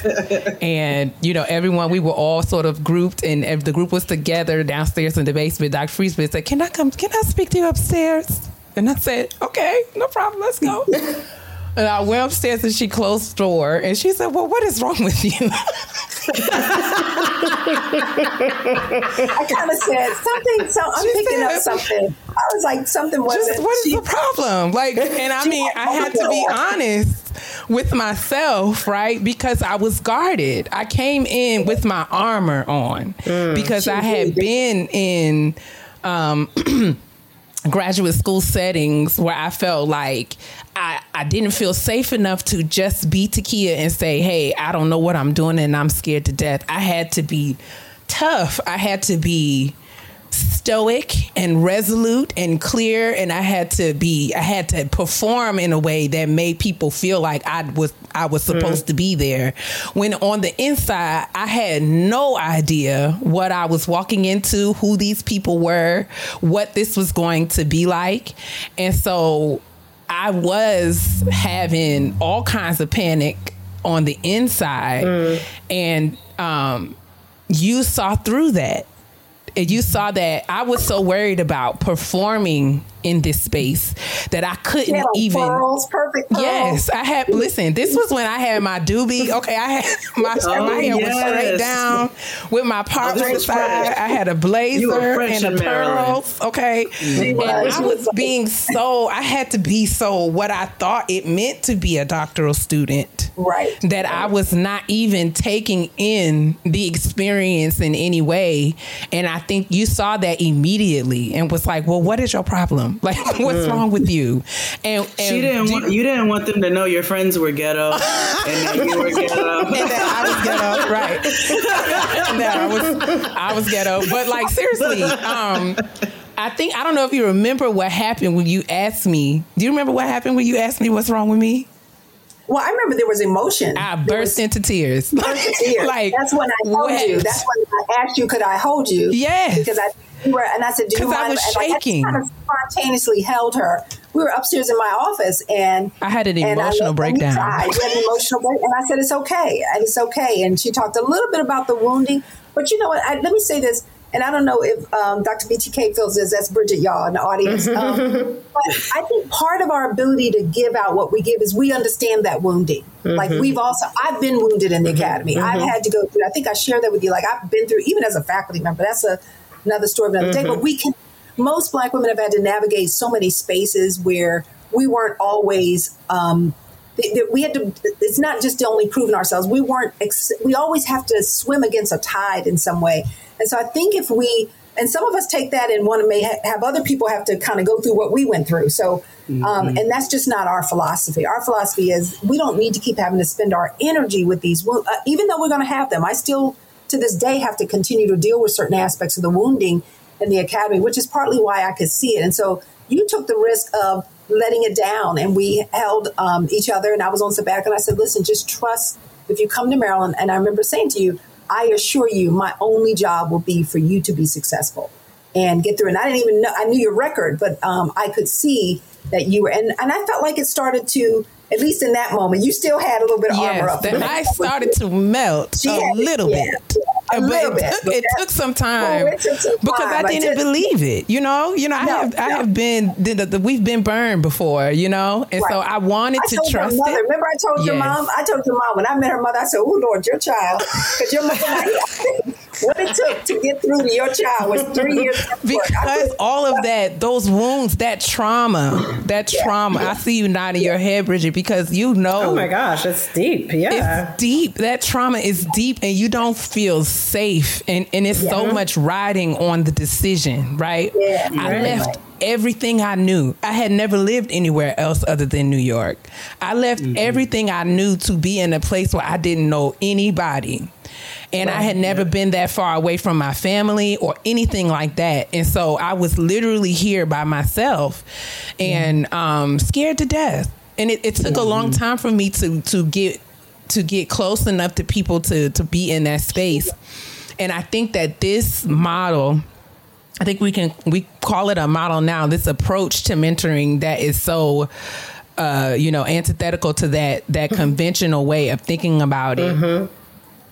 [SPEAKER 17] and you know, everyone we were all sort of grouped, and the group was together downstairs in the basement. Dr. Fries Britt said, "Can I come? Can I speak to you upstairs?" And I said, "Okay, no problem. Let's go." And I went upstairs and she closed the door and she said, Well, what is wrong with you? (laughs)
[SPEAKER 21] I kind of said something. So I'm
[SPEAKER 17] She
[SPEAKER 21] picking
[SPEAKER 17] said-
[SPEAKER 21] up something. I was like, something wasn't.
[SPEAKER 17] What is
[SPEAKER 21] she-
[SPEAKER 17] the problem? Like, (laughs) and I mean, I had to be (laughs) honest with myself, right? Because I was guarded. I came in with my armor on because I had been in um, (clears throat) graduate school settings where I felt like I, I didn't feel safe enough to just be Takia and say, hey, I don't know what I'm doing and I'm scared to death. I had to be tough. I had to be stoic and resolute and clear and I had to be I had to perform in a way that made people feel like I was I was supposed to be there. When on the inside I had no idea what I was walking into who these people were what this was going to be like. And so I was having all kinds of panic on the inside. And um you saw through that and you saw that I was so worried about performing in this space that I couldn't
[SPEAKER 21] Yeah,
[SPEAKER 17] even.
[SPEAKER 21] pearls, perfect pearls.
[SPEAKER 17] Yes, I had. Listen, this was when I had my doobie. Okay, I had (laughs) my,
[SPEAKER 24] Oh,
[SPEAKER 17] my hair was straight down with my part
[SPEAKER 24] Oh,
[SPEAKER 17] on the side.
[SPEAKER 24] fresh.
[SPEAKER 17] I had a blazer
[SPEAKER 24] You were fresh
[SPEAKER 17] and
[SPEAKER 24] a
[SPEAKER 17] the pearls. Okay, and I was being so. I had to be so what I thought it meant to be a doctoral student.
[SPEAKER 21] Right.
[SPEAKER 17] That I was not even taking in the experience in any way, and I think you saw that immediately and was like, "Well, what is your problem? (laughs) Like, what's
[SPEAKER 24] Mm.
[SPEAKER 17] wrong with you?" And, and
[SPEAKER 24] She didn't
[SPEAKER 17] do-
[SPEAKER 24] want you didn't want them to know your friends were ghetto and that you were ghetto. (laughs)
[SPEAKER 17] and that I was ghetto, right? and that I was I was ghetto. But like seriously, um, I think I don't know if you remember what happened when you asked me. Do you remember what happened when you asked me what's wrong with me?
[SPEAKER 21] Well, I remember there was emotion.
[SPEAKER 17] I burst into tears.
[SPEAKER 21] Burst into tears. (laughs)
[SPEAKER 17] like
[SPEAKER 21] that's when I told
[SPEAKER 17] wet.
[SPEAKER 21] you. That's when I asked you, could I hold you?
[SPEAKER 17] Yes.
[SPEAKER 21] Because I were, and I said, do you
[SPEAKER 17] 'Cause I
[SPEAKER 21] mind?
[SPEAKER 17] was
[SPEAKER 21] And, like,
[SPEAKER 17] shaking.
[SPEAKER 21] I just kind of spontaneously held her. We were upstairs in my office, and
[SPEAKER 17] I had an
[SPEAKER 21] and I
[SPEAKER 17] emotional
[SPEAKER 21] and
[SPEAKER 17] breakdown.
[SPEAKER 21] You had an emotional break, and I said, it's okay, and it's okay. And she talked a little bit about the wounding, but you know what? I, let me say this. And I don't know if um, Dr. BTK feels this. That's Bridget, y'all, in the audience. (laughs) Um, but I think part of our ability to give out what we give is we understand that wounding. Like
[SPEAKER 25] Mhm.
[SPEAKER 21] we've also, I've been wounded in the academy. I've
[SPEAKER 25] Mhm.
[SPEAKER 21] had to go through. I think I shared that with you. Like I've been through, even as a faculty member. That's a another story of another day.
[SPEAKER 25] Mhm.
[SPEAKER 21] But we can. Most Black women have had to navigate so many spaces where we weren't always. Um, th- th- we had to. It's not just only proving ourselves. We weren't. Ex- we always have to swim against a tide in some way. And so I think if we and some of us take that and want to may ha- have other people have to kind of go through what we went through. So, um, and that's just not our philosophy. Our philosophy is we don't need to keep having to spend our energy with these, uh, even though we're going to have them. I still, to this day, have to continue to deal with certain aspects of the wounding in the academy, which is partly why I could see it. And so you took the risk of letting it down, and we held um, each other. And I was on sabbatical, and I said, "Listen, just trust. If you come to Maryland," and I remember saying to you, "I assure you, my only job will be for you to be successful." and get through. And I didn't even know, I knew your record, but um, I could see that you were, and, and I felt like it started to, at least in that moment, you still had a little bit of armor
[SPEAKER 17] Yes,
[SPEAKER 21] up.
[SPEAKER 17] that I started to melt
[SPEAKER 21] She
[SPEAKER 17] a little
[SPEAKER 21] yeah,
[SPEAKER 17] bit.
[SPEAKER 21] a
[SPEAKER 17] but
[SPEAKER 21] little
[SPEAKER 17] it,
[SPEAKER 21] bit,
[SPEAKER 17] took, it took some oh, time
[SPEAKER 21] Oh, took some
[SPEAKER 17] because
[SPEAKER 21] time.
[SPEAKER 17] I
[SPEAKER 21] I
[SPEAKER 17] didn't
[SPEAKER 21] just-
[SPEAKER 17] believe it. You know, you know, I
[SPEAKER 21] No,
[SPEAKER 17] have I have been the, the, the- we've been burned before. You know, and so I wanted
[SPEAKER 21] I
[SPEAKER 17] to trust
[SPEAKER 21] mother,
[SPEAKER 17] it.
[SPEAKER 21] Remember, I told your mom. I told your mom when I met her mother. I said, "Oh Lord, your child," because your mother. (laughs) Like, what it took to get through to your child was three years. of (laughs) work. I
[SPEAKER 17] because all of that, those wounds, that trauma, that trauma. I see you nodding your head, Bridget, because you know.
[SPEAKER 15] Oh my gosh, it's deep. Yeah.
[SPEAKER 17] It's deep. That trauma is deep, and you don't feel safe, and and it's so much riding on the decision, right?
[SPEAKER 21] Yeah.
[SPEAKER 17] I
[SPEAKER 21] Right.
[SPEAKER 17] left everything I knew. I had never lived anywhere else other than New York. I left mm-hmm. everything I knew to be in a place where I didn't know anybody. And I had never been that far away from my family or anything like that. And so I was literally here by myself and um, scared to death. And it, it took a long time for me to to get to get close enough to people to to be in that space. And I think that this model I think we can we call it a model now. This approach to mentoring that is so uh, you know antithetical to that that conventional way of thinking about it.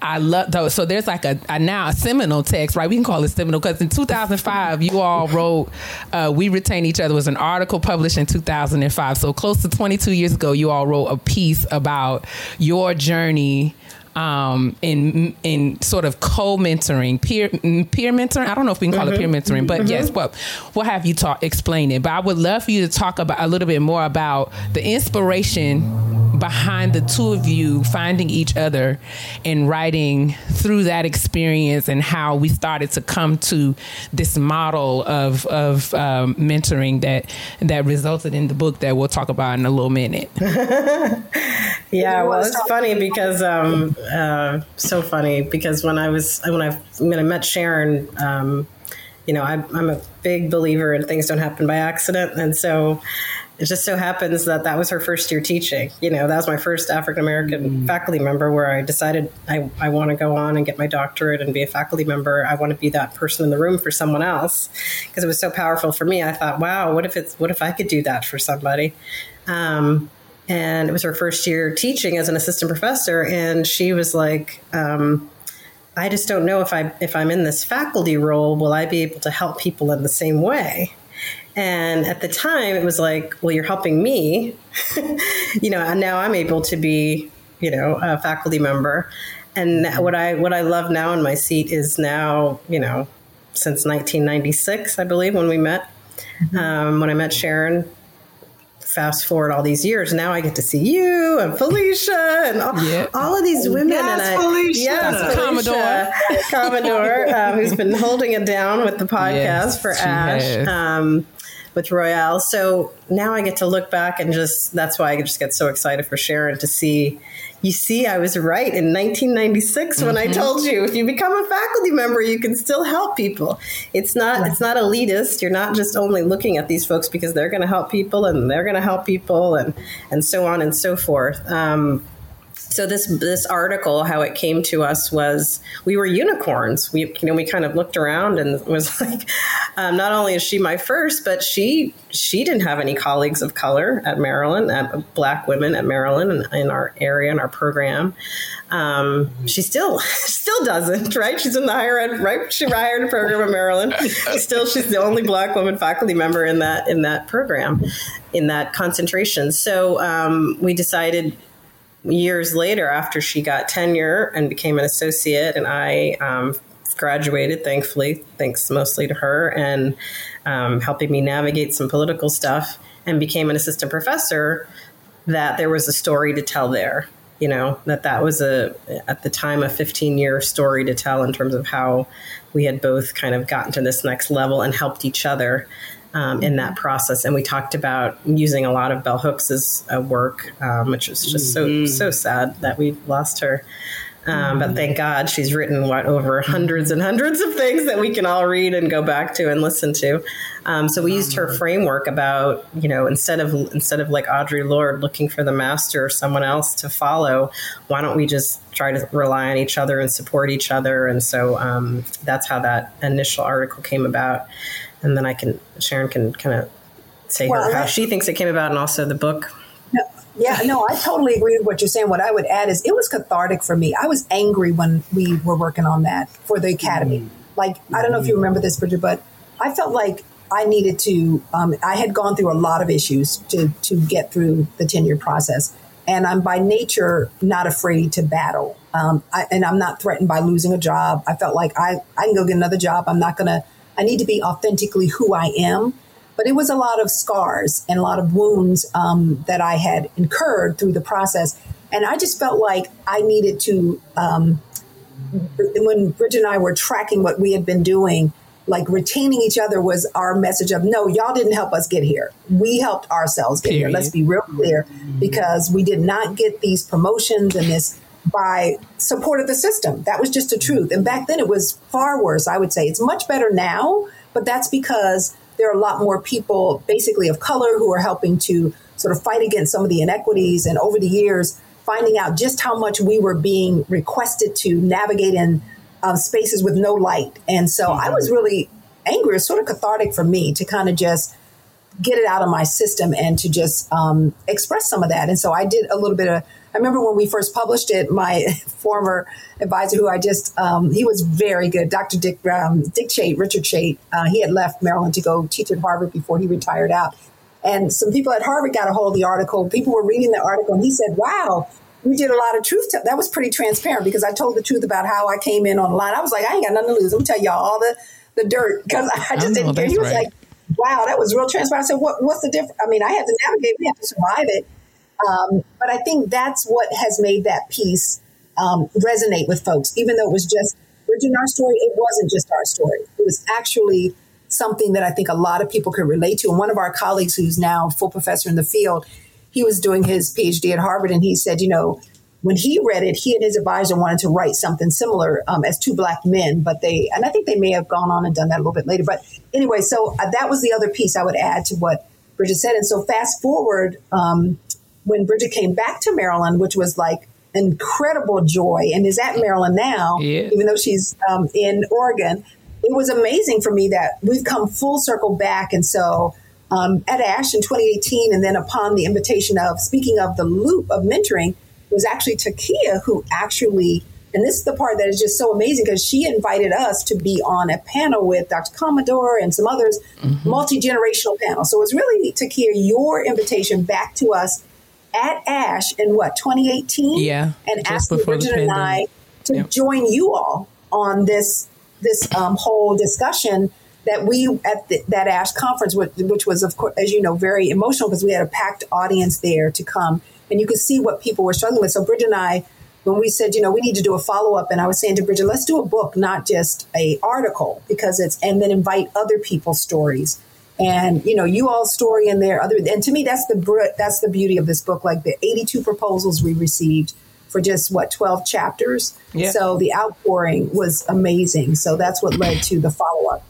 [SPEAKER 17] I love those. So there's like a, a now a seminal text, right? We can call it seminal because in 2005 you all wrote uh, "We Retain Each Other" was an article published in 2005. So close to 22 years ago, you all wrote a piece about your journey um, in in sort of co-mentoring, peer peer mentoring. I don't know if we can call it peer mentoring, but yes, what what have you taught? Explain it. But I would love for you to talk about a little bit more about the inspiration behind the two of you finding each other and writing through that experience and how we started to come to this model of of um, mentoring that that resulted in the book that we'll talk about in a little minute. (laughs)
[SPEAKER 15] Yeah, well, it's funny because um, uh, so funny because when I was when I when I met Sharon, um, you know, I, I'm a big believer in things don't happen by accident, and so it just so happens that that was her first year teaching. You know, that was my first African American faculty member where I decided I, I want to go on and get my doctorate and be a faculty member. I want to be that person in the room for someone else because it was so powerful for me. I thought, wow, what if it's what if I could do that for somebody? Um, and it was her first year teaching as an assistant professor, and she was like. Um, I just don't know if I if I'm in this faculty role, will I be able to help people in the same way? And at the time, it was like, well, you're helping me, (laughs) you know. And now I'm able to be, you know, a faculty member. And what I what I love now in my seat is now, you know, since 1996, I believe, when we met. Um, when I met Sharon, fast forward all these years, now I get to see you and Felicia and all, all of these women.
[SPEAKER 24] Yes,
[SPEAKER 15] and I,
[SPEAKER 24] Felicia.
[SPEAKER 15] Yes, Felicia, Commodore, um, who's been holding it down with the podcast
[SPEAKER 17] Yes,
[SPEAKER 15] for
[SPEAKER 17] ASHE.
[SPEAKER 15] Um, with Royale. So now I get to look back and just that's why I just get so excited for Sharon to see you see I was right in 1996 when I
[SPEAKER 17] Mhm.
[SPEAKER 15] told you if you become a faculty member you can still help people. It's not it's not elitist. You're not just only looking at these folks because they're going to help people and they're going to help people and and so on and so forth. Um, so this this article, how it came to us was we were unicorns. We you know we kind of looked around and (laughs) was like, um, not only is she my first, but she she didn't have any colleagues of color at Maryland, at black women at Maryland in, in our area in our program. Um, she still (laughs) still doesn't, right? She's in the higher ed, right? She higher ed program at Maryland. Still, she's the only black woman faculty member in that in that program, in that concentration. So um, we decided years later, after she got tenure and became an associate, and I um, graduated, thankfully, thanks mostly to her and um, helping me navigate some political stuff, and became an assistant professor. That there was a story to tell there. You know that that was a at the time a 15 year story to tell in terms of how we had both kind of gotten to this next level and helped each other um, in that process. And we talked about using a lot of Bell Hooks's uh, work, um, which is just so so sad that we lost her. Um, But thank God she's written what over hundreds and hundreds of things that we can all read and go back to and listen to. Um, so we used her framework about you know instead of instead of like Audre Lorde looking for the master or someone else to follow, why don't we just try to rely on each other and support each other? And so um, that's how that initial article came about. And then I can Sharon can kind of say
[SPEAKER 21] Well,
[SPEAKER 15] how she thinks it came about and also the book.
[SPEAKER 21] Yeah, no, I totally agree with what you're saying. What I would add is it was cathartic for me. I was angry when we were working on that for the academy. Like, I don't know if you remember this, Bridget, but I felt like I needed to, um, I had gone through a lot of issues to, to get through the tenure process. And I'm by nature not afraid to battle. Um, I, and I'm not threatened by losing a job. I felt like I, I can go get another job. I'm not going to, I need to be authentically who I am but it was a lot of scars and a lot of wounds um, that I had incurred through the process. And I just felt like I needed to, um, when Bridget and I were tracking what we had been doing, like retaining each other was our message of no, y'all didn't help us get here. We helped ourselves get here. Let's be real clear because we did not get these promotions and this by support of the system. That was just the truth. And back then it was far worse, I would say. It's much better now, but that's because there are a lot more people, basically of color, who are helping to sort of fight against some of the inequities. And over the years, finding out just how much we were being requested to navigate in um, spaces with no light. And so I was really angry. It was sort of cathartic for me to kind of just get it out of my system and to just um, express some of that. And so I did a little bit of. I remember when we first published it, my (laughs) former advisor, who I just um, he was very good, Dr. Dick um, Dick Chait, Richard Chait. Uh, he had left Maryland to go teach at Harvard before he retired out. And some people at Harvard got a hold of the article. People were reading the article, and he said, "Wow." We did a lot of truth. T- that was pretty transparent because I told the truth about how I came in online. I was like, I ain't got nothing to lose. I'm gonna tell y'all all the, the dirt because I just
[SPEAKER 17] Oh,
[SPEAKER 21] didn't care. He was
[SPEAKER 17] right.
[SPEAKER 21] like, wow, that was real transparent. I said, what, what's the difference? I mean, I had to navigate, we had to survive it. Um, but I think that's what has made that piece um, resonate with folks, even though it was just Bridget and our story, it wasn't just our story. It was actually something that I think a lot of people could relate to. And one of our colleagues, who's now full professor in the field, he was doing his PhD at Harvard, and he said, you know, when he read it, he and his advisor wanted to write something similar um, as two black men, but they, and I think they may have gone on and done that a little bit later. But anyway, so uh, that was the other piece I would add to what Bridget said. And so fast forward, um, when Bridget came back to Maryland, which was like incredible joy, and is at Maryland now,
[SPEAKER 17] Yeah.
[SPEAKER 21] even though she's um, in Oregon, it was amazing for me that we've come full circle back. And so um, at ASHE in 2018, and then upon the invitation of speaking of the loop of mentoring, was actually Takia who actually, and this is the part that is just so amazing because she invited us to be on a panel with Dr. Commodore and some others, multi generational panel. So it was really Takia, your invitation back to us at ASHE in what 2018,
[SPEAKER 17] Yeah,
[SPEAKER 21] and
[SPEAKER 17] just
[SPEAKER 21] asking
[SPEAKER 17] before the
[SPEAKER 21] Bridget and I to
[SPEAKER 17] Yep.
[SPEAKER 21] join you all on this this um, whole discussion that we at the, that ASHE conference, which, which was of course, as you know, very emotional because we had a packed audience there to come, and you could see what people were struggling with. So Bridget and I, when we said, you know, we need to do a follow up, and I was saying to Bridget, let's do a book, not just a article, because it's and then invite other people's stories. And you know, you all story in there. Other and to me, that's the that's the beauty of this book. Like the eighty-two proposals we received for just what twelve chapters.
[SPEAKER 17] Yeah.
[SPEAKER 21] So the outpouring was amazing. So that's what led to the follow-up.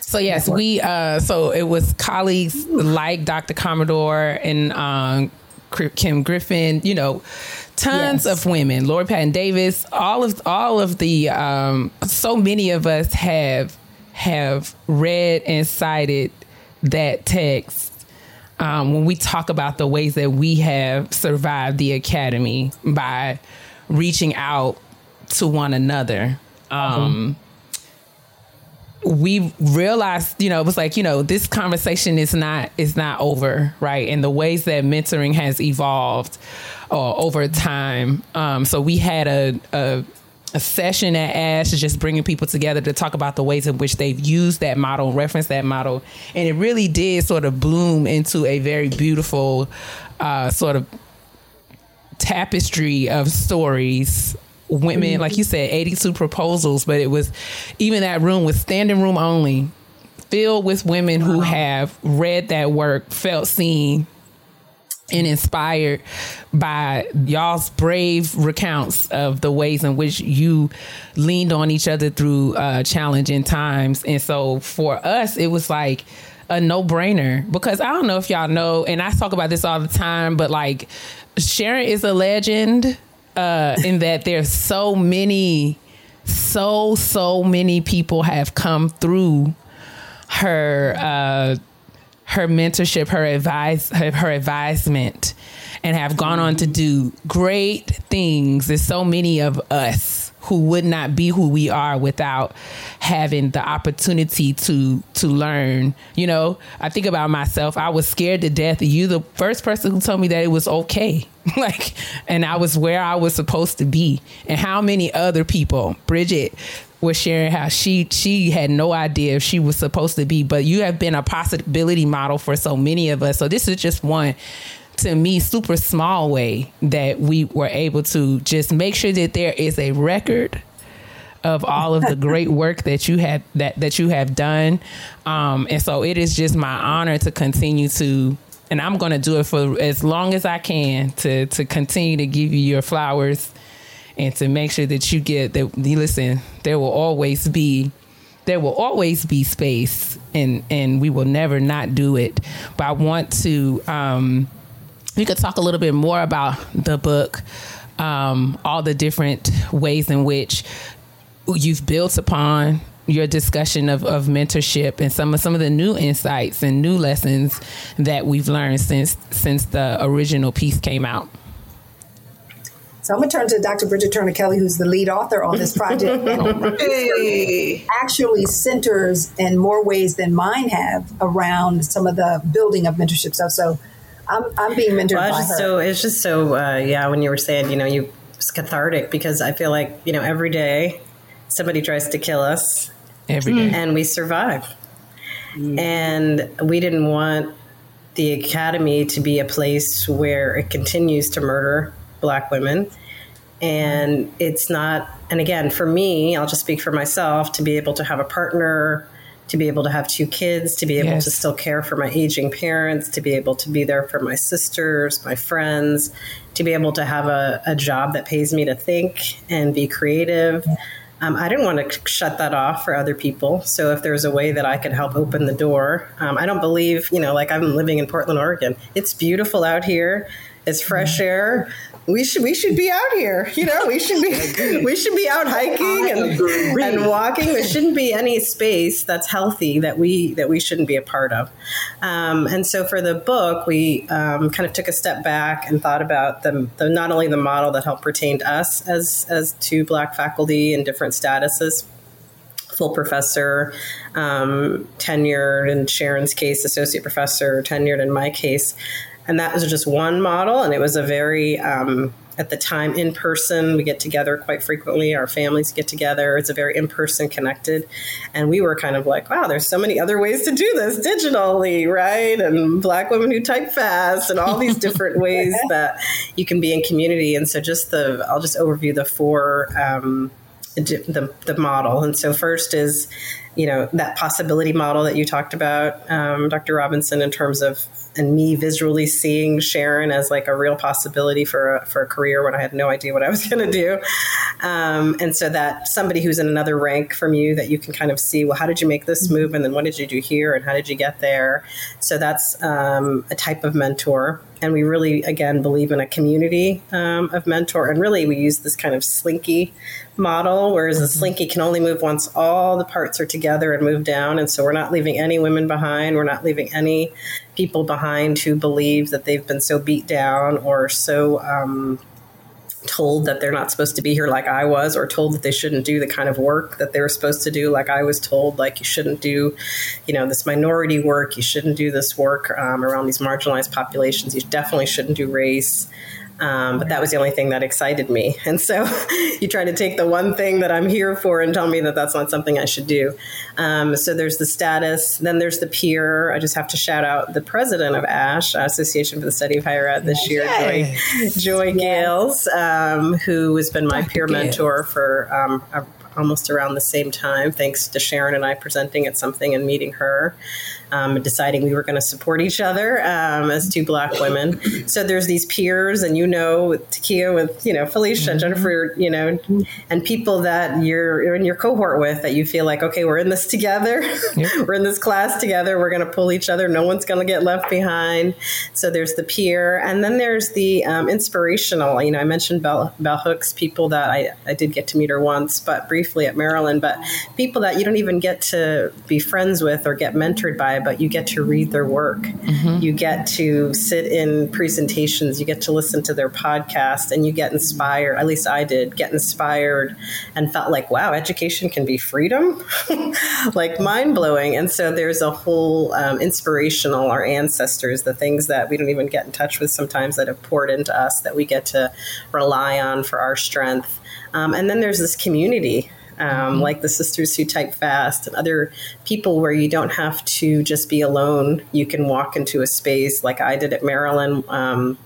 [SPEAKER 17] So yes, we uh so it was colleagues like Dr. Commodore and um Kim Griffin, you know, tons of women, Lori Patton Davis, all of all of the um so many of us have have read and cited that text um, when we talk about the ways that we have survived the academy by reaching out to one another. Um, we realized, you know, it was like, you know, this conversation is not is not over, right? And the ways that mentoring has evolved uh, over time. Um, so we had a, a a session at ASHE, is just bringing people together to talk about the ways in which they've used that model, referenced that model, and it really did sort of bloom into a very beautiful uh, sort of tapestry of stories. Women like you said 82 proposals but it was even that room was standing room only filled with women who have read that work felt seen and inspired by y'all's brave recounts of the ways in which you leaned on each other through uh, challenging times. And so for us, it was like a no brainer because I don't know if y'all know, and I talk about this all the time, but like Sharon is a legend uh, in that there's so many, so, so many people have come through her. Uh, her mentorship, her advice, her, her advisement, and have gone on to do great things. There's so many of us who would not be who we are without having the opportunity to to learn. You know, I think about myself. I was scared to death. You, the first person who told me that it was okay, (laughs) like, and I was where I was supposed to be. And how many other people, Bridget, was sharing how she she had no idea if she was supposed to be but you have been a possibility model for so many of us. So this is just one to me super small way that we were able to just make sure that there is a record of all of the great (laughs) work that you have that that you have done. Um and so it is just my honor to continue to and I'm going to do it for as long as I can to to continue to give you your flowers and to make sure that you get that listen there will always be there will always be space and and we will never not do it but i want to um we could talk a little bit more about the book um all the different ways in which you've built upon your discussion of, of mentorship and some of some of the new insights and new lessons that we've learned since since the original piece came out.
[SPEAKER 21] So I'm going to turn to Dr. Bridget Turner Kelly, who's the lead author on this project. (laughs) hey. Actually, centers in more ways than mine have around some of the building of mentorship stuff. So I'm, I'm being mentored
[SPEAKER 15] well,
[SPEAKER 21] by
[SPEAKER 15] just
[SPEAKER 21] her.
[SPEAKER 15] So it's just so uh, yeah. When you were saying, you know, you it's cathartic because I feel like you know every day somebody tries to kill us
[SPEAKER 17] every day,
[SPEAKER 15] and we survive. Mm. And we didn't want the academy to be a place where it continues to murder black women. And it's not, and again, for me, I'll just speak for myself to be able to have a partner, to be able to have two kids, to be able yes. to still care for my aging parents, to be able to be there for my sisters, my friends, to be able to have a, a job that pays me to think and be creative. Um, I didn't want to shut that off for other people. So if there's a way that I could help open the door, um, I don't believe, you know, like I'm living in Portland, Oregon. It's beautiful out here. It's fresh air we should we should be out here. You know, we should be (laughs) we should be out hiking and, and walking. There shouldn't be any space that's healthy that we that we shouldn't be a part of. Um, and so for the book, we um, kind of took a step back and thought about the, the not only the model that helped retain us as as two black faculty in different statuses full professor, um, tenured in Sharon's case, associate professor, tenured in my case. And that was just one model, and it was a very, um, at the time, in person. We get together quite frequently. Our families get together. It's a very in person connected. And we were kind of like, wow, there's so many other ways to do this digitally, right? And Black women who type fast, and all these different (laughs) ways that you can be in community. And so, just the, I'll just overview the four. Um, the, the model. And so, first is, you know, that possibility model that you talked about, um, Dr. Robinson, in terms of and me visually seeing Sharon as like a real possibility for a, for a career when I had no idea what I was (laughs) going to do. Um, and so that somebody who's in another rank from you that you can kind of see, well, how did you make this move? And then what did you do here? And how did you get there? So that's um, a type of mentor. And we really, again, believe in a community um, of mentor. And really, we use this kind of slinky model, whereas a slinky can only move once all the parts are together and move down. And so we're not leaving any women behind. We're not leaving any people behind who believe that they've been so beat down or so um, told that they're not supposed to be here like I was, or told that they shouldn't do the kind of work that they were supposed to do, like I was told, like you shouldn't do, you know, this minority work, you shouldn't do this work um, around these marginalized populations, you definitely shouldn't do race. Um, but that was the only thing that excited me. (laughs) And so (laughs) you try to take the one thing that I'm here for and tell me that that's not something I should do. Um, so there's the status, then there's the peer. I just have to shout out the president of ASHE, Association for the Study of Higher Ed, this year, Joy, Joy Gayles, um, who has been my peer mentor for um, a, almost around the same time, thanks to Sharon and I presenting at something and meeting her um, deciding we were going to support each other um, as two black women. So there's these peers, and you know, Takia, with you know Felicia, mm-hmm. Jennifer, you know, and people that you're in your cohort with that you feel like, okay, we're in this together. (laughs) Yep. we're in this class together. We're going to pull each other. No one's going to get left behind. So there's the peer, and then there's the um, inspirational. You know, I mentioned Bell, Bell Hooks, people that I, I did get to meet her once, but briefly at Maryland, but people that you don't even get to be friends with or get mentored by but you get to read their work. Mm-hmm. You get to sit in presentations, you get to listen to their podcast, and you get inspired. At least I did get inspired and felt like, wow, education can be freedom, (laughs) like mind blowing. And so there's a whole um, inspirational, our ancestors, the things that we don't even get in touch with sometimes that have poured into us that we get to rely on for our strength. Um, and then there's this community um, mm-hmm. like the Sisters Who Type Fast and other people where you don't have to just be alone. You can walk into a space like I did at Maryland, um,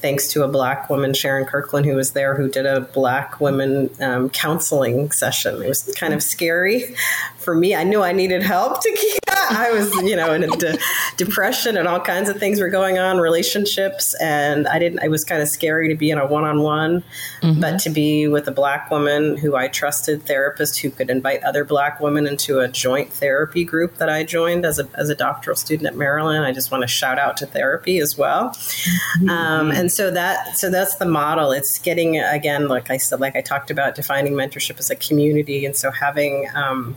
[SPEAKER 15] thanks to a black woman, Sharon Kirkland, who was there, who did a black women um, counseling session. It was kind of scary for me. I knew I needed help to keep. (laughs) I was, you know, in a de- depression and all kinds of things were going on, relationships, and I didn't. It was kind of scary to be in a one-on-one, mm-hmm. but to be with a black woman who I trusted, therapist who could invite other black women into a joint therapy group that I joined as a as a doctoral student at Maryland. I just want to shout out to therapy as well. Mm-hmm. Um, and so that so that's the model. It's getting again, like I said, like I talked about, defining mentorship as a community, and so having um,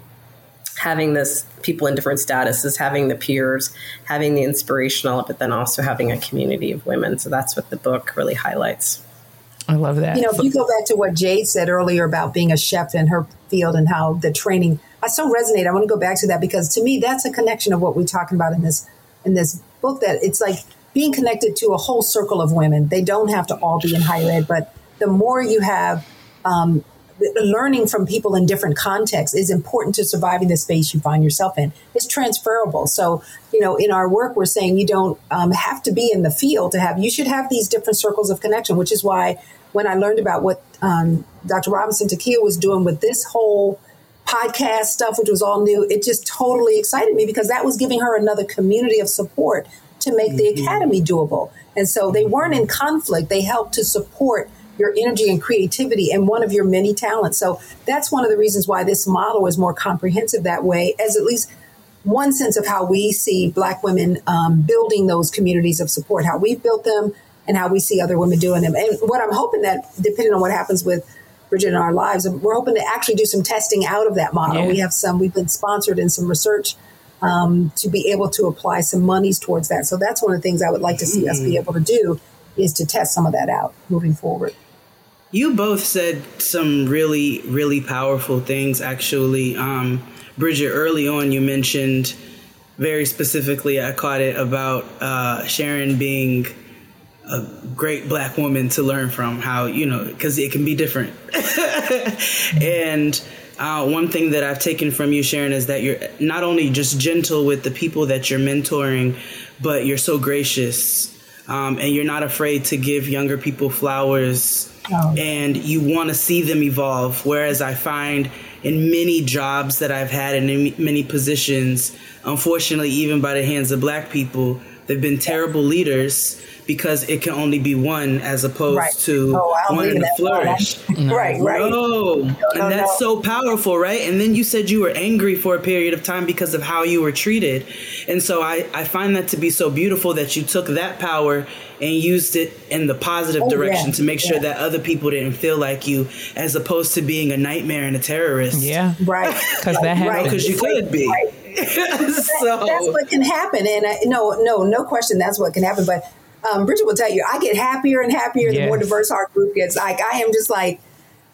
[SPEAKER 15] having this people in different statuses, having the peers, having the inspirational, but then also having a community of women. So that's what the book really highlights.
[SPEAKER 17] I love that.
[SPEAKER 21] You know, if you go back to what Jade said earlier about being a chef in her field and how the training, I so resonate. I want to go back to that because to me, that's a connection of what we're talking about in this in this book. That it's like being connected to a whole circle of women. They don't have to all be in higher ed, but the more you have um, learning from people in different contexts is important to surviving the space you find yourself in. It's transferable. So, you know, in our work, we're saying you don't um, have to be in the field to have, you should have these different circles of connection, which is why when I learned about what um, Dr. Robinson Takia was doing with this whole podcast stuff, which was all new, it just totally excited me because that was giving her another community of support to make the
[SPEAKER 17] Mm-hmm.
[SPEAKER 21] academy doable. And so they weren't in conflict. They helped to support your energy and creativity and one of your many talents. So that's one of the reasons why this model is more comprehensive that way, as at least one sense of how we see Black women um, building those communities of support, how we've built them, and how we see other women doing them. And what I'm hoping that, depending on what happens with Bridget in our lives, we're hoping to actually do some testing out of that model.
[SPEAKER 17] Yeah.
[SPEAKER 21] We have some, we've been sponsored in some research um, to be able to apply some monies towards that. So that's one of the things I would like to see us be able to do is to test some of that out moving forward.
[SPEAKER 24] You both said some really, really powerful things, actually. Um, Bridget, early on, you mentioned very specifically, I caught it about uh, Sharon being a great black woman to learn from, how, you know, because it can be different. (laughs) and uh, one thing that I've taken from you, Sharon, is that you're not only just gentle with the people that you're mentoring, but you're so gracious. Um, and you're not afraid to give younger people flowers and you want to see them evolve. Whereas I find in many jobs that I've had and in many positions, unfortunately, even by the hands of black people, they've been terrible leaders because it can only be one as opposed
[SPEAKER 21] Right.
[SPEAKER 24] to
[SPEAKER 21] Oh, I'll
[SPEAKER 24] one
[SPEAKER 21] leave
[SPEAKER 24] in the
[SPEAKER 21] that alone.
[SPEAKER 24] flourish. (laughs)
[SPEAKER 21] Right, right.
[SPEAKER 24] No.
[SPEAKER 21] no,
[SPEAKER 24] and that's
[SPEAKER 21] no.
[SPEAKER 24] so powerful, right? And then you said you were angry for a period of time because of how you were treated. And so I, I find that to be so beautiful that you took that power and used it in the positive
[SPEAKER 21] Oh,
[SPEAKER 24] direction
[SPEAKER 21] yeah,
[SPEAKER 24] to make sure
[SPEAKER 21] yeah.
[SPEAKER 24] that other people didn't feel like you as opposed to being a nightmare and a terrorist.
[SPEAKER 17] Yeah.
[SPEAKER 21] Right. (laughs)
[SPEAKER 17] Because that happens.
[SPEAKER 24] Because you could be. (laughs)
[SPEAKER 21] That- that's what can happen. And uh, no, no, no question, that's what can happen. But um, Bridget will tell you, I get happier and happier the more diverse our group gets. Like I am just like.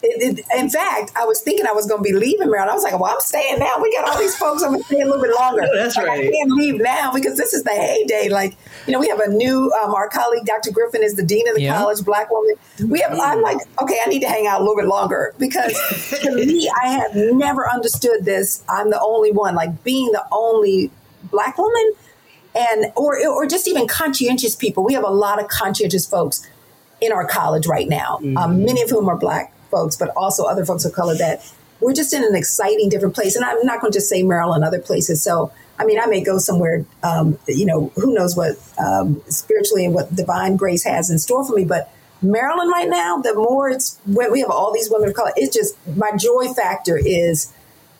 [SPEAKER 21] It, it, in fact, I was thinking I was going to be leaving Maryland. I was like, "Well, I'm staying now. We got all these folks. I'm going to stay a little bit longer."
[SPEAKER 24] No, that's
[SPEAKER 21] Like,
[SPEAKER 24] right.
[SPEAKER 21] I can't leave now because this is the heyday. Like, you know, we have a new. Um, our colleague, Dr. Griffin, is the dean of the
[SPEAKER 17] Yeah.
[SPEAKER 21] college, black woman. We have. I'm like, okay, I need to hang out a little bit longer because (laughs) to me, I have never understood this. I'm the only one. Like being the only black woman and or or just even conscientious people. We have a lot of conscientious folks in our college right now. Um, many of whom are black folks, but also other folks of color. That we're just in an exciting different place. And I'm not going to just say Maryland, other places. So I mean, I may go somewhere. Um, you know, who knows what um, spiritually and what divine grace has in store for me, but. Maryland right now, the more it's we have all these women of color, it's just my joy factor is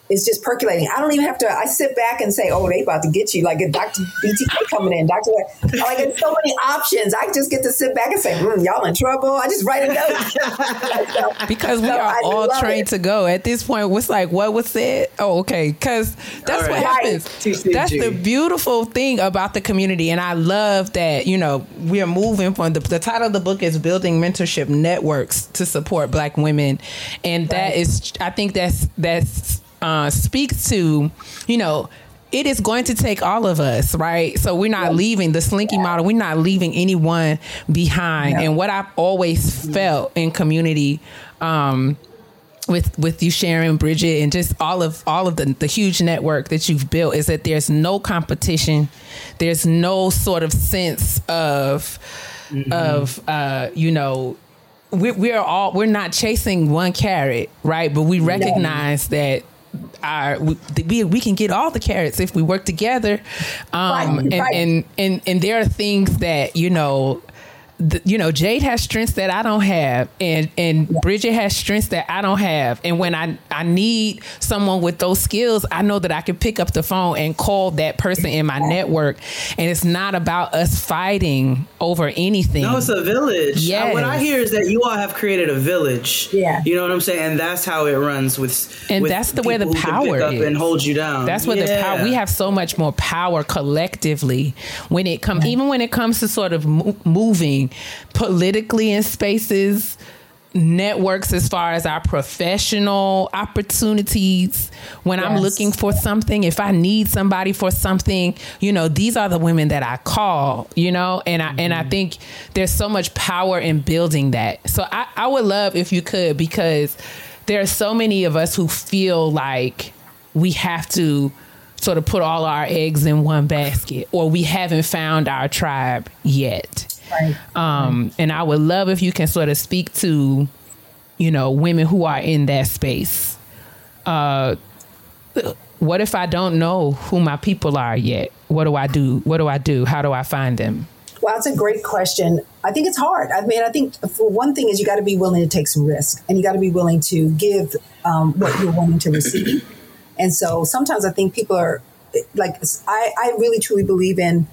[SPEAKER 21] is just percolating. I don't even have to. I sit back and say, "Oh, they about to get you." Like a Dr. BTK coming in, Dr. Like it's so many options. I just get to sit back and say, mm, "Y'all in trouble." I just write it down. (laughs) (laughs)
[SPEAKER 17] because we
[SPEAKER 21] So
[SPEAKER 17] are
[SPEAKER 21] I
[SPEAKER 17] all trained
[SPEAKER 21] it.
[SPEAKER 17] to go at this point what's like what was said oh okay because that's
[SPEAKER 24] All
[SPEAKER 17] what
[SPEAKER 24] right.
[SPEAKER 17] happens
[SPEAKER 24] TCG.
[SPEAKER 17] that's the beautiful thing about the community and i love that you know we are moving from the, the title of the book is building mentorship networks to support black women and that is i think that's that's uh speaks to you know it is going to take all of us, right? So we're not leaving the slinky model. We're not leaving anyone behind. And what I've always felt in community, um, with with you sharing Bridget and just all of all of the the huge network that you've built is that there's no competition there's no sort of sense of of uh you know we we're all we're not chasing one carrot right but we recognize that our we, we we can get all the carrots if we work together um
[SPEAKER 21] Right,
[SPEAKER 17] and,
[SPEAKER 21] right.
[SPEAKER 17] and and and there are things that you know the, you know, Jade has strengths that I don't have, and and Bridget has strengths that I don't have. And when I I need someone with those skills, I know that I can pick up the phone and call that person in my network. And it's not about us fighting over anything.
[SPEAKER 24] No, it's a village.
[SPEAKER 17] Yes.
[SPEAKER 24] Uh, What I hear is that you all have created a village.
[SPEAKER 21] Yeah.
[SPEAKER 24] You know what I'm saying? And that's how it runs with.
[SPEAKER 17] and
[SPEAKER 24] with
[SPEAKER 17] that's the way the
[SPEAKER 24] people who can
[SPEAKER 17] power
[SPEAKER 24] pick up
[SPEAKER 17] is.
[SPEAKER 24] and hold you down.
[SPEAKER 17] That's where the power. We have so much more power collectively when it comes, even when it comes to sort of mo- moving politically in spaces, networks as far as our professional opportunities. When I'm looking for something, if I need somebody for something, you know, these are the women that I call. You know, and I and I mm-hmm. think there's so much power in building that. So I, I would love if you could because there are so many of us who feel like we have to sort of put all our eggs in one basket or we haven't found our tribe yet.
[SPEAKER 21] Right.
[SPEAKER 17] Um, and I would love if you can sort of speak to, you know, women who are in that space. Uh, what if I don't know who my people are yet? What do I do? What do I do? How do I find them?
[SPEAKER 21] Well, that's a great question. I think it's hard. I mean, I think for one thing is you got to be willing to take some risk, and you got to be willing to give um, what you're willing to receive. And so sometimes I think people are like, I, I really truly believe in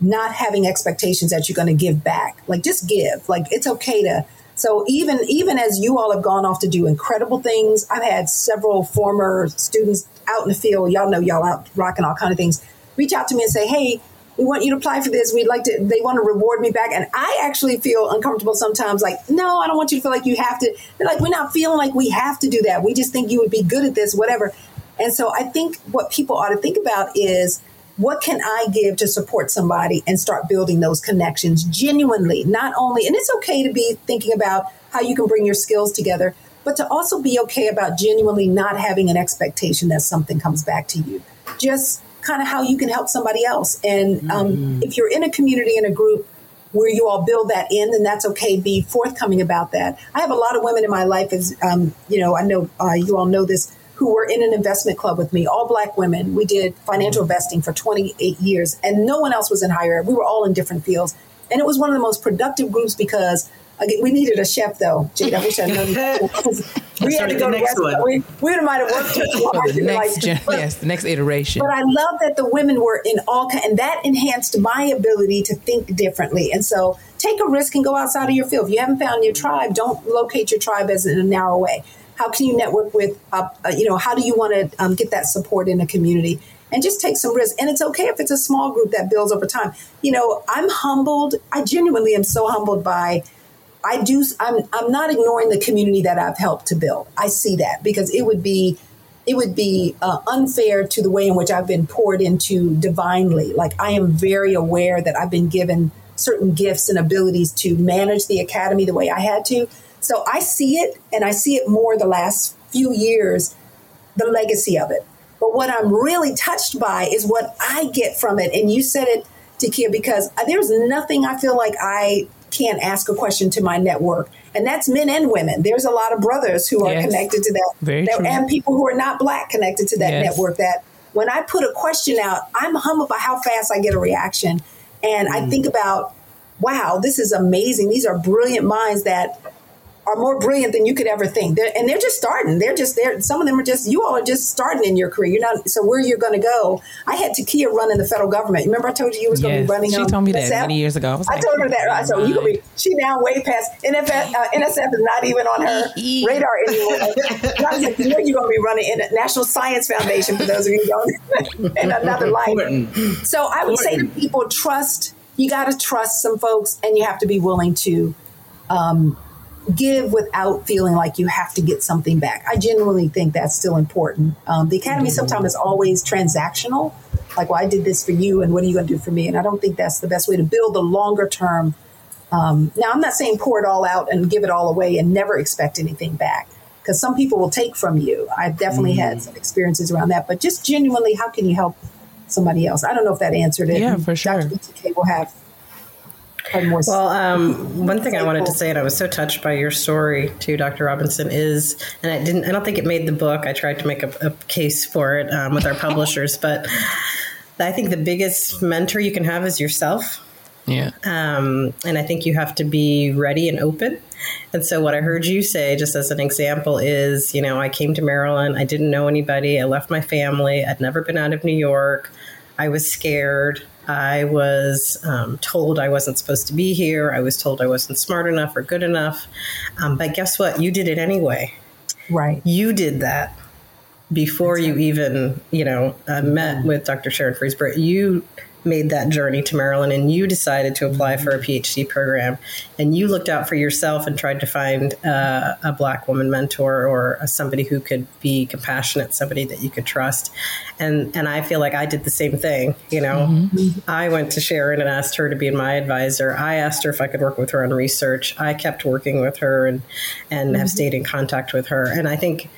[SPEAKER 21] not having expectations that you're going to give back. Like, just give. Like, it's okay to. So even even as you all have gone off to do incredible things, I've had several former students out in the field. Y'all know y'all out rocking all kind of things. Reach out to me and say, "Hey, we want you to apply for this. We'd like to." They want to reward me back, and I actually feel uncomfortable sometimes. Like, no, I don't want you to feel like you have to. They're like, we're not feeling like we have to do that. We just think you would be good at this, whatever. And so I think what people ought to think about is what can I give to support somebody and start building those connections genuinely, not only, and it's okay to be thinking about how you can bring your skills together, but to also be okay about genuinely not having an expectation that something comes back to you. Just kind of how you can help somebody else. And um, if you're in a community, in a group, where you all build that in, then that's okay. Be forthcoming about that. I have a lot of women in my life, as um, you know, I know uh, you all know this, who were in an investment club with me, all black women. We did financial investing for 28 years, and no one else was in higher ed. We were all in different fields. And it was one of the most productive groups because again, we needed a chef, though. Jade, I wish I'd known. (laughs) We had to go to
[SPEAKER 17] next
[SPEAKER 21] restaurant.
[SPEAKER 17] one.
[SPEAKER 21] We, we might have worked too hard.
[SPEAKER 17] the
[SPEAKER 21] We were
[SPEAKER 17] next
[SPEAKER 21] like-
[SPEAKER 17] gen-
[SPEAKER 21] but-
[SPEAKER 17] yes, the next iteration.
[SPEAKER 21] but I love that the women were in all, ki- and that enhanced my ability to think differently. And so take a risk and go outside of your field. If you haven't found your tribe, don't locate your tribe as in a narrow way. How can you network with, uh, uh, you know, how do you want to um, get that support in a community? And just take some risks. And it's okay if it's a small group that builds over time. You know, I'm humbled. I genuinely am so humbled by I do. I'm. I'm not ignoring the community that I've helped to build. I see that because it would be, it would be uh, unfair to the way in which I've been poured into divinely. Like I am very aware that I've been given certain gifts and abilities to manage the academy the way I had to. So I see it, and I see it more the last few years, the legacy of it. But what I'm really touched by is what I get from it. And you said it, Takia, because uh, there's nothing I feel like I can't ask a question to my network. And that's men and women. There's a lot of brothers who are
[SPEAKER 17] Yes.
[SPEAKER 21] connected to that. That-. And people who are not black connected to that
[SPEAKER 17] Yes.
[SPEAKER 21] network that when I put a question out, I'm humbled by how fast I get a reaction. And I mm. think about, wow, this is amazing. These are brilliant minds that are more brilliant than you could ever think. They're, and they're just starting. They're just there. Some of them are just, you all are just starting in your career. You're not, so where you're going to go. I had Takia run in the federal government. Remember I told you you was going to
[SPEAKER 17] Yes.
[SPEAKER 21] be running
[SPEAKER 17] She
[SPEAKER 21] on
[SPEAKER 17] told me that
[SPEAKER 21] NSF?
[SPEAKER 17] many years ago. I was
[SPEAKER 21] I told her that. Right? So you could be, she now way past, NFS, uh, NSF is not even on her radar anymore. And I was like, you know you're going to be running in National Science Foundation for those of you who don't, (laughs) in another life. So I would say to people, trust. You got to trust some folks, and you have to be willing to um, give without feeling like you have to get something back. I genuinely think that's still important. Um, the academy sometimes is always transactional, like, well, I did this for you, and what are you going to do for me? And I don't think that's the best way to build a longer term. Um, now, I'm not saying pour it all out and give it all away and never expect anything back. Because some people will take from you. I've definitely had some experiences around that. But just genuinely, how can you help somebody else? I don't know if that answered it.
[SPEAKER 17] Yeah, for sure.
[SPEAKER 21] Dr. BTK will have more.
[SPEAKER 15] Well, um, one thing I wanted to say, and I was so touched by your story too, Dr. Robinson, is, and I didn't, I don't think it made the book. I tried to make a, a case for it um, with our (laughs) publishers, but I think the biggest mentor you can have is yourself.
[SPEAKER 17] Yeah.
[SPEAKER 15] Um, and I think you have to be ready and open. And so, what I heard you say, just as an example, is you know, I came to Maryland, I didn't know anybody, I left my family, I'd never been out of New York, I was scared. I was um, told I wasn't supposed to be here. I was told I wasn't smart enough or good enough. Um, but guess what? You did it anyway.
[SPEAKER 21] Right.
[SPEAKER 15] You did that before you even, you know, uh, met with Dr. Sharon Fries Britt. You made that journey to Maryland and you decided to apply for a PhD program and you looked out for yourself and tried to find uh, a black woman mentor or a, somebody who could be compassionate, somebody that you could trust. And and I feel like I did the same thing, you know. Mm-hmm. I went to Sharon and asked her to be my advisor. I asked her if I could work with her on research. I kept working with her and and mm-hmm. have stayed in contact with her. And I think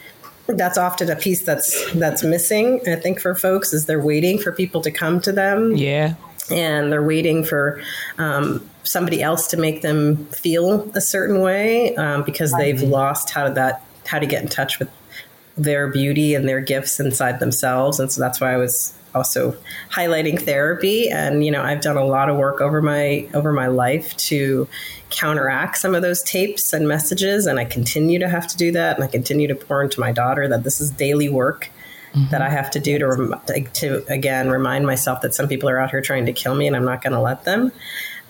[SPEAKER 15] that's often a piece that's that's missing. I think for folks is they're waiting for people to come to them.
[SPEAKER 17] Yeah,
[SPEAKER 15] and they're waiting for um, somebody else to make them feel a certain way um, because they've lost how to that how to get in touch with their beauty and their gifts inside themselves. And so that's why I was also highlighting therapy. And you know I've done a lot of work over my over my life to counteract some of those tapes and messages. And I continue to have to do that. And I continue to pour into my daughter that this is daily work mm-hmm. that I have to do to to again remind myself that some people are out here trying to kill me and I'm not going to let them.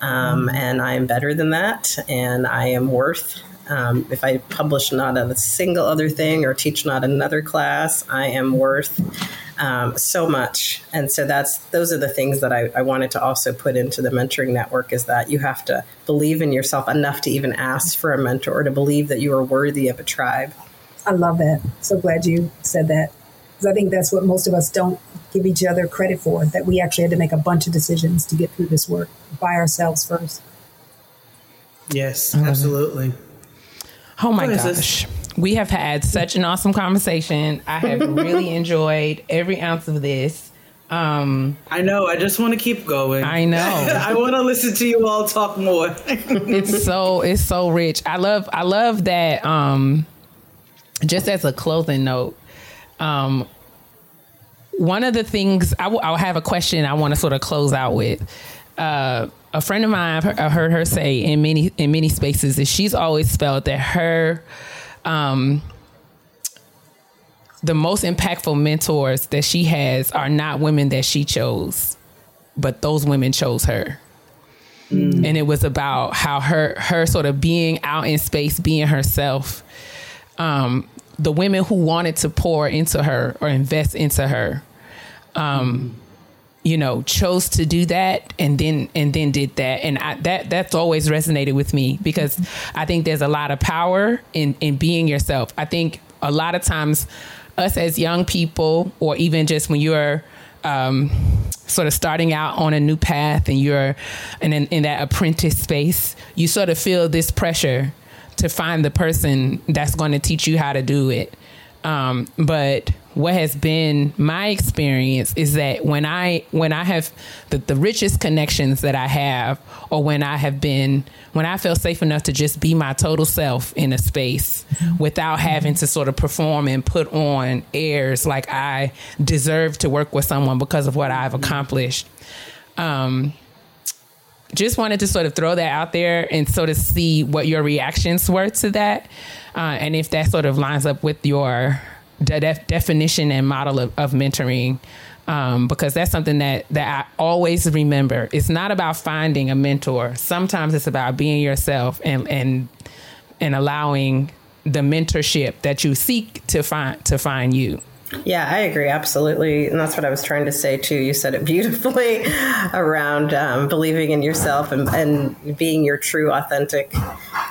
[SPEAKER 15] Um, mm-hmm. and I am better than that. And I am worth um, if I publish not a single other thing or teach not another class, I am worth um, so much. And so that's those are the things that I, I, wanted to also put into the mentoring network is that you have to believe in yourself enough to even ask for a mentor or to believe that you are worthy of a tribe.
[SPEAKER 21] I love that. So glad you said that. Because I think that's what most of us don't give each other credit for, that we actually had to make a bunch of decisions to get through this work by ourselves first.
[SPEAKER 24] Yes, absolutely.
[SPEAKER 17] Oh my gosh. We have had such an awesome conversation. I have really (laughs) enjoyed every ounce of this. Um,
[SPEAKER 24] I know. I just want to keep going.
[SPEAKER 17] I know. (laughs)
[SPEAKER 24] I want to listen to you all talk more. (laughs)
[SPEAKER 17] it's so it's so rich. I love I love that. Um, just as a closing note, um, one of the things I w- I'll have a question I want to sort of close out with. Uh, a friend of mine, I've heard her say in many in many spaces, is she's always felt that her um, the most impactful mentors that she has are not women that she chose, but those women chose her. Mm. And it was about how her her sort of being out in space, being herself. Um, the women who wanted to pour into her or invest into her, um, you know, chose to do that and then and then did that, and I, that that's always resonated with me because I think there's a lot of power in in being yourself. I think a lot of times, us as young people, or even just when you're um, sort of starting out on a new path and you're in, in, in that apprentice space, you sort of feel this pressure to find the person that's going to teach you how to do it. Um, but what has been my experience is that when I when I have the, the richest connections that I have, or when I have been when I feel safe enough to just be my total self in a space without having to sort of perform and put on airs like I deserve to work with someone because of what I've accomplished. Um, just wanted to sort of throw that out there and sort of see what your reactions were to that, uh, and if that sort of lines up with your de- definition and model of, of mentoring. Um, because that's something that that I always remember. It's not about finding a mentor. Sometimes it's about being yourself and and and allowing the mentorship that you seek to find to find you.
[SPEAKER 15] Yeah, I agree absolutely, and that's what I was trying to say too. You said it (laughs) beautifully around um, believing in yourself and, and, being your true, authentic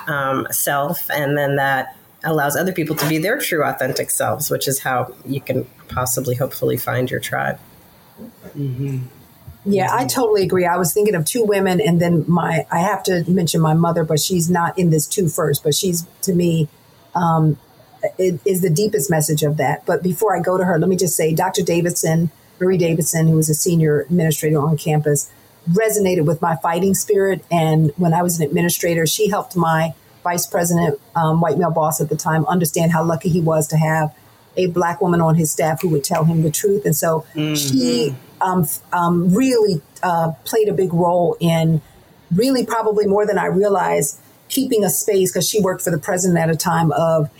[SPEAKER 15] um, self, and then that allows other people to be their true authentic selves, which is how you can possibly, hopefully, find your tribe.
[SPEAKER 21] Mm-hmm. Yeah, I totally agree. I was thinking of two women, and then my I have to mention my mother, but she's not in this two first. But she's to me um, it, is the deepest message of that. But before I go to her, let me just say, Dr. Davidson, Marie Davidson, who was a senior administrator on campus, resonated with my fighting spirit. And when I was an administrator, she helped my vice president, um, white male boss at the time, understand how lucky he was to have a black woman on his staff who would tell him the truth. And so mm-hmm. she um, um, really uh, played a big role in really probably more than I realized, keeping a space because she worked for the president at a time of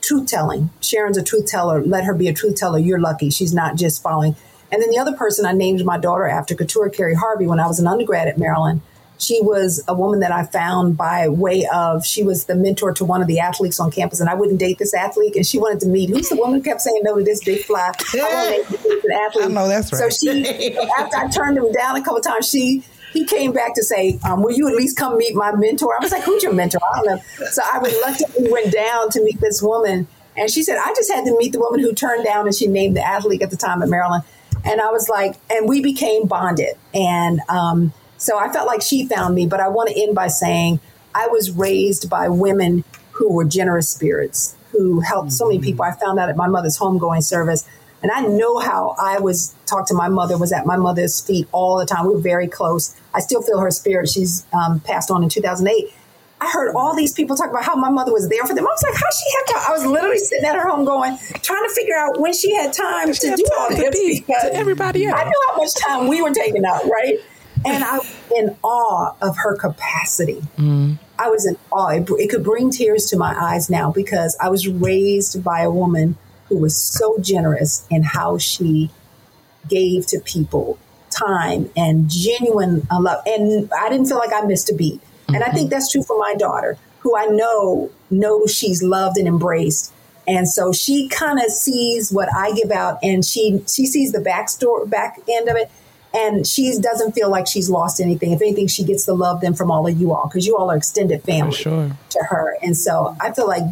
[SPEAKER 21] truth telling. Sharon's a truth teller. Let her be a truth teller. You're lucky. She's not just following. And then the other person I named my daughter after, Couture Carey Harvey, when I was an undergrad at Maryland. She was a woman that I found by way of she was the mentor to one of the athletes on campus, and I wouldn't date this athlete, and she wanted to meet who's the woman who kept saying no to this big fly. I, want to date this athlete.
[SPEAKER 3] I know that's right.
[SPEAKER 21] So she, after I turned him down a couple times, she he came back to say, um, "Will you at least come meet my mentor?" I was like, "Who's your mentor?" I don't know. So I reluctantly went down to meet this woman, and she said, "I just had to meet the woman who turned down," and she named the athlete at the time at Maryland. And I was like, and we became bonded, and um, so I felt like she found me. But I want to end by saying I was raised by women who were generous spirits, who helped so many people. I found out at my mother's homegoing service. And I know how I was talked to my mother, was at my mother's feet all the time. We were very close. I still feel her spirit. She's um, passed on in 2008. I heard all these people talk about how my mother was there for them. I was like, how she had time? I was literally sitting at her home going, trying to figure out when she had time
[SPEAKER 3] She
[SPEAKER 21] to do all this
[SPEAKER 3] to everybody else.
[SPEAKER 21] I knew how much time we were taking up, right? And I was in awe of her capacity. I was in awe. It, it could bring tears to my eyes now because I was raised by a woman who was so generous in how she gave to people time and genuine uh, love. And I didn't feel like I missed a beat. And I think that's true for my daughter, who I know knows she's loved and embraced. And so she kind of sees what I give out, and she she sees the back store, back end of it, and she doesn't feel like she's lost anything. If anything, she gets the love then from all of you all because you all are extended family
[SPEAKER 3] sure.
[SPEAKER 21] to her. And so I feel like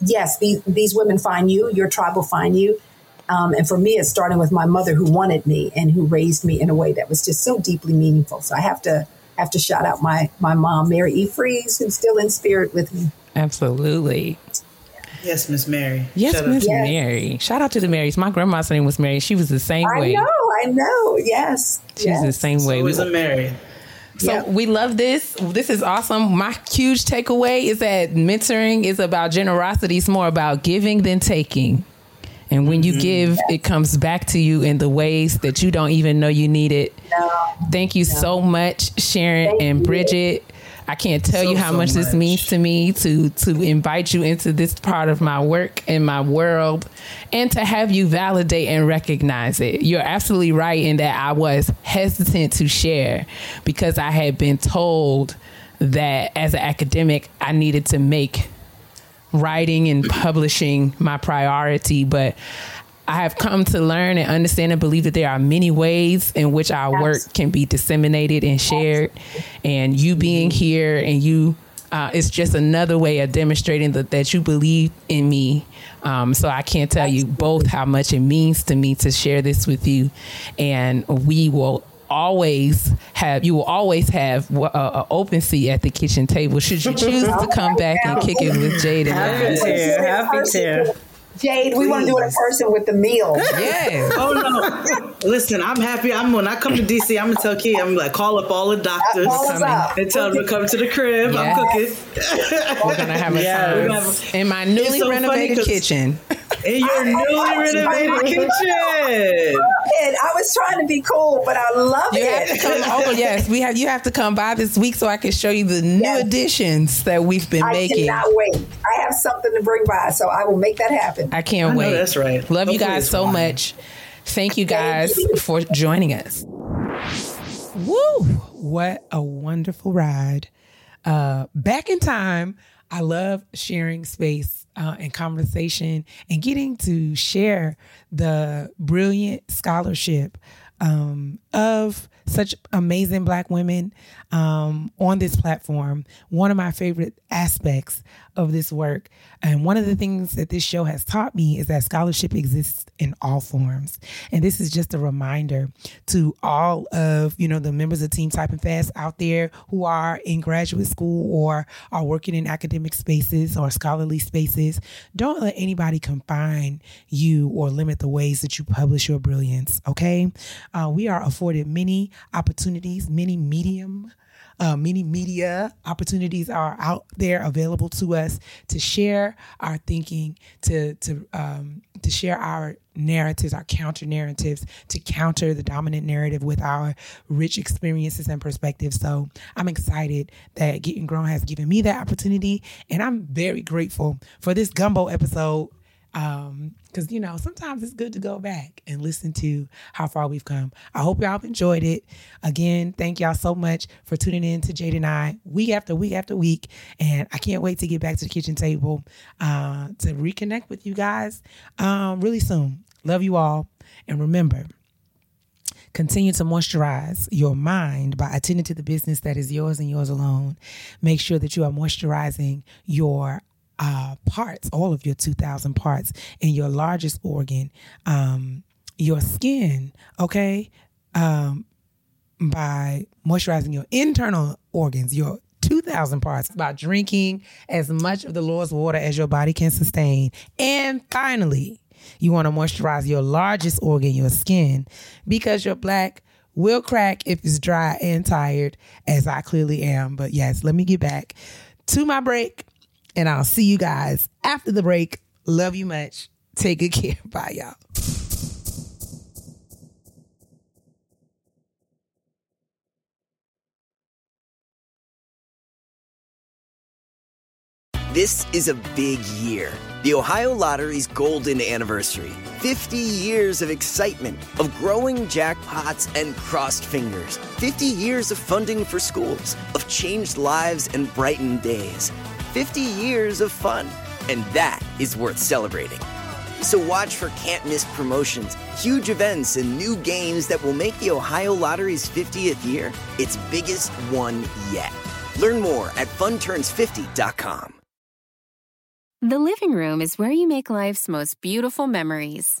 [SPEAKER 21] yes, these these women find you, your tribe will find you. Um, and for me, it's starting with my mother who wanted me and who raised me in a way that was just so deeply meaningful. So I have to have to shout out my my mom, Mary E. Fries, who's still in spirit with me.
[SPEAKER 3] Absolutely.
[SPEAKER 24] Yes, Miss Mary.
[SPEAKER 3] Yes, Miss
[SPEAKER 24] to-
[SPEAKER 3] Mary. Shout out to the Marys. My grandma's name was Mary. She was the same
[SPEAKER 21] I
[SPEAKER 3] way.
[SPEAKER 21] know, I know. Yes,
[SPEAKER 3] She's
[SPEAKER 21] yes.
[SPEAKER 3] the same way.
[SPEAKER 24] Always a married.
[SPEAKER 3] So we love this. This is awesome. My huge takeaway is that mentoring is about generosity. It's more about giving than taking. And when you mm-hmm. give, it comes back to you in the ways that you don't even know you need it. Thank you so much, Sharon and Bridget. I can't tell
[SPEAKER 24] So,
[SPEAKER 3] you how
[SPEAKER 24] so
[SPEAKER 3] much, this means to me to to invite you into this part of my work and my world and to have you validate and recognize it. You're absolutely right in that I was hesitant to share because I had been told that as an academic I needed to make writing and publishing my priority, but I have come to learn and understand and believe that there are many ways in which our work can be disseminated and shared. And you being here and you, uh, it's just another way of demonstrating that, that you believe in me. Um, so I can't tell you both how much it means to me to share this with you. And we will always have you will always have a, a open seat at the kitchen table should you (laughs) choose to come back and kick it with Jade and
[SPEAKER 15] Happy to, happy to.
[SPEAKER 21] Jade, we want to do it in person with the meal. (laughs)
[SPEAKER 3] Yeah.
[SPEAKER 24] Oh no! Listen, I'm happy. I'm when I come to DC, I'm gonna tell Key. I'm like call up all the doctors
[SPEAKER 21] Call us up.
[SPEAKER 24] and tell them to come to the crib.
[SPEAKER 3] Yeah.
[SPEAKER 24] I'm cooking.
[SPEAKER 3] We're gonna have a (laughs)
[SPEAKER 24] Yes.
[SPEAKER 3] time in my newly
[SPEAKER 24] It's so funny
[SPEAKER 3] renovated
[SPEAKER 24] 'cause-
[SPEAKER 3] kitchen.
[SPEAKER 24] In your newly renovated kitchen.
[SPEAKER 21] And I was trying to be cool, but I love
[SPEAKER 3] You have
[SPEAKER 21] it.
[SPEAKER 3] to come over. (laughs) Yes, we have. You have to come by this week so I can show you the new additions that we've been
[SPEAKER 21] I
[SPEAKER 3] making.
[SPEAKER 21] I cannot wait. I have something to bring by, so I will make that happen.
[SPEAKER 3] I can't
[SPEAKER 24] I know
[SPEAKER 3] wait.
[SPEAKER 24] that's right.
[SPEAKER 3] Love you guys so
[SPEAKER 24] fine.
[SPEAKER 3] much. Thank you guys for joining us. Woo! What a wonderful ride. Uh, back in time, I love sharing space uh, and conversation and getting to share the brilliant scholarship um, of such amazing Black women um, on this platform. One of my favorite aspects of this work. And one of the things that this show has taught me is that scholarship exists in all forms. And this is just a reminder to all of, you know, the members of Team Type and Fast out there who are in graduate school or are working in academic spaces or scholarly spaces. Don't let anybody confine you or limit the ways that you publish your brilliance, okay? Uh, we are afforded many opportunities, many medium uh, many media opportunities are out there available to us to share our thinking, to to um, to share our narratives, our counter narratives to counter the dominant narrative with our rich experiences and perspectives. So I'm excited that Getting Grown has given me that opportunity. And I'm very grateful for this gumbo episode um because you know sometimes it's good to go back and listen to how far we've come. I hope y'all enjoyed it. Again thank y'all so much for tuning in to jade and i week after week after week and i can't wait to get back to the kitchen table uh to reconnect with you guys um really soon. Love you all and remember Continue to moisturize your mind by attending to the business that is yours and yours alone. Make sure that you are moisturizing your uh, parts, all of your 2,000 parts, and your largest organ, um, your skin, okay, um, by moisturizing your internal organs, your 2,000 parts, by drinking as much of the Lord's water as your body can sustain. And finally, you want to moisturize your largest organ, your skin, because your black will crack if it's dry and tired, as I clearly am. But yes, let me get back to my break and I'll see you guys after the break. Love you much. Take good care. (laughs) Bye, y'all.
[SPEAKER 23] This is a big year. The Ohio Lottery's golden anniversary. 50 years of excitement, of growing jackpots and crossed fingers. 50 years of funding for schools, of changed lives and brightened days. 50 years of fun. And that is worth celebrating. So watch for can't miss promotions, huge events, and new games that will make the Ohio Lottery's 50th year its biggest one yet. Learn more at funturns50.com.
[SPEAKER 25] The living room is where you make life's most beautiful memories.